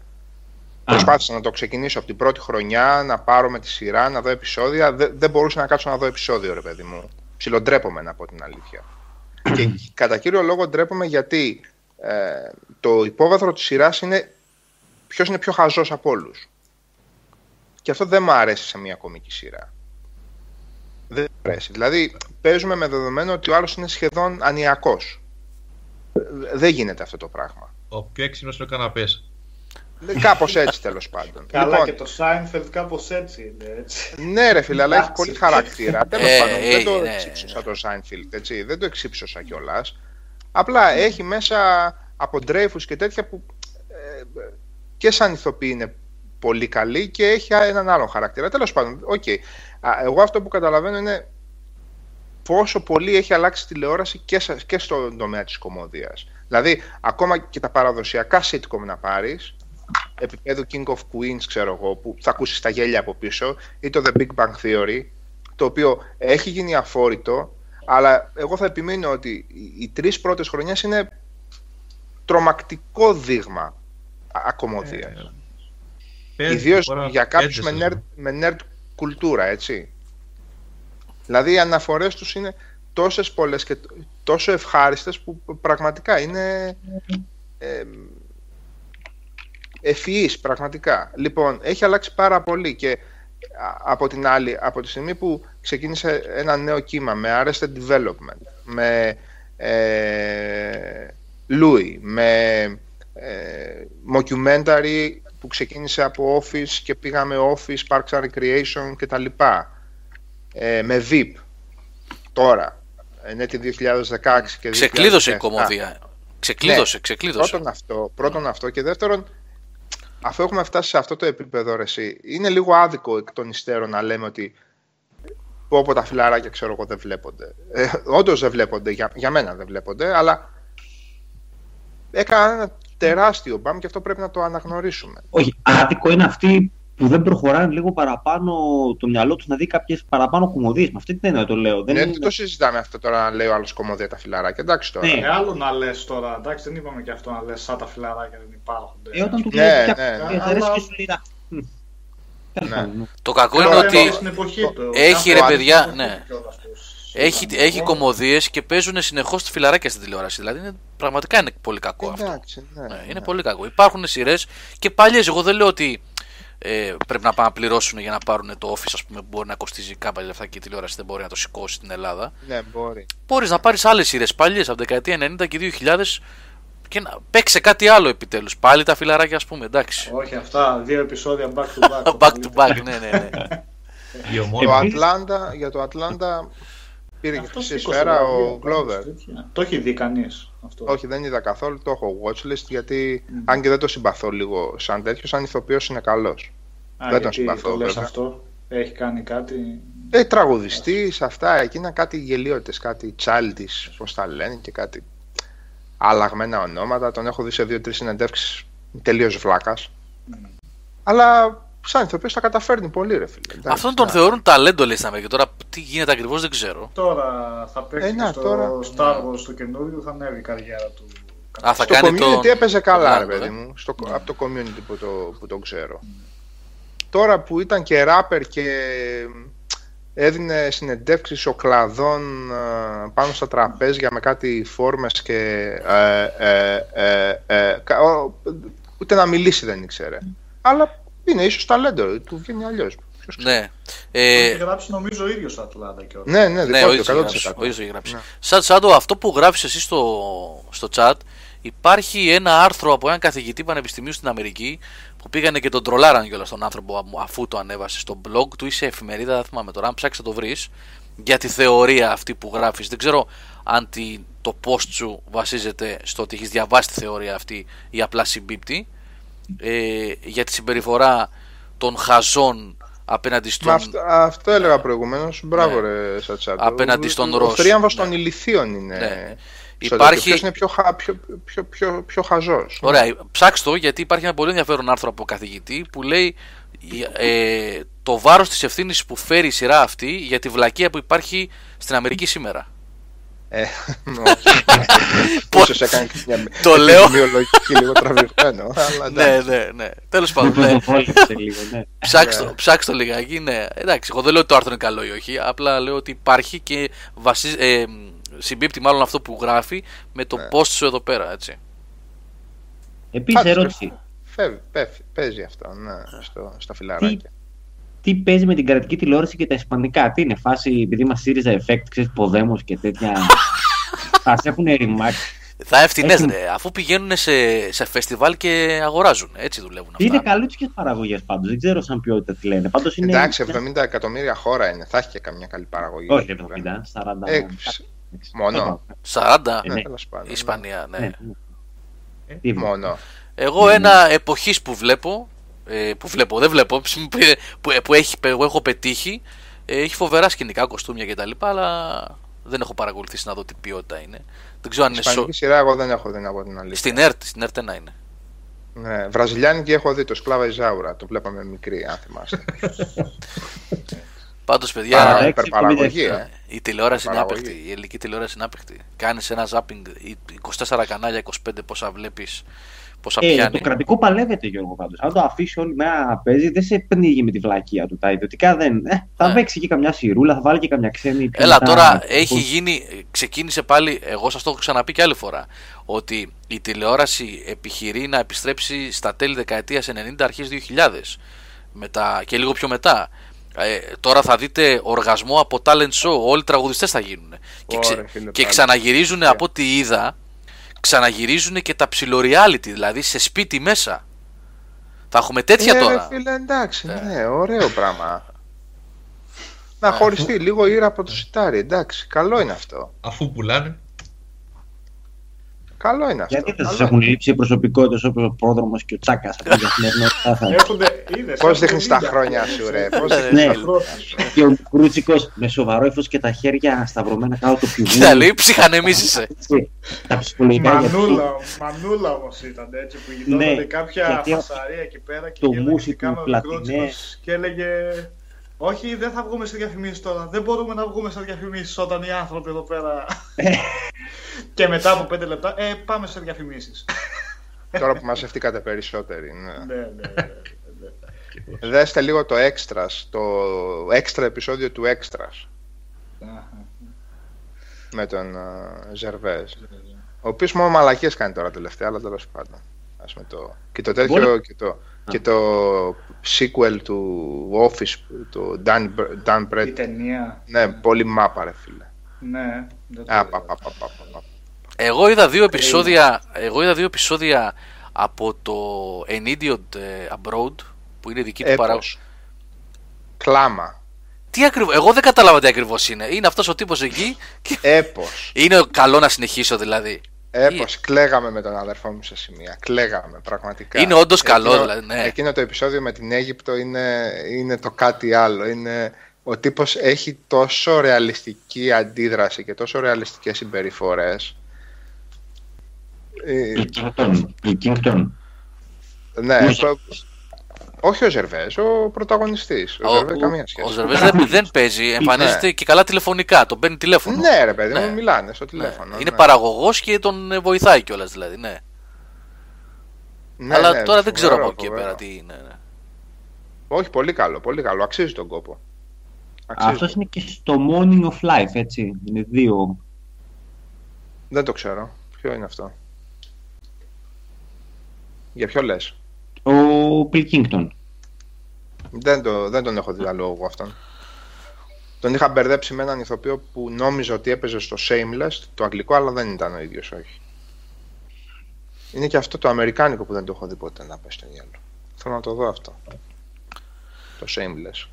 Προσπάθησα να το ξεκινήσω από την πρώτη χρονιά, να πάρω με τη σειρά, να δω επεισόδια. Δεν, δεν μπορούσα να κάτσω να δω επεισόδιο, ρε παιδί μου. Ψιλοντρέπομαι, να πω την αλήθεια. και κατά κύριο λόγο ντρέπομαι γιατί ε, το υπόβαθρο της σειράς είναι ποιος είναι πιο χαζός από όλους. Και αυτό δεν μου αρέσει σε μια κομική σειρά. Δεν μου αρέσει. Δηλαδή, παίζουμε με δεδομένο ότι ο άλλος είναι σχεδόν ανιακός. Δεν γίνεται αυτό το πράγμα. Ο πιο έξυπνος είναι ο καναπές. Κάπως έτσι τέλος πάντων. Καλά Λοιπόν, και το Seinfeld κάπως έτσι είναι. Έτσι. Ναι, ρε φίλε, αλλά έχει Εντάξει. πολύ χαρακτήρα. Τέλος Ε, πάντων, ε, δεν το ναι. εξύψωσα το Seinfeld, έτσι. Δεν το εξύψωσα κιόλας. Απλά έχει μέσα από Dreyfus και τέτοια που ε, και σαν ηθοποιοί είναι πολύ καλοί και έχει έναν άλλο χαρακτήρα. Τέλος πάντων, οκ. Α, Εγώ αυτό που καταλαβαίνω είναι πόσο πολύ έχει αλλάξει η τηλεόραση και, σε- και στον τομέα της κωμωδίας. Δηλαδή, ακόμα και τα παραδοσιακά sitcom να πάρεις, επίπεδου King of Queens, ξέρω εγώ, που θα ακούσεις τα γέλια από πίσω, ή το The Big Bang Theory, το οποίο έχει γίνει αφόρητο, αλλά εγώ θα επιμείνω ότι οι- οι τρεις πρώτες χρονιές είναι τρομακτικό δείγμα α- ακομμωδίας. Πέντε, Ιδίως τώρα για κάποιους με πέντε nerd, με nerd κουλτούρα, έτσι. Δηλαδή οι αναφορές τους είναι τόσες πολλές και τ- τόσο ευχάριστες που πραγματικά είναι ε, ευφυείς, πραγματικά. Λοιπόν, έχει αλλάξει πάρα πολύ και α- από την άλλη, από τη στιγμή που ξεκίνησε ένα νέο κύμα με Arrested Development, με ε, Louis, με ε, mockumentary που ξεκίνησε από Office και πήγαμε Office, Parks and Recreation και τα λοιπά. Ε, με VIP τώρα, ενέτη 2016 και 2017. Ξεκλείδωσε η κομμωδία. Ξεκλείδωσε, Ναι. ξεκλείδωσε. Πρώτον αυτό, πρώτον αυτό και δεύτερον, αφού έχουμε φτάσει σε αυτό το επίπεδο, ρε, εσύ, είναι λίγο άδικο εκ των υστέρων να λέμε ότι πω από τα φιλαράκια ξέρω εγώ δεν βλέπονται. Ε, όντως δεν βλέπονται, για, για μένα δεν βλέπονται, αλλά έκανα ένα τεράστιο μπαμ και αυτό πρέπει να το αναγνωρίσουμε. Όχι, άδικο είναι αυτοί που δεν προχωράνε λίγο παραπάνω το μυαλό τους να δει κάποιες παραπάνω κομμωδίες. Με αυτή την έννοια το λέω. Δεν Ναι, είναι... δεν το συζητάμε αυτό τώρα να λέει ο άλλος κομμωδία τα φιλαράκια. Εντάξει τώρα. Ναι. Ε, άλλο να λες τώρα, εντάξει, δεν είπαμε και αυτό να λες σαν τα φιλαράκια δεν υπάρχουν. Ε, όταν του Ναι, λέει ναι, «Πια, ναι. θα αρέσει και σου λέει «Α, μ». Τέλος Ναι. πάντων, ναι. Το κακό είναι Τώρα, ότι στην εποχή του. έχει, Κάθε ρε, παιδιά, εποχή ναι. Κιόλας τους. έχει, έχει κομμωδίες και παίζουν συνεχώς τη φιλαράκια στην τηλεόραση. Δηλαδή είναι, πραγματικά είναι πολύ κακό αυτό. Εντάξει, ναι, Ναι, είναι ναι. πολύ κακό. Υπάρχουν σειρές και παλιέ. Εγώ δεν λέω ότι ε, πρέπει να πάνε να πληρώσουν για να πάρουν το office, ας πούμε, που μπορεί να κοστίζει κάπα λεφτά και η τηλεόραση δεν μπορεί να το σηκώσει στην Ελλάδα. Ναι, μπορεί. Μπορείς να πάρεις άλλες σειρές παλιέ από την δεκαετία 90 και 2000 και να παίξει κάτι άλλο επιτέλους. Πάλι τα φιλαράκια, ας πούμε, εντάξει. Όχι αυτά, δύο επεισόδια back to back. Back to back, ναι, ναι, ναι. Η Το ομόνια. Ατλάντα, για το Ατλάντα πήρε και Αυτό χρυσή σήκωσε σφαίρα βραβείο, ο Glover. τέτοια. Το έχει δει κανείς αυτό. Όχι, δεν είδα καθόλου, το έχω watchlist γιατί αν και δεν το συμπαθώ λίγο σαν τέτοιος, σαν ηθοποιός είναι καλός. Α, δεν τον γιατί συμπαθώ, το λες βέβαια. αυτό. Έχει κάνει κάτι. Ε, τραγουδιστής, αυτά, εκείνα κάτι γελοιότητες, κάτι Childish, πώς τα λένε και κάτι αλλαγμένα ονόματα. Τον έχω δει σε δύο-τρεις συνεντεύξεις τελείως βλάκας. Αλλά σαν ηθοποιός τα καταφέρνει πολύ ρε φίλε. Εντάξει, Αυτόν τον να. θεωρούν ταλέντο, λέει στην Αμερική. Τώρα τι γίνεται ακριβώς δεν ξέρω. Τώρα θα παίξει Ε, να, στο τώρα. Star Wars το καινούριο, θα ανέβει η καριέρα του. Α, θα Στο κάνει community το. έπαιζε καλά, ρε Orlando, παιδί ε. μου. Στο, Από το community που το, που το ξέρω. Τώρα που ήταν και rapper και έδινε συνεντεύξεις οκλαδών ε, πάνω στα τραπέζια με κάτι φόρμες και ε, ε, ε, ε, κα- ο- ούτε να μιλήσει δεν ήξερε. Αλλά είναι ίσως ταλέντο, του βγαίνει αλλιώς. Ποιος ξέρει. Ναι. Ε, Έχει γράψει νομίζω ο ίδιος Ατλάντα και Ναι, ναι, ναι, δικό ο του, ίδιος έχει γράψει. 100%. Ο ίδιος έχει γράψει. Ναι. Σαν Σάντο, αυτό που γράφεις εσύ στο, στο chat, υπάρχει ένα άρθρο από έναν καθηγητή πανεπιστημίου στην Αμερική που πήγανε και τον τρολάραν κιόλας τον άνθρωπο αμ- αφού το ανέβασε στο blog του ή σε εφημερίδα, δεν θυμάμαι τώρα. Αν ψάξεις θα το βρεις για τη θεωρία αυτή που γράφεις. Δεν ξέρω αν τη- το post σου βασίζεται στο ότι έχεις διαβάσει τη θεωρία αυτή ή απλά συμπίπτει. Ε, για τη συμπεριφορά των χαζών απέναντι στον. Μα αυτό, αυτό έλεγα προηγουμένως. Μπράβο, Ναι. ρε Σατσάτο. Απέναντι Ο- στον Ο Ρώσο. θρίαμβος Ναι. των ηλικίων είναι. Ναι. στο Υπάρχει- τέτοιο. Ποιος είναι πιο, χα, πιο, πιο, πιο, πιο χαζός. Ωραία, ψάξτε το γιατί υπάρχει ένα πολύ ενδιαφέρον άρθρο από καθηγητή που λέει ε, το βάρος της ευθύνης που φέρει η σειρά αυτή για τη βλακεία που υπάρχει στην Αμερική σήμερα. Ε, Ίσως έκανε και μια Το λέω. επιδημιολογική λίγο τραβηγμένο. αλλά ναι, εντάξει. ναι, ναι. Τέλος Με πάντων, ναι. πρωτοβόλησε λίγο, ναι. Ψάξτε, Ναι. το, ψάξτε το λιγάκι, ναι. Εντάξει, εγώ δεν λέω ότι το άρθρο είναι καλό ή όχι. Απλά λέω ότι υπάρχει και βασίζ, ε, συμπίπτει μάλλον αυτό που γράφει με το Ναι. post σου εδώ πέρα, έτσι. Επίσης Πάντως, ερώτηση. φεύγει- πέφτει- Παίζει αυτό, ναι, στο, στα φιλαράκια. Τι παίζει με την κρατική τηλεόραση και τα ισπανικά. Τι είναι φάση, επειδή μας ΣΥΡΙΖΑ effect, ξέρεις, ποδέμος και τέτοια. Α έχουν ρημάξει. Θα ευθυνές, Έχουν- ρε. Αφού πηγαίνουν σε, σε φεστιβάλ και αγοράζουν. Έτσι δουλεύουν αυτά. Είναι καλούτσικε παραγωγές πάντως. Δεν ξέρω σαν ποιότητα τι λένε. Πάντως είναι... Εντάξει, 70 εκατομμύρια χώρα είναι. Θα έχει και καμιά καλή παραγωγή. Όχι, ρε, 70, 40. Ε, μόνο. 40 Ε, ναι. Τέλος πάντων, η ναι. Ισπανία, ναι. Ναι, ναι. Τι Μόνο. Εγώ ένα εποχής που βλέπω, ε, που βλέπω, δεν βλέπω, που, που, έχει, που έχω πετύχει, ε, έχει φοβερά σκηνικά, κοστούμια κτλ. Αλλά δεν έχω παρακολουθήσει να δω τι ποιότητα είναι. Δεν ξέρω αν είναι σο... Ισπανική σειρά εγώ δεν έχω δει να πω την αλήθεια. Στην ΕΡΤ, στην ΕΡΤ ένα είναι. Ναι, Βραζιλιάνικη έχω δει το Σκλάβα Ιζάουρα. Το βλέπαμε μικρή, αν θυμάστε. Πάντως παιδιά, Παρα- έξι, υπερπαραγωγή, εβδομήντα ε. η τηλεόραση είναι παραγωγή. άπεχτη. Η ελληνική τηλεόραση είναι άπεχτη. Κάνεις ένα zapping, οι 24 κανάλια, 25 πόσα βλέπεις, πόσα Ε, πιάνει. το κρατικό παλεύεται Γιώργο πάντως. Αν το αφήσει όλη μέρα να παίζει, δεν σε πνίγει με τη βλακεία του. Τα ιδιωτικά δεν. Ε, θα Ναι. παίξει και καμιά σιρούλα, θα βάλει και καμιά ξένη. πιο Έλα μετά. τώρα έχει γίνει, ξεκίνησε πάλι, εγώ σας το έχω ξαναπεί και άλλη φορά, ότι η τηλεόραση επιχειρεί να επιστρέψει στα τέλη δεκαετίας 90, αρχές 2000 μετά, και λίγο πιο μετά. Ε, τώρα θα δείτε οργασμό από talent show, όλοι οι τραγουδιστές θα γίνουν. Και, ξε- Ωραία, φίλε, και πάλι. ξαναγυρίζουν από ό,τι είδα, ξαναγυρίζουν και τα ψιλοreality, δηλαδή σε σπίτι μέσα. Θα έχουμε τέτοια Ε, τώρα. ρε φίλε, εντάξει, Ε. ναι, ωραίο πράγμα. Να χωριστεί λίγο ήρα από το σιτάρι, εντάξει, καλό είναι αυτό. Αφού πουλάνε. Καλό είναι αυτό. Γιατί δεν καλό σα έχουν λείψει οι προσωπικότητες όπως ο πρόδρομος και ο Τσάκας από την καθημερινότητά σα. Έρχονται, είδες, Πώς έρχονται δείχνεις τα βίντεο. χρόνια σου, ρε, πώς Ναι, δείχνεις ναι. τα χρόνια σου. και ο Κρούτσικο με σοβαρό ύφο και τα χέρια σταυρωμένα κάτω το Κοίτα, πηγούνι. λέει, ψυχανεμίζεσαι. Έτσι, Τα ψυχολογικά γιατί Μανούλα, μανούλα όμως ήταν έτσι που γινόταν Ναι, κάποια γιατί φασαρία εκεί πέρα και το γέλαγε μουσι και κάμερα του ο Πλατινές. Μικρότσικος και έλεγε όχι δεν θα βγούμε σε διαφημίσεις τώρα, δεν μπορούμε να βγούμε σε διαφημίσεις όταν οι άνθρωποι εδώ πέρα και μετά από πέντε λεπτά ε, πάμε σε διαφημίσεις. Τώρα που μαζευτήκατε περισσότεροι. Ναι. ναι, ναι, ναι, ναι. Δέστε λίγο το Extras, το έξτρα επεισόδιο του Extras Αχα. με τον Ζερβές. Ο οποίος μόνο μαλακίες κάνει τώρα τελευταία, αλλά τέλος πάντων. Ας πούμε το... Και το τέτοιο Μπορεί- και το, και το sequel του Office, το Dan, Dan Η Brett. ταινία. Ναι, πολύ μάπα ρε φίλε. Ναι. δεν το Α, είδα. πα, πα, πα, πα, πα. Εγώ είδα δύο επεισόδια, εγώ είδα δύο επεισόδια από το An Idiot ε, Abroad που είναι δική του παράγωγη. Έπος. Κλάμα. Τι ακριβώ, εγώ δεν κατάλαβα τι ακριβώς είναι. Είναι αυτός ο τύπος εκεί και Έπος. είναι καλό να συνεχίσω δηλαδή. Έπος, κλαίγαμε με τον αδερφό μου σε σημεία. Κλαίγαμε, πραγματικά. Είναι όντως καλό, Εκείνο- δηλαδή, ναι. Εκείνο το επεισόδιο με την Αίγυπτο είναι, είναι το κάτι άλλο. Είναι, ο τύπος έχει τόσο ρεαλιστική αντίδραση και τόσο ρεαλιστικές συμπεριφορές. Ε, Pilkington. Pilkington. ναι, Ποιος; προ- όχι ο Ζερβές, ο πρωταγωνιστής. Ο, Ο, Ζερβές καμία σχέση. ο Ζερβές δεν, δεν παίζει, εμφανίζεται και καλά τηλεφωνικά. Τον παίρνει τηλέφωνο. Ναι ρε παιδί Ναι. μου, μιλάνε στο Ναι. τηλέφωνο. Είναι ναι. παραγωγός και τον ε, βοηθάει κιόλας δηλαδή. Ναι. Ναι, Αλλά ναι, τώρα δεν ξέρω φοβερό, από εκεί φοβερό. πέρα τι είναι. ναι. Όχι, πολύ καλό, πολύ καλό. Αξίζει τον κόπο. Αξίζει. Αυτός είναι και στο Morning of Life, έτσι. Είναι δύο. Δεν το ξέρω. Ποιο είναι αυτό; Για ποιο λες; Ο Pilkington. Δεν, το, δεν τον έχω δει άλλο εγώ αυτόν. Τον είχα μπερδέψει με έναν ηθοποιό που νόμιζα ότι έπαιζε στο Shameless, το αγγλικό, αλλά δεν ήταν ο ίδιος, όχι. Είναι και αυτό το αμερικάνικο που δεν το έχω δει ποτέ να πες στο γυαλό. Θέλω να το δω αυτό. Το Shameless.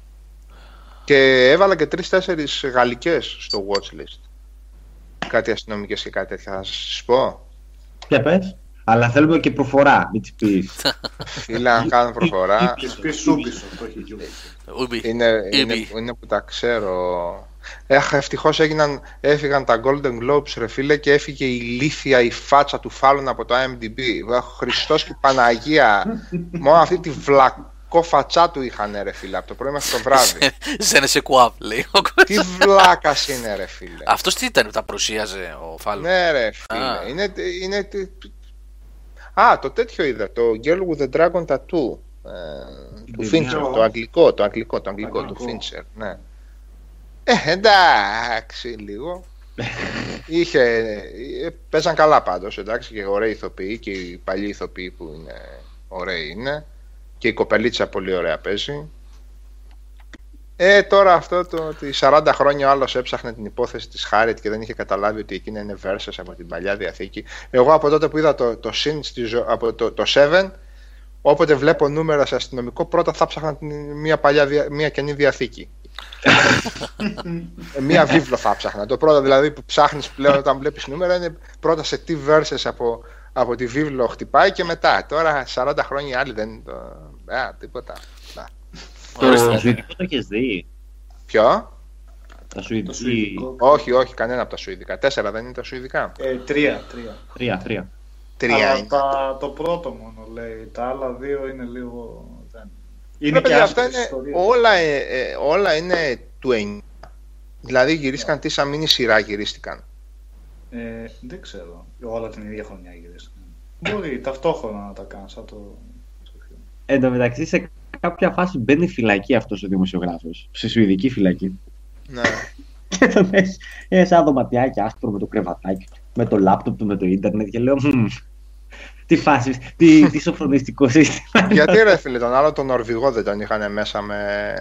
Και έβαλα και τρεις-τέσσερις γαλλικές στο watchlist. Κάτι αστυνομικές και κάτι τέτοια. Θα σας πω. Για πες. Αλλά θέλουμε και προφορά, μην τις πεις. Φίλε, αν κάνω προφορά. Και πεις σούμπισο, το έχει γιου. Ούμπι. Είναι, είναι, Ήμπι. είναι που τα ξέρω. Έχ, ευτυχώς έγιναν, έφυγαν τα Golden Globes ρε φίλε και έφυγε η ηλίθια η φάτσα του Φάλλον από το IMDb. Αχ, Χριστός και η Παναγία. Μόνο αυτή τη βλα... κοφατσά του είχαν ρε φίλε από το πρωί μέχρι το βράδυ. Ζένε σε κουάπ, λέει. τι βλάκας είναι ρε φίλε. Αυτός τι ήταν που τα παρουσίαζε ο Φάλο. Ναι ρε φίλε. Α. Είναι, είναι... Α, το τέτοιο είδα. Το Girl with the Dragon Tattoo. Ε, του Βιβλίο. Fincher. Το αγγλικό, το αγγλικό, το αγγλικό του Αγγλικό. Fincher. Ναι. Ε, εντάξει, λίγο. Είχε, ε, παίζαν καλά πάντως, εντάξει, και ωραίοι ηθοποιοί και οι παλιοί ηθοποιοί που είναι ωραίοι είναι. Και η κοπελίτσα πολύ ωραία παίζει. Ε, τώρα αυτό το ότι 40 χρόνια ο άλλος έψαχνε την υπόθεση της Χάριτ και δεν είχε καταλάβει ότι εκείνα είναι verses από την παλιά διαθήκη. Εγώ από τότε που είδα το, το Sin στη ζω- από το, το 7, όποτε βλέπω νούμερα σε αστυνομικό, πρώτα θα ψάχνα την, μια, παλιά, δια- μια καινή διαθήκη. Ε, μία βίβλο θα ψάχνα. Το πρώτο δηλαδή που ψάχνεις πλέον όταν βλέπεις νούμερα είναι πρώτα σε τι verses από, από τη βίβλο χτυπάει και μετά. Τώρα 40 χρόνια οι άλλοι δεν το... Α, τίποτα. Να. Το σουηδικό το έχεις δει. Ποιο; Τα Το σουηδική. σουηδικό. Όχι, όχι, κανένα από τα Σουηδικά. Τέσσερα δεν είναι τα Σουηδικά. Ε, τρία, τρία. Τρία, τρία. Τρία Αλλά είναι. τα, το πρώτο μόνο λέει. Τα άλλα δύο είναι λίγο. Δεν... Ρε Είναι και παιδιά, αυτά άσχετες είναι, ιστορίες. όλα, ε, ε, όλα είναι του 9. Δηλαδή γυρίστηκαν τι σαν μήνυ σειρά γυρίστηκαν. Ε, δεν ξέρω. Όλα την ίδια χρονιά γυρίστηκαν. Μπορεί ταυτόχρονα να τα κάνεις σαν το. Εν τω μεταξύ, σε κάποια φάση μπαίνει φυλακή αυτός ο δημοσιογράφος. Σε σουηδική φυλακή. Ναι. Και τον έχει ε, σαν δωματιάκι άσπρο με το κρεβατάκι του, με το λάπτοπ του, με το ίντερνετ και λέω. «Μμμ, Τι φάση, τι, τι σοφρονιστικό σύστημα. Γιατί ρε φίλε, τον άλλο τον Νορβηγό δεν τον είχαν μέσα με,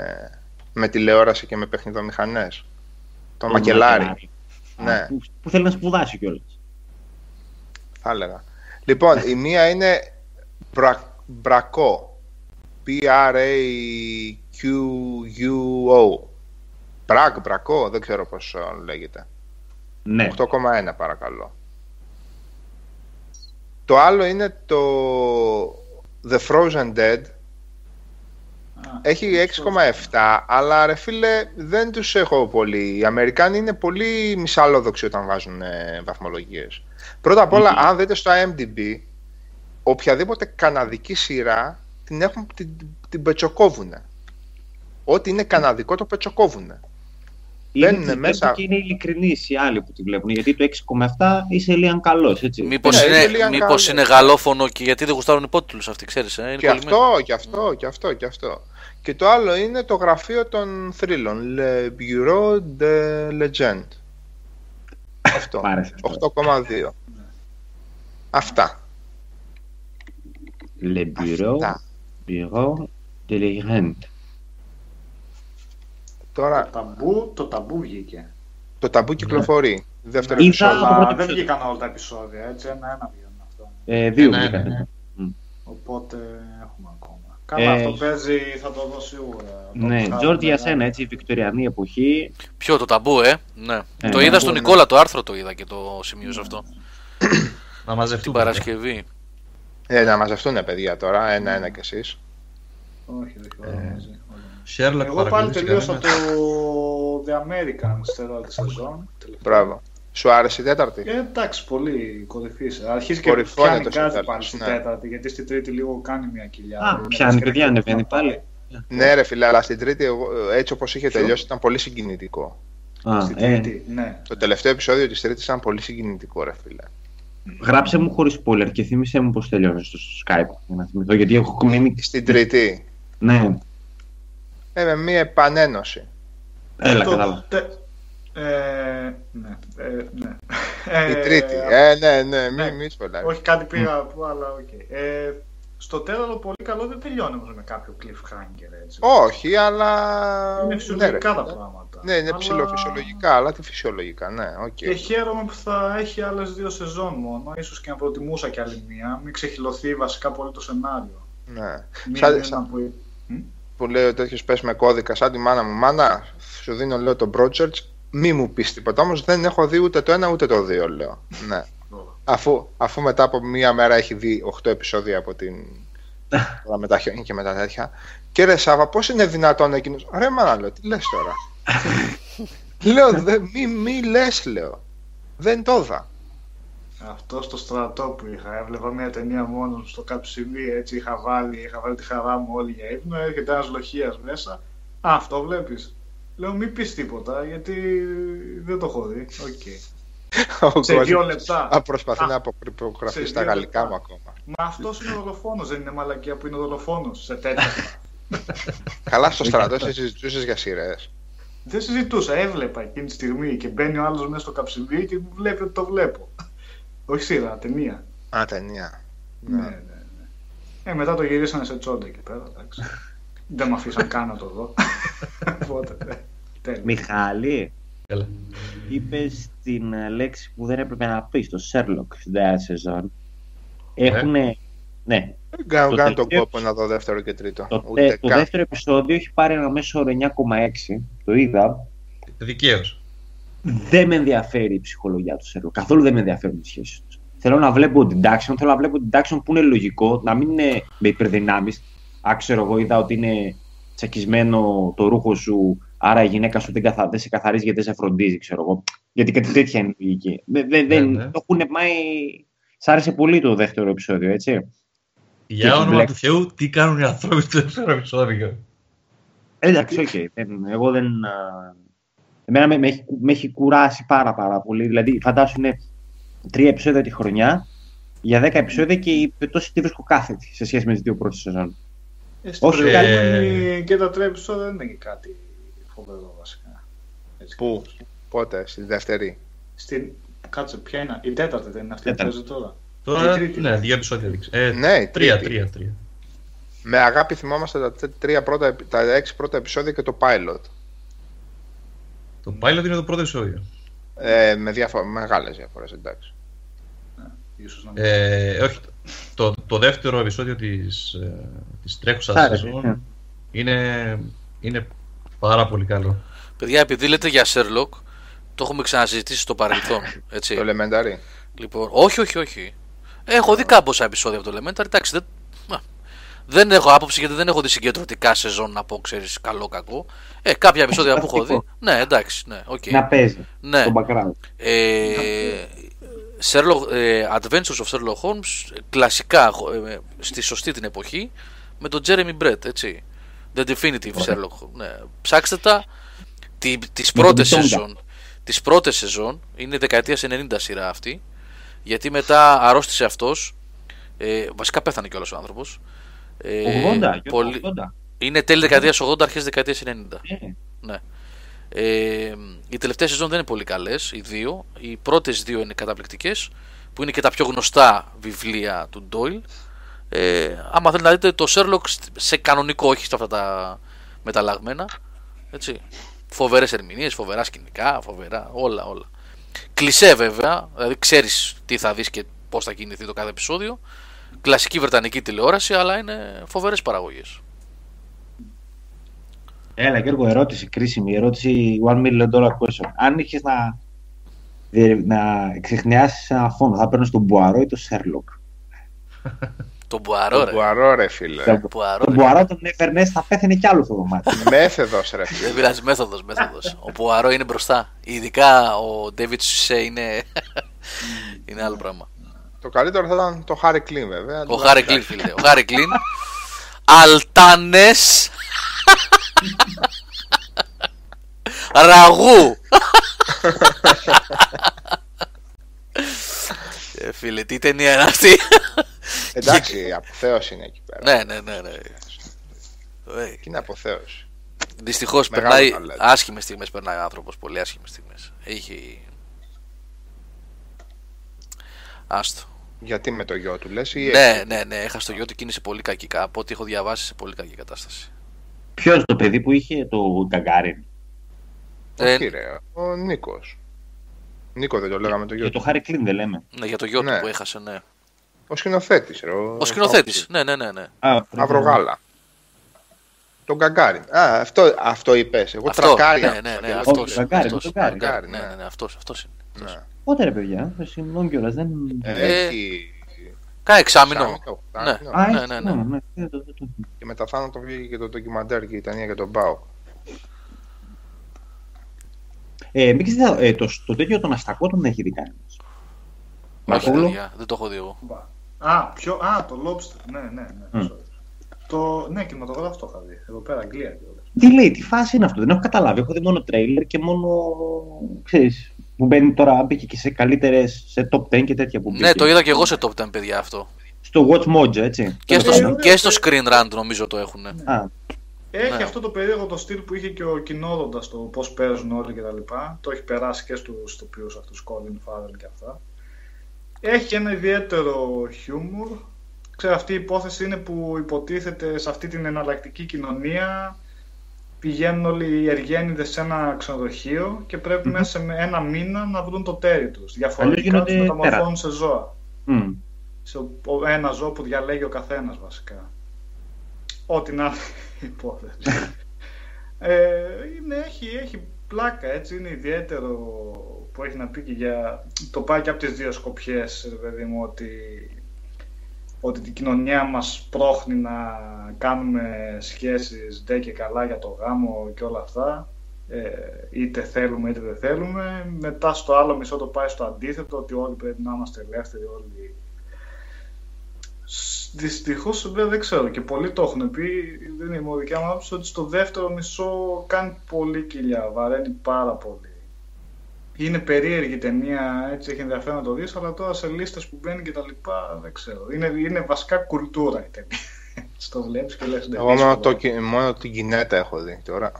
με τηλεόραση και με παιχνιδομηχανές. Τον Μακελάρη. Ναι. Που, που θέλει να σπουδάσει κιόλας. θα έλεγα. Λοιπόν, η μία είναι Μπρα, Μπρακό. P-R-A-Q-U-O. Μπρακ, Μπρακό, δεν ξέρω πώς ε, λέγεται. Ναι. 8,1 παρακαλώ. Το άλλο είναι το The Frozen Dead. Έχει 6,7, αλλά ρε φίλε δεν τους έχω πολύ. Οι Αμερικάνοι είναι πολύ μισαλόδοξοι όταν βάζουν ε, βαθμολογίες. Πρώτα απ' όλα, αν δείτε στο IMDb, οποιαδήποτε καναδική σειρά την, έχουν, την, την πετσοκόβουνε. Ό,τι είναι καναδικό το πετσοκόβουνε. Είναι Μπαίνουν τις μέσα- βλέπω Και είναι ειλικρινείς οι άλλοι που τη βλέπουν. Γιατί το 6,7 είσαι λίγο καλός, έτσι. Μήπως Ναι, είναι είναι, λίγα μήπως καλός. είναι γαλλόφωνο και γιατί δεν γουστάρουν υπότιτλους αυτοί, ξέρεις. Ε; Είναι Και κολλημένοι. αυτό, και αυτό, και αυτό, και αυτό. Και το άλλο είναι το γραφείο των θρύλων. Le Bureau de Legend. Αυτό. Μ' άρεσε αυτό. 8,2. Αυτά. Le bureau, Αυτά. Bureau de Legend. Το Τώρα ταμπού, το ταμπού βγήκε. το ταμπού κυκλοφορεί. Δεύτερο Είδα- επεισόδιο. το Αλλά πρώτο δεν επεισόδιο. βγήκαν όλα τα επεισόδια, έτσι. Ένα-ένα βγαίνουν αυτό. Ε, δύο Ναι, ναι, βγήκανε. ναι. Οπότε έχουμε ακόμα. Καλά, Ε, αυτό παίζει, θα το δω σίγουρα. Το Ναι, βγάλω, Τζόρτζ για ναι. σένα, έτσι, βικτωριανή εποχή. Ποιο το ταμπού, ε; Ναι. Ε, το ναι, είδα ταμπού, στον ναι. Νικόλα, το άρθρο το είδα και το σημείωσα αυτό. Να Την μαζευτούμε. Παρασκευή. Ε, να μαζευτούν παιδιά τώρα, ένα-ένα κι εσείς. Όχι, όχι, όλα Ε, μαζί. όλα. Sherlock Εγώ πάλι παρακολουθείς τελείωσα το κανένα; The Americans τέταρτη σεζόν. τελευταία. Μπράβο. Σου άρεσε η τέταρτη; Ε, εντάξει, πολύ κορυφής. Αρχίζει και Κορυφώνεται πιάνει στο κάτι τέλος, πάλι στη ναι. τέταρτη, γιατί στη τρίτη λίγο κάνει μια κοιλιά. Α, Είναι πιάνει, λες και παιδιά, δεν ανεβαίνει να πάει. πάλι. Ναι ρε φίλε, αλλά στην τρίτη εγώ, έτσι όπως είχε Ποιο; τελειώσει ήταν πολύ συγκινητικό. Α, Στη ε, τρίτη, ναι. Το τελευταίο επεισόδιο της τρίτης ήταν πολύ συγκινητικό ρε φίλε. Γράψε μου χωρίς spoiler και θύμισε μου πώς τελειώνει στο Skype. Για να θυμηθώ, γιατί έχω μείνει. Στην τρίτη, Ναι, ε, με μία επανένωση. έλα, Το- κατάλαβα. τε- Ε, ναι, ε, ναι. Η Ε, τρίτη. ε, Ε, ναι, ναι, ναι. μη, μη σποϊλάρεις. Όχι, κάτι πήγα να πω, αλλά οκ. Ε, στο τέταρτο πολύ καλό δεν τελειώνει όμως με κάποιο cliffhanger έτσι. Όχι, αλλά. Είναι ναι, ρε, φυσιολογικά τα φίλε. πράγματα. Ναι, είναι Αλλά- ψιλοφυσιολογικά, αλλά τι φυσιολογικά, ναι, οκ. Και χαίρομαι που θα έχει άλλες δύο σεζόν μόνο. Ίσως και να προτιμούσα κι άλλη μία. Μην ξεχειλωθεί βασικά πολύ το σενάριο. Ναι. Μην Σαν- είναι σαν- να πω- Μ; Που λέει ο τέτοιος πες με κώδικα, σαν τη μάνα μου. Μάνα, σου δίνω λέω το Broadchurch, μη μου πεις τίποτα. Όμως δεν έχω δει ούτε το ένα ούτε το δύο, λέω. Ναι. Αφού, αφού μετά από μία μέρα έχει δει 8 επεισόδια από την. τώρα με τα χιόνια και με τα τέτοια. Και ρε Σάβα, πώς είναι δυνατόν εκείνος; Ρε μάνα, λέω, τι λες τώρα; λέω, δε, μη, μη λες, λέω. Δεν το είδα. Αυτό στο στρατό που είχα. Έβλεπα μια ταινία μόνο μου στο ΚΨΜ. Έτσι είχα βάλει, είχα βάλει τη χαρά μου όλη για ύπνο. Έρχεται ένας λοχίας μέσα. Α, αυτό βλέπεις. Λέω μην πεις τίποτα γιατί δεν το έχω δει. Οκ. Ο Σε κόσμος δύο λεπτά. Α, προσπαθεί Α, να σε αποκρυπτογραφεί στα δύο γαλλικά λεπτά. μου ακόμα. Μα αυτός είναι δολοφόνος, δεν είναι μαλακία που είναι δολοφόνος. Σε τέτοια. Καλά, στο στρατό εσύ συζητούσες για σειρές. Δεν συζητούσα, έβλεπα εκείνη τη στιγμή και μπαίνει ο άλλος μέσα στο καψιμί και μου βλέπει ότι το βλέπω. Όχι σειρά, ταινία. Α, ταινία. Ναι, ναι, ναι. Ε, μετά το γυρίσανε σε τσόντα εκεί πέρα, εντάξει. Δεν με αφήσαν καν να το δω. Οπότε, ναι. Τέλεια. Μιχάλη, Έλα. είπες την ε, λέξη που δεν έπρεπε να πεις στο Sherlock στην νέα σεζόν. Έχουνε... Ναι, Δεν κάνω Το καν τον τελευταίο- κόπο να δω δεύτερο και τρίτο. το, Ούτε τε- το καν. δεύτερο επεισόδιο έχει πάρει ένα μέσο όρο 9,6. Το είδα. Δικαίως. Δεν με ενδιαφέρει η ψυχολογία του Sherlock. Καθόλου δεν με ενδιαφέρουν οι σχέσεις τους. Θέλω να βλέπω την action, θέλω να βλέπω την action που είναι λογικό, να μην είναι με υπερδυνάμεις. Α, ξέρω εγώ, είδα ότι είναι τσακισμένο το ρούχο σου, άρα η γυναίκα σου δεν, καθα... δεν σε καθαρίζει γιατί δεν σε φροντίζει, ξέρω εγώ. Γιατί κάτι τέτοια είναι η λογική. Δεν, δεν, Ναι, δεν- ναι. Το έχουν πάει. Σ' άρεσε πολύ το δεύτερο επεισόδιο, έτσι. Για Και όνομα Black- του Θεού, τι κάνουν οι άνθρωποι στο δεύτερο επεισόδιο. Ε, Εντάξει, οκ. δεν- Εγώ δεν. α, Εμένα με, με, έχει, με έχει κουράσει πάρα πάρα πολύ. Δηλαδή, φαντάσου είναι τρία επεισόδια τη χρονιά για δέκα επεισόδια και την πτώση τη βρίσκω κάθετη σε σχέση με τις δύο πρώτες σεζόν. Ε, στην Όχι, προηγούμενη και τα τρία επεισόδια δεν είναι και κάτι φοβερό βασικά. Έτσι. Πού, πότε, στη δεύτερη; Στην... Κάτσε, ποια είναι; Η τέταρτη δεν είναι αυτή που Τέταρτη. παίζει τώρα; Τώρα, Η τρίτη. ναι, δύο επεισόδια δείξε. Ε, Ναι, η τρία, τρίτη. τρία, τρία. Με αγάπη θυμόμαστε τα, τε- τρία πρώτα, τα έξι πρώτα επεισόδια και το pilot. Το pilot είναι το πρώτο επεισόδιο. Ε, με διαφο- μεγάλες διαφορές, εντάξει. Ίσως να μην. Ε, όχι, το, το δεύτερο επεισόδιο της, ε, της τρέχουσας Σ' άρεσε, σεζόν ναι. είναι, είναι πάρα πολύ καλό. Παιδιά, επειδή λέτε για Sherlock, το έχουμε ξανασυζητήσει στο παρελθόν. Έτσι. Το Elementary. Λοιπόν, όχι, όχι, όχι. Έχω δει κάμποσα επεισόδια από το Elementary. Εντάξει, δεν, μα, δεν έχω άποψη γιατί δεν έχω δει συγκεντρωτικά σεζόν να πω, ξέρεις, καλό κακό. Ε, κάποια επεισόδια που έχω δει. Ναι, εντάξει, ναι, οκ. Να παίζει Ναι. στο background. Ε, Sherlock, ε, Adventures of Sherlock Holmes, κλασικά ε, στη σωστή την εποχή, με τον Jeremy Brett, έτσι. The Definitive Sherlock. Ναι. Ψάξτε τα. Τι, τις Με πρώτες τον Tonga. σεζόν. Τις πρώτες σεζόν, είναι δεκαετίας 90 σειρά αυτή, γιατί μετά αρρώστησε αυτός, ε, βασικά πέθανε κιόλας ο άνθρωπος. Ε, 80, Γιώργο, πολύ- 80. Είναι τέλη δεκαετίας 80, αρχές δεκαετίας 90. Ε, Ναι. Ε, οι τελευταίες σεζόν δεν είναι πολύ καλές, οι δύο. Οι πρώτες δύο είναι καταπληκτικές, που είναι και τα πιο γνωστά βιβλία του Ντόιλ. Ε, άμα θέλετε να δείτε το Sherlock σε κανονικό, όχι σε αυτά τα μεταλλαγμένα. Έτσι. Φοβερές ερμηνείες, φοβερά σκηνικά, φοβερά όλα, όλα. Κλισέ βέβαια, δηλαδή ξέρεις τι θα δεις και πώς θα κινηθεί το κάθε επεισόδιο. Κλασική βρετανική τηλεόραση, αλλά είναι φοβερές παραγωγές. Έλα, Γιώργο, ερώτηση κρίσιμη. Ερώτηση one million dollar question. Αν είχες να, διε- να εξιχνιάσεις ένα φόνο, θα παίρνεις τον Πουαρό ή τον Σέρλοκ. Το Πουαρό, Το ρε. Πουαρό, ρε φίλε. Τον Πουαρό, τον ρε. Πουαρό τον έφερνες, θα πέθανε κι άλλο στο δωμάτιο. Μέθοδος, ρε φίλε. Δεν πειράζει, μέθοδος, μέθοδος. Ο Πουαρό είναι μπροστά. Ειδικά ο David Suchet είναι. είναι άλλο πράγμα. Το καλύτερο θα ήταν το Χάρρυ Κλυνν, βέβαια. Ο Χάρρυ Κλυνν, φίλε. Ο Χάρρυ Κλυνν. Αλτάνες. Ραγού. Ε, φίλε, τι ταινία είναι αυτή; Εντάξει, η αποθέωση είναι εκεί πέρα. ναι, ναι, ναι. ναι. Ε, Και είναι αποθέωση; Δυστυχώς Μεγάλο περνάει ταλέντο. άσχημες στιγμές. Περνάει ο άνθρωπος. Πολύ άσχημες στιγμές. Έχει. Άστο. Γιατί με το γιο του λες ή Ναι, ναι, ναι. Έχασε το γιο του και είναι σε πολύ κακή. Από ό,τι έχω διαβάσει σε πολύ κακή κατάσταση. Ποιος το παιδί που είχε το Γκαγκάριν; Ε, Όχι ρε, ο Νίκος. Νίκο δεν το λέγαμε το γιο Για του. το Χάρη Κλίν δεν λέμε. ναι, για το γιο του Ναι. που έχασε, ναι. Ο σκηνοθέτης ρε. Ο σκηνοθέτης. Ναι, ναι, ναι. ναι. Α, Αυρογάλα. Τον Γκαγκάριν. Α, αυτό, αυτό είπες. Εγώ Αυτό, τρακάρια. ναι, ναι, ναι, Αυτός αυτός, το Γκαγκάριν, αυτός, το Γκαγκάριν. Γκαγκάριν, Ναι, Ναι. ναι, ναι, αυτός, αυτός είναι. Ναι. Πότε ρε παιδιά, ε, συγγνώμη κιόλας. Δεν... Ε, Έχει... Κάνα εξάμεινο. Σάμινο, Ναι. Σάμινο. Α, ναι, έχει, ναι, ναι. ναι, ναι, δεν το- δεν το- Και μετά θάνατο βγήκε και το ντοκιμαντέρ και η ταινία για τον Μπάου. Ε, μην ξέρετε, ε, το, το τέτοιο τον αστακό τον έχει δει κανένας. Όχι, Μαρκούλου. παιδιά, δεν το έχω δει εγώ. Μπα. Α, ποιο, α, το Lobster. Ναι, ναι, ναι. Μμ. sorry. Το, ναι, κινηματογράφο το είχα δει. Εδώ πέρα, Αγγλία κιόλας. Τι λέει, τι φάση είναι αυτό, δεν έχω καταλάβει. Έχω δει μόνο τρέιλερ και μόνο. ξέρεις, που μπαίνει τώρα, μπήκε και σε καλύτερες, σε top 10 και τέτοια που μπήκε. Ναι, το είδα και εγώ σε top 10, παιδιά αυτό. Στο Watch Mojo, έτσι. Και Τέλος στο, πάντων. και στο Screen Run νομίζω το έχουν. Α, Έχει Ναι. αυτό το περίεργο το στυλ που είχε και ο κοινόδοντα το πώς παίζουν όλοι κτλ. Το έχει περάσει και στους τοπίου αυτούς, Colin Farrell και αυτά. Έχει ένα ιδιαίτερο χιούμορ. Ξέρω, αυτή η υπόθεση είναι που υποτίθεται σε αυτή την εναλλακτική κοινωνία πηγαίνουν όλοι οι εργένιδες σε ένα ξενοδοχείο και πρέπει Μμμ. μέσα σε ένα μήνα να βρουν το τέρι τους. Διαφορετικά γίνονται τους μεταμορφώνουν σε ζώα. μμ. Σε ο- ένα ζώο που διαλέγει ο καθένας βασικά. Ό,τι να είναι η υπόθεση. ε, είναι, έχει, έχει πλάκα, έτσι, είναι ιδιαίτερο που έχει να πει και για... Το πάει και από τις δύο σκοπιές, ρε παιδί μου, ότι, ότι την κοινωνία μας πρόχνει να κάνουμε σχέσεις ντε και καλά για το γάμο και όλα αυτά. Ε, είτε θέλουμε είτε δεν θέλουμε. Μετά στο άλλο μισό το πάει στο αντίθετο, ότι όλοι πρέπει να είμαστε ελεύθεροι, όλοι Δυστυχώς δεν ξέρω και πολλοί το έχουν πει. Δεν είναι η μου δικιά μου άποψη ότι στο δεύτερο μισό κάνει πολύ κοιλιά, βαραίνει πάρα πολύ. Είναι περίεργη ταινία, έτσι έχει ενδιαφέρον να το δεις, αλλά τώρα σε λίστες που μπαίνει και τα λοιπά δεν ξέρω. Είναι, είναι βασικά κουλτούρα η ταινία. Στο βλέπεις και λες «Ναι, Εγώ μόνο, δύσκολο». το, κι- μόνο την Κινέτα έχω δει τώρα.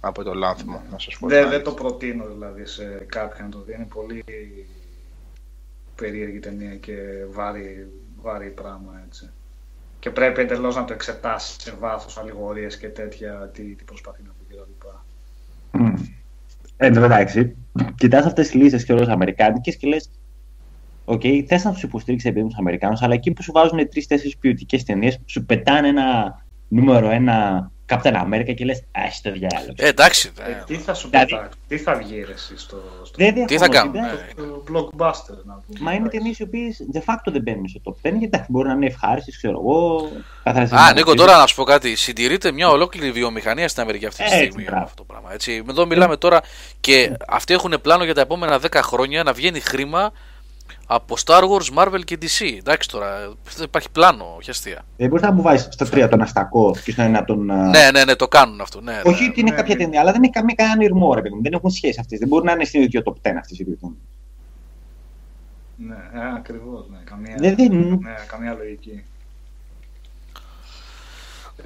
Από το λάνθιμο, να σας πω. Δεν, την δεν το αλήθεια. προτείνω δηλαδή σε κάποιον να το δει. Είναι πολύ περίεργη ταινία και βαρύ, βαρύ πράγμα έτσι. Και πρέπει εντελώς να το εξετάσεις σε βάθος αλληγορίες και τέτοια, τι, τι προσπαθεί να πει κτλ. Μμ. Ε, Εν τω μεταξύ, κοιτάς αυτές τις λίστες και όλες αμερικάνικες και λες: Οκ, θες να τους υποστηρίξεις επειδή τους Αμερικάνους, αλλά εκεί που σου βάζουν τρει-τέσσερι ποιοτικές ταινίες, σου πετάνε ένα νούμερο ένα Captain America και λες: Άι στο διάολο. Ε, εντάξει. Ε, ε, τι θα σου Δηλαδή- πετάξει, τι θα βγει ρε εσύ στο, στο, Δεν Τι θα διαφωνώ, κάνουμε, κοιτά, ε. στο blockbuster να πούμε. Μα είναι εντάξει. ταινίε οι οποίε de facto δεν μπαίνουν στο top 10 γιατί εντάξει, μπορεί να είναι ευχάριστες, ξέρω εγώ. καθαρές Α, Νίκο, συναρπαστικές. τώρα να σου πω κάτι. Συντηρείται μια ολόκληρη βιομηχανία στην Αμερική αυτή τη Έτσι, στιγμή. μπράβο. Αυτό το πράγμα. Έτσι. Εδώ μιλάμε τώρα και αυτοί έχουν πλάνο για τα επόμενα 10 χρόνια να βγαίνει χρήμα από Star Wars, Marvel και DC. Εντάξει τώρα, δεν υπάρχει πλάνο, όχι αστεία. Δεν μπορείς να μου βάζεις στα τρία τον Αστακό και στο ένα τον. α, Ναι, ναι, ναι, το κάνουν αυτό. Ναι, Όχι ναι. ότι είναι ναι, κάποια ναι. ταινία, αλλά δεν έχει καμία κανένα ηρμό, ρε παιδί μου. Δεν έχουν σχέση αυτές. Δεν μπορεί να είναι στην ίδιο top 10 αυτές οι δύο ταινίες. Ναι, ε, ακριβώς, ναι, καμία, Δεν δίνουν. ναι, καμία λογική.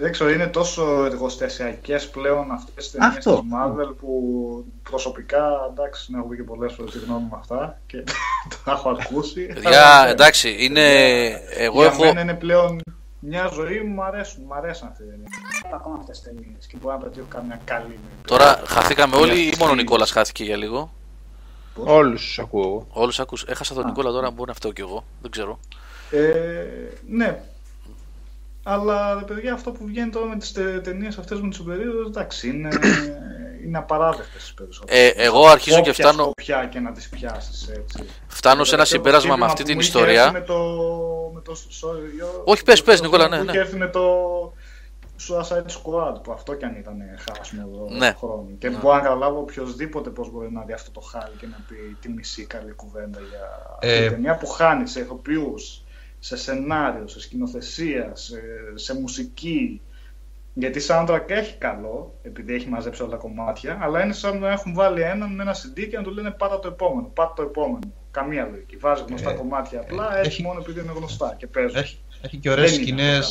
Δεν ξέρω, είναι τόσο εργοστασιακές πλέον αυτές τις ταινίες Αυτό. της Marvel που προσωπικά, εντάξει, να έχω πει και πολλές φορές τη γνώμη μου αυτά και τα έχω ακούσει. Παιδιά, Αλλά, ναι. εντάξει, είναι. Εγώ Για έχω. μένα είναι πλέον μια ζωή μου, μου αρέσουν, μου αρέσουν αυτές τις ταινίες. Ακόμα αυτές τις ταινίες και μπορώ να πετύχω καμιά καλή. Τώρα χαθήκαμε όλοι ή μόνο ο Νικόλας χάθηκε για λίγο; Όλους τους ακούω εγώ. Όλους άκου. Έχασα τον Νικόλα τώρα, μπορεί να φταίω κι εγώ. Δεν ξέρω. Ε, ναι. Αλλά ρε παιδιά, αυτό που βγαίνει τώρα με τις ταινίες αυτές με τους σούπερ εντάξει, είναι, είναι απαράδεκτες τι περισσότερες. Ε, εγώ αρχίζω και φτάνω- Πια και να τις πιάσεις έτσι. Φτάνω σε ένα Το συμπέρασμα με χτύπημα αυτή που την μου είχε ιστορία. έρθει Με το, με το, sorry, yo, Όχι, πες, το- πες, το- Νικόλα, που ναι, είχε ναι. έρθει με το Suicide Squad, που αυτό κι αν ήταν χάσιμο εδώ Ναι. χρόνο. Και Ναι. μπορώ να καταλάβω οποιοδήποτε πώς μπορεί να δει αυτό το χάλι και να πει τη μισή καλή κουβέντα για αυτή Ε, την ταινία που χάνει σε ηθοποιούς, σε σενάριο, σε σκηνοθεσία, σε, σε μουσική. Γιατί soundtrack έχει καλό, επειδή έχει μαζέψει όλα τα κομμάτια, αλλά είναι σαν να έχουν βάλει έναν με ένα CD και να του λένε πάτα το επόμενο, πάτα το επόμενο. Καμία λογική. Βάζει γνωστά Ε, κομμάτια απλά, ε, έτσι έχει- μόνο επειδή είναι γνωστά και παίζουν. Έχει, έχει και ωραίες Δεν είναι σκηνές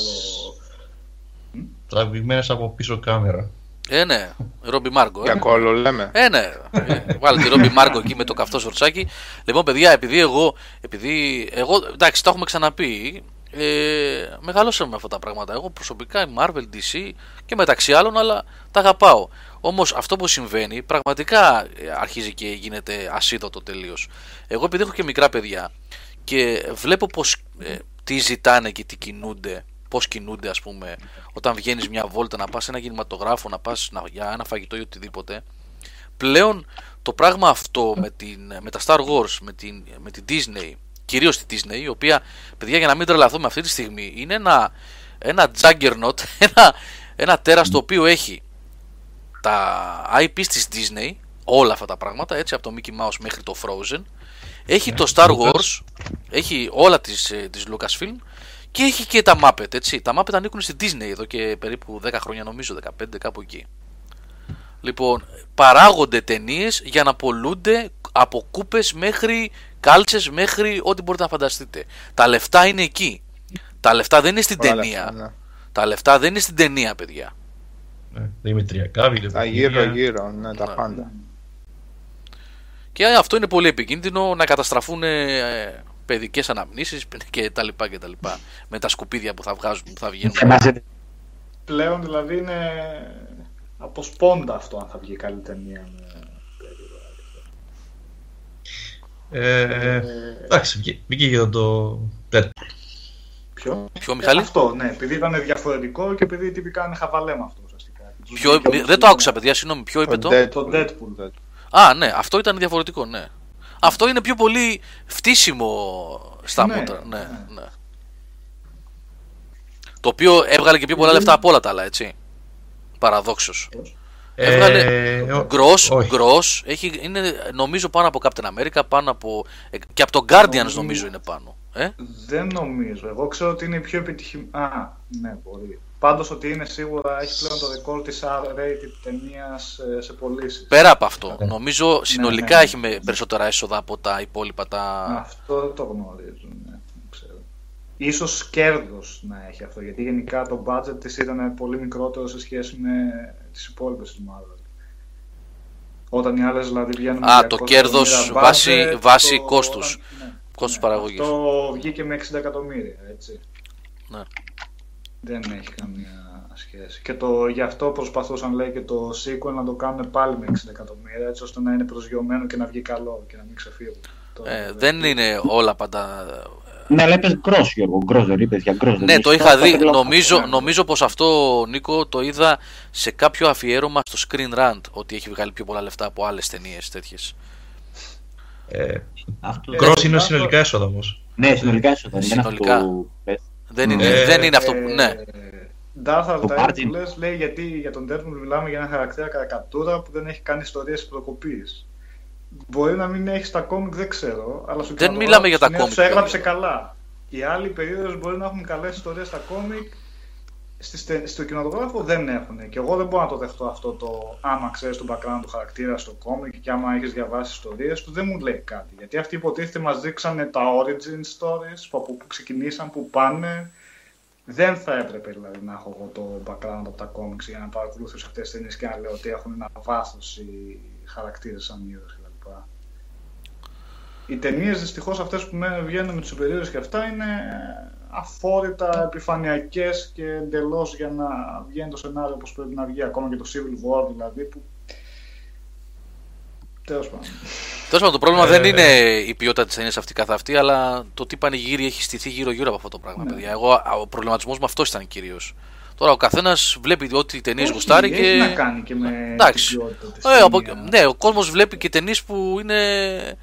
καλό. τραβηγμένες από πίσω κάμερα. Ε, ναι, Ρόμπι Μάργκο. Για Ε. κόλλο λέμε. Ε, ναι. Ε, Βάλε τη Ρόμπι Μάργκο εκεί με το καυτό σορτσάκι. Λοιπόν, παιδιά, επειδή εγώ. Επειδή εγώ εντάξει, τα έχουμε ξαναπεί. Ε, μεγαλώσαμε με αυτά τα πράγματα. Εγώ προσωπικά η Marvel, DC και μεταξύ άλλων, αλλά τα αγαπάω. Όμως αυτό που συμβαίνει πραγματικά ε, αρχίζει και γίνεται ασίδωτο τελείως. Εγώ επειδή έχω και μικρά παιδιά και βλέπω πως ε, τι ζητάνε και τι κινούνται, πώς κινούνται ας πούμε όταν βγαίνεις μια βόλτα να πας σε ένα κινηματογράφο, να πας να, για ένα φαγητό ή οτιδήποτε πλέον το πράγμα αυτό με, την, με τα Star Wars, με την, με την Disney, κυρίως τη Disney, η οποία, παιδιά, για να μην τρελαθούμε αυτή τη στιγμή, είναι ένα, ένα juggernaut, ένα, ένα τέρας το οποίο έχει τα IP της Disney, όλα αυτά τα πράγματα, έτσι, από το Mickey Mouse μέχρι το Frozen, Έχει Ναι, το Star Lucas. Wars, έχει όλα τις, ε, τις Lucasfilm και έχει και τα Muppet, έτσι. Τα Muppet ανήκουν στη Disney εδώ και περίπου 10 χρόνια νομίζω, 15 κάπου εκεί. Λοιπόν, παράγονται ταινίες για να πολλούνται από κούπες μέχρι κάλτσες μέχρι ό,τι μπορείτε να φανταστείτε. Τα λεφτά είναι εκεί. Τα λεφτά δεν είναι στην Πολλά ταινία. λεφτά, ναι. Τα λεφτά δεν είναι στην ταινία, παιδιά. Ναι, Δημητριακά, βίντεο. Τα γύρω-γύρω, ναι, τα Ναι. πάντα. Και αυτό είναι πολύ επικίνδυνο να καταστραφούν ε, παιδικές αναμνήσεις και τα λοιπά και τα λοιπά. Με τα σκουπίδια που θα βγάζουν, που θα βγαίνουν. Θυμάσαι Πλέον δηλαδή είναι από σπόντα αυτό αν θα βγει καλή ταινία. με- Ε, εντάξει, βγή- βγήκε για το Deadpool. Ποιο; Ποιο, Μιχάλη; Αυτό, ναι. Επειδή ήταν διαφορετικό και επειδή τυπικά είναι χαβαλέ με αυτό ουσιαστικά. Ποιο, δεν το άκουσα, παιδιά, συγγνώμη. Ποιο είπε το. Deadpool. Το; Deadpool. Α, ναι, αυτό ήταν διαφορετικό, ναι. Αυτό είναι πιο πολύ φτύσιμο στα Ναι, μούτρα. Ναι, ναι. ναι. Το οποίο έβγαλε και πιο πολλά λεφτά από όλα τα άλλα, έτσι. Παραδόξως. Έβγαλε Ε, ο- Gross, όχι. gross, έχει, είναι νομίζω πάνω από Captain America, πάνω από, ε, και από τον Guardians νομίζω είναι πάνω. Ε; Δεν νομίζω. Εγώ ξέρω ότι είναι η πιο επιτυχημένη. Α, ναι, μπορεί. Πάντως ότι είναι σίγουρα έχει πλέον το ρεκόρ της R-rated ταινίας σε, σε πωλήσεις. Πέρα από αυτό, Ναι. νομίζω συνολικά ναι. έχει με περισσότερα έσοδα από τα υπόλοιπα τα... Αυτό δεν το γνωρίζω. Ναι, δεν ξέρω. Ίσως κέρδος να έχει αυτό, γιατί γενικά το budget της ήταν πολύ μικρότερο σε σχέση με τις υπόλοιπες της Marvel. Όταν οι άλλες δηλαδή βγαίνουν με Α, 200 το κέρδος εκατομμύρια βάσει- budget, βάσει το- κόστους. όταν- ναι, Κόστος ναι, παραγωγής. Αυτό βγήκε με 60 εκατομμύρια, έτσι. Ναι. Δεν έχει καμία σχέση. Και το, γι' αυτό προσπαθούσαν λέει και το sequel να το κάνουν πάλι με 60 εκατομμύρια, έτσι ώστε να είναι προσγειωμένο και να βγει καλό και να μην ξεφύγουν. Το- Ε, δεν είναι όλα πάντα... Ναι, αλλά είπες γκρος, Γιώργο. Γκρος δεν είπες για γκρος. δεν Ναι, είπες. το είχα δει. καταλάβω. Νομίζω, Ναι. νομίζω πως αυτό, Νίκο, το είδα σε κάποιο αφιέρωμα στο Screen Rant, ότι έχει βγάλει πιο πολλά λεφτά από άλλες ταινίες τέτοιες. Ε, Αυτό- Gross είναι Ε, συνολικά έσοδα όμως. Ναι, συνολικά έσοδα. Δεν είναι αυτό Συνολικά. Που πες. Δεν είναι, Ε, δεν είναι αυτό που... Ναι. Darth Το Altair Martin. που λες λέει γιατί για τον Deadpool μιλάμε για ένα χαρακτήρα καρικατούρα που δεν έχει κάνει ιστορίες προκοπής. Μπορεί να μην έχεις στα κόμικ, δεν ξέρω, αλλά σου Δεν μιλάμε για τα κόμικ, Σου έγραψε παιδιά. καλά. Οι άλλοι περίοδες μπορεί να έχουν καλές ιστορίες στα κόμικ, στις τε- στο κινηματογράφο δεν έχουν. Και εγώ δεν μπορώ να το δεχτώ αυτό το άμα ξέρεις τον background του χαρακτήρα στο κόμικ και άμα έχεις διαβάσει ιστορίες του, δεν μου λέει κάτι. Γιατί αυτοί υποτίθεται μας δείξανε τα origin stories, που από πού ξεκινήσαν, πού πάνε. Δεν θα έπρεπε δηλαδή να έχω εγώ το background από τα comics για να παρακολουθήσω αυτές τις ταινίες και να λέω ότι έχουν ένα βάθος οι χαρακτήρες σαν είδος κλπ. Οι ταινίες δυστυχώς αυτές που με- βγαίνουν με τους υπερήρωε και αυτά είναι αφόρητα επιφανειακές και εντελώς για να βγαίνει το σενάριο όπως πρέπει να βγει. Ακόμα και το Civil War δηλαδή που. Τέλος πάντων. Τέλος πάντων, το πρόβλημα Ε, δεν είναι η ποιότητα της ταινία αυτή καθ' αυτή, αλλά το τι πανηγύρι έχει στηθεί γύρω-γύρω από αυτό το πράγμα, Ναι. παιδιά. Εγώ, α, ο προβληματισμός με αυτός ήταν κυρίως. Τώρα ο καθένας βλέπει ό,τι ταινίες Όχι, γουστάρει έχει και. να κάνει και με Εντάξει. την ποιότητα της Ε, από- ταινίας. ναι, ο κόσμος βλέπει και ταινίες που είναι.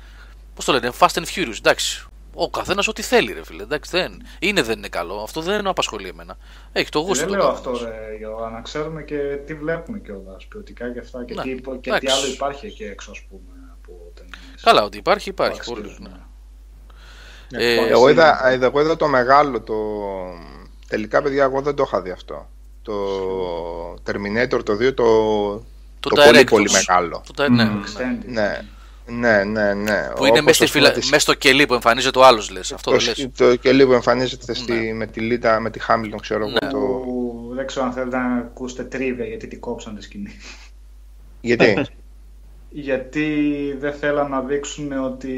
Πώς το λένε, Fast and Furious. Εντάξει. Ο καθένας ό,τι θέλει, ρε φίλε. Εντάξει, δεν. Είναι, δεν είναι καλό. Αυτό δεν απασχολεί εμένα. Έχει το γούστο. Δεν το λέω καθένας. αυτό, ρε, Γιώργο, να ξέρουμε και τι βλέπουμε κιόλας ποιοτικά και αυτά και, Ναι, τι, και τι εντάξει. άλλο υπάρχει εκεί έξω, ας πούμε, από ταινίες. Καλά, ότι υπάρχει, υπάρχει. Εντάξει, Πολύ, ναι. ναι. Ε, Εγώ είδα, είδα, εγώ είδα το μεγάλο, το... τελικά παιδιά εγώ δεν το είχα δει αυτό. Το Terminator το 2 το, Το το πολύ Directors. πολύ μεγάλο. Το, τα- ναι, Μμμ. Ναι. Extended. Ναι, ναι, ναι, ναι. Που είναι Όπως, μέσα ας πούμε, τις- στο κελί που εμφανίζεται ο άλλος, λες. Αυτό το, δεν λες. το κελί που εμφανίζεται στη, Ναι. με τη Λίτα, με τη Χάμιλτον, ξέρω εγώ. Ναι. Το... Που δεν ξέρω αν θέλετε να ακούσετε τρίβια γιατί την κόψαν τη σκηνή. Γιατί; γιατί δεν θέλαν να δείξουν ότι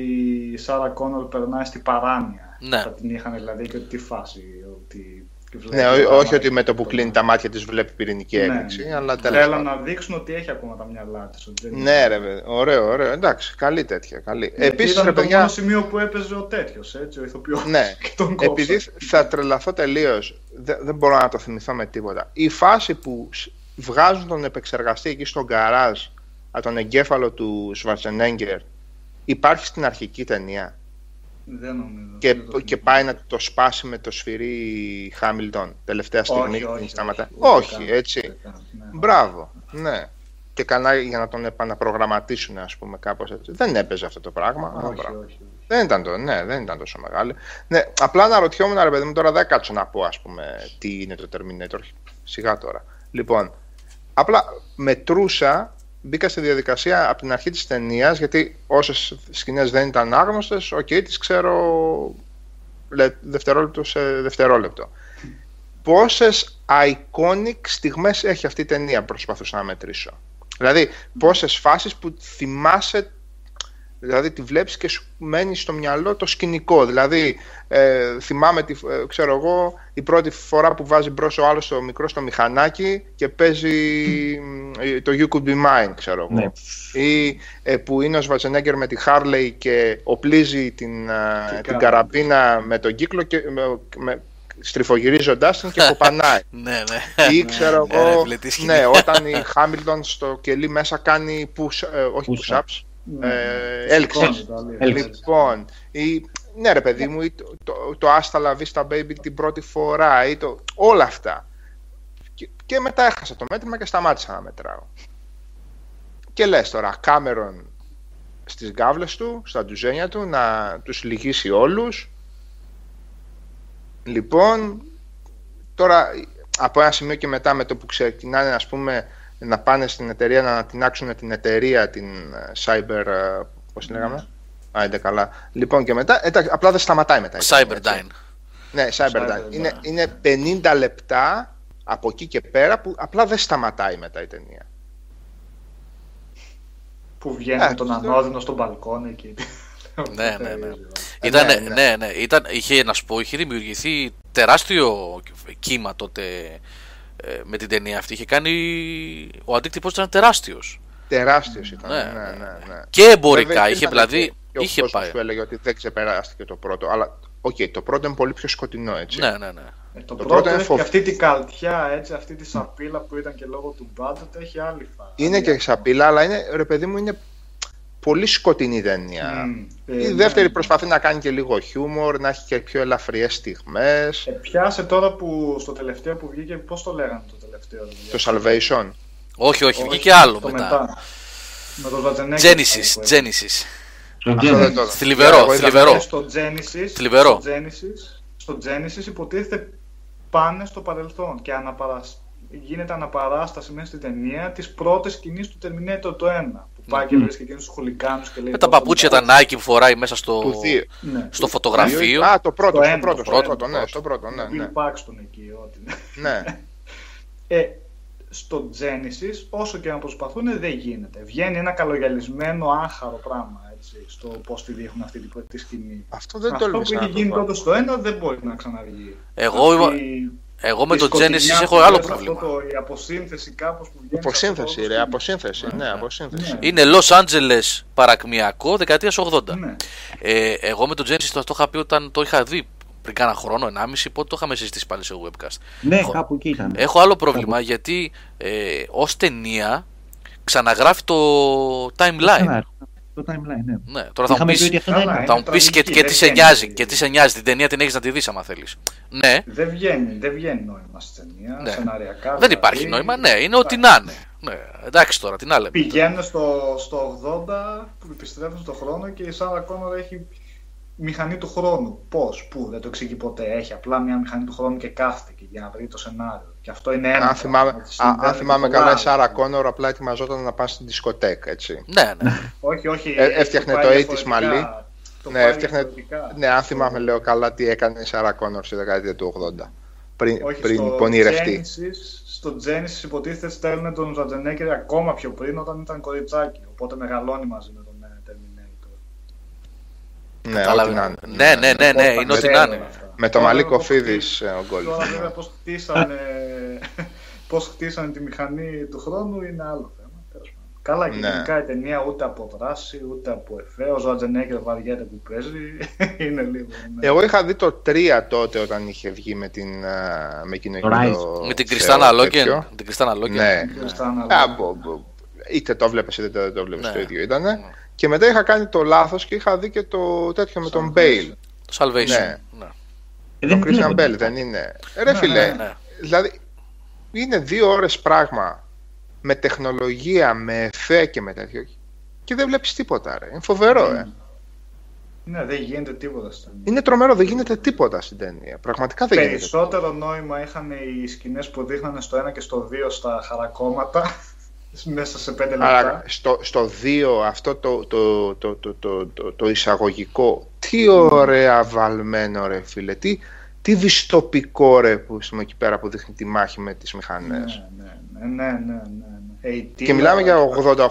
η Σάρα Κόνορ περνάει στην παράνοια. Ναι. Θα την είχαν δηλαδή και ότι τι φάση. Ότι βλέπει ναι, ό- πράγμα όχι ότι με το που το- κλείνει τα μάτια της βλέπει πυρηνική Ναι. έκρηξη, αλλά τέλος Θέλαν πάντων. να δείξουν ότι έχει ακόμα τα μυαλά της. Ναι, ρε, παιδί, ωραίο, ωραίο. Εντάξει, καλή τέτοια. Καλή. Επίση, Επίσης, ήταν ρε το παιδιά, μόνο σημείο που έπαιζε ο τέτοιος, έτσι, ο ηθοποιός. Ναι. και τον κόψαν. επειδή θα τρελαθώ τελείως, δεν, δεν μπορώ να το θυμηθώ με τίποτα. Η φάση που σ- βγάζουν τον επεξεργαστή εκεί στον γκαράζ από τον εγκέφαλο του Σβαρτσενέγκερ υπάρχει στην αρχική ταινία Δεν νομίζω. και, δεν το και θυμάμαι. πάει να το σπάσει με το σφυρί Χάμιλτον τελευταία στιγμή όχι, και όχι, την σταματά. ούτε Όχι, καν, έτσι. ούτε καν, ναι. Μπράβο, ναι. και κανάλι για να τον επαναπρογραμματίσουν, ας πούμε, κάπως έτσι. Δεν έπαιζε αυτό το πράγμα. Όχι, αυτό πράγμα. όχι, όχι. Δεν ήταν, το, ναι, δεν ήταν τόσο μεγάλη. Ναι, απλά αναρωτιόμουν, ρε παιδί μου, τώρα δεν κάτσω να πω, ας πούμε, τι είναι το Terminator. Σιγά τώρα. Λοιπόν, απλά μετρούσα, μπήκα στη διαδικασία από την αρχή της ταινίας, γιατί όσες σκηνές δεν ήταν άγνωστες, οκ, τις ξέρω λε- δευτερόλεπτο σε δευτερόλεπτο. Πόσες iconic στιγμές έχει αυτή η ταινία, προσπαθούσα να μετρήσω. Δηλαδή, πόσες φάσεις που θυμάσαι Δηλαδή τη βλέπεις και σου μένει στο μυαλό το σκηνικό. Δηλαδή ε, θυμάμαι, τη, ε, ξέρω εγώ, η πρώτη φορά που βάζει μπρος ο άλλος το μικρό στο μηχανάκι και παίζει ε, το You Could Be Mine, ξέρω εγώ. Ναι. Ή ε, που είναι ο Σβατσενέγκερ με τη Harley και οπλίζει την, ε, την καραμπίνα με τον κύκλο και με, με, στριφογυρίζοντάς την και κοπανάει. Ναι, ναι. Ή ξέρω Ναι, ρε εγώ, φίλε, τι σκηνή. ναι, όταν η Χάμιλτον στο κελί μέσα κάνει push, ε, όχι Push-ups. Push-ups, ε, έλξεις. Ιταλία. Έλξεις. Λοιπόν, ή, ναι ρε παιδί μου, ή το, το, το Asta La Vista Baby την πρώτη φορά, ή το, όλα αυτά. Και, και μετά έχασα το μέτρημα και σταμάτησα να μετράω. Και λες τώρα, Κάμερον στις γκάβλες του, στα ντουζένια του, να τους λυγίσει όλους. Λοιπόν, τώρα από ένα σημείο και μετά με το που ξεκινάνε ας πούμε να πάνε στην εταιρεία να ανατινάξουν την εταιρεία την ε, Cyber, ε, πώς την λέγαμε, Α, είναι καλά. Λοιπόν και μετά, εντάξει, απλά δεν σταματάει μετά. η ταινία, έτσι. Cyberdyne. Ναι, Cyberdyne. Cyberdyne. Είναι, είναι 50 λεπτά από εκεί και πέρα που απλά δεν σταματάει μετά η ταινία. Που βγαίνει Ε, με τον αυτό- ανώδυνο στο μπαλκόνι και... Ναι, ναι, ναι. Ε, Ήταν, ναι, ναι, ναι. ναι, Ήταν, είχε, να σου πω, είχε δημιουργηθεί τεράστιο κύμα τότε ε, με την ταινία αυτή. Είχε κάνει. Ο αντίκτυπος ήταν τεράστιος. Τεράστιος ήταν. Ναι. Ναι, ναι, ναι. Και εμπορικά Βέβαια, είχε, ήταν δηλαδή. και- και ο είχε κόσμος πάει. που έλεγε ότι δεν ξεπεράστηκε το πρώτο. Αλλά, οκ, το πρώτο είναι πολύ πιο σκοτεινό, έτσι. Ναι, ναι, ναι. Ε, το, Το πρώτο, πρώτο είναι έχει φοβ- αυτή την καλτιά, έτσι, αυτή τη σαπίλα που ήταν και λόγω του budget, έχει άλλη φάση. Είναι και σαπίλα, αλλά είναι, ρε παιδί μου, είναι πολύ σκοτεινή ταινία. Μμμ. Ε, Η ναι. δεύτερη προσπαθεί να κάνει και λίγο χιούμορ, να έχει και πιο ελαφριές στιγμές. Ε, πιάσε τώρα που στο τελευταίο που βγήκε, πώς το λέγανε το τελευταίο. Το Salvation. Όχι, όχι, Όχι, βγήκε άλλο το μετά. Με το Schwarzenegger Genesis, που έκανε. Genesis. Το Αυτό Genesis. δεν το είδα. Θλιβερό, Εγώ είδα- θλιβερό. Ε, Στο Genesis, Θλιβερό. στο Genesis, στο Genesis υποτίθεται πάνε στο παρελθόν και αναπαρασ... γίνεται αναπαράσταση μέσα στην ταινία της πρώτης σκηνής του Terminator το 1. Που πάει και βρίσκει εκείνους τους χουλικάνους και λέει. Με τα «Δώστε παπούτσια μου τα Nike που φοράει μέσα στο, Του δύο. Ναι. στο φωτογραφείο. Α, το πρώτο, Το στο ένα, πρώτο, το στο πρώτο, πρώτο, ναι, πρώτο. στο πρώτο, ναι, ναι. Bill Paxton εκεί, ό,τι. ναι. Ε, στο Genesis, όσο και να προσπαθούν, δεν γίνεται. Βγαίνει ένα καλογιαλισμένο, άχαρο πράγμα, έτσι, στο πώς τη δείχνουν αυτή την πρώτη σκηνή. Αυτό δεν Αυτό που τόλμησα είχε να το γίνει δω. τότε στο ένα δεν μπορεί να ξαναβγεί. Εγώ είμαι- Αυτή- Εγώ με η το σκοτεινιά Genesis που έχω άλλο λες, πρόβλημα. Αυτό το, η αποσύνθεση κάπως που βγαίνει. Αποσύνθεση, από το ρε, πρώτο αποσύνθεση. σκηνή. Ναι, αποσύνθεση. Ναι. Είναι Los Angeles παρακμιακό δεκαετίας 80. Ναι. Ε, εγώ με το Genesis το, το είχα πει όταν το είχα δει πριν κάνα χρόνο, ενάμιση, πότε το είχαμε συζητήσει πάλι σε webcast. Ναι, Έχω- κάπου εκεί ήταν. Έχω άλλο πρόβλημα γιατί ε, ως ταινία ξαναγράφει το timeline. Ξανά, Το timeline, ναι. Ναι, τώρα θα μου Είχαμε πει πεις, ότι αυτό Καλά, δεν είναι. είναι θα μου πεις και, τραγική, και δεν τι σε βγαίνει. νοιάζει. Και τι σε νοιάζει. Την ταινία την έχεις να τη δεις άμα θέλεις. Ναι, Δεν βγαίνει, δεν βγαίνει νόημα στη ταινία. Ναι. Σεναριακά. δεν δηλαδή. υπάρχει νόημα. Ναι, είναι ό,τι να είναι. Ναι, εντάξει τώρα, τι να λέμε. Πηγαίνουν στο, στο 80 που επιστρέφουν στον χρόνο και η Σάρα Κόνορ έχει μηχανή του χρόνου. Πώς, πού, δεν το εξηγεί ποτέ. Έχει απλά μια μηχανή του χρόνου και κάθεται εκεί για να βρει το σενάριο. Και αυτό είναι ένα. Αν θυμάμαι, πράγμα, ότι α, αν συνδέεται θυμάμαι με καλά, η πολλά Σάρα άλλα. Κόνορ απλά ετοιμαζόταν να πάει στην δισκοτέκ, έτσι. Ναι, ναι. Όχι, όχι. Ε, έχει έφτιαχνε πάει το 80's διαφορετικά. μαλλί. Το Ναι, πάει έφτιαχνε- διαφορετικά. Ναι, αν θυμάμαι, λέω καλά τι έκανε η Σάρα Κόνορ στη δεκαετία του 80. Πριν, Όχι, πριν στο πονηρευτεί. Genesis, στο Genesis υποτίθεται στέλνουν τον Ζαντζενέκερ ακόμα πιο πριν όταν ήταν κοριτσάκι. Οπότε μεγαλώνει μαζί με τον ε, Terminator. Ναι, Κατάλαβε. ό,τι να είναι. Ναι, ναι, ναι, ναι, Όταν είναι ό,τι ξέρουν να είναι. αυτά. Με το Τώρα μαλλί βέβαια πώς κοφίδης χτί- ε, ο Γκόλ. Τώρα βέβαια πώς χτίσανε, πώς χτίσανε τη μηχανή του χρόνου είναι άλλο θέμα. τέλος πάντων. Καλά και Ναι. γενικά η ταινία ούτε από δράση, ούτε από εφέ. Ο Ζουατζενέγκερ βαριέται που παίζει. είναι λίγο. ναι. Εγώ είχα δει το 3 τότε όταν είχε βγει με την. α, Με, εκείνο Το εκεί Rise. το Με την Θεό Κριστάνα τέτοιο. Λόγκεν. Την Κριστάνα Λόγκεν. Ναι. Χριστάνα, Α, μπο- μπο- είτε το βλέπεις είτε δεν το βλέπεις Ναι. το ίδιο ήταν. Και μετά είχα κάνει το λάθος και είχα δει και το τέτοιο με τον Μπέιλ. Το Salvation. Ναι. Ναι. Ε, Τον δεν Christian βλέπω. Bale δεν είναι. Ρε Ναι, φίλε, ναι, ναι. δηλαδή είναι δύο ώρες πράγμα με τεχνολογία, με εφέ και με τέτοιο. Και δεν βλέπεις τίποτα, ρε. Είναι φοβερό, ε. Ναι, δεν γίνεται τίποτα στην ταινία. Είναι τρομερό, δεν γίνεται τίποτα στην ταινία. Πραγματικά δεν γίνεται. Περισσότερο νόημα είχαν οι σκηνές που δείχνανε στο 1 και στο 2 στα χαρακόμματα μέσα σε 5 λεπτά. Αλλά στο, στο 2 αυτό το, το, το, το, το, το, το εισαγωγικό, τι ωραία βαλμένο ρε φίλε, τι, τι δυστοπικό ρε που είμαι εκεί πέρα που δείχνει τη μάχη με τις ναι, μηχανές. ναι, ναι, ναι, ναι, ναι, ναι. Ε, Και μιλάμε για 80,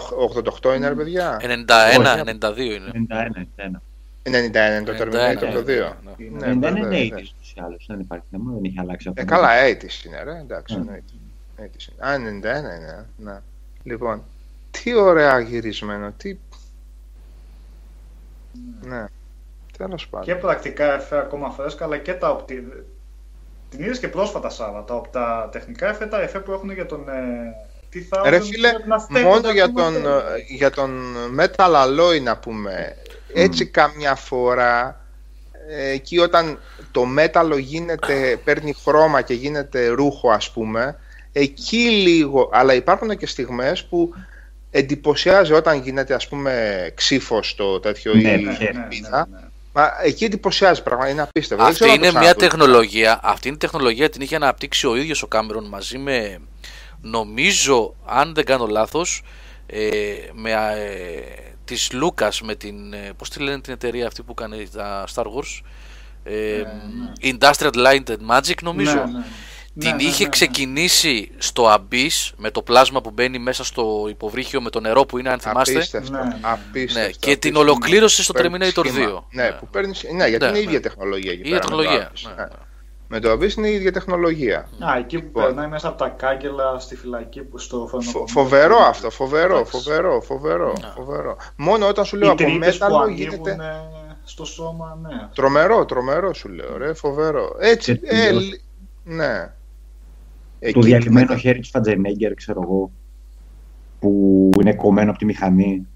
88 είναι ρε παιδιά. 91, 92 είναι. 91, 91 είναι το 91, Terminator το 2. ναι. Ναι, 91 είναι βέβαια, 80's βέβαια. ούτως ή άλλως, δεν υπάρχει θέμα, δεν έχει αλλάξει αυτό. Ε, καλά, 80's είναι, ρε. Εντάξει, Mm. εννοείται. 80's είναι. Α, 91 είναι. Ναι. Λοιπόν, τι ωραία γυρισμένο, τι... Ναι. Τέλος Και πάντων. πρακτικά εφέ ακόμα φρέσκα, αλλά και τα οπτή... Την είδες και πρόσφατα Σάβα, τα, τα τεχνικά εφέ, τα εφέ που έχουν για τον... Ε, τι θα Ρε φίλε, να στέκουν μόνο για ακόμα τον, τέλος. ε, για τον Metal Alloy να πούμε, έτσι καμιά φορά, ε, εκεί όταν το μέταλλο γίνεται, παίρνει χρώμα και γίνεται ρούχο ας πούμε, εκεί λίγο, αλλά υπάρχουν και στιγμές που εντυπωσιάζει όταν γίνεται ας πούμε ξύφος το τέτοιο Ναι, ή Ναι, ναι, ναι, ναι, πίτα. ναι, ναι. Μα εκεί εντυπωσιάζει πραγματικά, είναι απίστευτο. Δεν Αυτή ξέρω να είναι το μια ξαναδώ. τεχνολογία. Αυτή είναι η τεχνολογία την είχε αναπτύξει ο ίδιος ο Κάμερον μαζί με, νομίζω, αν δεν κάνω λάθος, ε, με ε, της Λούκας με την, ε, πώς τη λένε την εταιρεία αυτή που κάνει τα Star Wars, ε, Industrial Light and Magic νομίζω. Ναι, ναι. Την Ναι, ναι, είχε ναι, ναι. ξεκινήσει στο Abyss με το πλάσμα που μπαίνει μέσα στο υποβρύχιο με το νερό που είναι αν θυμάστε. Απίστευτο. Ναι, ναι. απίστευτο, Ναι, και την απίστευτο. ολοκλήρωσε στο Παίρνει Terminator σχήμα. 2. Ναι, Ναι. που παίρνει, ναι, γιατί Ναι, είναι η ναι. ίδια τεχνολογία εκεί Η ίδια πέρα με το τεχνολογία. Abyss. ναι, Ναι. ναι. Με το Abyss είναι η ίδια τεχνολογία. Α, εκεί που Λοιπόν. περνάει μέσα από τα κάγκελα στη φυλακή που στο Φο- φαινόμενο. φοβερό αυτό, φοβερό, Εντάξει. φοβερό, φοβερό, Ναι. φοβερό. Μόνο όταν σου λέω Οι από τρύπες που μέταλλο ανοίγουν γίνεται ε, στο σώμα, ναι. τρομερό, τρομερό σου λέω, ρε, φοβερό. Έτσι, Και ε, το- λ- ναι. Το Εκεί διαλυμένο μετά- χέρι του Φατζενέγκερ, ξέρω εγώ, που είναι κομμένο από τη μηχανή.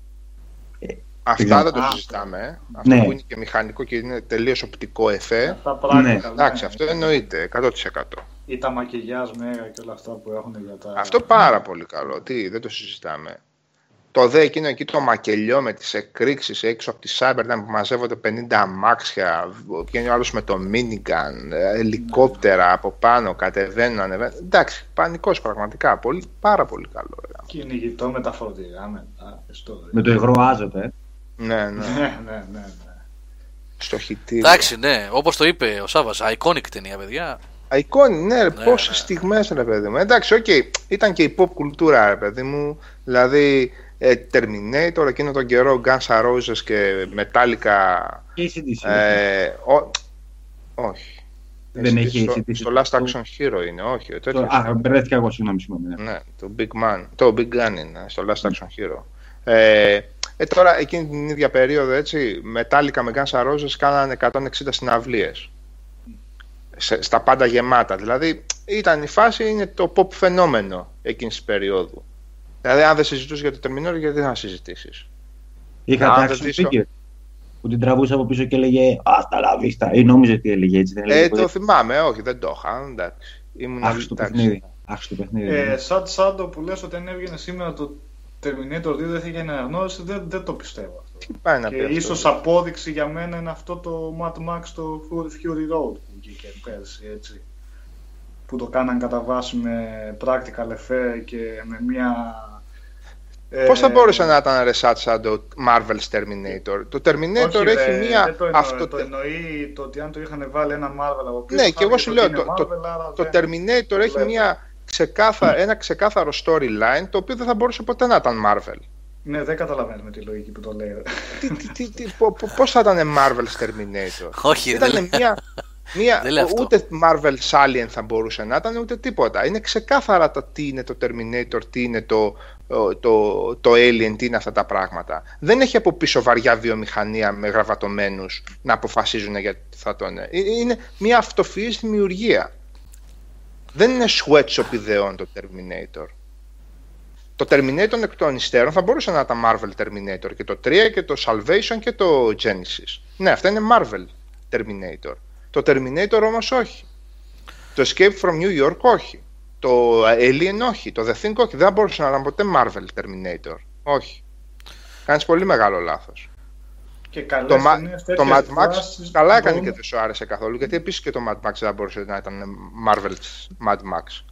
Αυτά δεν το Α, συζητάμε. ε. Αυτό Ναι. που είναι και μηχανικό και είναι τελείως οπτικό εφέ. Αυτά πράγματα. Ναι. ναι. Εντάξει, αυτό εννοείται, 100%. Ή τα μακιγιάζ μέγα και όλα αυτά που έχουν για τα. Αυτό πάρα πολύ καλό. Τι, δεν το συζητάμε. Το δε εκείνο εκεί το μακελιό με τις εκρήξεις έξω από τη Cyberdyne που μαζεύονται 50 αμάξια, βγαίνει ο άλλος με το minigun, ε, ελικόπτερα από πάνω, κατεβαίνουν, ανεβαίνουν. Εντάξει, πανικός πραγματικά, πολύ, πάρα πολύ καλό. ρε. Κυνηγητό με τα φορτηγά μετά. στο- Με το υγρό άζωτο, ε. Ναι, ναι, Ναι, ναι, ναι. ναι. στο χυτήριο. Εντάξει, ναι, όπως το είπε ο Σάβας, iconic ταινία, παιδιά. Iconic, ναι, ρε, Ναι, πόσες ναι. στιγμές ρε παιδί μου. Εντάξει, οκ, ήταν και η pop κουλτούρα ρε παιδί μου. Δηλαδή, ε, Terminator, εκείνο τον καιρό Guns N' Roses και Metallica. Και AC/DC. Ε, ο- όχι. Δεν Ε, έχει στο, AC/DC. στο Last Action Hero είναι, όχι. ο Το- τέτοιος. Α, μπερδεύτηκα εγώ, συγγνώμη, συγγνώμη. ναι. Ναι, το Big Gun. Το Big Gun είναι στο Last Action Hero. Ε, ε, τώρα εκείνη την ίδια περίοδο έτσι, Metallica με Guns N' Roses κάνανε 160 συναυλίες. Σε, στα πάντα γεμάτα. Δηλαδή ήταν η φάση, είναι το pop φαινόμενο εκείνης της περίοδου. Δηλαδή αν δεν συζητούσες για το Terminator, γιατί να συζητήσεις; Είχα Α, τα δεν action δεις το- figure που την τραβούσε από πίσω και έλεγε Άστα λα βίστα. Ή νόμιζε ότι έλεγε έτσι. Δεν έλεγε Ε, ποτέ. το θυμάμαι, όχι, δεν το είχα. Εντάξει. Ήμουν Άχρηστο εντάξει. παιχνίδι. Άχρηστο παιχνίδι. Ε, ναι. σαν Σάντο που λες ότι αν έβγαινε σήμερα το Terminator 2 δεν θα είχε αναγνώριση, δεν, δεν το πιστεύω αυτό. Τι πάει να Και πει αυτό; ίσως απόδειξη για μένα είναι αυτό το Mad Max το Fury Road που βγήκε πέρσι, έτσι. Που το κάναν κατά βάση με practical effect και με μια... Πώς θα ε, μπορούσε να ήταν ρεσάτ σαν το Marvel's Terminator; Το Terminator όχι, έχει ρε, μία δεν το εννοώ, αυτο... το εννοεί το ότι αν το είχαν βάλει ένα Marvel από πίσω Ναι, θα και εγώ έλεγε σου ότι λέω, είναι το- το- Marvel, άρα Το δεν- Terminator έχει βλέπω. μια ξεκάθα, ένα ξεκάθαρο storyline το οποίο δεν θα μπορούσε ποτέ να ήταν Marvel. Ναι, δεν καταλαβαίνουμε τη λογική που το λέει. ρε. τι, τι, τι, τι, πο- πο- πώς θα ήταν Marvel's Terminator; Όχι, δεν Ήταν λέει. μια, μια Δεν λέει αυτό. ούτε Marvel's Alien θα μπορούσε να ήταν ούτε τίποτα. Είναι ξεκάθαρα το τι είναι το Terminator, τι είναι το, το, το, το Alien, τι είναι αυτά τα πράγματα. Δεν έχει από πίσω βαριά βιομηχανία με γραβατωμένους να αποφασίζουν για τι θα το είναι. Ε, Είναι μια αυτοφυής δημιουργία. Δεν είναι sweatshop ιδεών το Terminator. Το Terminator εκ των υστέρων θα μπορούσε να ήταν Marvel Terminator και το 3 και το Salvation και το Genesis. Ναι, αυτά είναι Marvel Terminator. Το Terminator όμως όχι. Το Escape from New York όχι. Το Alien όχι. Το The Thing όχι. Δεν μπορούσε να ήταν ποτέ Marvel Terminator. Όχι. Κάνεις πολύ μεγάλο λάθος. Και καλές Το, Ma- ταινίες, το τέτοιες Mad Max δράσεις καλά έκανε μπορούν- και δεν σου άρεσε καθόλου. Γιατί επίσης και το Mad Max δεν μπορούσε να ήταν Marvel's Mad Max.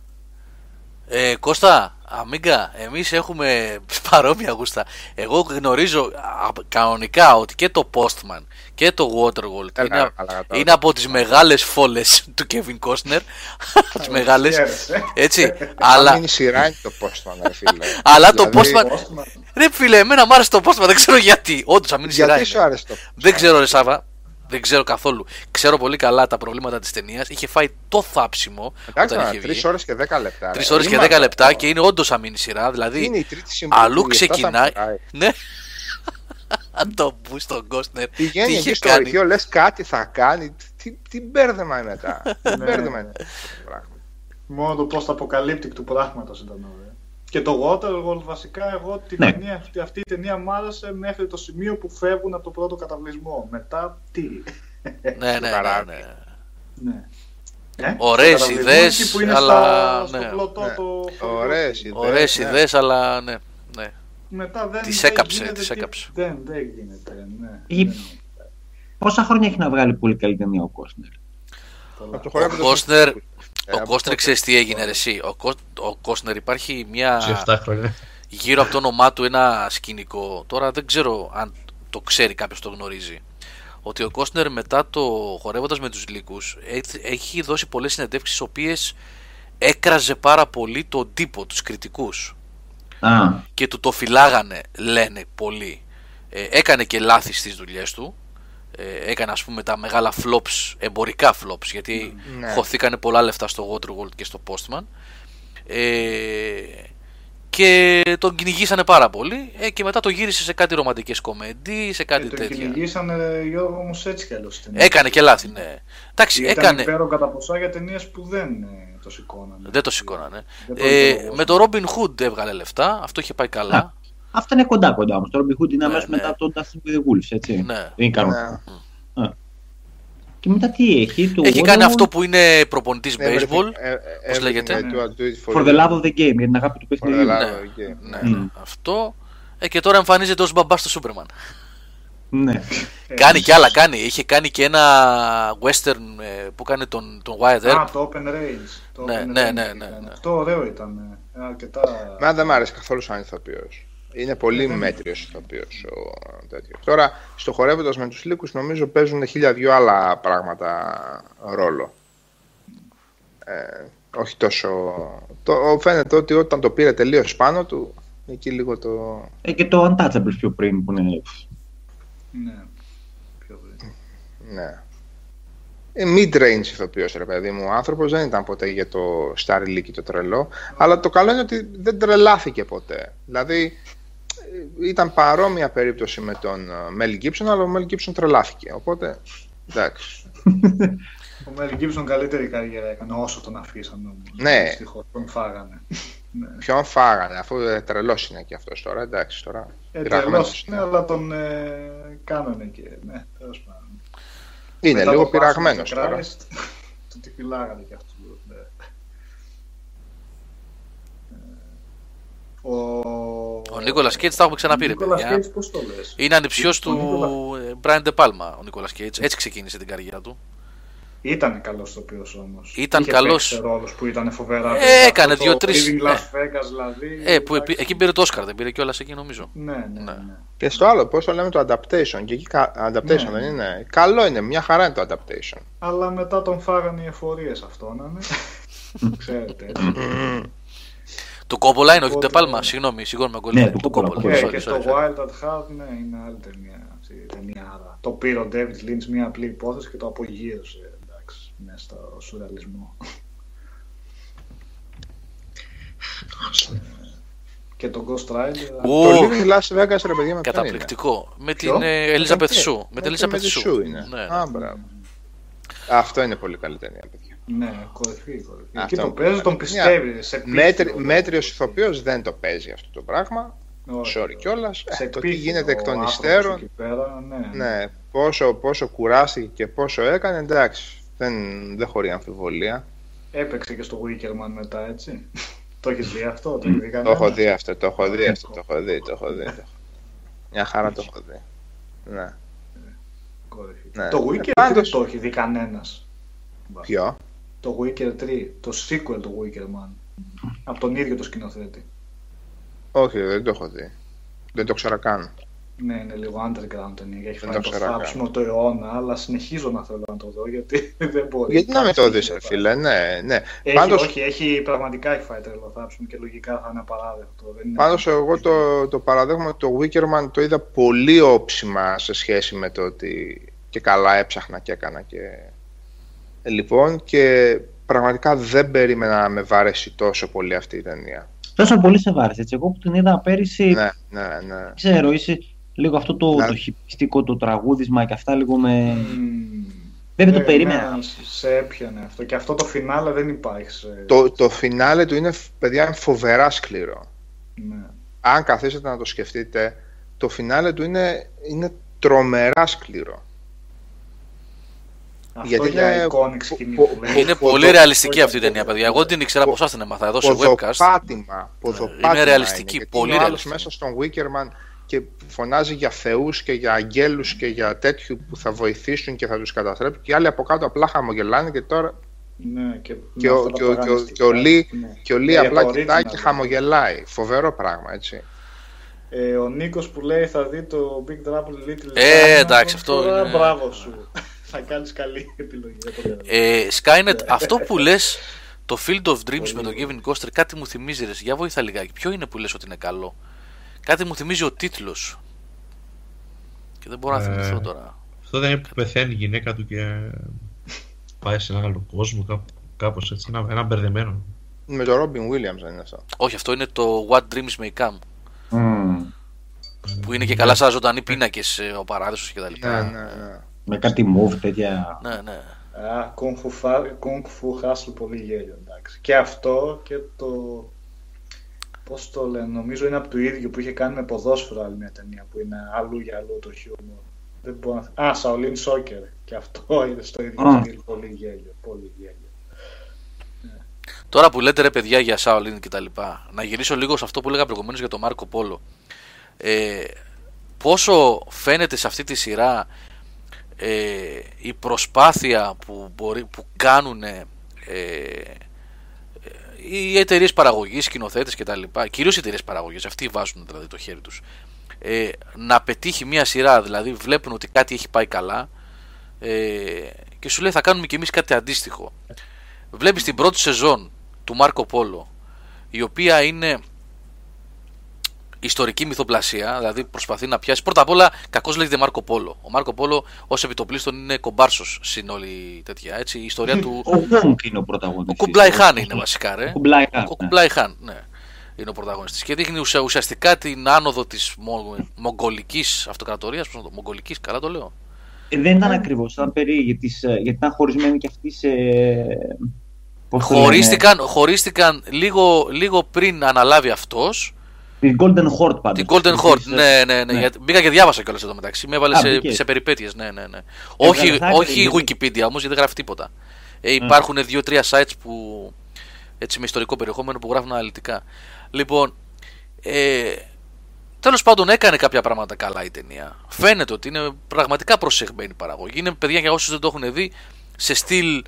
Ε, Κώστα, Αμίγκα, εμείς έχουμε παρόμοια γούστα. Εγώ γνωρίζω α, κανονικά ότι και το Postman και το Waterworld Έλα, είναι, καλά, καλά. είναι από τις μεγάλες φόλες του Kevin Costner. τις μεγάλες. Χαίρεσαι. Έτσι. Αλλά... αλλά, είναι η σειρά είναι το Postman, ρε φίλε. αλλά το Δηλαδή, Postman... Postman. Ρε φίλε, εμένα μου άρεσε το Postman, δεν ξέρω γιατί. Όντως, αμήν σειρά Γιατί είναι. σου άρεσε το Δεν ξέρω ρε Σάβα, δεν ξέρω καθόλου. Ξέρω πολύ καλά τα προβλήματα της ταινίας. Είχε φάει το θάψιμο Εντάξει, όταν τώρα, είχε τρει βγει. ώρες και 10 λεπτά. Τρεις ρε. ώρες και Είναι 10 λεπτά μαλακό. και είναι όντως αμήνη σειρά. Δηλαδή Είναι η τρίτη συμβουλή. αλλού που γι' αυτό θα ξεκινάει. μετράει. Ναι. Αν το μπου στον Κόστνερ. Τι Πηγαίνει είχε εκεί στο κάνει. αρχείο, λες κάτι θα κάνει. Τι, τι μπέρδεμα είναι μετά. Τι Ναι. μπέρδεμα είναι. αυτό το πράγμα. Μόνο το post-apocalyptic του πράγματος ήταν ωραίο. Και το Waterworld βασικά εγώ τη Ναι. ταινία, αυτή, αυτή η ταινία μου άρεσε μέχρι το σημείο που φεύγουν από το πρώτο καταβλισμό. Μετά τι; Ναι, ναι, ναι, Παράδειγμα. ναι. Ναι. Ε, Ωραίες στο καταβλισμό, ιδέες, εκεί που είναι αλλά- στο, ναι. στο πλωτό Ναι. το Ωραίες ιδέες. Ωραίες ναι. ιδέες, αλλά ναι. Ναι. Μετά δεν Τις δεν έκαψε, γίνεται τις τι- έκαψε. Δεν, δεν γίνεται, ναι. Ή- Δεν- Πόσα χρόνια έχει να βγάλει πολύ καλή ταινία ο Κόσνερ. πολλά. Από το Ο χορεύοντα Κόστνερ, στους- Ε, ο από Κόστνερ τότε. ξέρεις τι έγινε ρε εσύ. Ο, Κο- ο Κόστνερ υπάρχει μια... 7 χρόνια. γύρω από το όνομά του ένα σκηνικό. Τώρα δεν ξέρω αν το ξέρει κάποιος το γνωρίζει. Ότι ο Κόστνερ μετά το χορεύοντας με τους λύκους έχει δώσει πολλές συνεντεύξεις, οι οποίες έκραζε πάρα πολύ τον τύπο, τους κριτικούς. Α, Και του το φυλάγανε, λένε πολλοί. Ε, έκανε και λάθη στις δουλειές του. Ε, έκανε ας πούμε τα μεγάλα flops, εμπορικά flops, γιατί Ναι. χωθήκανε πολλά λεφτά στο Waterworld και στο Postman. Ε, και τον κυνηγήσανε πάρα πολύ ε, και μετά το γύρισε σε κάτι ρομαντικές κομμεντί, σε κάτι Και τον τέτοια. κυνηγήσανε Γιώργο όμως έτσι κι αλλιώς. στην ταινία. Έκανε και λάθη, ναι. Εντάξει, Ήταν έκανε. υπέροχο κατά ποσά για ταινίες που δεν ε, το σηκώνανε. Δεν το σηκώνανε. Δεν το Ε, σηκώνανε. με το Robin Hood έβγαλε λεφτά, αυτό είχε πάει καλά. αυτά είναι κοντά κοντά όμως. Το Robin Hood είναι Ναι, αμέσως ναι. μετά τον Dustin with the Wolves, έτσι. Ναι. Δεν είναι κανονικό. Ναι. Α. Και μετά τι έχει, το Έχει Waterworld κάνει αυτό που είναι προπονητής Ναι, everything- baseball. ε, ε, πώς everything λέγεται; I do, I do it for For you. the love of the game, για την αγάπη του For the παιχνιδιού. love Ναι. of the game. Ναι, Mm. ναι, αυτό. Ε, και τώρα εμφανίζεται ως μπαμπάς στο Σούπερμαν. Ναι. Ε, κάνει και άλλα, κάνει. Είχε κάνει και ένα western ε, που κάνει τον, τον Wyatt Earp. Α, το Open Range. Το Ναι, Open ναι, Range ναι, ήταν. ναι, ναι. Αυτό ωραίο ήταν. ε, Αρκετά. Εμένα δεν μ' άρεσε καθόλου σαν ηθοποιός. Είναι πολύ δεν- μέτριος ηθοποιός ο τέτοιος. Τώρα, στο χορεύοντας με τους λύκους νομίζω παίζουν χίλια δυο άλλα πράγματα ρόλο. Ε, όχι τόσο... Το, φαίνεται ότι όταν το πήρε τελείως πάνω του, εκεί λίγο το... Ε, και το Untouchables πιο πριν που είναι. Ναι. Πιο πριν. Ναι. Ε, mid-range ηθοποιός ρε παιδί μου. Ο άνθρωπος δεν ήταν ποτέ για το Star Leaky το τρελό. Αλλά το καλό είναι ότι δεν τρελάθηκε ποτέ. Δηλαδή ε, ήταν παρόμοια περίπτωση με τον ε, Mel Gibson, αλλά ο Mel Gibson τρελάθηκε. Οπότε εντάξει. Ο Μέλ Γκίψον καλύτερη καριέρα έκανε όσο τον αφήσαν όμως. Ναι. Δυστυχώς τον φάγανε. Ναι. Ποιον φάγανε, αφού ε, τρελός είναι και αυτός τώρα. Εντάξει τώρα. Ε, πειραγμένος τρελός είναι, αλλά τον ε, κάνανε και. Ναι, τέλος πάντων. Είναι Μετά λίγο το Passion of πειραγμένος the τώρα. Christ, Του τη φυλάγανε κι αυτού. Ναι. Ε, Ο, Ο Νίκολας Κέιτς τα έχουμε ξαναπεί, ρε Νίκολας παιδιά. Cage, πώς το λες; Είναι ανιψιό του Νίκολα- ε, Brian De Palma ο Νίκολας Κέιτς. Έτσι ξεκίνησε την καριέρα του. Ήταν καλός οποίο όμως. Ήταν καλός. ρόλο που ήταν φοβερά. Ε, βέβαια. έκανε Αυτό δύο-τρεις, Το Living ναι. Las Vegas δηλαδή. Ε, που επί- εντάξει. εκεί πήρε το Όσκαρ, δεν πήρε κιόλας εκεί νομίζω. Ναι, ναι, Ναι. ναι. Και στο άλλο, πώς το λέμε το adaptation. Και εκεί κα- adaptation Ναι. δεν είναι. Καλό είναι, μια χαρά είναι το adaptation. Αλλά μετά τον φάγανε οι εφορίες αυτό να είναι. Ξέρετε. έτσι. Το Κόπολα είναι, όχι Οπότε- De Palma. Συγγνώμη, συγγνώμη με Ναι, κολλάει. του Το Coppola, Coppola. Coppola. Και, Sorry, και sorry, το sorry. Wild at Heart, ναι, είναι άλλη ταινία. αυτή η ταινία άρα. Το πήρε ο David Lynch μια απλή υπόθεση και το απογείωσε. Εντάξει, μέσα στο σουρεαλισμό. και το Ghost Rider. Ου, Το Living Las Vegas, ρε παιδιά, με ποιον είναι; Καταπληκτικό. Με Ποιο; την ε, Elizabeth Με- Shue. Με την με- Elizabeth με τη Shue. Shue είναι. Ναι. Α, μπράβο. Αυτό είναι πολύ καλή ταινία, παιδιά. Ναι, κορυφή, κορυφή. Αυτό Εκεί το είναι παίζεις, τον μια- πιστεύεις. Σε Μέτρη, πείθει ο- μέτριος ηθοποιός δεν το παίζει αυτό το πράγμα. Όχι, Sorry όχι. κιόλας. Σε το τι πείθεις γίνεται εκ ο των άνθρωπος υστέρων. εκεί πέρα, ναι. Ναι, πόσο, πόσο κουράστηκε και πόσο έκανε, εντάξει. Δεν, δεν χωρεί αμφιβολία. έπαιξε και στο Wickerman μετά, έτσι. το έχεις δει αυτό, το έχεις δει Το έχω δει αυτό, το έχω δει αυτό, το έχω δει, το έχω δει. Μια χαρά το έχω δει. Ναι. Ναι. Το Wicker 3 πάντως... το έχει δει κανένας. Ποιο; Το Wicker 3, το sequel του Wickerman. Από τον ίδιο το σκηνοθέτη. Όχι, δεν το έχω δει. Δεν το ξέρω καν. Ναι, είναι λίγο underground ταινία. Έχει φάει το θάψιμο το αιώνα, αλλά συνεχίζω να θέλω να το δω γιατί δεν μπορεί. Γιατί να μην το δεις, φίλε, ναι. ναι. Έχει, Πάντως... Όχι, έχει, πραγματικά έχει φάει τρελό θάψιμο και λογικά θα είναι απαράδεκτο. Πάντως, εγώ το, το παραδέχομαι ότι το Wickerman το είδα πολύ όψιμα σε σχέση με το ότι και καλά έψαχνα και έκανα. Και... Ε, λοιπόν, και πραγματικά δεν περίμενα να με βαρέσει τόσο πολύ αυτή η ταινία. Τόσο πολύ σε βάρεσε. Έτσι. Εγώ που την είδα πέρυσι. Ναι, ναι, ναι. Ξέρω, είσαι λίγο αυτό το, ναι. το χυπιστικό, το τραγούδισμα και αυτά λίγο με. Mm. Δεν το ναι, περίμενα. Ναι, σε έπιανε αυτό. Και αυτό το φινάλε δεν υπάρχει. Σε... Το, το φινάλε του είναι, παιδιά, είναι φοβερά σκληρό. Ναι. Αν καθίσετε να το σκεφτείτε, το φινάλε του είναι, είναι τρομερά σκληρό. Αυτό Γιατί για εικόνη σκηνή. Είναι πολύ ρεαλιστική αυτή η ταινία, παιδιά. Εγώ την ήξερα από εσάς την έμαθα εδώ σε webcast. Ποδοπάτημα. Είναι ρεαλιστική, πολύ ρεαλιστική. μέσα στον Wickerman και φωνάζει για θεούς και για αγγέλους και για τέτοιου που θα βοηθήσουν και θα τους καταστρέψουν. Και οι άλλοι από κάτω απλά χαμογελάνε και τώρα. Ναι, και, και, ο, και, και, και, ο Λί, ναι. και ο Λί απλά κοιτάει και χαμογελάει. Φοβερό πράγμα, έτσι. Ε, ο Νίκος που λέει θα δει το Big Trouble Little Ε, εντάξει, αυτό είναι... Μπράβο σου θα κάνεις καλή επιλογή. Ε, Skynet, αυτό που λες, το Field of Dreams με τον Kevin Costner, κάτι μου θυμίζει ρε, για βοήθα λιγάκι. Ποιο είναι που λες ότι είναι καλό; Κάτι μου θυμίζει ο τίτλος. Και δεν μπορώ να ε, θυμηθώ τώρα. Αυτό δεν είναι που πεθαίνει η γυναίκα του και πάει σε ένα άλλο κόσμο, κάπως έτσι, ένα, ένα μπερδεμένο. Με το Robin Williams δεν είναι αυτό. Όχι, αυτό είναι το What Dreams May Come. Mm. Που είναι και καλά σαν ζωντανοί πίνακες ε, ο παράδεισο κτλ. Ναι, ναι, ναι. Με κάτι move τέτοια. Ναι, ναι. Α, Kung Fu Hustle πολύ γέλιο, εντάξει. Και αυτό και το... Πώς το λένε, νομίζω είναι από το ίδιο που είχε κάνει με ποδόσφαιρο άλλη μια ταινία που είναι αλλού για αλλού το χιούμορ. Δεν μπορώ να... Α, Shaolin Soccer. Και αυτό είναι στο ίδιο mm. στυλ, πολύ γέλιο, πολύ γέλιο. Τώρα που λέτε ρε παιδιά για Shaolin και τα λοιπά, να γυρίσω λίγο σε αυτό που έλεγα προηγουμένως για τον Μάρκο Πόλο. Ε, πόσο φαίνεται σε αυτή τη σειρά ε, η προσπάθεια που, μπορεί, που κάνουν ε, οι εταιρείες παραγωγής, σκηνοθέτες και τα λοιπά, κυρίως οι εταιρείες παραγωγής, αυτοί βάζουν δηλαδή το χέρι τους, ε, να πετύχει μια σειρά, δηλαδή βλέπουν ότι κάτι έχει πάει καλά ε, και σου λέει θα κάνουμε κι εμείς κάτι αντίστοιχο. Βλέπεις την πρώτη σεζόν του Μάρκο Πόλο, η οποία είναι ιστορική μυθοπλασία, δηλαδή προσπαθεί να πιάσει. Πρώτα απ' όλα, κακώς λέγεται Μάρκο Πόλο. Ο Μάρκο Πόλο ως επιτοπλίστων είναι κομπάρσος στην όλη τέτοια. Έτσι, η ιστορία του. Ο Γουόγκ είναι ο πρωταγωνιστής. Ο Κουμπλάι Χάν είναι βασικά, ρε. Ο Κουμπλάι Χάν, ναι. ναι. Είναι ο πρωταγωνιστής. Και δείχνει ουσιαστικά την άνοδο της μογγολικής αυτοκρατορίας. Πώς το Μογγολικής, καλά το λέω. Ε, δεν ήταν ακριβώς. Ήταν περί, γιατί, γιατί ήταν χωρισμένοι και αυτοί σε. Χωρίστηκαν, χωρίστηκαν λίγο, λίγο πριν αναλάβει αυτός την Golden Horde πάντως. Την Golden Horde, ναι, ναι, ναι. ναι. Μπήκα και διάβασα κιόλας εδώ μεταξύ. Με έβαλε σε, σε περιπέτειες, ναι, ναι, ναι. όχι, όχι Wikipedia όμως, γιατί δεν γράφει τίποτα. Ε, υπάρχουν mm. δύο-τρία sites που, έτσι με ιστορικό περιεχόμενο που γράφουν αναλυτικά. Λοιπόν, ε, τέλος πάντων έκανε κάποια πράγματα καλά η ταινία. Φαίνεται ότι είναι πραγματικά προσεγμένη παραγωγή. Είναι παιδιά για όσους δεν το έχουν δει, σε στυλ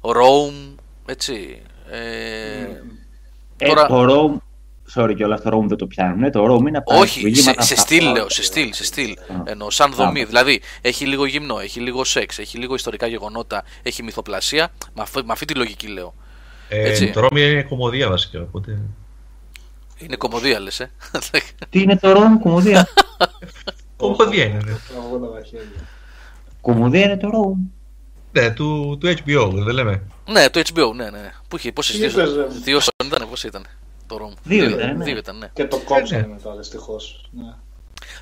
Rome, έτσι. Ε, ε, τώρα... Το Rome Sorry και όλα αυτό το Rome δεν το πιάνουν. Το Rome είναι από Όχι, σε, σε στυλ λέω, σε στυλ, σε στυλ. Ενώ σαν δομή. Δηλαδή έχει λίγο γυμνό, έχει λίγο σεξ, έχει λίγο ιστορικά γεγονότα, έχει μυθοπλασία. Με αυτή, με αυτή τη λογική λέω. Ε, Έτσι. Το Rome είναι κομμωδία βασικά. Οπότε... Είναι κομμωδία λες, ε. Τι είναι το Rome, κομμωδία; κομμωδία είναι, ναι. Κομμωδία είναι το Rome. Ναι, του, του HBO, δεν λέμε. Ναι, του HBO, ναι, ναι. Πού είχε, πόσες δύο, δύο ήταν, πώς ήταν το Rome. Δύο, ήταν, ναι. Δύο ήταν, ναι. Και το κόψανε ναι. μετά, δυστυχώς. Ναι.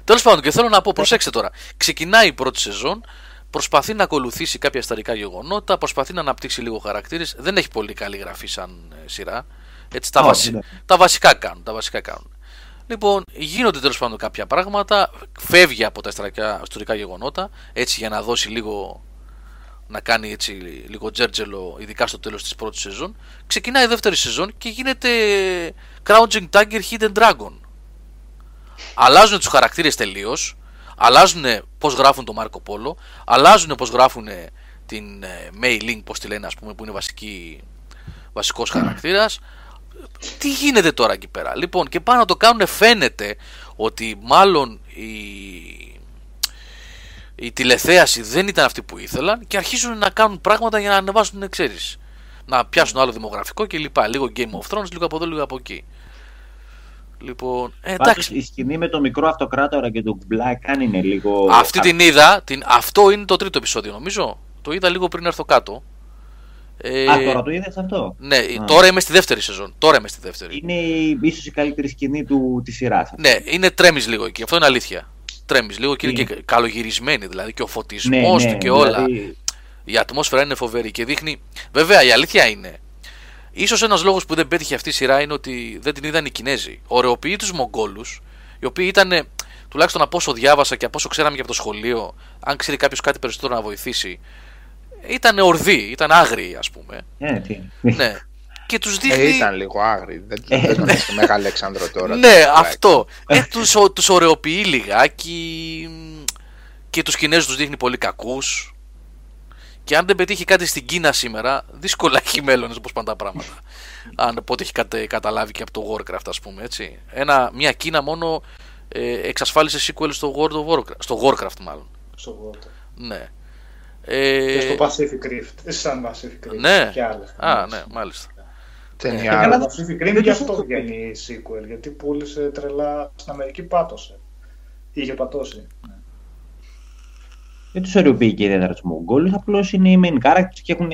Τέλος πάντων, και θέλω να πω, προσέξτε τώρα. Ξεκινάει η πρώτη σεζόν, προσπαθεί να ακολουθήσει κάποια ιστορικά γεγονότα, προσπαθεί να αναπτύξει λίγο χαρακτήρες. Δεν έχει πολύ καλή γραφή σαν ε, σειρά. Έτσι, τα, βασι... ναι. τα βασικά κάνουν. Τα βασικά κάνουν. Λοιπόν, γίνονται τέλος πάντων κάποια πράγματα, φεύγει από τα ιστορικά γεγονότα, έτσι για να δώσει λίγο να κάνει έτσι λίγο τζέρτζελο, ειδικά στο τέλος της πρώτης σεζόν. Ξεκινάει η δεύτερη σεζόν και γίνεται Crouching Tiger Hidden Dragon. Αλλάζουν τους χαρακτήρες τελείως, αλλάζουν πώς γράφουν το Μάρκο Πόλο, αλλάζουν πώς γράφουν την ε, Mei Ling, πώς τη λένε ας πούμε, που είναι βασική, βασικός χαρακτήρας. Τι γίνεται τώρα εκεί πέρα; Λοιπόν, και πάνω να το κάνουν φαίνεται ότι μάλλον η η τηλεθέαση δεν ήταν αυτή που ήθελαν και αρχίζουν να κάνουν πράγματα για να ανεβάσουν, ξέρεις. Να πιάσουν άλλο δημογραφικό κλπ. Λίγο Game of Thrones, λίγο από εδώ, λίγο από εκεί. Λοιπόν, ε, εντάξει. η σκηνή με το μικρό αυτοκράτορα και το Black αν είναι λίγο. Αυτή την είδα. Την, αυτό είναι το τρίτο επεισόδιο, νομίζω. Το είδα λίγο πριν έρθω κάτω. Ε, Α, τώρα το είδες αυτό; Ναι, Α. τώρα είμαι στη δεύτερη σεζόν. Τώρα είμαι στη δεύτερη. Είναι ίσως η καλύτερη σκηνή του, της σειράς. Ναι, είναι τρέμεις λίγο εκεί. Αυτό είναι αλήθεια τρέμεις λίγο και είναι και καλογυρισμένη δηλαδή και ο φωτισμός ναι, ναι, του και όλα. Δηλαδή- η ατμόσφαιρα είναι φοβερή και δείχνει. Βέβαια η αλήθεια είναι. σω ένας λόγος που δεν πέτυχε αυτή η σειρά είναι ότι δεν την είδαν οι Κινέζοι. Ωρεοποιεί τους Μογγόλους, οι οποίοι ήταν, τουλάχιστον από όσο διάβασα και από όσο ξέραμε και από το σχολείο, αν ξέρει κάποιος κάτι περισσότερο να βοηθήσει, ήταν ορδοί, ήταν άγριοι, ας πούμε. Ε, ναι και τους δείχνει... Ε, ήταν λίγο άγρι, δεν ήταν ε, Μεγάλο Αλέξανδρο τώρα. ναι, αυτό. Ε, τους, τους ωρεοποιεί λιγάκι και τους Κινέζους τους δείχνει πολύ κακούς. Και αν δεν πετύχει κάτι στην Κίνα σήμερα, δύσκολα έχει μέλλον όπως πάνε τα πράγματα. αν πότε έχει καταλάβει και από το Warcraft, ας πούμε, έτσι. Ένα, μια Κίνα μόνο ε, εξασφάλισε sequel στο, World of Warcraft, στο Warcraft μάλλον. Στο Warcraft. Ναι. Ε... Και στο Pacific Rift. Σαν Pacific Rift. Ναι. Και άλλες. Α, ναι, μάλιστα. Ταινία. Και καλά το Pacific Rim γι' αυτό βγαίνει sequel, γιατί πούλησε τρελά στην Αμερική πάτωσε. Είχε πατώσει. Ναι. Δεν τους ωρεοποιεί και ιδιαίτερα τους Μογγόλους, απλώς είναι οι main characters και έχουν.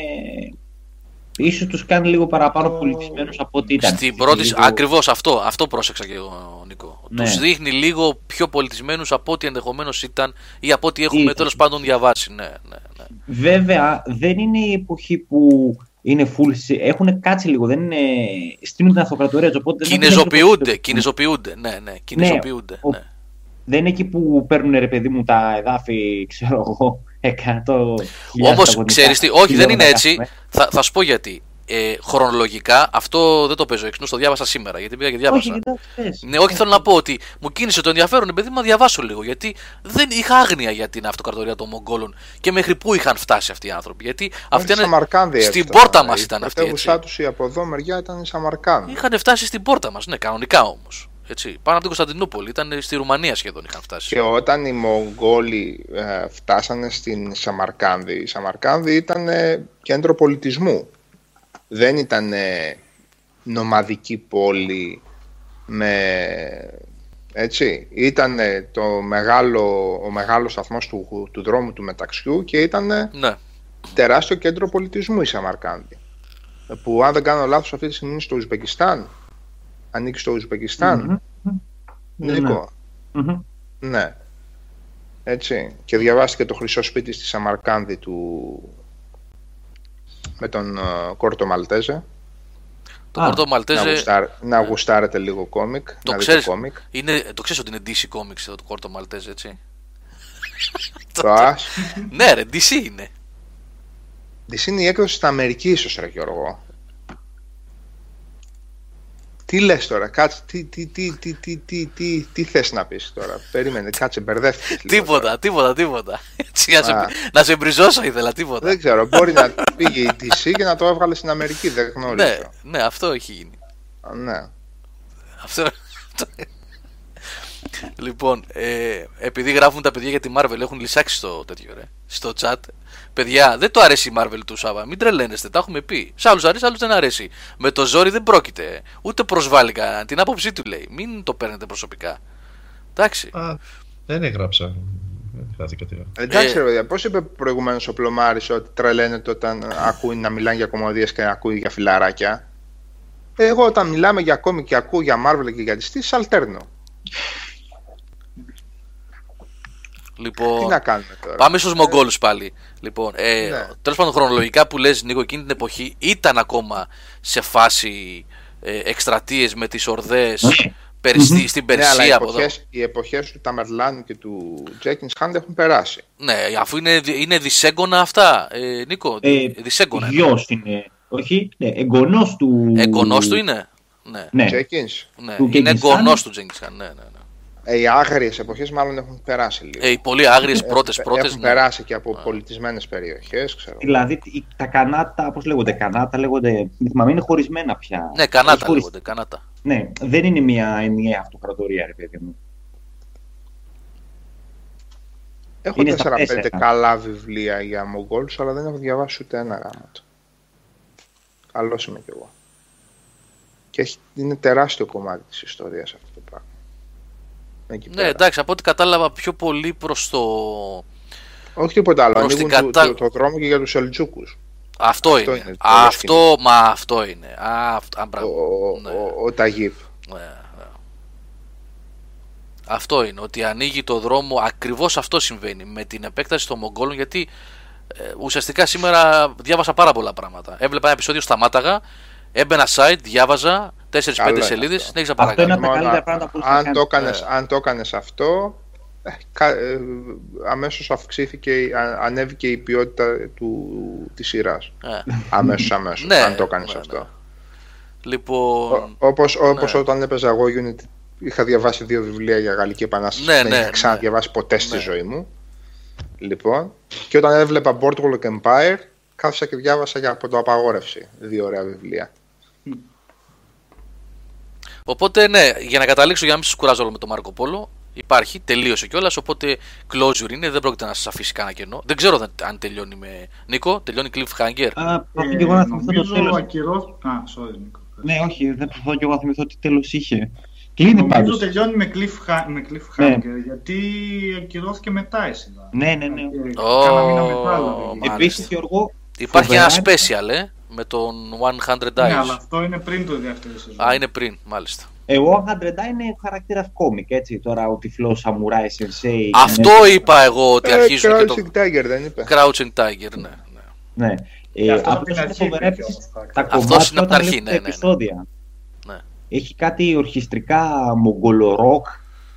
ίσως τους κάνει λίγο παραπάνω oh. πολιτισμένου από ό,τι ήταν. Στην πρώτη. Λίγο... Ακριβώς αυτό, αυτό πρόσεξα και εγώ, Νίκο. Ναι. Τους δείχνει λίγο πιο πολιτισμένους από ό,τι ενδεχομένως ήταν ή από ό,τι έχουμε τέλος πάντων διαβάσει. Ναι, ναι, ναι. Βέβαια, δεν είναι η εποχή που είναι full. Έχουν κάτσει λίγο, δεν είναι. Στείλουν την αυτοκρατορία τους. Κινεζοποιούνται, κινεζοποιούνται. Ναι, ναι, κινεζοποιούνται. Ναι, ναι. Δεν είναι εκεί που παίρνουν ρε παιδί μου τα εδάφη, ξέρω εγώ, 100. Όμως ξέρεις τι, όχι, δεν είναι έτσι. Θα, θα σου πω γιατί ε, χρονολογικά αυτό δεν το παίζω έξω, το διάβασα σήμερα γιατί πήγα και διάβασα. Όχι, ναι, όχι, θέλω να πω ότι μου κίνησε το ενδιαφέρον επειδή να διαβάσω λίγο. Γιατί δεν είχα άγνοια για την αυτοκρατορία των Μογγόλων και μέχρι πού είχαν φτάσει αυτοί οι άνθρωποι. Γιατί αυτοί είναι στην πόρτα μας ήταν αυτοί. Η τους η από εδώ μεριά ήταν η Σαμαρκάνδη. Είχαν φτάσει στην πόρτα μας, ναι, κανονικά όμως. Έτσι, πάνω από την Κωνσταντινούπολη, ήταν στη Ρουμανία σχεδόν είχαν φτάσει. Και όταν οι Μογγόλοι ε, φτάσανε στην Σαμαρκάνδη, η Σαμαρκάνδη ήταν κέντρο πολιτισμού δεν ήταν νομαδική πόλη με έτσι, ήταν το μεγάλο, ο μεγάλος σταθμός του, του δρόμου του μεταξιού και ήταν ναι. τεράστιο κέντρο πολιτισμού η Σαμαρκάνδη που αν δεν κάνω λάθος αυτή τη στιγμή είναι στο Ουσμπεκιστάν ανήκει στο Ουσμπεκιστάν mm-hmm. Νίκο mm-hmm. ναι έτσι και διαβάστηκε το χρυσό σπίτι στη Σαμαρκάνδη του με τον uh, Κόρτο Μαλτέζε. Το Κόρτο Μαλτέζε. Να, γουστάρ, να γουστάρετε λίγο κόμικ. Το ξέρει είναι, το ξέρεις ότι είναι DC Comics το Κόρτο Μαλτέζε, έτσι; το Ας. ναι, ρε, DC είναι. DC είναι η έκδοση στην Αμερικής, ίσω, ρε Γιώργο. Τι λες τώρα, κάτσε, τι, τι, τι, τι, τι, τι, τι, τι θες να πεις τώρα, περίμενε, κάτσε, μπερδεύτηκες Τίποτα, τίποτα, τίποτα, Έτσι, να, σε, να σε μπριζώσω ήθελα, τίποτα. Δεν ξέρω, μπορεί να πήγε η DC και να το έβγαλε στην Αμερική, δεν γνωρίζω. Ναι, ναι, αυτό έχει γίνει. ναι. Αυτό, Λοιπόν, ε, επειδή γράφουν τα παιδιά για τη Marvel, έχουν λησάξει στο τέτοιο, ρε, στο chat. Παιδιά, δεν το αρέσει η Marvel του Σάβα. Μην τρελαίνεστε, τα έχουμε πει. Σε άλλου αρέσει, άλλου δεν αρέσει. Με το ζόρι δεν πρόκειται. Ούτε προσβάλλει κανέναν. Την άποψή του λέει. Μην το παίρνετε προσωπικά. Εντάξει. Α, δεν έγραψα. Εντάξει, ε, παιδιά, πώ είπε προηγουμένω ο Πλωμάρη ότι τρελαίνεται όταν ακούει να μιλάνε για κομμωδίε και να ακούει για φιλαράκια. Εγώ όταν μιλάμε για κόμικ και ακούω για Marvel και για τι σαλτέρνω. Λοιπόν, Τι να κάνουμε τώρα; Πάμε στους Μογγόλους πάλι. Λοιπόν, ε, ναι. τέλος πάντων, χρονολογικά που λες Νίκο, εκείνη την εποχή ήταν ακόμα σε φάση ε, εκστρατείες με τις ορδές, Περι- Μμμ. Στην Ναι, αλλά οι Περσία από εδώ. εποχές, οι εποχές του Ταμερλάν και του Τζέκινς Χάντ έχουν περάσει. Ναι, αφού είναι, είναι δυσέγγωνα αυτά, ε, Νίκο. Ε, δυσέγγωνα. είναι. Γιος είναι. Όχι, ναι, εγγονός του... Εγγονός του είναι. Ναι, Ναι. Τζέκινς. ναι. του είναι Genghis Khan. εγγονός του Τζέγκης Χάν. Ναι, ναι, ναι. Ε, οι άγριες εποχές μάλλον έχουν περάσει λίγο. Ε, οι πολύ άγριες Έχουν- πρώτες πρώτες. Έχουν ναι. περάσει και από πολιτισμένες περιοχές, ξέρω. Δηλαδή οι- τα κανάτα, πώς λέγονται, κανάτα λέγονται, δεν θυμάμαι, είναι χωρισμένα πια. Ναι, κανάτα Έχει χωρισ- λέγονται, κανάτα. Ναι, δεν είναι μια ενιαία αυτοκρατορία, ρε παιδί μου. Έχω Είναι στα 4-5 τέσσερα. καλά βιβλία για Μογγόλους, αλλά δεν έχω διαβάσει ούτε ένα γράμμα του. Καλός είμαι κι εγώ. Και έχει, είναι τεράστιο κομμάτι της ιστορίας αυτό το πράγμα. Εκεί Ναι, πέρα. εντάξει, από ό,τι κατάλαβα πιο πολύ προς το... Όχι τίποτα άλλο. προς Ανοίγουν την το, κατα- το, το δρόμο και για τους Σελτζούκους. Αυτό, Αυτό είναι. είναι το αυτό, μα αυτό είναι. Α, αυτό, α, Ο, μπράβο. ο, Ναι. ο, ο Ταγίπ. Ναι, ναι. Αυτό είναι, ότι ανοίγει το δρόμο, ακριβώς αυτό συμβαίνει με την επέκταση των Μογγόλων γιατί ε, ουσιαστικά σήμερα διάβασα πάρα πολλά πράγματα. Έβλεπα ένα επεισόδιο, σταμάταγα, έμπαινα site, διάβαζα 4-5 Καλό είναι σελίδες, αυτό. συνέχιζα Αυτό παρακάτω. είναι από τα Μόνο καλύτερα αν- πράγματα που μπορείς να αν, κάνεις. το έκανες, Ε. αν το έκανες αυτό, ε, κα- ε, αμέσως αυξήθηκε, α- ανέβηκε η ποιότητα του, της σειράς. Ε, Αμέσως, αμέσως, Ναι, αν το έκανες ναι, αυτό. ναι. Λοιπόν, Ο- όπως, όπως ναι. όταν έπαιζα εγώ Unity, είχα διαβάσει δύο βιβλία για Γαλλική Επανάσταση Ναι, που δεν ναι, είχα ναι. ξαναδιαβάσει ποτέ στη Ναι. ζωή μου. Λοιπόν, και όταν έβλεπα Boardwalk Empire, κάθισα και διάβασα για από το απαγόρευση δύο ωραία βιβλία. Οπότε ναι, για να καταλήξω για να μην σας κουράζω όλο με τον Μάρκο Πόλο, υπάρχει, τελείωσε κιόλας. Οπότε closure είναι, δεν πρόκειται να σας αφήσει κανένα κενό. Δεν ξέρω αν- αν τελειώνει με. Νίκο, τελειώνει cliffhanger. Α, προσπαθώ και εγώ να θυμηθώ το νομίζω τέλος. ακυρώ... Α, sorry, Νίκο. Ναι, όχι, δεν προσπαθώ και εγώ να θυμηθώ τι τέλος είχε. Κλείνει Νομίζω πάντως. τελειώνει με, cliffha- με cliffhanger, γιατί ακυρώθηκε μετά η σειρά. Ναι, ναι, ναι. Ε, Ω, κάνα μήνα μετά, δηλαδή. μάλιστα. Επίσης, Γιώργο, Υπάρχει φοβερά ένα είναι- special, ε, με τον 100 Ναι, αλλά Dice. αυτό είναι πριν το δεύτερο σεζόν. Α, είναι πριν, μάλιστα. Εγώ ο Χαντρεντά είναι χαρακτήρας κόμικ, έτσι. Τώρα ο τυφλός Σαμουράι Sensei. Αυτό είπα εγώ ότι Ε, αρχίζουν και το. Crouching Tiger δεν είπε. Crouching Tiger, ναι. ναι. Ναι. Και Ε, αυτό από απλώς την είναι αρχή φοβερά υπήρχε επίσης όμως, φάκελο. τα Αυτός κομμάτια είναι από την όταν αρχή, βλέπεις ναι, τα ναι, ναι. επεισόδια. Ναι. Έχει κάτι ορχιστρικά μογγολορόκ.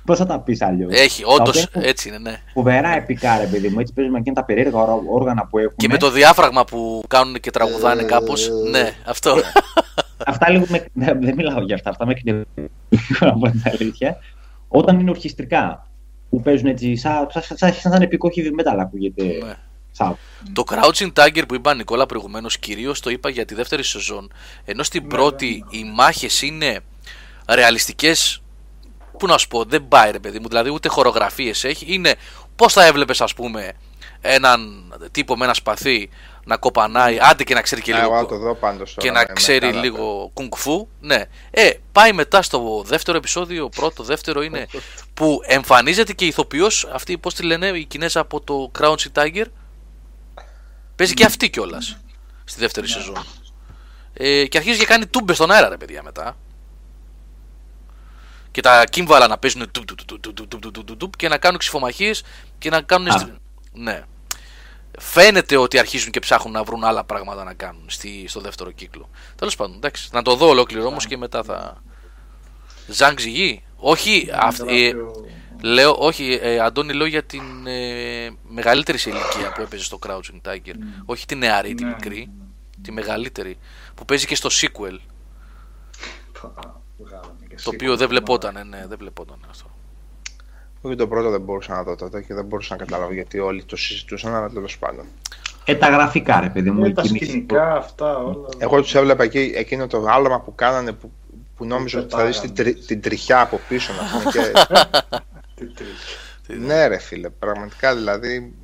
Πώς θα τα πεις αλλιώς; Έχει, όντως έτσι είναι, ναι. Φοβερά επικά, ρε παιδί μου. Έτσι παίζουμε εκείνα τα περίεργα όρ- όργανα που έχουν. Και με το διάφραγμα που κάνουν και τραγουδάνε Ε, κάπως. Ναι, αυτό. Αυτά λίγο με... δεν, δεν μιλάω για αυτά. Αυτά με εκνευρίζουν, να πω την αλήθεια. Όταν είναι ορχιστρικά, που παίζουν έτσι, σαν, σαν, σαν, σαν, σαν επικό heavy metal ακούγεται. Ναι. Σαν. Το Crouching Tiger που είπα Νικόλα προηγουμένως, κυρίως το είπα για τη δεύτερη σεζόν. Ενώ στην πρώτη οι μάχες είναι ρεαλιστικές. Πού να σου πω, δεν πάει ρε παιδί μου, δηλαδή ούτε χορογραφίες έχει. Είναι πώς θα έβλεπες, ας πούμε, έναν τύπο με ένα σπαθί να κοπανάει, άντε και να ξέρει και Α, Εγώ λίγο. θα το δω πάντως και τώρα να με- με ξέρει καλά, λίγο κουνκφού. Ναι. Ε, πάει μετά στο δεύτερο επεισόδιο, πρώτο, δεύτερο είναι που εμφανίζεται και η ηθοποιός αυτή, πώς τη λένε, η Κινέζα από το Crouching Tiger. Παίζει και αυτή κιόλας στη δεύτερη σεζόν. Ε, και αρχίζει και κάνει τούμπες στον αέρα, ρε παιδιά, μετά και τα κύμβαλα να παίζουν και να κάνουν ξυφομαχίες και να κάνουν... Ναι. Φαίνεται ότι αρχίζουν και ψάχνουν να βρουν άλλα πράγματα να κάνουν στο δεύτερο κύκλο. Τέλος πάντων, εντάξει. Να το δω ολόκληρο όμως ναι. και μετά θα. Ζαν Όχι, ναι, ναι, ε, λέω, όχι ε, Αντώνη, λέω για την ε, μεγαλύτερη σε ηλικία που έπαιζε στο Crouching Tiger. Όχι τη νεαρή, τη μικρή. Τη μεγαλύτερη. Που παίζει και στο sequel. Πα, βγάλαμε και Το σίγουρα. οποίο δεν βλεπόταν, ναι, δεν βλεπόταν αυτό. Όχι το πρώτο δεν μπορούσα να δω τότε και δεν μπορούσα να καταλάβω γιατί όλοι το συζητούσαν, αλλά τέλος πάντων. Ε, τα γραφικά, ρε παιδί μου. Ε, οι τα κινήσεις σκηνικά αυτά όλα. Εγώ τους έβλεπα εκεί, εκείνο το άλμα που κάνανε που, που νόμιζα ότι θα δεις την, τρι- την τριχιά από πίσω να πούμε. Και... Τι τρίτη. ναι, ρε φίλε, πραγματικά δηλαδή.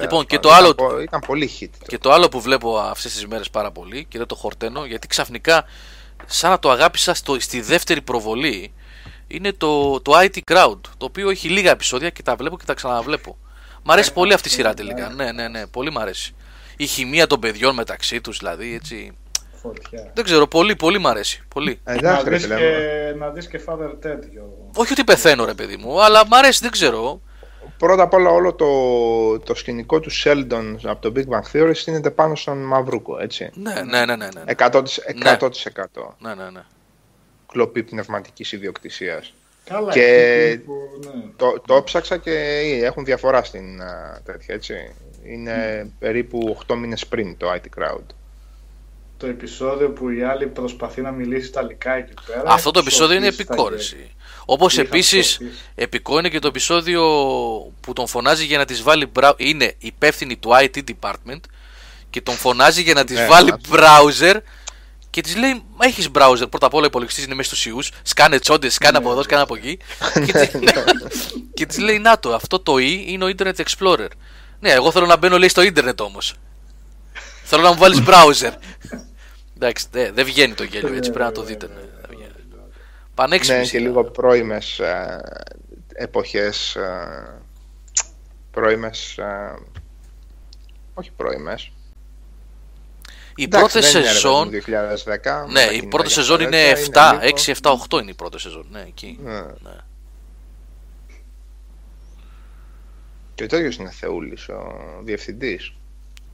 Λοιπόν, και Τέλος το πάντων, άλλο- Ήταν, πο- ήταν πολύ hit. το. Και το άλλο που βλέπω αυτές τις μέρες πάρα πολύ και δεν το χορταίνω γιατί ξαφνικά σαν να το αγάπησα στο, στη δεύτερη προβολή είναι το, το IT Crowd το οποίο έχει λίγα επεισόδια και τα βλέπω και τα ξαναβλέπω. Μ' αρέσει πολύ αυτή η σειρά τελικά. Ναι, ναι, ναι, πολύ μ' αρέσει. Η χημεία των παιδιών μεταξύ τους δηλαδή έτσι. Φωτιά. Δεν ξέρω, πολύ, πολύ μ' αρέσει. Πολύ. Ε, Να Εντάξει, ρε δεις, φίλε. και, να δεις και Father Ted, Γιώργο. Όχι ότι πεθαίνω ρε παιδί μου, αλλά μ' αρέσει, δεν ξέρω. Πρώτα απ' όλα όλο το, το σκηνικό του Sheldon από το Big Bang Theory στείνεται πάνω στον Μαυρούκο, έτσι. Ναι, ναι, ναι, ναι. ναι. 100%. Ναι. 100%. Ναι, ναι, ναι. κλοπή πνευματικής ιδιοκτησίας. Καλά, Και εκεί που, ναι. Το, το ψάξα και έχουν διαφορά στην α, τέτοια, έτσι. Είναι περίπου 8 μήνες πριν το IT Crowd. Το επεισόδιο που η άλλη προσπαθεί να μιλήσει Ιταλικά εκεί πέρα. Αυτό το έχει επεισόδιο είναι σοφίσει στα γέλια. επικόρεση. Όπως Είχα επίσης σοφίσει. επικό είναι και το επεισόδιο που τον φωνάζει για να της βάλει μπρα... είναι υπεύθυνη του IT department και τον φωνάζει για να της Ναι, βάλει μάλιστα. browser και της λέει Μα έχεις browser πρώτα απ' όλα ο υπολογιστής είναι μέσα στους ιούς σκάνε τσόντες, σκάνε Ναι. από εδώ, σκάνε από εκεί και, της... και της λέει να το αυτό το E είναι ο Internet Explorer ναι εγώ θέλω να μπαίνω λέει στο ίντερνετ όμως θέλω να μου βάλεις browser εντάξει δε- δεν βγαίνει το γέλιο έτσι πρέπει να το δείτε ναι, δεν βγαίνει. Πανέξυπνη Ναι, και σειρά. λίγο πρώιμες ε, εποχές, ε, πρώιμες, ε, όχι πρώιμες. Η Εντάξει, πρώτη δεν είναι, ρε σεζόν. παιδί μου, 2010. με Ναι, τα η κοινά πρώτη για σεζόν τέτοια, είναι 7, λίγο- 6, 7, 8 είναι η πρώτη σεζόν. Ναι, εκεί. Ναι. Ναι. Και ο τέτοιος είναι Θεούλης, ο διευθυντής.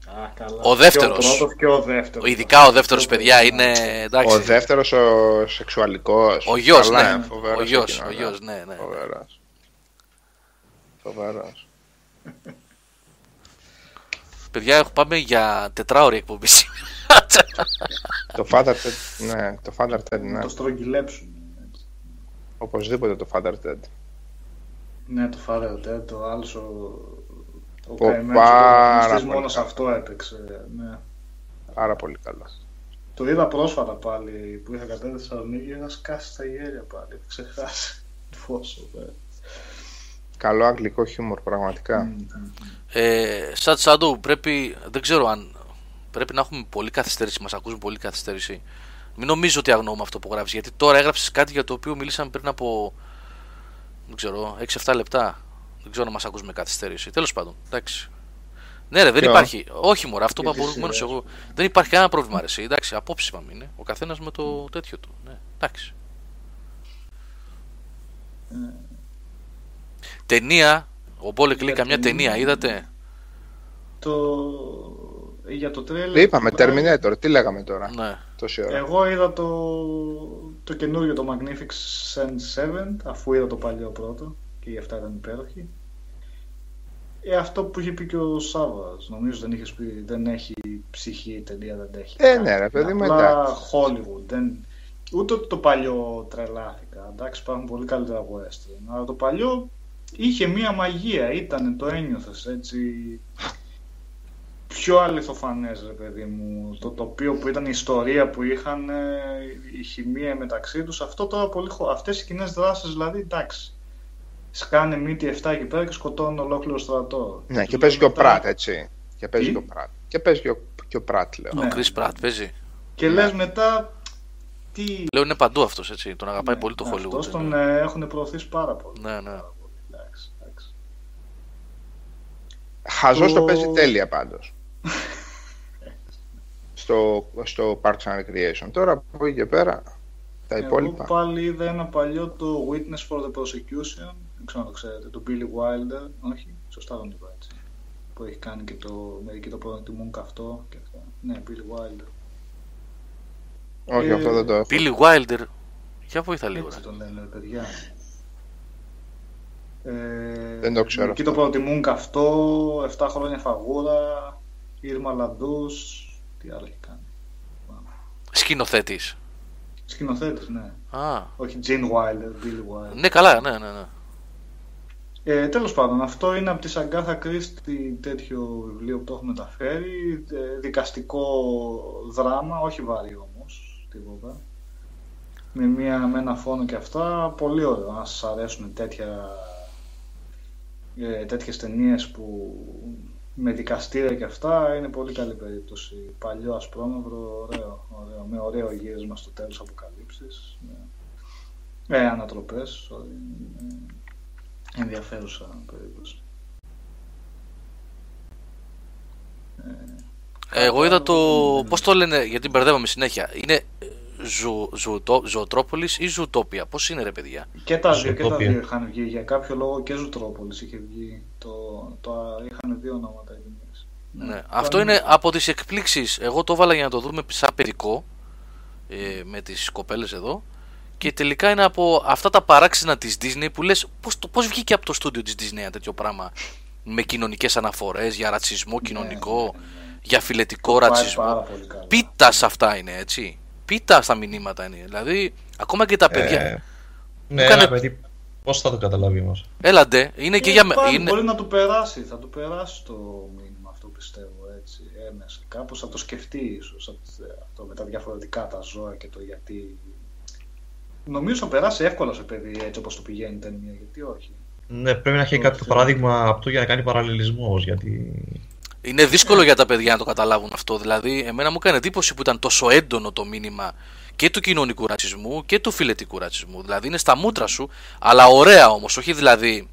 Α, καλά. Ο δεύτερος. Και ο πρώτος και ο δεύτερος. Ειδικά ο δεύτερος, παιδιά, είναι. Εντάξει. Ο δεύτερος ο σεξουαλικός. Ο γιος, Καλά, ναι. φοβερός Ο γιος, εκείνος, ο γιος, ναι, ναι. Φοβερός. Φοβερός. Παιδιά, έχω πάμε για τετράωρη εκπομπή σήμερα. το Father Ted, ναι, το Father Ted, ναι. Να το στρογγυλέψουν. έτσι. Οπωσδήποτε το Father Ted. Ναι, το Father Ted, το άλλο ο, ο Πω, καημένος ο πάρα πρωταγωνιστής πολύ μόνο σε καλό. αυτό έπαιξε. Ναι. Πάρα πολύ καλός. Το είδα πρόσφατα πάλι που είχα κατέβει στη Θεσσαλονίκη, είχα σκάσει στα γέλια πάλι, είχα ξεχάσει πόσο. ναι. Καλό αγγλικό χιούμορ, πραγματικά. Μμ, μμ. ε, Σατ Σάντου, πρέπει. Δεν ξέρω αν. Πρέπει να έχουμε πολύ καθυστέρηση, μας ακούσουν πολύ καθυστέρηση. Μην νομίζω ότι αγνοούμε αυτό που γράφεις, γιατί τώρα έγραψες κάτι για το οποίο μιλήσαμε πριν από. Δεν ξέρω, 6-7 λεπτά. Δεν ξέρω να μας ακούς με καθυστέρηση. Τέλος πάντων, εντάξει. Ναι, ρε, δεν Ποιο; υπάρχει. Όχι, μωρά, αυτό Και που τις προηγουμένω σειρές. εγώ. Δεν υπάρχει κανένα πρόβλημα, ρε. εσύ. Εντάξει, απόψη είπαμε είναι. Ο καθένας με το τέτοιο του. Ναι, εντάξει. Ταινία. Ο Μπόλεκ λέει Για καμιά ταινία. ταινία, είδατε; Το... Για το τρέλερ. Είπαμε, του Brian, Terminator, τι λέγαμε τώρα, Ναι. τόση ώρα. Εγώ είδα το, το καινούριο, το Magnificent 7, αφού είδα το παλιό πρώτο και οι 7 ήταν υπέροχοι. Ε, αυτό που είχε πει και ο Σάββας, νομίζω δεν είχες πει, δεν έχει ψυχή η ταινία, δεν έχει. Ε, κάτι. ναι, ρε, παιδί μου, Απλά εντάξει. Hollywood, δεν... ούτε ότι το παλιό τρελάθηκα, εντάξει υπάρχουν πολύ καλύτερα από western, αλλά το παλιό είχε μία μαγεία, ήταν, το ένιωθες έτσι, πιο αληθοφανές ρε παιδί μου, το τοπίο που ήταν η ιστορία που είχαν, ε, η χημεία μεταξύ τους, αυτό τώρα πολύ χω... αυτές οι κοινές δράσεις δηλαδή εντάξει. Σκάνε μύτη 7 εκεί πέρα και σκοτώνουν ολόκληρο στρατό. Ναι, και Τους παίζει και ο μετά- Πράτ, έτσι. Και παίζει Τι; και ο Πράτ. Και παίζει και ο, και ο Πράτ, λέω. Ο Ναι. Chris Pratt παίζει. Και λες μετά, τι... Λέω είναι παντού αυτός έτσι. Τον αγαπάει Ναι, πολύ το Hollywood. Αυτός τον ναι. ε, έχουν προωθήσει πάρα πολύ. Ναι, ναι. Πάρα πολύ. Εντάξει, εντάξει. Χαζός το Το- παίζει τέλεια πάντως. στο, στο Parks and Recreation. Τώρα από εκεί και πέρα, τα Εγώ υπόλοιπα. πάλι είδα ένα παλιό το Witness for the Prosecution. Δεν ξέρω αν το ξέρετε. Το Billy Wilder. Όχι, σωστά δεν το είπα έτσι. Που έχει κάνει και το μερικοί το προτιμούν καυτό και αυτά. Ναι, Billy Wilder. Όχι, ε, αυτό δεν το έχω. Billy Wilder. Για βοήθα λίγο. Έτσι ρε. τον λένε, ρε παιδιά. Ε, Δεν το ξέρω Εκεί αυτό. το προτιμούν καυτό, 7 χρόνια φαγούρα, Ήρμα Λαντούς, τι άλλο έχει κάνει. Σκηνοθέτης. Σκηνοθέτης, ναι. Α. Όχι Gene Wilder, Billy Wilder. Ναι, καλά, ναι, ναι. ναι. Ε, τέλος πάντων, αυτό είναι από τη Σαγκάθα Κρίστη τέτοιο βιβλίο που το έχω μεταφέρει. Ε, δικαστικό δράμα, όχι βαρύ όμως, τίποτα. Με, μια, με ένα φόνο και αυτά, πολύ ωραίο. Αν σας αρέσουν τέτοια, ε, τέτοιες ταινίες που με δικαστήρια και αυτά, είναι πολύ καλή περίπτωση. Παλιό ασπρόμαυρο, ωραίο, ωραίο, με ωραίο γύρισμα στο τέλος αποκαλύψεις. Με, ε, ανατροπές, sorry, ε, ενδιαφέρουσα περίπτωση. Ε, Εγώ είδα το. δεν Πώς το λένε, γιατί μπερδεύομαι συνέχεια. Είναι ε, ζου, ζουτό, Ζωοτρόπολης ή Ζουτόπια. Πώς είναι, ρε παιδιά; Και τα δύο, και τα Zootopia. δύο είχαν βγει. Για κάποιο λόγο και Ζουτρόπολης είχε βγει. Το, το, είχαν δύο ονόματα εκείνες. Ναι. Αυτό είναι από τις εκπλήξεις. Εγώ το έβαλα για να το δούμε σαν παιδικό. Ε, με τις κοπέλες εδώ. Και τελικά είναι από αυτά τα παράξενα της Disney που λες πώς, το- πώς βγήκε από το στούντιο της Disney ένα τέτοιο πράγμα; Με κοινωνικές αναφορές για ρατσισμό κοινωνικό, για φιλετικό Πάει ρατσισμό. πάρα πολύ καλά. Πίτα σε αυτά είναι έτσι. Πίτα στα μηνύματα είναι. Δηλαδή, ακόμα και τα παιδιά. Ε, ναι, κάνε- ένα παιδί, πώς θα το καταλάβει όμως; Έλαντε, είναι και Ε, για πάλι είναι... Μπορεί να του περάσει, θα του περάσει το μήνυμα αυτό πιστεύω έτσι, έμεσα. Κάπως θα το σκεφτεί ίσως αυτό- αυτό με τα διαφορετικά τα ζώα και το γιατί. Νομίζω θα περάσει εύκολα σε παιδί έτσι όπως το πηγαίνει η ταινία, γιατί όχι. Ναι, πρέπει να έχει Όχι, κάποιο δεν- παράδειγμα αυτό για να κάνει παραλληλισμός όμως, γιατί... Είναι δύσκολο για τα παιδιά να το καταλάβουν αυτό. Δηλαδή, εμένα μου έκανε εντύπωση που ήταν τόσο έντονο το μήνυμα και του κοινωνικού ρατσισμού και του φιλετικού ρατσισμού. Δηλαδή, είναι στα μούτρα σου, αλλά ωραία όμως. Όχι δηλαδή.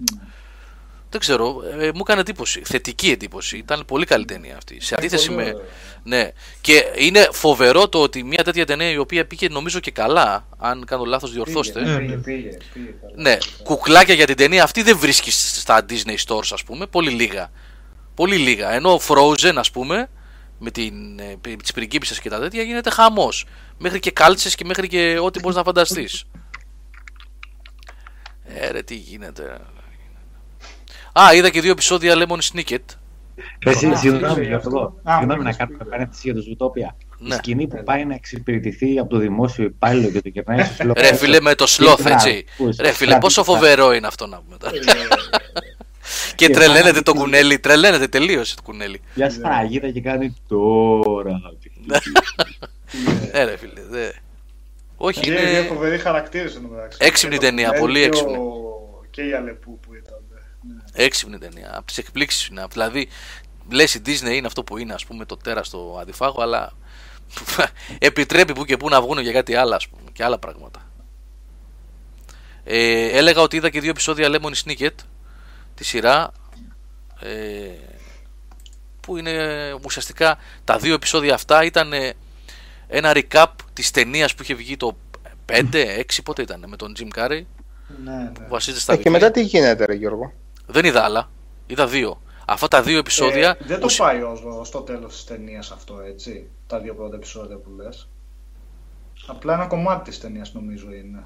Δεν ξέρω, ε, μου έκανε εντύπωση. Θετική εντύπωση. Ήταν πολύ καλή ταινία αυτή. Σε αντίθεση πολύ με. ωραία. Ναι. Και είναι φοβερό το ότι μια τέτοια ταινία η οποία πήγε νομίζω και καλά, αν κάνω λάθος, διορθώστε. Πήγε, Ναι, πήγε, ναι. πήγε, πήγε καλά. Ναι, κουκλάκια για την ταινία αυτή δεν βρίσκεις στα Disney Stores, ας πούμε, πολύ λίγα. Πολύ λίγα. Ενώ Frozen, ας πούμε, με, την, ε, με τις πριγκίπισσες και τα τέτοια γίνεται χαμός. Μέχρι και κάλτσες και μέχρι και ό,τι μπορείς να φανταστείς. Ε, ρε, τι γίνεται. Α, είδα και δύο επεισόδια Lemon Snicket. Εσύ, Α, συγγνώμη φίλε, για αυτό. αυτό. Α, Συγγνώμη μου να πες, κάνουμε πες. παρένθεση για το Zootopia. Η Ναι. σκηνή που πάει να εξυπηρετηθεί από το δημόσιο υπάλληλο και το κερνάει στο slow. Ρε φίλε με το sloth, έτσι. Ρε φίλε, πόσο φοβερό είναι αυτό να πούμε τώρα. Και Και τρελαίνεται πάνε το και- κουνέλι, τρελαίνεται τελείωσε το κουνέλι. Μια σφραγίδα και κάνει τώρα. Ε, ρε φίλε, δε. Όχι, Και οι δύο είναι. φοβεροί χαρακτήρες εν τω μεταξύ. Έξυπνη Και το ταινία, Κουνέλι πολύ και έξυπνη. ο- Και η Αλεπού που ήταν. ναι. Έξυπνη ταινία. Από τις εκπλήξεις είναι. Δηλαδή, λες η Disney είναι αυτό που είναι, ας πούμε, το τέρα στο αντιφάγο, αλλά επιτρέπει που και που να βγουν για κάτι άλλο, ας πούμε, και άλλα πράγματα. Ε, έλεγα ότι είδα και δύο επεισόδια Lemon Snicket τη σειρά. Ε, που είναι ουσιαστικά τα δύο επεισόδια αυτά ήταν ε, ένα recap της ταινίας που είχε βγει το 5, 6 πότε ήταν με τον Jim Carrey Ναι, ναι. που βασίζεται στα Ε, και βιβλία. μετά τι γίνεται, ρε Γιώργο; Δεν είδα άλλα. Είδα δύο. Αυτά τα δύο επεισόδια. Ε, δεν το ουσια- πάει ως, ως το τέλος της ταινίας αυτό, έτσι. Τα δύο πρώτα επεισόδια που λες. Απλά ένα κομμάτι της ταινίας νομίζω είναι.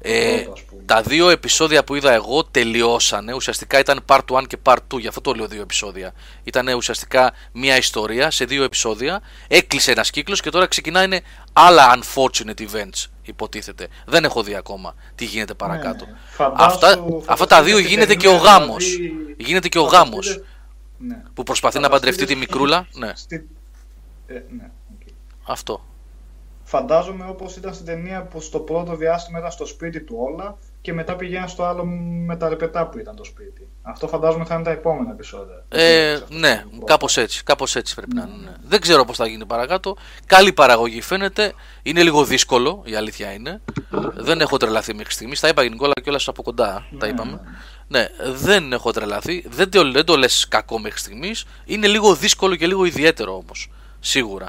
ε, πρώτο, ας πούμε. τα δύο επεισόδια που είδα εγώ τελειώσανε. Ουσιαστικά ήταν part 1 και part 2. Γι' αυτό το λέω δύο επεισόδια. Ήταν ουσιαστικά μία ιστορία σε δύο επεισόδια. Έκλεισε ένας κύκλος και τώρα ξεκινάνε άλλα unfortunate events. Υποτίθεται. Δεν έχω δει ακόμα τι γίνεται παρακάτω. Ναι, ναι. Φαντάσου- Αυτά, φανταστείτε αυτά τα δύο την γίνεται και ταινία, ο γάμος. δηλαδή, Γίνεται και ο φανταστείτε- γάμος Ναι. που προσπαθεί να Φανταστείτε παντρευτεί τη στη- μικρούλα. Ναι, στη- Ε, ναι, οκ. αυτό. Φαντάζομαι όπως ήταν στην ταινία που στο πρώτο διάστημα ήταν στο σπίτι του όλα και μετά πηγαίνει στο άλλο με τα ρεπετά που ήταν το σπίτι. Αυτό φαντάζομαι θα είναι τα επόμενα επεισόδια. Ε, Αυτό ναι, το πρώτο. κάπως έτσι, κάπως έτσι πρέπει να είναι. ναι. Δεν ξέρω πώς θα γίνει παρακάτω. Καλή παραγωγή φαίνεται. Είναι λίγο δύσκολο, η αλήθεια είναι. δεν έχω τρελαθεί μέχρι στιγμής. Τα είπα, ρε Νικόλα κιόλας από κοντά. τα είπαμε. Ναι, δεν έχω τρελαθεί. Δεν το, δεν το λες κακό μέχρι στιγμής. Είναι λίγο δύσκολο και λίγο ιδιαίτερο όμως. Σίγουρα.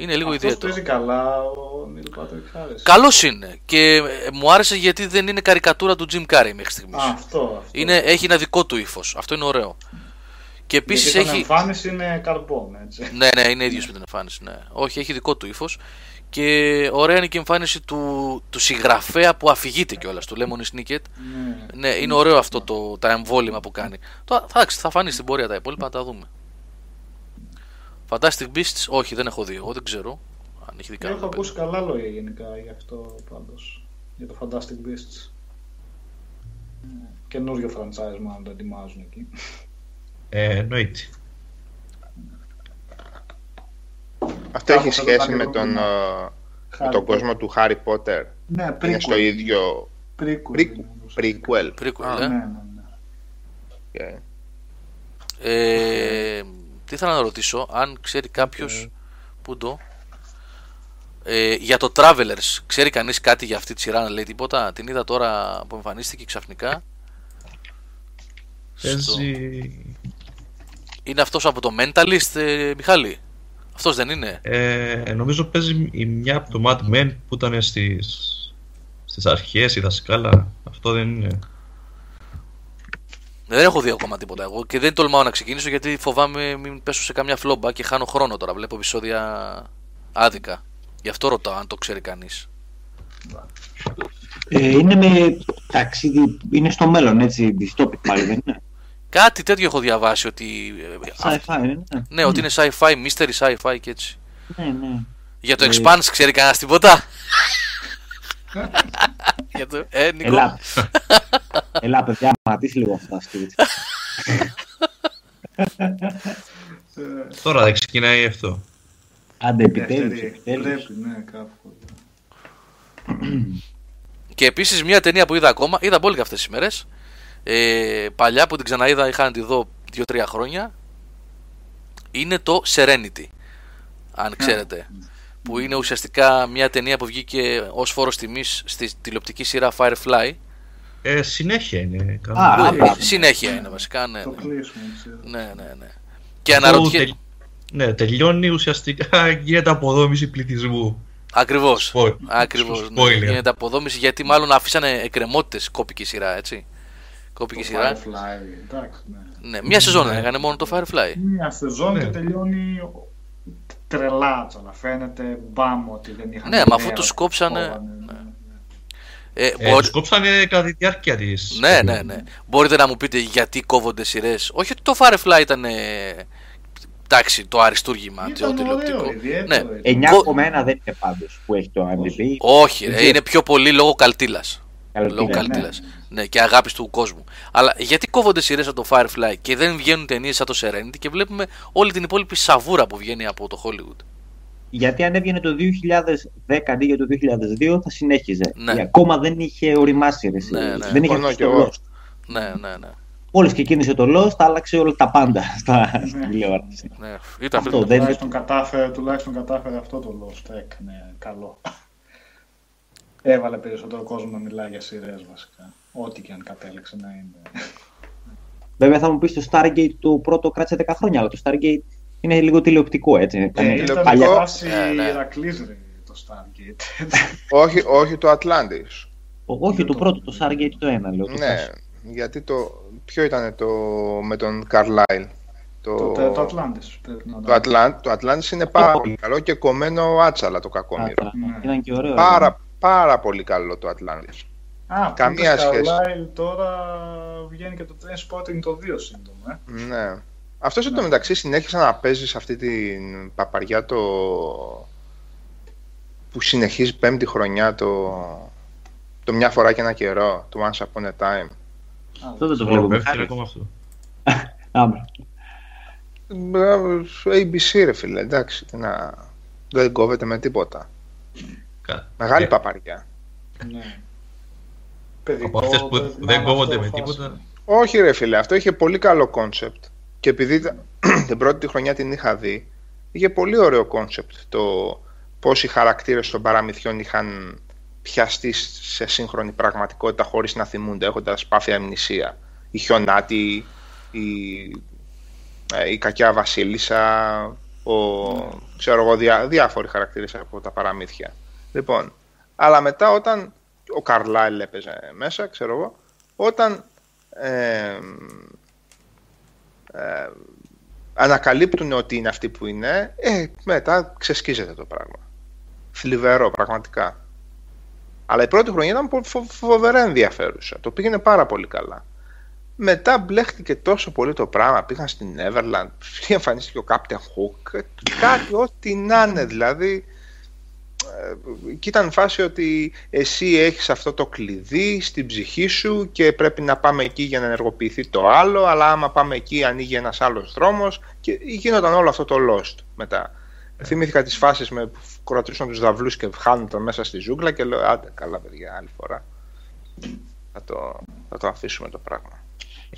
Είναι λίγο Αυτός ιδιαίτερο. παίζει καλά ο Νίλ Πάτρικ Χάρις. Καλός είναι. Και ε, μου άρεσε γιατί δεν είναι καρικατούρα του Jim Carrey μέχρι στιγμής. Α, αυτό, αυτό. Είναι, έχει ένα δικό του ύφος. Αυτό είναι ωραίο. Και επίσης Γιατί έχει. η εμφάνιση είναι καρμπόν, έτσι. Ναι, ναι, είναι ίδιος με την εμφάνιση. Ναι. Όχι, έχει δικό του ύφος. Και ωραία είναι και η εμφάνιση του, του συγγραφέα που αφηγείται κιόλας, του Lemon Snicket. Ναι. Ναι, είναι ωραίο αυτό το, τα εμβόλυμα που κάνει. Τώρα θα, θα φανεί στην πορεία τα υπόλοιπα, να τα δούμε. Fantastic Beasts, όχι, δεν έχω δει. Εγώ δεν ξέρω αν έχει δει Έχω κανένα. ακούσει καλά λόγια γενικά για αυτό πάντως. Για το Fantastic Beasts. Ναι. Καινούριο franchise μάλλον το ετοιμάζουν εκεί. Ε, εννοείται. Αυτό Κάπου έχει θα το σχέση κάνει με το τον, κομμάτι. ε, με Harry τον Potter. κόσμο του Harry Potter. Ναι, Είναι στο prequel. ίδιο Prequel. prequel. είναι ουσιαστικά. prequel. Prequel, Α, ε. Ναι, ναι, ναι. και- Ε, τι ήθελα να ρωτήσω, αν ξέρει κάποιος. Πού το. Ε, για το Travelers, ξέρει κανείς κάτι για αυτή τη σειρά να λέει τίποτα; Την είδα τώρα που εμφανίστηκε ξαφνικά. Στο- Παίζει... Είναι αυτός από το Mentalist, ε, Μιχάλη; Αυτός δεν είναι; Ε, νομίζω παίζει η μια από το Mad Men που ήταν στις, στις αρχές, η δασκάλα. Αυτό δεν είναι. Δεν έχω δει ακόμα τίποτα εγώ και δεν τολμάω να ξεκινήσω γιατί φοβάμαι μην πέσω σε καμιά φλόμπα και χάνω χρόνο τώρα. Βλέπω επεισόδια άδικα. Γι' αυτό ρωτάω αν το ξέρει κανείς. Ε, είναι με ταξίδι, είναι στο μέλλον, έτσι, dystopic πάλι, δεν είναι; Κάτι τέτοιο έχω διαβάσει ότι. ε, Sci-fi, είναι; Ναι, ότι είναι sci-fi, mystery sci-fi και έτσι. Ναι, ναι. Για το Ε, Expanse ξέρει κανένας τίποτα; Για το... Ε, Νίκο. Ελά. Ελά, παιδιά, ματίσει λίγο αυτά τα σκέτς. Τώρα δεν ξεκινάει αυτό. Άντε, επιτέλους, Δεύτερη, επιτέλους. Πρέπει, ναι, κάπου. Και επίσης μια ταινία που είδα ακόμα, είδα πολύ και αυτές τις μέρες. Ε, παλιά που την ξαναείδα, είχα να τη δω 2-3 χρόνια. Είναι το Serenity. Αν ξέρετε. Που είναι ουσιαστικά μια ταινία που βγήκε ως φόρος τιμής στη τηλεοπτική σειρά Firefly. Ε, συνέχεια είναι. Α, κανονικά. α, Που, μπράβο. συνέχεια είναι βασικά. Ναι, Το ναι. κλείσουμε, ξέρω. ναι, ναι, ναι. Και Αφού αναρωτιέ... τελ- Ναι, τελειώνει ουσιαστικά γίνεται αποδόμηση πληθυσμού. Ακριβώς. Spoil- Ακριβώς. spoiler. Ναι. Γίνεται αποδόμηση γιατί μάλλον αφήσανε εκκρεμότητες κόπηκε σειρά, έτσι. Κόπηκε Το σειρά. Firefly, εντάξει, ναι. Ναι, μια σεζόν Ναι. έκανε μόνο το Firefly. Μια σεζόν Ναι. και τελειώνει τρελά, αλλά φαίνεται μπαμ ότι δεν είχαν Ναι, μα ιδέα αφού τους ότι κόψανε- κόβανε, ναι. Ε, Ε, μπορεί- τους κόψανε κατά τη διάρκεια της. Ναι, ναι, ναι. Μπορείτε να μου πείτε γιατί κόβονται σειρές; Όχι ότι το Firefly ήταν. ε, Εντάξει, το αριστούργημα το Ήταν τηλεοπτικό. ωραίο, ιδιαίτερο. Ναι. ήταν. 9,1 δεν είναι πάντως που έχει το IMDb. Όχι, ρε, Δεν είναι πιο πολύ λόγω καλτήλας. Καλά, Λόγω ναι. καλτήλα. Ναι, και αγάπης του κόσμου. Αλλά γιατί κόβονται σειρές από το Firefly και δεν βγαίνουν ταινίες σαν το Serenity και βλέπουμε όλη την υπόλοιπη σαβούρα που βγαίνει από το Hollywood; Γιατί αν έβγαινε το 2010 αντί για το 2002 θα συνέχιζε. Ναι. Και ακόμα δεν είχε οριμάσει. Ρε, εσύ. Ναι, ναι. Δεν είχε Συμφωνώ αυτό κι το εγώ. Lost. Ναι, ναι, ναι. Μόλις ξεκίνησε το Lost, άλλαξε όλα τα πάντα στα στην τηλεόραση. ναι. Ήταν Αυτό δεν είναι. Τουλάχιστον κατάφερε, τουλάχιστον κατάφερε αυτό το Lost. Έκανε καλό. Έβαλε περισσότερο κόσμο να μιλάει για σειρές βασικά. Ό,τι και αν κατέληξε να είναι. Βέβαια θα μου πεις το Stargate το πρώτο κράτησε 10 χρόνια, αλλά το Stargate είναι λίγο τηλεοπτικό έτσι. Ε, Ήταν ήταν παλιά. παλιά... φάση Ναι, ναι. Ηρακλής ρε, το Stargate. όχι, όχι το Atlantis. Ο- Όχι το πρώτο, το Stargate το ένα λέω. το Ναι, first. γιατί το. Ποιο ήταν το με τον Carlyle. Το, το, το, το Atlantis πρέπει να το, Atlant, το Atlantis είναι πάρα πολύ καλό και κομμένο άτσαλα το κακόμοιρο. Άρα, Ναι. Ήταν και ωραίο. Πάρα, πάρα πολύ καλό το Atlantis. Α, Καμία Καμία σχέση. σχέση. τώρα βγαίνει και το Trainspotting το 2 σύντομα. Ε. Ναι. Αυτός εν τω μεταξύ συνέχισε να παίζει σε αυτή την παπαριά το... που συνεχίζει πέμπτη χρονιά το... το μια φορά και ένα καιρό, το Once Upon a Time. Αυτό δεν το Ω, βλέπω. πέφτει Χάρη. ακόμα αυτό. Άμπρα. Μπράβο, ABC ρε φίλε, εντάξει, τι να... δεν κόβεται με τίποτα. Κα- Μεγάλη Ε, παπαριά. Ναι. Από αυτές που πρέπει να δεν είναι κόβονται αυτό με φάση. τίποτα. Όχι ρε φίλε, αυτό είχε πολύ καλό concept και επειδή τα- την πρώτη τη χρονιά την είχα δει, είχε πολύ ωραίο concept το πώς οι χαρακτήρες των παραμυθιών είχαν πιαστεί σε σύγχρονη πραγματικότητα χωρίς να θυμούνται, έχοντας πάθει αμνησία. Η Χιονάτη, η, ε, η κακιά βασίλισσα, ο, ξέρω εγώ, διά, διάφοροι χαρακτήρες από τα παραμύθια. Λοιπόν, αλλά μετά όταν ο Καρλάιλ έπαιζε μέσα, ξέρω εγώ, όταν ε, ε, ανακαλύπτουν ότι είναι αυτοί που είναι, ε, μετά ξεσκίζεται το πράγμα. Θλιβερό, πραγματικά. Αλλά η πρώτη χρονιά ήταν πο- φο- φοβερά ενδιαφέρουσα. Το πήγαινε πάρα πολύ καλά. Μετά μπλέχτηκε τόσο πολύ το πράγμα. Πήγαν στην Neverland, εμφανίστηκε ο Captain Hook, ε, κάτι ό,τι να είναι δηλαδή. Ε, και ήταν φάση ότι εσύ έχεις αυτό το κλειδί στην ψυχή σου και πρέπει να πάμε εκεί για να ενεργοποιηθεί το άλλο, αλλά άμα πάμε εκεί ανοίγει ένας άλλος δρόμος και γίνονταν όλο αυτό το lost μετά. Θυμήθηκα τις φάσεις με που κρατήσουν τους δαυλούς και χάνονταν μέσα στη ζούγκλα και λέω άντε καλά παιδιά άλλη φορά. Θα το, θα το αφήσουμε το πράγμα.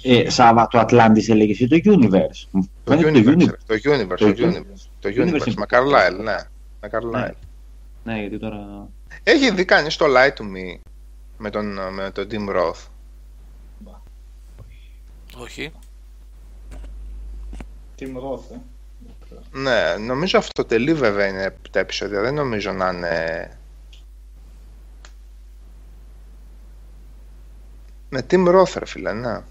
Ε, Σάβα, το Atlantis έλεγε εσύ το Universe. Μου Το φαίνεται universe, Universe. ρε, το universe, το Το universe, το Universe universe, είναι με Carlyle, ναι, με Carlyle. Ναι, γιατί τώρα. Έχει δει κανείς το Lie to Me με τον, με τον Tim Roth; Όχι. Team Roth, ε. Ναι, νομίζω αυτοτελεί βέβαια είναι τα επεισόδια. Δεν νομίζω να είναι. Με Tim Roth, ρε φίλε, ναι.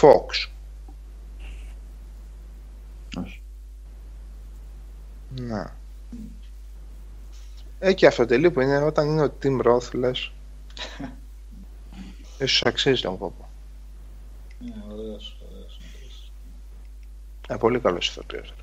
Fox. Ναι. Ε, και αυτοτελεί που είναι όταν είναι ο Tim Roth, λες. Ίσως αξίζει τον κόπο. Ναι, ωραίος, ωραίος. Ε, πολύ καλός ηθοποιός.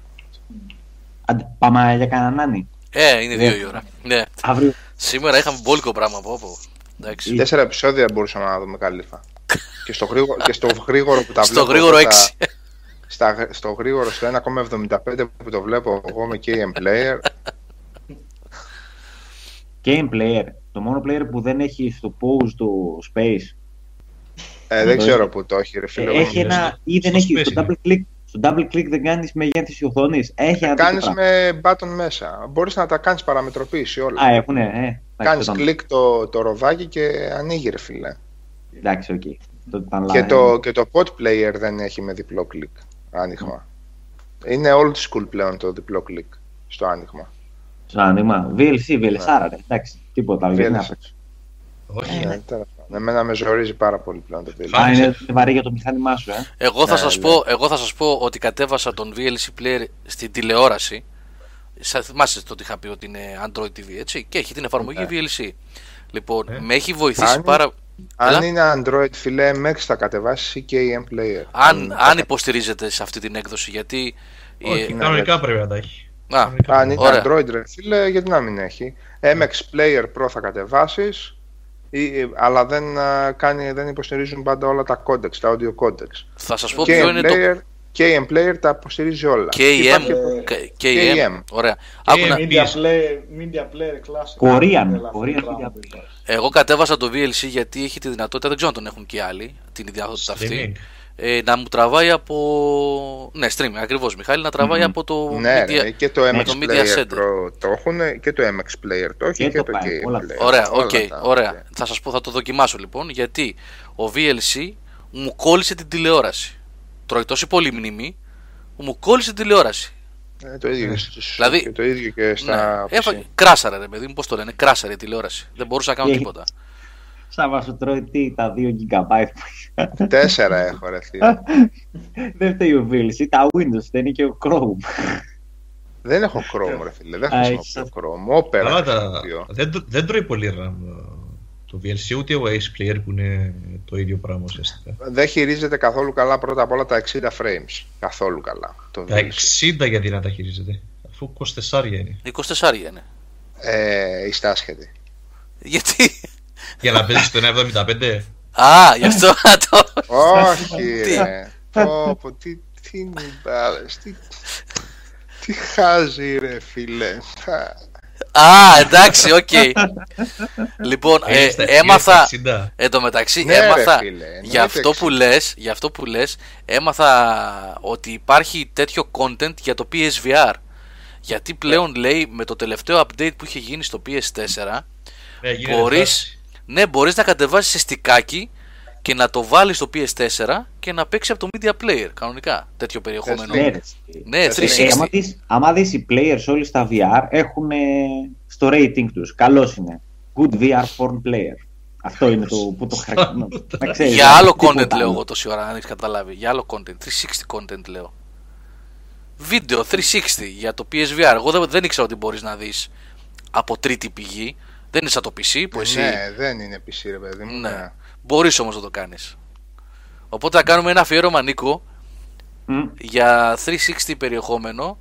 Άντε, πάμε για κανέναν Άννη. Ε, είναι Ναι. δύο η ώρα. Ναι. Αύριο. Σήμερα είχαμε μπόλικο πράγμα από όπου. Εντάξει. Τέσσερα επεισόδια μπορούσαμε να δούμε καλύφα. και, στο γρήγορο, και στο γρήγορο που τα Στο βλέπω. γρήγορο εγώ, τα- 6. Στα, στο γρήγορο στο 1,75 που το βλέπω εγώ με KM Player. Game player. Το μόνο player που δεν έχει στο pose του space. Ε, δεν Το ξέρω έχει. που το έχει, ρε φίλε. Ε, εγώ έχει νομίζω. ένα. ή δεν στο έχει. space Στο είναι. double click, στο double click δεν κάνεις μεγέθυνση οθόνης. Έχει ένα τέτοιο Κάνεις πράγμα. με button μέσα. Μπορείς να τα κάνεις παραμετροποίηση όλα. Α, έχουνε. Ε, εντάξει, Κάνεις τότε- κλικ το, το ροδάκι και ανοίγει ρε φίλε. Εντάξει, οκ. Τότε ήταν Και live. το, και το PotPlayer δεν έχει με διπλό κλικ άνοιγμα. Είναι old school πλέον το διπλό κλικ στο άνοιγμα. Στο άνοιγμα. VLC, VLSR, ρε. Εντάξει, τίποτα. άλλο, γιατί να VLC. παίξω. Όχι. Ε, τέλος πάντων. Εμένα με ζορίζει πάρα πολύ πλέον το VLC. Α, είναι είναι βαρύ για το μηχάνημά σου, ε. Εγώ θα, Ναι, σας ναι. πω, εγώ θα σας πω ότι κατέβασα τον VLC player στην τηλεόραση. Σα θυμάστε το ότι είχα πει ότι είναι Android TV, έτσι. Και έχει την εφαρμογή Ναι. VLC. Λοιπόν, Ε. με έχει βοηθήσει Αν- πάρα. Αν Έλα. είναι Android φιλέ, MX θα κατεβάσει ή KM player. Αν, αν υποστηρίζεται σε αυτή την έκδοση, γιατί. Όχι, ε, κανονικά πρέπει να τα έχει. Α, Κανονικά. Αν είναι Ωραία. Android ρε φίλε, γιατί να μην έχει. MX Player Pro θα κατεβάσεις, ή- αλλά δεν, α, κάνει, δεν υποστηρίζουν πάντα όλα τα codecs, τα audio codecs. θα σας πω ποιο KM είναι το Player, KM Player τα υποστηρίζει όλα. KM. Υπάρχει- K- KM. KM. Ωραία. Άκου να- Media Επίσης. player, media player classic. Korean, Έλα, αυτό Korean το πράγμα media που player. είπα. Εγώ κατέβασα το VLC γιατί έχει τη δυνατότητα, δεν ξέρω αν τον έχουν και άλλοι, την δυνατότητα αυτή. Streaming. Ε, να μου τραβάει από. Ναι, streaming, ακριβώς Μιχάλη, να τραβάει Μμμ. από το. Ναι, media- ρε, και το MX το Media Player Center. Pro το έχουν και το MX Player το έχει Και και, το το πάει, KM όλα Player. Ωραία, Όλα οκ, τα- ωραία. οκ. Θα σας πω, θα το δοκιμάσω λοιπόν, γιατί ο VLC μου κόλλησε την τηλεόραση. Τρώει τόση πολύ μνήμη, που μου κόλλησε την τηλεόραση. Ε, το ίδιο και στους- Δηλαδή- και το ίδιο και στα Ναι. PC. Έφαγε, κράσαρε ρε παιδί μου, πώς το λένε, κράσαρε η τηλεόραση. Δεν μπορούσα να κάνω Έχει- τίποτα. Σαν να σου τρώει τι, τα 2 GB που έχει. Τέσσερα έχω ρε φίλε. Δεν φταίει ο VLC, τα Windows φταίνει και ο Chrome. Δεν έχω Chrome ρε φίλε, δεν Α, χρησιμοποιώ έχεις- Chrome. Opera Καλά, τα... χρησιμοποιώ. δεν, τ- δεν τρώει πολύ RAM ε, το VLC, ούτε ο Ace Player που είναι το ίδιο πράγμα ουσιαστικά. Δεν χειρίζεται καθόλου καλά πρώτα απ' όλα τα 60 frames. Καθόλου καλά. Το Τα VLC. 60 γιατί να τα χειρίζεται, αφού 24 είναι. 24 είναι. Ε, είστε άσχετοι. Γιατί; Για να παίζεις το 1,75. Α, γι' αυτό το. Όχι Τι; ρε. Πω, πω, τι, τι νυμπάρες, τι, τι χάζει ρε φίλε. Α, εντάξει, οκ. λοιπόν, ε, Έχεις τα- έμαθα. έχεις τα 60. Εν τω μεταξύ, Ναι, ρε, έμαθα. φίλε, εννοείται για, αυτό που 60. λες, για αυτό που λες, έμαθα ότι υπάρχει τέτοιο content για το PSVR. Γιατί πλέον λέει με το τελευταίο update που είχε γίνει στο PS4, Ναι, γίνεται μπορείς, φάση. ναι, μπορείς να κατεβάσεις σε στικάκι και να το βάλεις στο PS4 και να παίξει από το Media Player κανονικά τέτοιο περιεχόμενο. Ναι, Ναι, ρε. Ναι, Ε, 360. Ε, άμα δεις, άμα δεις οι players όλοι στα VR έχουν ε, στο rating τους. Καλός είναι. Good VR porn player. Αυτό είναι το που το χαρακτηρίζω. Να ξέρεις, Για ε, άλλο τίποτα content λέω άλλο. εγώ τόση ώρα, αν έχεις καταλάβει. Για άλλο content. 360 content λέω. Βίντεο 360 για το PSVR. Εγώ δεν, δεν ήξερα ότι μπορείς να δεις από τρίτη πηγή. Δεν είναι σαν το PC που εσύ. Ναι, δεν είναι PC ρε παιδί μου. Ναι. Ναι. Μπορείς όμως να το κάνεις. Οπότε θα κάνουμε ένα αφιέρωμα Νίκο Μμ. για 360 περιεχόμενο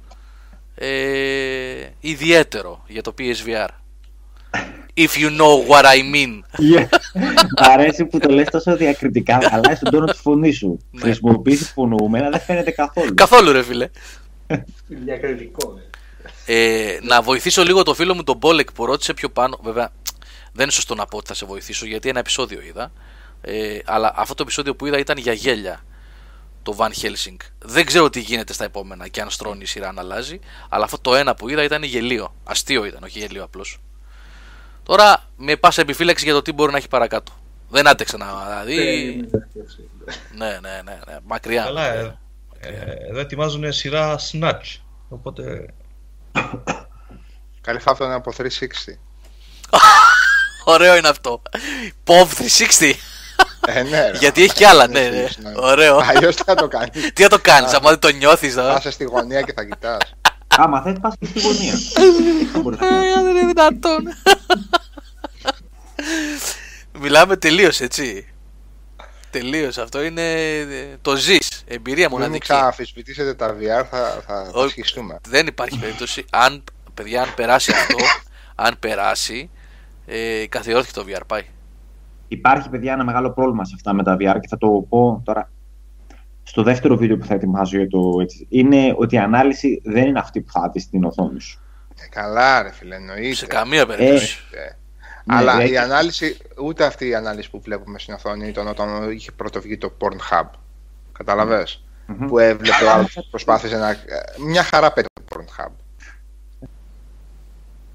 ε, ιδιαίτερο για το PSVR. If you know what I mean. Yeah. Μ' αρέσει που το λες τόσο διακριτικά, αλλά στον τόνο της φωνής σου. Ναι. Χρησιμοποιήσει υπονοούμενα δεν φαίνεται καθόλου. Καθόλου ρε φίλε. Διακριτικό. ε. Ε, να βοηθήσω λίγο το φίλο μου τον Μπόλεκ που ρώτησε πιο πάνω. Βέβαια, δεν είναι σωστό να πω ότι θα σε βοηθήσω γιατί ένα επεισόδιο είδα. Ε, αλλά αυτό το επεισόδιο που είδα ήταν για γέλια. Το Van Helsing. Δεν ξέρω τι γίνεται στα επόμενα και αν στρώνει η σειρά αν αλλάζει. Αλλά αυτό το ένα που είδα ήταν γελίο. Αστείο ήταν, όχι γελίο απλώς. Τώρα με πάσα επιφύλαξη για το τι μπορεί να έχει παρακάτω. Δεν άτεξα να. Δηλαδή. Περίμενε, έτσι. Ναι, ναι, ναι, ναι. Μακριά. Καλά, ε, ε, εδώ ετοιμάζουν σειρά Snatch. Οπότε Καλή αυτό είναι από 360. Ωραίο είναι αυτό. POV 360. Ε, ναι, ρε. Γιατί έχει κι άλλα, ναι, ναι. Ωραίο. Αλλιώς τι θα το κάνεις. Τι θα το κάνεις, άμα δεν το νιώθεις. Θα είσαι στη γωνία και θα κοιτάς. Άμα θες πας και στη γωνία. Δεν μπορείς να κάνεις. Ε, δεν είναι δυνατόν. Μιλάμε τελείως έτσι. Τελείως. Αυτό είναι. ε, Το ζεις. Εμπειρία Μην μοναδική. θα αμφισβητήσετε τα VR, θα, θα Όχι. ασχιστούμε. Δεν υπάρχει περίπτωση. Αν, παιδιά, αν περάσει αυτό, αν περάσει, ε, καθιερώθηκε το VR. Πάει. Υπάρχει, παιδιά, ένα μεγάλο πρόβλημα σε αυτά με τα VR και θα το πω τώρα στο δεύτερο βίντεο που θα ετοιμάζω για το έτσι. Είναι ότι η ανάλυση δεν είναι αυτή που θα δεις στην οθόνη σου. Ε, καλά, ρε φίλε, εννοείται. Σε καμία περίπτωση. Ε, Ναι, Αλλά έτσι. η ανάλυση, ούτε αυτή η ανάλυση που βλέπουμε στην οθόνη ήταν όταν είχε πρώτο βγει το Pornhub. Καταλαβες; Μμμ. Που έβλεπε ο άλλος προσπάθησε να. ε, Μια χαρά πέτει το Pornhub.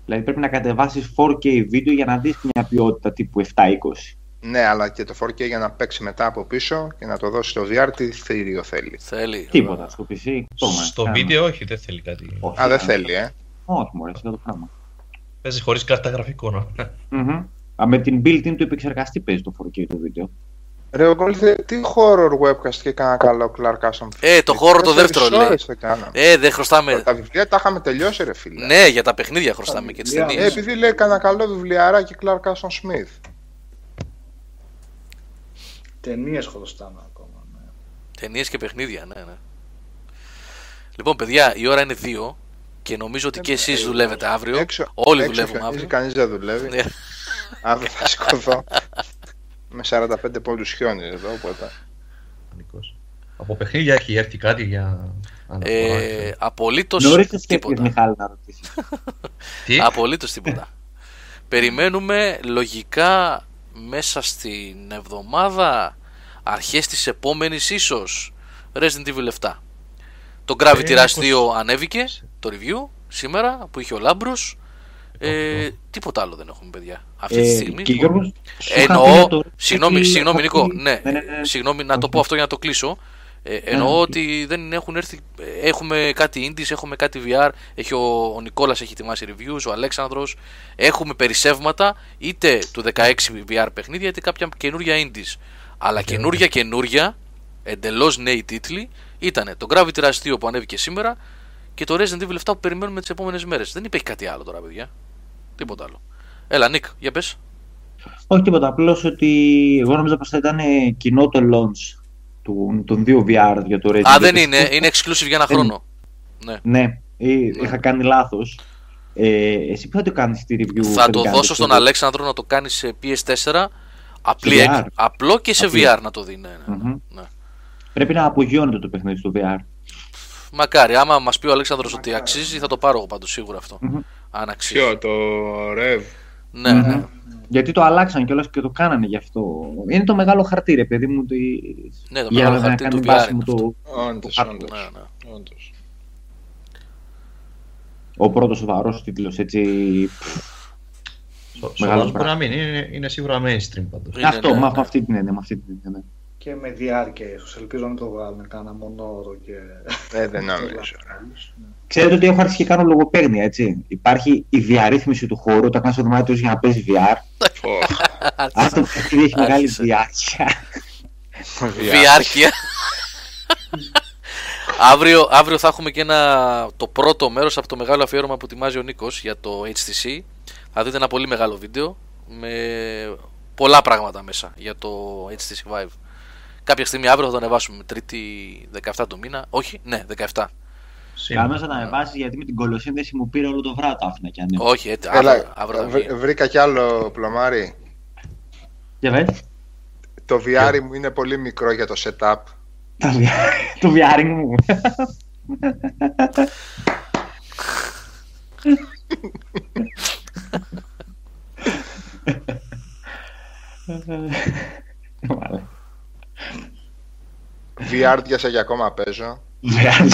Δηλαδή πρέπει να κατεβάσεις 4K βίντεο για να δεις μια ποιότητα τύπου 720. Ναι, αλλά και το 4K για να παίξει μετά από πίσω και να το δώσει στο VR, τι θηρίο θέλει. Θέλει. Τίποτα στο PC. τόμα, Στο κάνα. βίντεο όχι, δεν θέλει κάτι. Όχι, Α, δεν ναι. θέλει, ε. Όχι, μωρέ, αυτό το πράγμα. Παίζει χωρί κάρτα γραφικών. Μμμ. Α, με την built-in του επεξεργαστή παίζει το 4K το βίντεο. Ρε, ο Γκόλθε, τι horror webcast και κάνα καλό Clark Aston. Ε, το horror το δεύτερο, λέει. Δεν κάναμε. Ε, δεν χρωστάμε. Τα βιβλία τα είχαμε τελειώσει, ρε φίλε. Ναι, για τα παιχνίδια χρωστάμε και τι βιβλία, Ε, ταινίε. επειδή λέει κανένα καλό βιβλιαράκι Clark Aston Smith. Ταινίες χρωστάμε ακόμα. Ναι. Ταινίες και παιχνίδια, ναι, ναι. Λοιπόν, παιδιά, η ώρα είναι 2 και νομίζω ότι και εσείς δουλεύετε αύριο. Έξω, Όλοι έξω δουλεύουμε κανείς- αύριο. Κανείς δεν δουλεύει. Ναι. Αύριο θα σηκωθώ. με 45 πόντους χιόνι εδώ, οπότε. Πανικός. Από παιχνίδια έχει έρθει κάτι για αναφορά. Ε, Απολύτως Νωρίς το σκέφτηκες, τίποτα. Μιχάλη, να ρωτήσεις. Τι; Απολύτως τίποτα. Περιμένουμε λογικά μέσα στην εβδομάδα, αρχές της επόμενης ίσως, Resident Evil 7. Το Gravity Ε, Rush 2 ανέβηκε, το review, σήμερα, που είχε ο Λάμπρος. Ε, τίποτα άλλο δεν έχουμε, παιδιά. Αυτή τη Ε, στιγμή. και Γιώργος, σου είχα πει Εννοώ, για το- συγγνώμη, συγγνώμη Νίκο, Αυτή- ναι, ναι, ναι, ναι. συγγνώμη να το πω αυτό για να το κλείσω. Ε, εννοώ ναι. ότι δεν έχουν έρθει, ε, έχουμε κάτι indies, έχουμε κάτι VR, έχει ο, ο Νικόλας έχει ετοιμάσει reviews, ο Αλέξανδρος, έχουμε περισσεύματα είτε του 16 VR παιχνίδια είτε κάποια καινούρια indies. Αλλά καινούρια καινούρια, εντελώς νέοι τίτλοι, ήταν το Gravity Rush 2 που ανέβηκε σήμερα και το Resident Evil 7 που περιμένουμε τις επόμενες μέρες. Δεν υπάρχει κάτι άλλο τώρα, παιδιά. Τίποτα άλλο. Έλα, Νίκ, για πες. Όχι τίποτα, απλώς ότι εγώ νόμιζα πως θα ήταν ε, κοινό το launch του, των δύο VR για το Resident Α, δεν Evil. είναι, είναι exclusive για ένα Δεν χρόνο. Ναι. Ναι, ε, είχα κάνει λάθος. Ε, εσύ που θα το κάνεις τη review. Θα το κάνεις δώσω στον το- Αλέξανδρο να το κάνει σε PS4. Απλή, Σε εκ- VR. απλό και σε Απλή. VR να το δει. Ναι, ναι, ναι. Μμμ. ναι. Πρέπει να απογειώνεται το παιχνίδι στο VR. Μακάρι, άμα μας πει ο Αλέξανδρος ότι αξίζει, θα το πάρω εγώ πάντως σίγουρα αυτό. Μμμ. Αν αξίζει. το Rev; Ναι, ναι. Μμμ. Γιατί το αλλάξαν κιόλας και το κάνανε γι' αυτό. Είναι το μεγάλο χαρτί, ρε παιδί μου. Το... Ναι, το για μεγάλο να χαρτί κάνει του βάση VR μου είναι το, Όντως, το όντως. Ναι, ναι. όντως. ο πρώτος σοβαρός τίτλος, έτσι. Στο Μεγάλος μπορεί πράγμα. να μην είναι, είναι σίγουρα mainstream πάντως. Είναι, αυτό, ναι, μα, ναι. με αυτή την έννοια, με αυτή την έννοια. ναι. Και με διάρκεια ίσως. Ελπίζω να μην το βγάλουν κανένα μονόωρο και... Ε, δεν νομίζω. ρε. Ξέρετε ότι έχω αρχίσει και κάνω λογοπαίγνια, έτσι. Υπάρχει η διαρρύθμιση του χώρου όταν κάνεις το δωμάτιο σου για να παίζεις VR. Ωχ, Αν το παιχνίδι έχει μεγάλη Άρχισε. διάρκεια. Διάρκεια. αύριο, αύριο θα έχουμε και ένα, το πρώτο μέρος από το μεγάλο αφιέρωμα που ετοιμάζει ο Νίκος για το HTC. Θα δείτε ένα πολύ μεγάλο βίντεο με πολλά πράγματα μέσα για το HTC Vive. Κάποια στιγμή αύριο θα το ανεβάσουμε, τρίτη 17 του μήνα. Όχι, ναι, 17. Σήμερα. Κάμεσα να με βάζει γιατί με την κολοσύνδεση μου πήρε όλο το βράδυ το άφηνα κι αν είναι. Όχι, έτσι, Έλα, αύριο, αύριο θα βγει. βρ- βρήκα κι άλλο πλωμάρι. Για βες. Το VR μου είναι πολύ μικρό για το setup. Το VR το VR μου. Μάλα. VR διάσα για ακόμα παίζω. VR.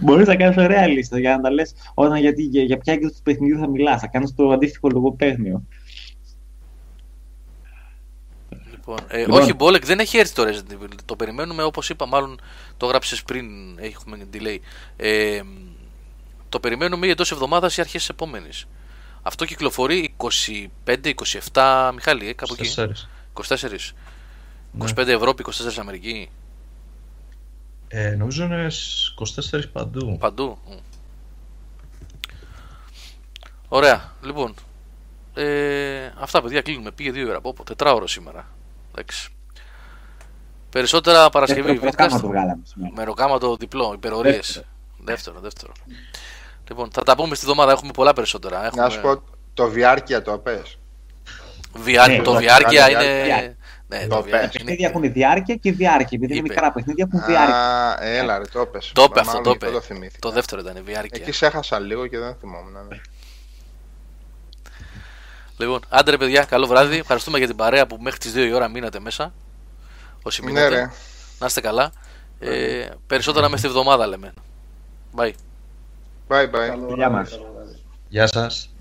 Μπορείς να κάνεις ωραία λίστα για να τα λες όταν γιατί, για, για ποια έκδοση του παιχνιδιού θα μιλάς. Θα κάνεις το αντίστοιχο λογοπαίγνιο. Λοιπόν, ε, Λοιπόν. Όχι, Μπόλεκ δεν έχει έρθει το Resident Evil. Το περιμένουμε όπως είπα, μάλλον το γράψες πριν. Έχουμε delay. Ε, το περιμένουμε εντός εβδομάδας ή αρχές της επόμενης. Αυτό κυκλοφορεί 25-27 Μιχάλη, ε, κάπου εκεί. 24. 24. 25 Ευρώπη, 24 Αμερική. Ε, νομίζω είναι στις 24 παντού. Παντού. Μμ. Ωραία. Λοιπόν. Ε, αυτά παιδιά κλείνουμε. Πήγε δύο ώρα. Πω, πω, τετράωρο σήμερα. Εντάξει. Περισσότερα Παρασκευή. Δεύτερο προκάμα Vidcast. το βγάλαμε σήμερα. Με ροκάματο διπλό, υπερορίες. Δεύτερο. Δεύτερο, δεύτερο. Λοιπόν, θα τα πούμε στη βδομάδα. Έχουμε πολλά περισσότερα. Έχουμε... Να σου πω, το διάρκεια το πες. Βιά- Ναι, το το διάρκεια διάρκεια. είναι. Ναι, Το το πες. διάρκεια Τα είναι. παιχνίδια έχουν διάρκεια και διάρκεια. Επειδή είναι Είπε. μικρά παιχνίδια έχουν διάρκεια. Α, έλα ρε, το πες. Το είπε Μα αυτό, μάλλον το γι' αυτό είπε. το θυμήθηκα. Το δεύτερο ήταν η διάρκεια. Εκεί σε έχασα λίγο και δεν θυμόμουν. ναι. Λοιπόν, άντε ρε παιδιά, καλό βράδυ. Ευχαριστούμε για την παρέα που μέχρι τις 2 η ώρα μείνατε μέσα. Όσοι Ναι, μείνατε. ρε. Να είστε καλά. Ε, περισσότερα με στη βδομάδα λέμε. Bye. Bye bye. Καλό Γεια βράδυ, μας. καλό βράδυ. Γεια σας.